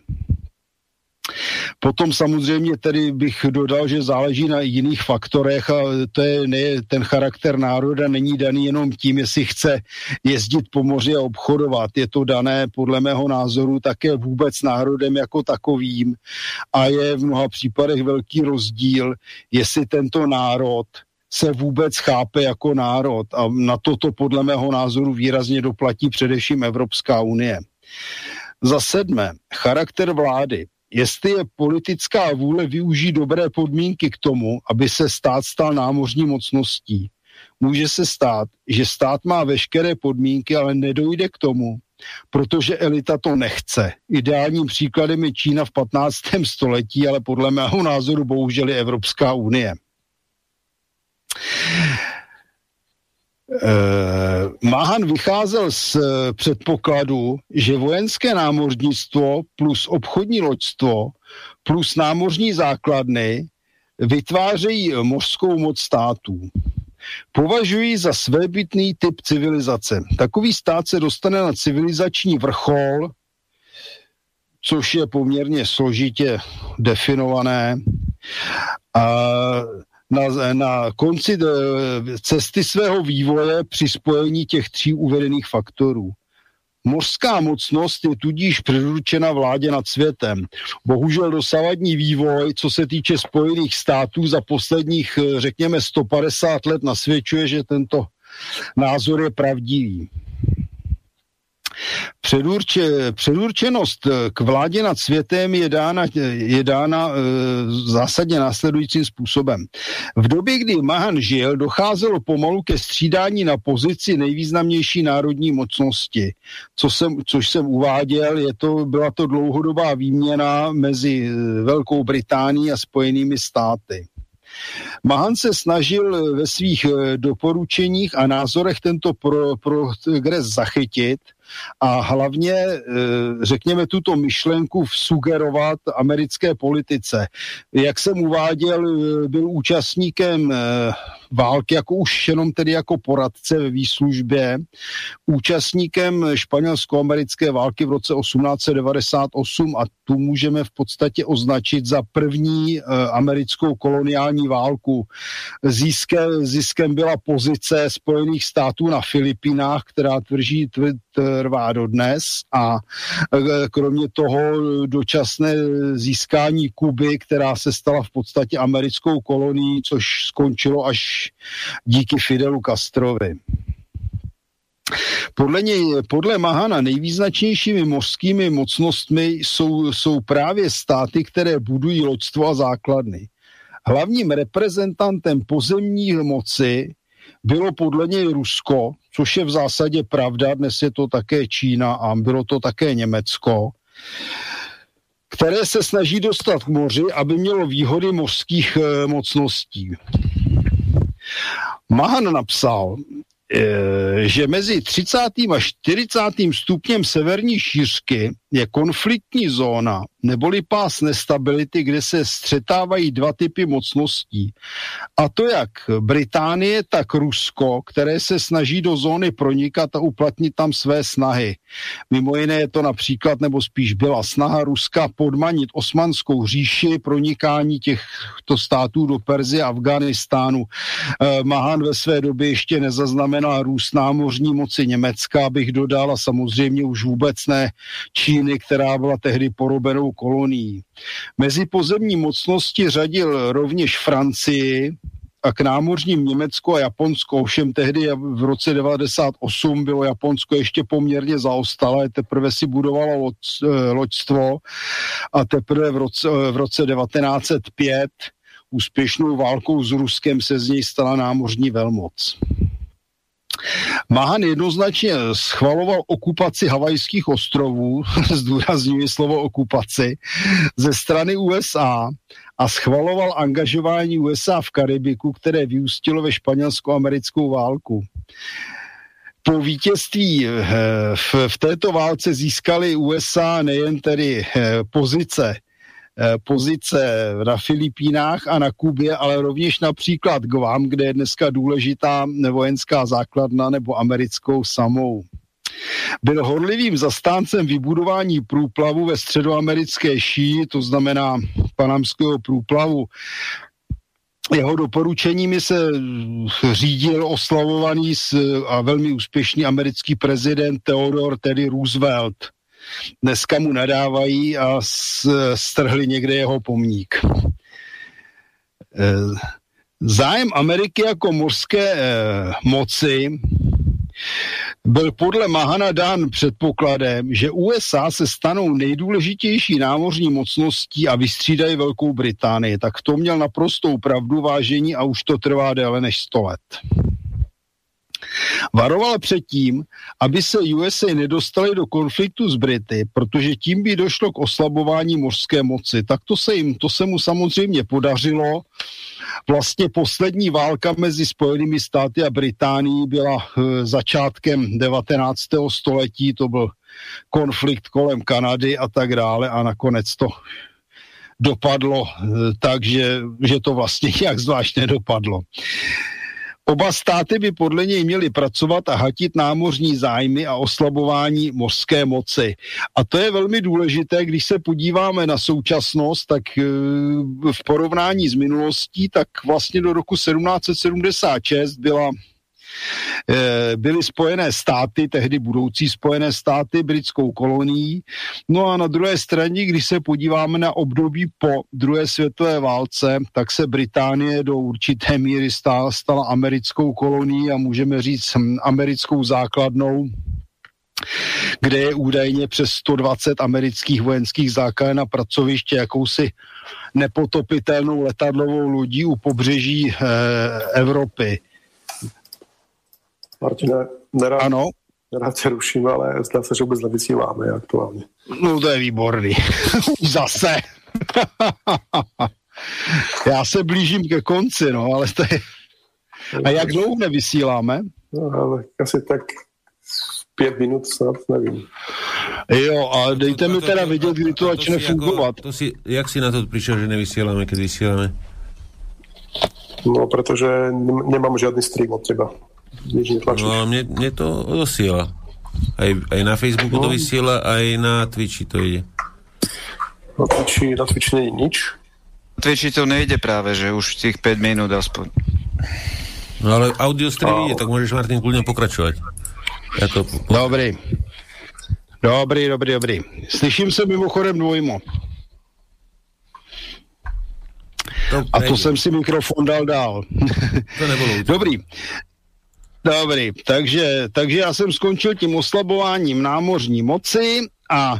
C: Potom samozřejmě tedy bych dodal, že záleží na jiných faktorech a to je ne, ten charakter národa není daný jenom tím, jestli chce jezdit po moři a obchodovat. Je to dané podle mého názoru také vůbec národem jako takovým a je v mnoha případech velký rozdíl, jestli tento národ se vůbec chápe jako národ a na toto podle mého názoru výrazně doplatí především Evropská unie. Za sedmé, charakter vlády. Jestli je politická vůle využít dobré podmínky k tomu, aby se stát stal námořní mocností, může se stát, že stát má veškeré podmínky, ale nedojde k tomu, protože elita to nechce. Ideálním příkladem je Čína v 15. století, ale podle mého názoru bohužel je Evropská unie. Mahan vycházel z předpokladu, že vojenské námořnictvo plus obchodní loďstvo plus námořní základny vytvářejí mořskou moc států. Považují za svébytný typ civilizace. Takový stát se dostane na civilizační vrchol, což je poměrně složitě definované. A na, na konci cesty svého vývoje při spojení těch tří uvedených faktorů. Mořská mocnost je tudíž předurčena vládě nad světem. Bohužel dosavadní vývoj, co se týče Spojených států za posledních, řekněme, 150 let nasvědčuje, že tento názor je pravdivý. Předurče, předurčenost k vládě nad světem je dána, je dána e, zásadně následujícím způsobem. V době, kdy Mahan žil, docházelo pomalu ke střídání na pozici nejvýznamnější národní mocnosti. Co jsem, což jsem uváděl, je to, byla to dlouhodobá výměna mezi e, Velkou Británií a Spojenými státy. Mahan se snažil ve svých doporučeních a názorech tento pro, progres zachytit a hlavně, eh, řekněme, tuto myšlenku sugerovat americké politice. Jak jsem uváděl, eh, byl účastníkem eh, války, jako už jenom tedy jako poradce ve výslužbě, účastníkem španělsko-americké války v roce 1898 a tu můžeme v podstatě označit za první americkou koloniální válku. Ziskem, ziskem byla pozice Spojených států na Filipínách, která tvrdí, trvá dodnes a e, kromě toho dočasné získání Kuby, která se stala v podstatě americkou kolonií, což skončilo až díky Fidelu Castrovi. Podle, něj, podle Mahana nejvýznačnějšími mořskými mocnostmi jsou, jsou právě státy, které budují loďstvo a základny. Hlavním reprezentantem pozemní moci bylo podle něj Rusko, což je v zásadě pravda, dnes je to také Čína a bylo to také Německo, které se snaží dostat k moři, aby mělo výhody mořských e, mocností. Mahan napsal, e, že mezi 30. a 40. stupněm severní šířky je konfliktní zóna, neboli pás nestability, kde se střetávají dva typy mocností. A to jak Británie, tak Rusko, které se snaží do zóny pronikat a uplatnit tam své snahy. Mimo jiné je to například, nebo spíš byla snaha Ruska podmanit osmanskou říši, pronikání těchto států do Perzie a Afganistánu. Eh, Mahan ve své době ještě nezaznamenal růst námořní moci Německa, abych dodal, a samozřejmě už vůbec ne Číny Číny, která byla tehdy porobenou kolonií. Mezi pozemní mocnosti řadil rovněž Francii, a k námořním Německo a Japonsko. Ovšem tehdy v roce 98 bylo Japonsko ještě poměrně zaostalé, teprve si budovalo loď, eh, loďstvo a teprve v roce, eh, v roce 1905 úspěšnou válkou s Ruskem se z něj stala námořní velmoc. Mahan jednoznačně schvaloval okupaci havajských ostrovů, *laughs* zdůrazňuji slovo okupaci, ze strany USA a schvaloval angažování USA v Karibiku, které vyústilo ve španělsko-americkou válku. Po vítězství eh, v, v této válce získali USA nejen tedy eh, pozice pozice na Filipínách a na Kubě, ale rovněž například Guam, kde je dneska důležitá vojenská základna nebo americkou samou. Byl horlivým zastáncem vybudování průplavu ve středoamerické šíji, to znamená panamského průplavu. Jeho doporučeními se řídil oslavovaný a velmi úspěšný americký prezident Theodore Teddy Roosevelt – dneska mu nadávají a strhli někde jeho pomník. Eh, zájem Ameriky jako mořské eh, moci byl podle Mahana dán předpokladem, že USA se stanou nejdůležitější námořní mocností a vystřídají Velkou Británii. Tak to měl naprostou pravdu vážení a už to trvá déle než 100 let. Varoval předtím, aby se USA nedostali do konfliktu s Brity, protože tím by došlo k oslabování mořské moci. Tak to se, jim, to se mu samozřejmě podařilo vlastně poslední válka mezi Spojenými státy a Británií byla e, začátkem 19. století, to byl konflikt kolem Kanady a tak dále a nakonec to dopadlo e, tak, že, že to vlastně *laughs* nějak zvlášť nedopadlo. Oba státy by podle něj měly pracovat a hatit námořní zájmy a oslabování mořské moci. A to je velmi důležité, když se podíváme na současnost, tak e, v porovnání s minulostí, tak vlastně do roku 1776 byla byly Spojené státy, tehdy budoucí Spojené státy britskou kolonií. No a na druhé straně, když se podíváme na období po druhé světové válce, tak se Británie do určité míry stala, stala americkou kolonií a můžeme říct hm, americkou základnou kde je údajně přes 120 amerických vojenských základen a pracoviště jakousi nepotopitelnou letadlovou lodí u pobřeží e, Evropy.
D: Martina, nerád,
C: ano.
D: nerád se ruším, ale zdá se, že vůbec nevysíláme aktuálně.
C: No to je výborný. *laughs* Zase. *laughs* Já se blížím ke konci, no, ale to je... A jak dlouho nevysíláme?
D: No, ale asi tak pět minut snad, nevím.
C: Jo, a dejte mi teda vidět, kdy to začne fungovat.
A: To si, jak si na to přišel, že nevysíláme, když vysíláme?
D: No, protože nemám žádný stream od teba nič netlačíš.
A: No, mne, mne to odosiela. Aj, aj na Facebooku no. to vysiela, aj na Twitchi to ide.
D: Na Twitchi, na Twitchi nie je nič.
E: Na Twitchi to nejde práve, že už tých 5 minút aspoň.
A: No ale audio stream ide, tak môžeš Martin kľudne pokračovať. Ja to...
C: Dobrý. Dobrý, dobrý, dobrý. Slyším se mimochodem dvojmo. To a to jsem si mikrofon dal dál.
A: To nebylo. *laughs*
C: Dobrý. Dobrý, takže, takže já jsem skončil tím oslabováním námořní moci a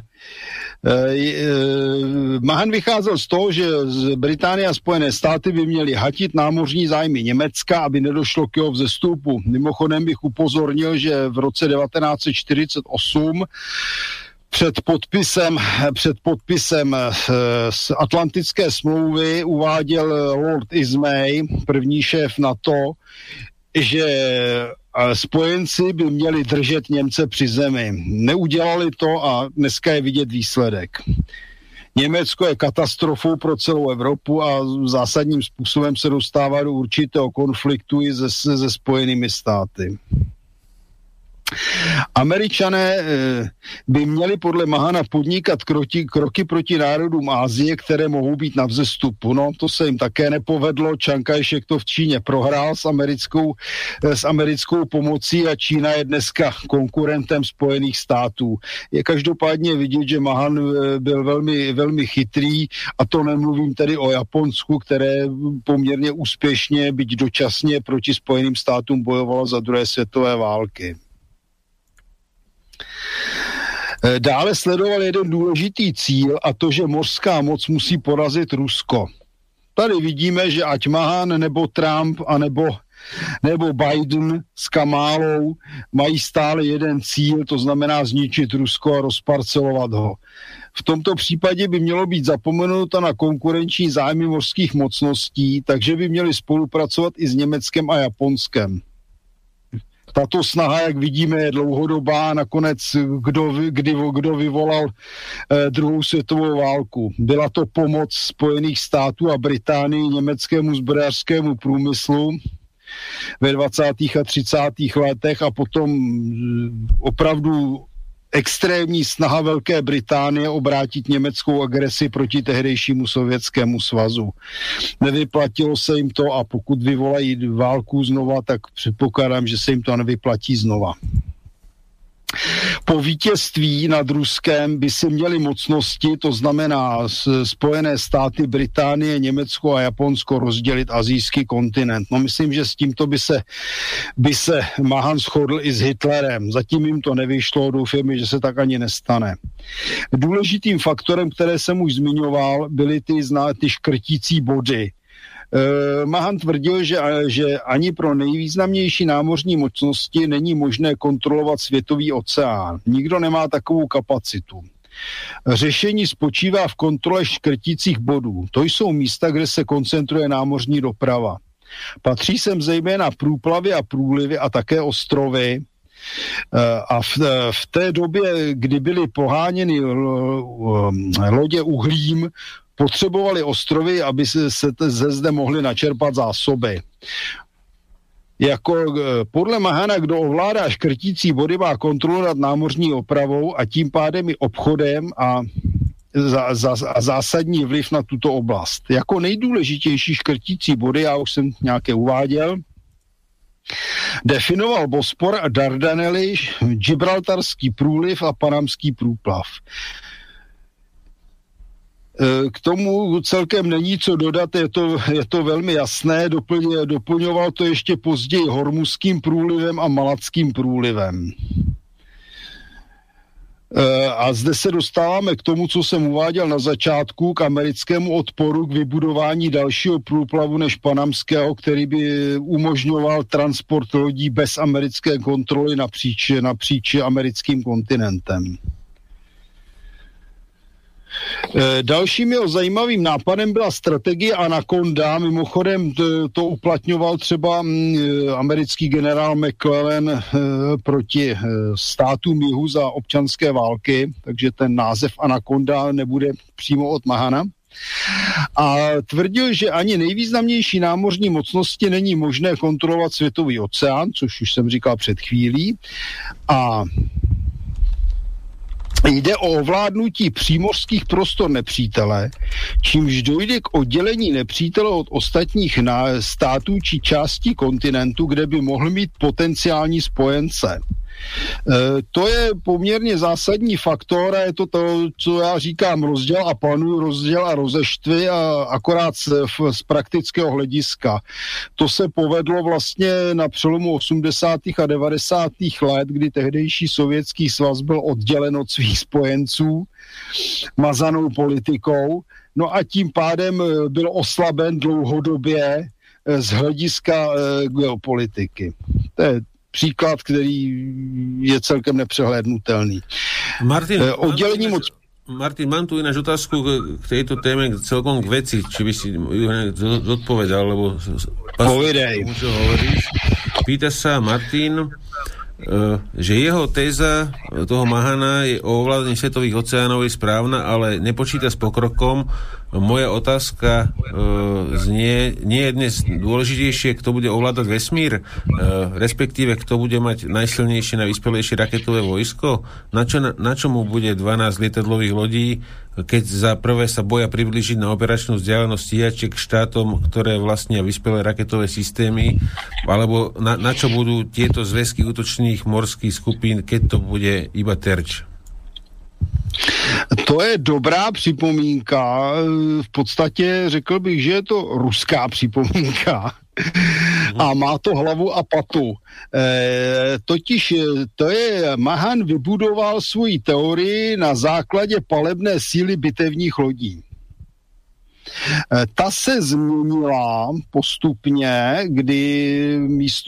C: e, e, Mahan vycházel z toho, že z Británie a Spojené státy by měly hatit námořní zájmy Německa, aby nedošlo k jeho vzestupu. Mimochodem bych upozornil, že v roce 1948 před podpisem, před podpisem z e, Atlantické smlouvy uváděl Lord Ismay, první šéf NATO, že spojenci by měli držet Němce při zemi. Neudělali to a dneska je vidět výsledek. Německo je katastrofou pro celou Evropu a zásadním způsobem se dostává do určitého konfliktu i se, se spojenými státy. Američané eh, by měli podle Mahana podnikat kroky, kroky proti národům Ázie, které mohou být na vzestupu. No, to se jim také nepovedlo. Čankajšek to v Číně prohrál s americkou, eh, s americkou pomocí a Čína je dneska konkurentem Spojených států. Je každopádně vidět, že Mahan eh, byl velmi, velmi chytrý a to nemluvím tedy o Japonsku, které poměrně úspěšně, byť dočasně proti Spojeným státům bojovalo za druhé světové války. Eh, dále sledoval jeden důležitý cíl a to, že mořská moc musí porazit Rusko. Tady vidíme, že ať Mahan nebo Trump a nebo, nebo Biden s Kamálou mají stále jeden cíl, to znamená zničit Rusko a rozparcelovat ho. V tomto případě by mělo být zapomenuto na konkurenční zájmy mořských mocností, takže by měli spolupracovat i s Německem a Japonskem. Tato snaha, jak vidíme, je dlouhodobá. Nakonec, kdo, kdy, kdo vyvolal eh, druhou světovou válku? Byla to pomoc Spojených států a Británii německému zbrojařskému průmyslu ve 20. a 30. letech a potom eh, opravdu extrémní snaha Velké Británie obrátit německou agresi proti tehdejšímu sovětskému svazu. Nevyplatilo se jim to a pokud vyvolají válku znova, tak předpokládám, že se jim to nevyplatí znova. Po vítězství nad Ruskem by si měli mocnosti, to znamená Spojené státy, Británie, Německo a Japonsko rozdělit azijský kontinent. No myslím, že s tímto by se, by se Mahan shodl i s Hitlerem. Zatím jim to nevyšlo, doufám, že se tak ani nestane. Důležitým faktorem, které jsem už zmiňoval, byly ty, ty škrtící body Mahan tvrdil, že, že ani pro nejvýznamnější námořní mocnosti není možné kontrolovat světový oceán. Nikdo nemá takovou kapacitu. Řešení spočívá v kontrole škrticích bodů. To jsou místa, kde se koncentruje námořní doprava. Patří sem zejména průplavy a průlivy a také ostrovy, eh, a v, v té době, kdy byly poháněny lodě uhlím, potřebovali ostrovy, aby se, se ze zde mohly načerpat zásoby jako eh, podle Mahana, kdo ovládá škrtící vody, má kontrolu nad námořní opravou a tím pádem i obchodem a za, za, a zásadní vliv na tuto oblast. Jako nejdůležitější škrtící body, já už jsem nějaké uváděl, definoval Bospor a Dardanely, Gibraltarský průliv a Panamský průplav. E, k tomu celkem není co dodat, je to, je to velmi jasné, Doplň, doplňoval to ještě později hormuským průlivem a malackým průlivem. E, a zde se dostáváme k tomu, co jsem uváděl na začátku, k americkému odporu k vybudování dalšího průplavu než panamského, který by umožňoval transport lodí bez americké kontroly napříč, napříč americkým kontinentem. Eh, dalším jeho zajímavým nápadem byla strategie Anaconda. Mimochodem to, to uplatňoval třeba mm, eh, americký generál McClellan proti státům jihu za občanské války, takže ten název Anaconda nebude přímo od Mahana a tvrdil, že ani nejvýznamnější námořní mocnosti není možné kontrolovat světový oceán, což už jsem říkal před chvílí. A Jde o ovládnutí přímořských prostor nepřítele, čímž dojde k oddělení nepřítele od ostatních států či částí kontinentu, kde by mohl mít potenciální spojence. E, to je poměrně zásadní faktor a je to to, co já říkám, rozděl a panu, rozděl a rozeštvy a akorát z, z praktického hlediska. To se povedlo vlastně na přelomu 80. a 90. let, kdy tehdejší sovětský svaz byl oddělen od svých spojenců mazanou politikou, no a tím pádem e, byl oslaben dlouhodobě e, z hlediska geopolitiky. To je příklad, který je celkem nepřehlédnutelný.
A: Martin, eh, oddělení moc... Martin, mám tu ináč otázku k tejto téme celkom k veci, či by si ju zodpovedal, lebo
C: Povidej.
A: Pýta sa Martin, Eh, že jeho téza toho Mahana je o ovládaní svetových oceánov je správna, ale nepočíta s pokrokom. Moja otázka e, znie, nie je dnes dôležitejšie, kto bude ovládať vesmír, e, respektíve kto bude mať najsilnejšie, najvyspelejšie raketové vojsko? Na čo, na, na čo bude 12 lietadlových lodí, keď za prvé sa boja priblížiť na operačnú vzdialenosť stíhačiek štátom, ktoré vlastnia vyspelé raketové systémy, alebo na, na čo budú tieto zväzky útočných morských skupín, keď to bude iba terč?
C: To je dobrá připomínka. V podstatě řekl bych, že je to ruská připomínka. A má to hlavu a patu. E, totiž e, to je, Mahan vybudoval svoji teorii na základě palebné síly bitevních lodí. Eh, ta se změnila postupně, kdy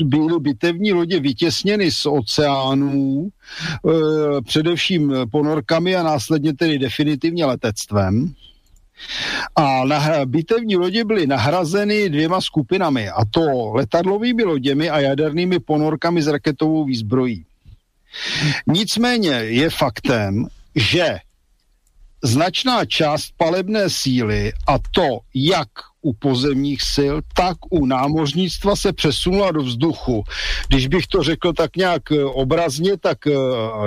C: byly bitevní lodě vytěsněny z oceánů, eh, především ponorkami a následně tedy definitivně letectvem. A na, bitevní lodě byly nahrazeny dvěma skupinami, a to letadlovými loděmi a jadernými ponorkami s raketovou výzbrojí. Nicméně je faktem, že značná část palebné síly a to jak u pozemních sil, tak u námořnictva se přesunula do vzduchu. Když bych to řekl tak nějak eh, obrazně, tak eh,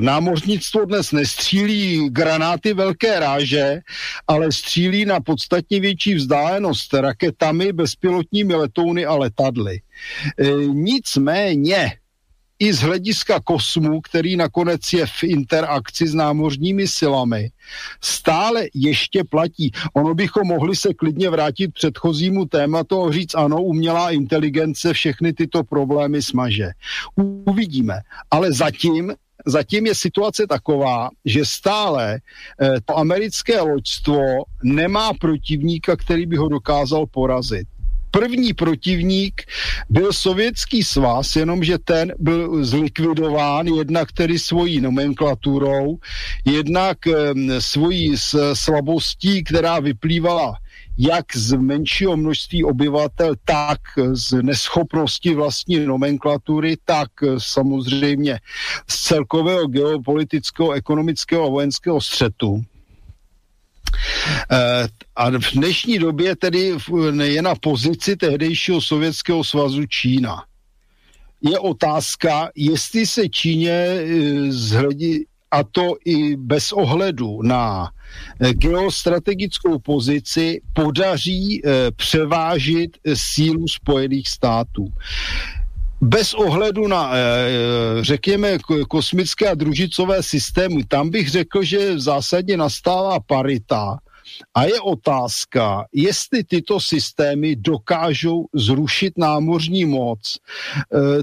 C: námořnictvo dnes nestřílí granáty velké ráže, ale střílí na podstatně větší vzdálenost raketami, bezpilotními letouny a letadly. E, nicméně i z hlediska kosmu, který nakonec je v interakci s námořními silami, stále ještě platí. Ono bychom mohli se klidně vrátit předchozímu tématu a říct, ano, umělá inteligence všechny tyto problémy smaže. Uvidíme. Ale zatím zatím je situace taková, že stále eh, to americké loďstvo nemá protivníka, který by ho dokázal porazit. První protivník byl sovětský svaz, jenomže ten byl zlikvidován jednak tedy svojí nomenklaturou, jednak svojí slabostí, která vyplývala jak z menšího množství obyvatel, tak z neschopnosti vlastní nomenklatury, tak samozřejmě z celkového geopolitického, ekonomického a vojenského střetu. Eh, a v dnešní době tedy je na pozici tehdejšího Sovětského svazu Čína. Je otázka, jestli se Číně eh, zhledi, a to i bez ohledu na eh, geostrategickou pozici podaří převážit sílu Spojených států bez ohledu na, řekněme, kosmické a družicové systémy, tam bych řekl, že v zásadě nastává parita a je otázka, jestli tyto systémy dokážou zrušit námořní moc. E,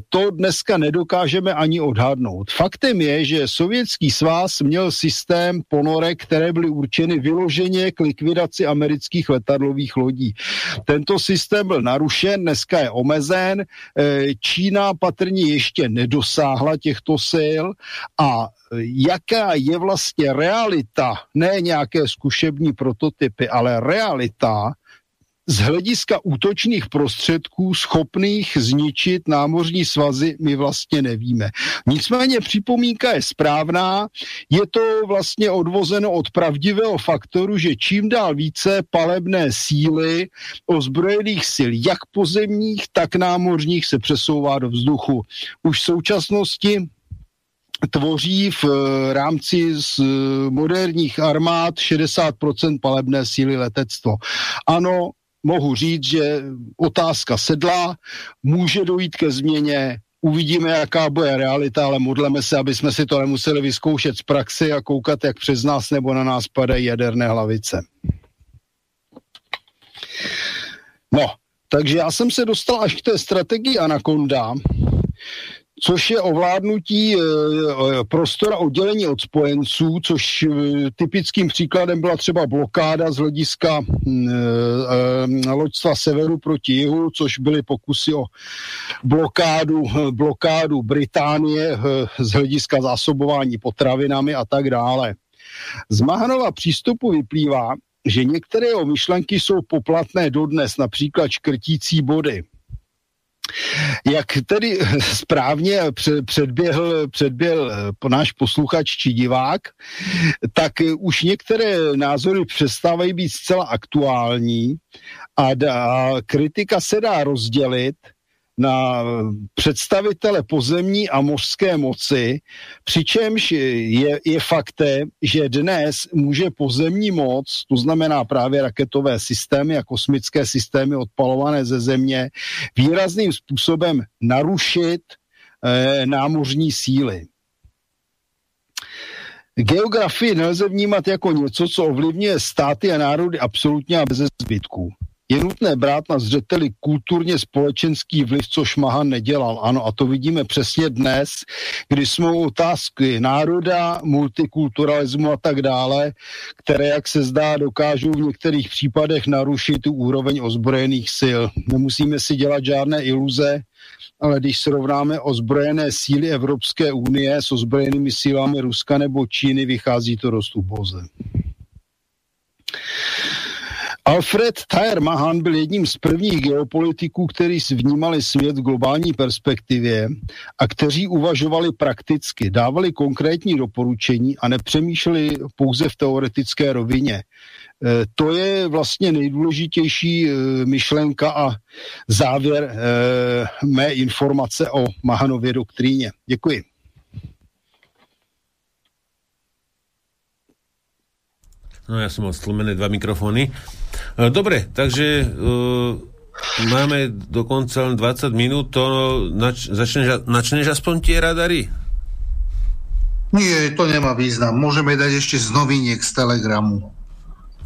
C: to dneska nedokážeme ani odhadnout. Faktem je, že Sovětský svaz měl systém ponorek, které byly určeny vyloženě k likvidaci amerických letadlových lodí. Tento systém byl narušen, dneska je omezen. E, Čína patrně ještě nedosáhla těchto sil a jaká je vlastně realita, ne nějaké zkušební prototypy, ale realita z hlediska útočných prostředků schopných zničit námořní svazy, my vlastně nevíme. Nicméně připomínka je správná, je to vlastně odvozeno od pravdivého faktoru, že čím dál více palebné síly ozbrojených sil, jak pozemních, tak námořních, se přesouvá do vzduchu. Už v současnosti tvoří v eh, rámci z eh, moderních armád 60% palebné síly letectvo. Ano, mohu říct, že otázka sedla, může dojít ke změně, uvidíme, jaká bude realita, ale modleme se, aby jsme si to nemuseli vyzkoušet z praxi a koukat, jak přes nás nebo na nás padají jaderné hlavice. No, takže já jsem se dostal až k té strategii Anaconda, což je ovládnutí e, prostora oddělení od spojenců, což e, typickým příkladem byla třeba blokáda z hlediska e, loďstva severu proti jihu, což byly pokusy o blokádu, blokádu Británie z hlediska zásobování potravinami a tak dále. Z Mahanova přístupu vyplývá, že některé jeho myšlenky jsou poplatné dodnes, například škrtící body – jak tedy správně předběhl, předběhl eh, náš posluchač či divák, tak eh, už některé názory přestávají být zcela aktuální a, a kritika se dá rozdělit na představitele pozemní a mořské moci, přičemž je, je faktem, že dnes může pozemní moc, to znamená právě raketové systémy a kosmické systémy odpalované ze země, výrazným způsobem narušit eh, námořní síly. Geografii nelze vnímat jako něco, co ovlivňuje státy a národy absolutně a bez zbytků je nutné brát na zřeteli kulturně společenský vliv, což Mahan nedělal. Ano, a to vidíme přesně dnes, kdy jsme otázky národa, multikulturalismu a tak dále, které, jak se zdá, dokážou v některých případech narušit tu úroveň ozbrojených sil. Nemusíme si dělat žádné iluze, ale když srovnáme ozbrojené síly Evropské unie s ozbrojenými sílami Ruska nebo Číny, vychází to dost uboze. Alfred Thayer Mahan byl jedním z prvních geopolitiků, kteří vnímali svět v globální perspektivě a kteří uvažovali prakticky, dávali konkrétní doporučení a nepřemýšleli pouze v teoretické rovině. E, to je vlastně nejdůležitější e, myšlenka a závěr e, mé informace o Mahanově doktríně. Děkuji.
A: No ja som mal stlumené dva mikrofóny. E, dobre, takže uh, máme dokonca len 20 minút. To nač, začneš, načneš aspoň tie radary?
B: Nie, to nemá význam. Môžeme dať ešte z noviniek z Telegramu.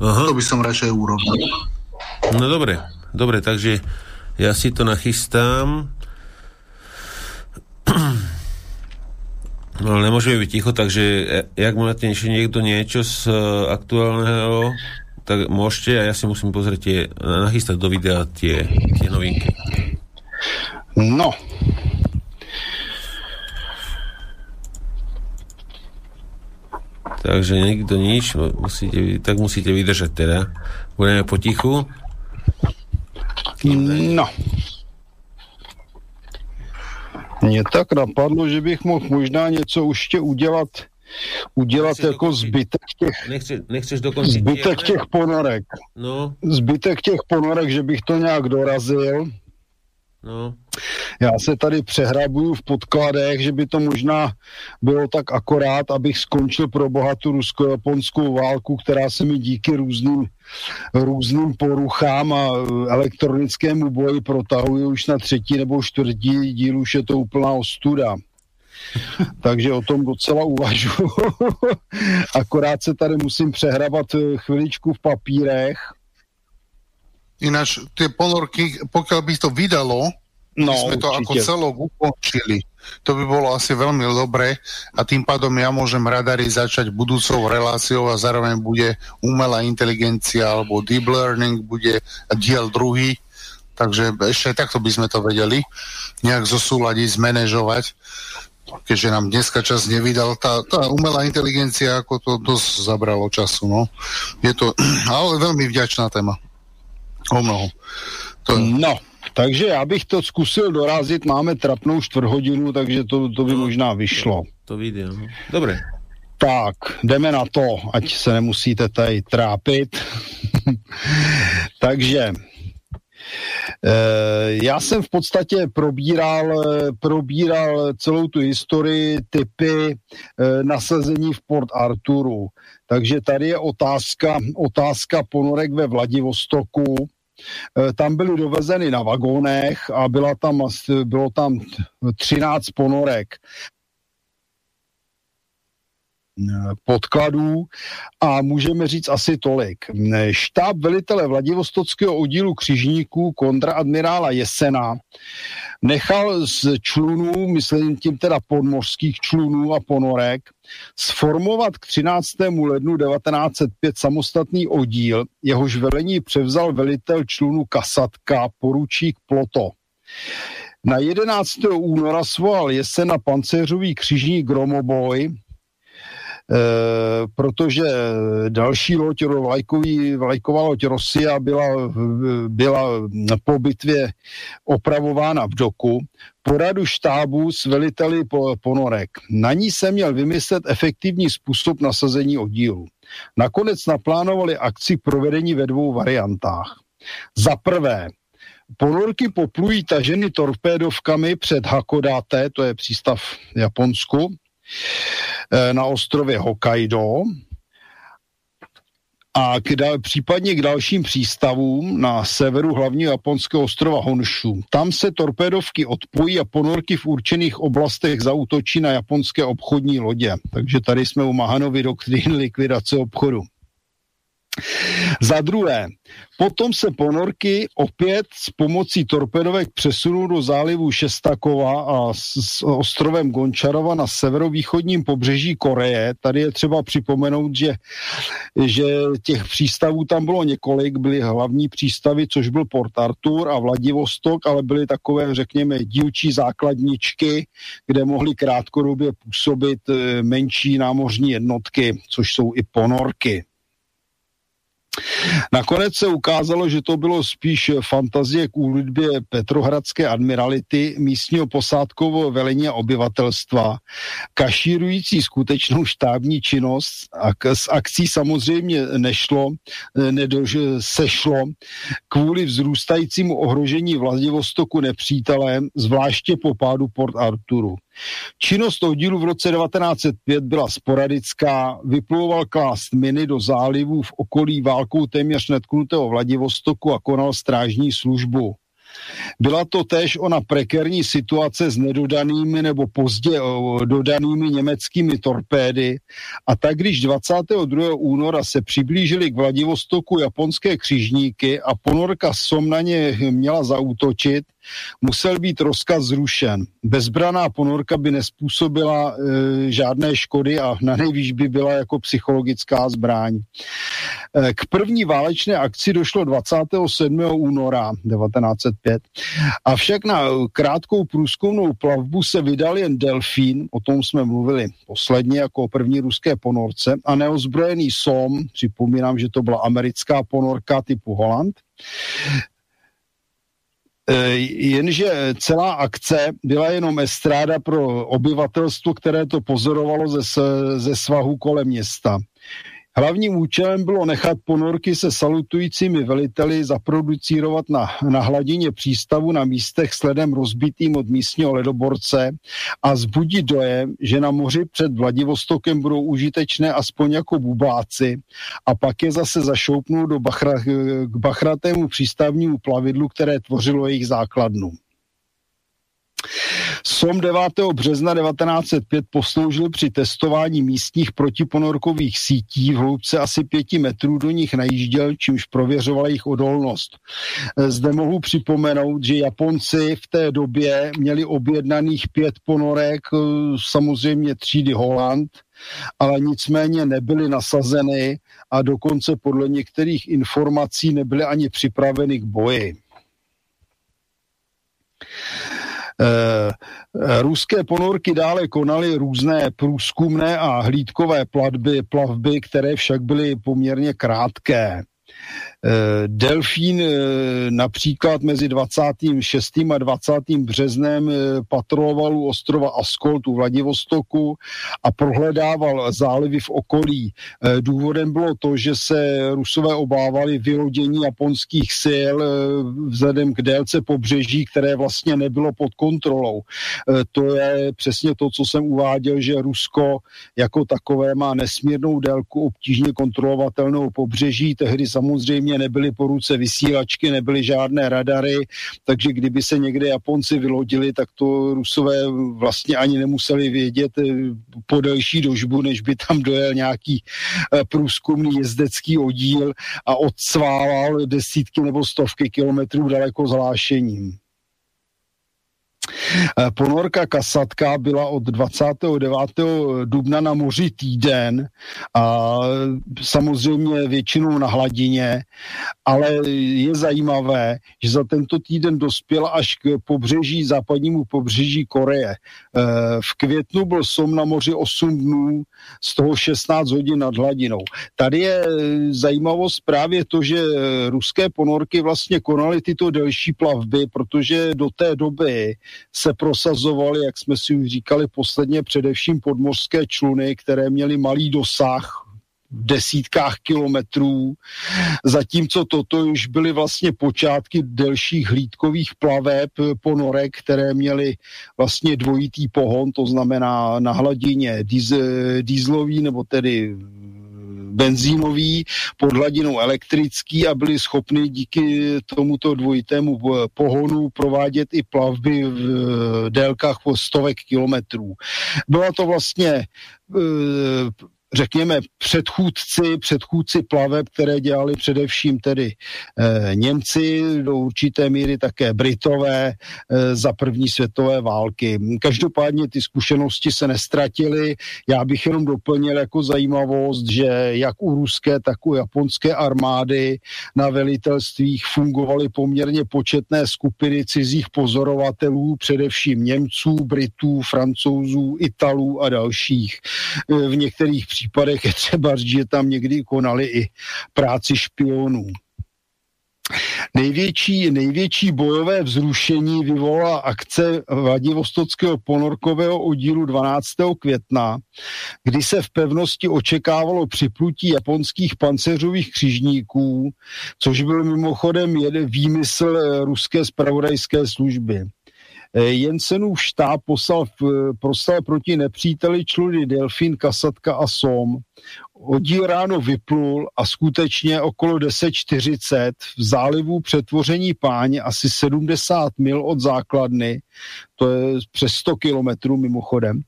B: Aha. To by som radšej urobil.
A: No dobre, dobre, takže ja si to nachystám. No ale nemôžeme byť ticho, takže jak máte ešte niekto niečo z uh, aktuálneho tak môžete a ja si musím pozrieť tie, nachystať do videa tie, tie novinky.
C: No.
A: Takže nikto nič, musíte, tak musíte vydržať teda. Budeme potichu.
C: No. Mně tak napadlo, že bych mohl možná něco ještě udělat udělat nechceš jako dokončit, zbytek těch
A: nechce, nechceš dokončit
C: zbytek těch ponorek.
A: No.
C: Zbytek těch ponorek, že bych to nějak dorazil
A: No.
C: Já se tady přehrabuju v podkladech, že by to možná bylo tak akorát, abych skončil pro boha tu rusko-japonskou válku, která se mi díky různým, různým poruchám a elektronickému boji protahuje už na třetí nebo čtvrtí díl, už je to úplná ostuda. *laughs* Takže o tom docela uvažuji. *laughs* Akorát se tady musím přehrabat chviličku v papírech,
B: Ináč tie ponorky, pokiaľ by to vydalo, no, by sme to určite. ako celok ukončili. To by bolo asi veľmi dobre a tým pádom ja môžem radary začať budúcou reláciou a zároveň bude umelá inteligencia alebo deep learning, bude diel druhý. Takže ešte takto by sme to vedeli nejak zosúľadiť, zmanéžovať keďže nám dneska čas nevydal, tá, tá umelá inteligencia, ako to dosť zabralo času, no. Je to, *clears throat* ale veľmi vďačná téma. O mnoho.
C: To... No, takže já bych to zkusil dorazit, máme trapnou čtvrthodinu, takže to, to by možná vyšlo.
A: To vyjde, no. Dobre.
C: Tak, jdeme na to, ať se nemusíte tady trápit. *laughs* takže já jsem v podstatě probíral, probíral celou tu historii, typy eh, nasazení v Port Arturu. Takže tady je otázka, otázka ponorek ve Vladivostoku, tam byly dovezeny na vagónech a byla tam, bylo tam 13 ponorek podkladů a můžeme říct asi tolik. Štáb velitele Vladivostockého oddílu křižníků kontraadmirála Jesena nechal z člunů, myslím tím teda podmořských člunů a ponorek, sformovat k 13. lednu 1905 samostatný oddíl, jehož velení převzal velitel člunu Kasatka, poručík Ploto. Na 11. února svolal Jesena pancéřový křižník Gromoboj, protože další loď, vlajkový, vlajková loď Rosia byla, byla po bitvě opravována v doku, poradu štábu s veliteli ponorek. Na ní se měl vymyslet efektivní způsob nasazení oddílu. Nakonec naplánovali akci provedení ve dvou variantách. Za prvé, ponorky poplují taženy torpédovkami před Hakodate, to je přístav v Japonsku, Eh, na ostrově Hokkaido a k případně k dalším přístavům na severu hlavního japonského ostrova Honshu. Tam se torpédovky odpojí a ponorky v určených oblastech zautočí na japonské obchodní lodě. Takže tady jsme u Mahanovy doktríny likvidace obchodu. Za druhé, potom se ponorky opět s pomocí torpedovek přesunou do zálivu Šestakova a s ostrovem Gončarova na severovýchodním pobřeží Koreje. Tady je třeba připomenout, že, že těch přístavů tam bylo několik, byly hlavní přístavy, což byl Port Arthur a Vladivostok, ale byly takové, řekněme, dílčí základničky, kde mohly krátkodobě působit eh, menší námořní jednotky, což jsou i ponorky. Nakonec se ukázalo, že to bylo spíš fantazie k úlitbě Petrohradské admirality, místního posádkového velení a obyvatelstva, kašírující skutečnou štábní činnost a s akcí samozřejmě nešlo, nedož, sešlo kvůli vzrůstajícímu ohrožení Vladivostoku nepřítelem, zvláště po pádu Port Arturu. Činnost oddílu v roce 1905 byla sporadická, vyplouval klást miny do zálivů v okolí válkou téměř netknutého Vladivostoku a konal strážní službu. Byla to též ona prekerní situace s nedodanými nebo pozdě dodanými německými torpédy a tak když 22. února se přiblížili k Vladivostoku japonské křižníky a ponorka Som na ně měla zaútočit, musel být rozkaz zrušen. Bezbraná ponorka by nespůsobila e, žádné škody a na nejvýš by byla jako psychologická zbraň. E, k první válečné akci došlo 27. února 1905, avšak na krátkou průzkumnou plavbu se vydal jen Delfín, o tom jsme mluvili posledně jako o první ruské ponorce, a neozbrojený SOM, připomínám, že to byla americká ponorka typu Holland, jenže celá akce byla jenom estráda pro obyvatelstvo, které to pozorovalo ze, ze svahu kolem města. Hlavním účelem bylo nechat ponorky se salutujícími veliteli zaproducírovat na, na hladině přístavu na místech sledem rozbitým od místního ledoborce a zbudit dojem, že na moři před Vladivostokem budou užitečné aspoň jako bubáci a pak je zase zašoupnou do bachra, k bachratému přístavnímu plavidlu, které tvořilo jejich základnu. SOM 9. března 1905 posloužil při testování místních protiponorkových sítí v hloubce asi pěti metrů do nich najížděl, čímž prověřoval jejich odolnost. Zde mohu připomenout, že Japonci v té době měli objednaných pět ponorek, samozřejmě třídy Holland, ale nicméně nebyly nasazeny a dokonce podle některých informací nebyly ani připraveny k boji. Eh, ruské ponorky dále konaly různé průzkumné a hlídkové platby, plavby, které však byly poměrně krátké. Eh, Delfín eh, například mezi 26. a 20. březnem eh, patroloval u ostrova Askolt u Vladivostoku a prohledával zálivy v okolí. Důvodem bylo to, že se Rusové obávali vylodění japonských sil vzhledem k délce pobřeží, které vlastně nebylo pod kontrolou. To je přesně to, co jsem uváděl, že Rusko jako takové má nesmírnou délku obtížně kontrolovatelnou pobřeží. Tehdy samozřejmě samozřejmě nebyly po ruce vysílačky, nebyly žádné radary, takže kdyby se někde Japonci vylodili, tak to Rusové vlastně ani nemuseli vědět eh, po delší dožbu, než by tam dojel nějaký eh, průzkumný jezdecký oddíl a odsválal desítky nebo stovky kilometrů daleko zvlášením. Eh, ponorka Kasatka byla od 29. dubna na moři týden a samozřejmě většinou na hladině, ale je zajímavé, že za tento týden dospěla až k pobřeží, západnímu pobřeží Koreje. Eh, v květnu byl som na moři 8 dnů, z toho 16 hodin nad hladinou. Tady je zajímavost právě to, že ruské ponorky vlastně konaly tyto delší plavby, protože do té doby se prosazovaly, jak jsme si už říkali posledně, především podmořské čluny, které měly malý dosah v desítkách kilometrů, zatímco toto už byly vlastně počátky delších hlídkových plaveb ponorek, které měly vlastně dvojitý pohon, to znamená na hladině dýzlový nebo tedy benzínový, pod hladinou elektrický a byli schopni díky tomuto dvojitému pohonu provádět i plavby v délkách po stovek kilometrů. Byla to vlastně e, řekněme, předchůdci, předchůdci plaveb, které dělali především tedy e, Němci, do určité míry také Britové e, za první světové války. Každopádně ty zkušenosti se nestratily. Já bych jenom doplnil jako zajímavost, že jak u ruské, tak u japonské armády na velitelstvích fungovaly poměrně početné skupiny cizích pozorovatelů, především Němců, Britů, Francouzů, Italů a dalších. E, v některých případech je třeba říct, že tam někdy konali i práci špionů. Největší, největší bojové vzrušení vyvolala akce Vladivostockého ponorkového oddílu 12. května, kdy se v pevnosti očekávalo připlutí japonských pancéřových křižníků, což byl mimochodem jeden výmysl ruské spravodajské služby. Eh, Jensenův štáb poslal, poslal proti nepříteli čluny Delfín, Kasatka a Som. Oddíl ráno vyplul a skutečně okolo 10.40 v zálivu přetvoření páně asi 70 mil od základny, to je přes 100 kilometrů mimochodem,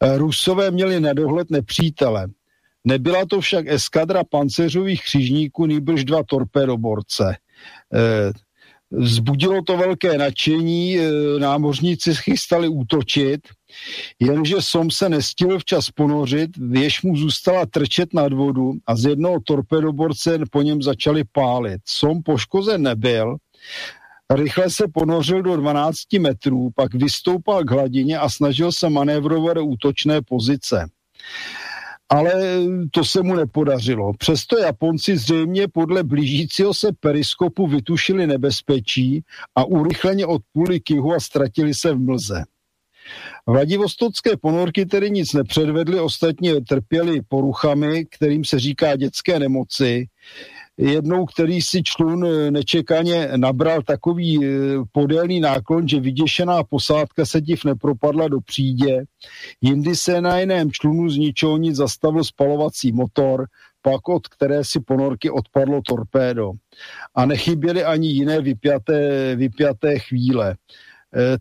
C: eh, Rusové měli na dohled nepřítele. Nebyla to však eskadra pancéřových křižníků, nýbrž dva torpédoborce. Vzbudilo to velké nadšení, e, námořníci chystali útočit, jenže Som se nestihl včas ponořit, věž mu zůstala trčet nad vodu a z jednoho torpedoborce po něm začali pálit. Som poškozen nebyl, rychle se ponořil do 12 metrů, pak vystoupal k hladině a snažil se manévrovat útočné pozice ale to se mu nepodařilo. Přesto Japonci zřejmě podle blížícího se periskopu vytušili nebezpečí a urychleně odpůli k jihu a ztratili se v mlze. Vladivostocké ponorky tedy nic nepředvedly, ostatně trpěli poruchami, kterým se říká dětské nemoci jednou, který si člun eh, nečekaně nabral takový eh, podélný náklon, že vyděšená posádka se div nepropadla do přídě. Jindy se na jiném člunu z ničeho nic zastavil spalovací motor, pak od které si ponorky odpadlo torpédo. A nechyběly ani jiné vypjaté, vypjaté chvíle. E,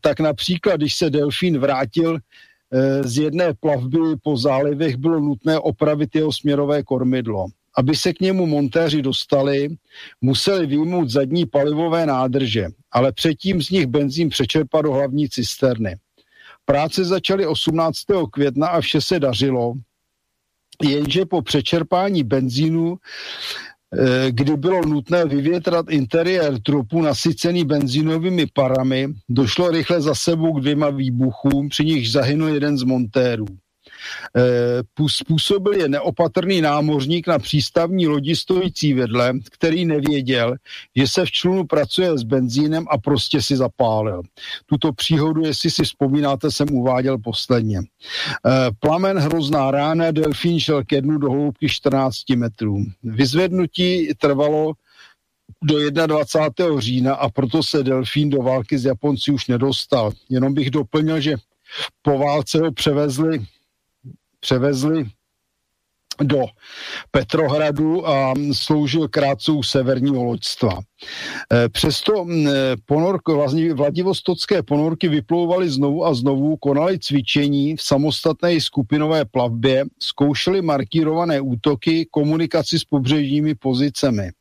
C: tak například, když se delfín vrátil z jedné plavby po zálivech, bylo nutné opravit jeho směrové kormidlo aby se k němu montéři dostali, museli vyjmout zadní palivové nádrže, ale předtím z nich benzín přečerpat do hlavní cisterny. Práce začaly 18. května a vše se dařilo, jenže po přečerpání benzínu eh, kdy bylo nutné vyvětrat interiér trupu nasycený benzínovými parami, došlo rychle za sebou k dvěma výbuchům, při nichž zahynul jeden z montérů. Eh, způsobil je neopatrný námořník na přístavní lodi stojící vedle, který nevěděl, že se v člunu pracuje s benzínem a prostě si zapálil. Tuto příhodu, jestli si vzpomínáte, jsem uváděl posledně. Eh, plamen hrozná rána, delfín šel ke dnu do hloubky 14 metrů. Vyzvednutí trvalo do 21. října a proto se delfín do války s Japonci už nedostal. Jenom bych doplnil, že po válce ho převezli převezli do Petrohradu a sloužil krátcou severního loďstva. E, přesto ponork, vladivostocké ponorky vyplouvaly znovu a znovu, konali cvičení v samostatné skupinové plavbě, zkoušeli markírované útoky, komunikaci s pobřežními pozicemi.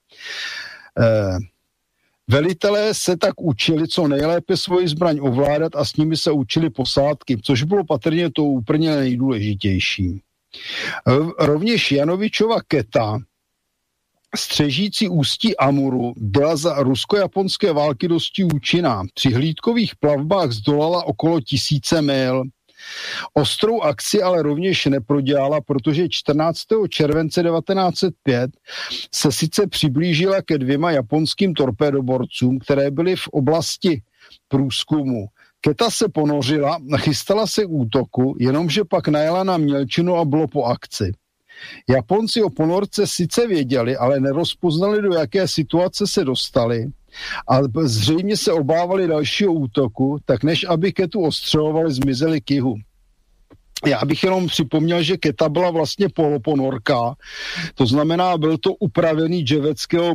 C: E, velitelé se tak učili co nejlépe svoji zbraň ovládat a s nimi se učili posádky, což bylo patrně to úplně nejdůležitější. Rovněž Janovičova keta, střežící ústí Amuru, byla za rusko-japonské války dosti účinná. Při hlídkových plavbách zdolala okolo tisíce mil. Ostrou akci ale rovněž neprodělala, protože 14. července 1905 se sice přiblížila ke dvěma japonským torpédoborcům, které byly v oblasti průzkumu. Keta se ponořila, chystala se útoku, jenomže pak najela na Mělčinu a bylo po akci. Japonci o ponorce sice věděli, ale nerozpoznali, do jaké situace se dostali a zřejmě se obávali dalšího útoku, tak než aby ketu ostřelovali, zmizeli k jihu. Já bych jenom připomněl, že Keta byla vlastně poloponorka, to znamená, byl to upravený dževeckého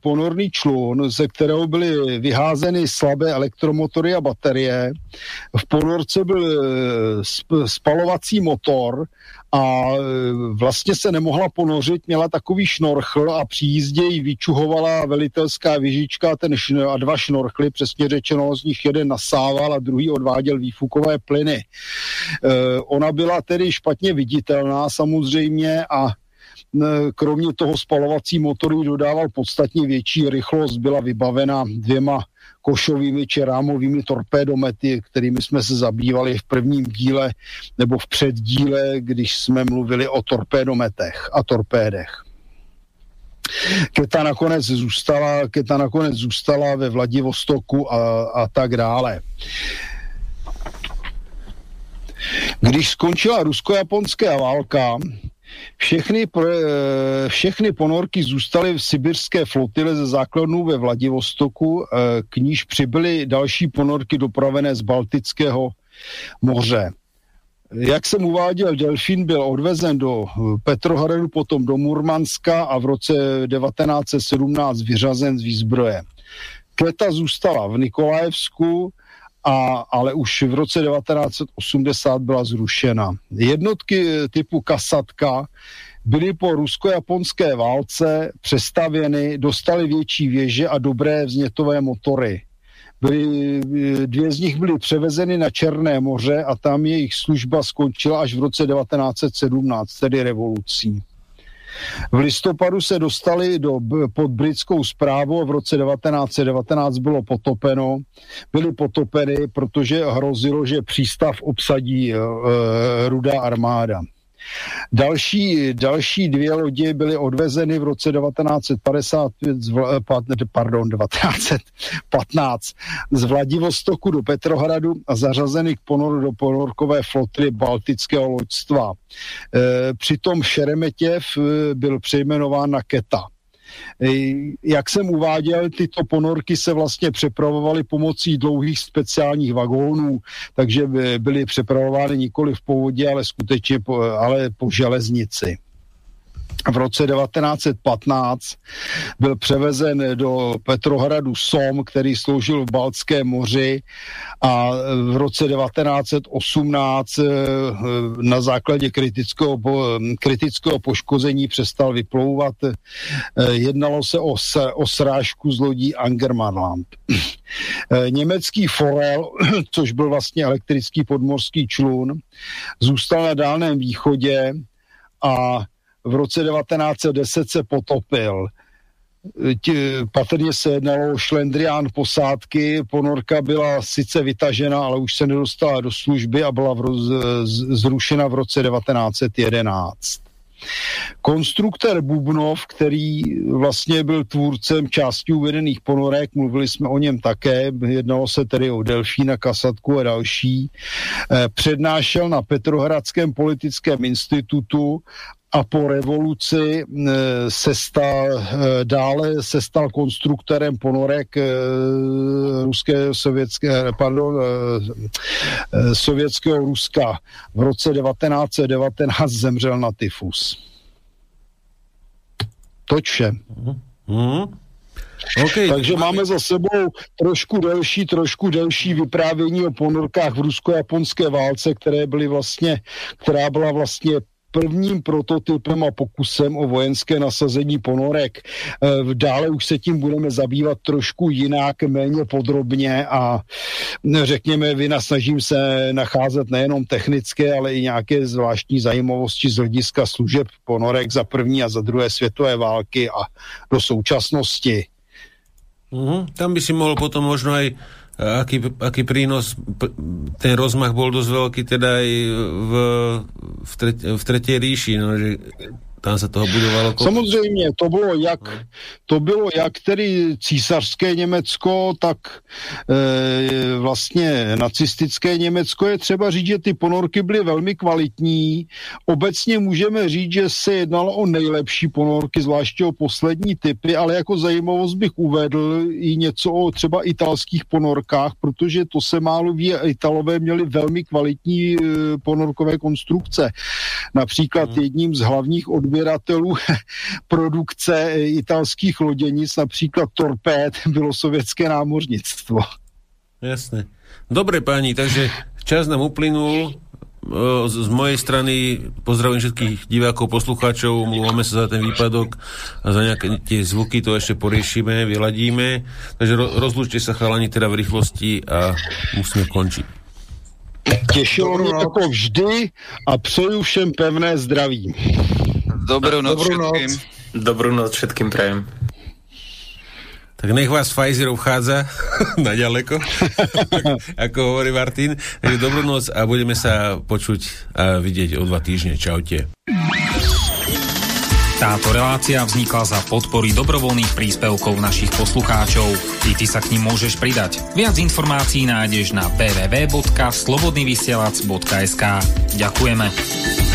C: ponorný člun, ze kterého byly vyházeny slabé elektromotory a baterie. V ponorce byl eh, spalovací motor a e, vlastně se nemohla ponořit, měla takový šnorchl a při jízdě ji vyčuhovala velitelská vyžička ten šn- a dva šnorchly, přesně řečeno, z nich jeden nasával a druhý odváděl výfukové plyny. E, ona byla tedy špatně viditelná samozřejmě a e, kromě toho spalovací motoru dodával podstatně větší rychlost, byla vybavena dvěma košovými či rámovými torpédomety, kterými jsme se zabývali v prvním díle nebo v předdíle, když jsme mluvili o torpédometech a torpédech. Keta nakonec zůstala, Keta nakonec zůstala ve Vladivostoku a, a tak dále. Když skončila rusko-japonská válka, všechny, eh, všechny ponorky zůstaly v sibirské flotile ze základnů ve Vladivostoku, eh, k níž přibyly další ponorky dopravené z Baltického moře. Jak jsem uváděl, Delfín byl odvezen do Petrohradu, potom do Murmanska a v roce 1917 vyřazen z výzbroje. Kleta zůstala v Nikolajevsku, a, ale už v roce 1980 byla zrušena. Jednotky typu Kasatka byly po rusko-japonské válce přestavěny, dostali větší věže a dobré vznětové motory. Byly, dvě z nich byly převezeny na Černé moře a tam jejich služba skončila až v roce 1917, tedy revolucí. V listopadu se dostali do, pod britskou zprávu a v roce 1919 bylo potopeno. Byly potopeny, protože hrozilo, že přístav obsadí e, rudá armáda. Další, další dvě lodi byly odvezeny v roce 1955, z, pardon, 1915 z Vladivostoku do Petrohradu a zařazeny k ponoru do ponorkové flotily Baltického loďstva. E, přitom Šeremetěv byl přejmenován na Keta. Jak jsem uváděl, tyto ponorky se vlastně přepravovaly pomocí dlouhých speciálních vagónů, takže byly přepravovány nikoli v povodě, ale skutečně po, ale po železnici v roce 1915 byl převezen do Petrohradu Som, který sloužil v Baltském moři a v roce 1918 eh, na základě kritického, kritického poškození přestal vyplouvat. Eh, jednalo se o, o srážku z lodí Angermanland. Eh, německý Forel, *clears throat* což byl vlastně elektrický podmorský člun, zůstal na Dálném východě a v roce 1910 se potopil. Patrně se jednalo o šlendrián posádky, ponorka byla sice vytažena, ale už se nedostala do služby a byla v roz, zrušena v roce 1911. Konstruktor Bubnov, který vlastně byl tvůrcem částí uvedených ponorek, mluvili jsme o něm také, jednalo se tedy o Delfína, Kasatku a další, eh, přednášel na Petrohradském politickém institutu a po revoluci se stal, e, dále se stal konstruktorem ponorek e, ruské sovětské, pardon, e, sovětského Ruska. V roce 1919 zemřel na tyfus. Toť vše. Mm-hmm. Okay. Takže máme za sebou trošku delší, trošku delší vyprávění o ponorkách v rusko-japonské válce, které byly vlastně, která byla vlastně prvním prototypem a pokusem o vojenské nasazení ponorek. E, dále už se tím budeme zabývat trošku jinak, méně podrobně a řekněme, vynasnažím se nacházet nejenom technické, ale i nějaké zvláštní zajímavosti z hlediska služeb ponorek za první a za druhé světové války a do současnosti.
A: Mm-hmm. Tam by si mohl potom možno aj aký, aký prínos, ten rozmach bol dosť veľký teda aj v, v, tre, v Tretej ríši, no, že tam se toho budovalo...
C: Samozřejmě, to bylo jak, to bylo jak tedy císařské Německo, tak e, vlastně nacistické Německo. Je třeba říct, že ty ponorky byly velmi kvalitní. Obecně můžeme říct, že se jednalo o nejlepší ponorky, zvláště o poslední typy, ale jako zajímavost bych uvedl i něco o třeba italských ponorkách, protože to se málo ví, Italové měli velmi kvalitní e, ponorkové konstrukce. Například hmm. jedním z hlavních odborů odběratelů *laughs* produkce italských loděnic, například torpéd, bylo sovětské námořnictvo.
A: Jasné. Dobre, pani, takže čas nám uplynul. Z mojej strany pozdravím všetkých divákov, poslucháčov, mluváme sa za ten výpadok a za nejaké tie zvuky to ešte poriešime, vyladíme. Takže rozlučte sa chalani teda v rýchlosti a musíme končiť.
C: Těšilo mě jako vždy a přeju všem pevné zdraví.
F: Dobrú noc Dobrú všetkým. Noc. Dobrú noc všetkým prajem.
A: Tak nech vás Pfizer vchádza *laughs* na ďaleko, *laughs* ako hovorí Martin. Takže dobrú noc a budeme sa počuť a vidieť o dva týždne. Čaute.
K: Táto relácia vznikla za podpory dobrovoľných príspevkov našich poslucháčov. I ty sa k ním môžeš pridať. Viac informácií nájdeš na www.slobodnyvysielac.sk Ďakujeme.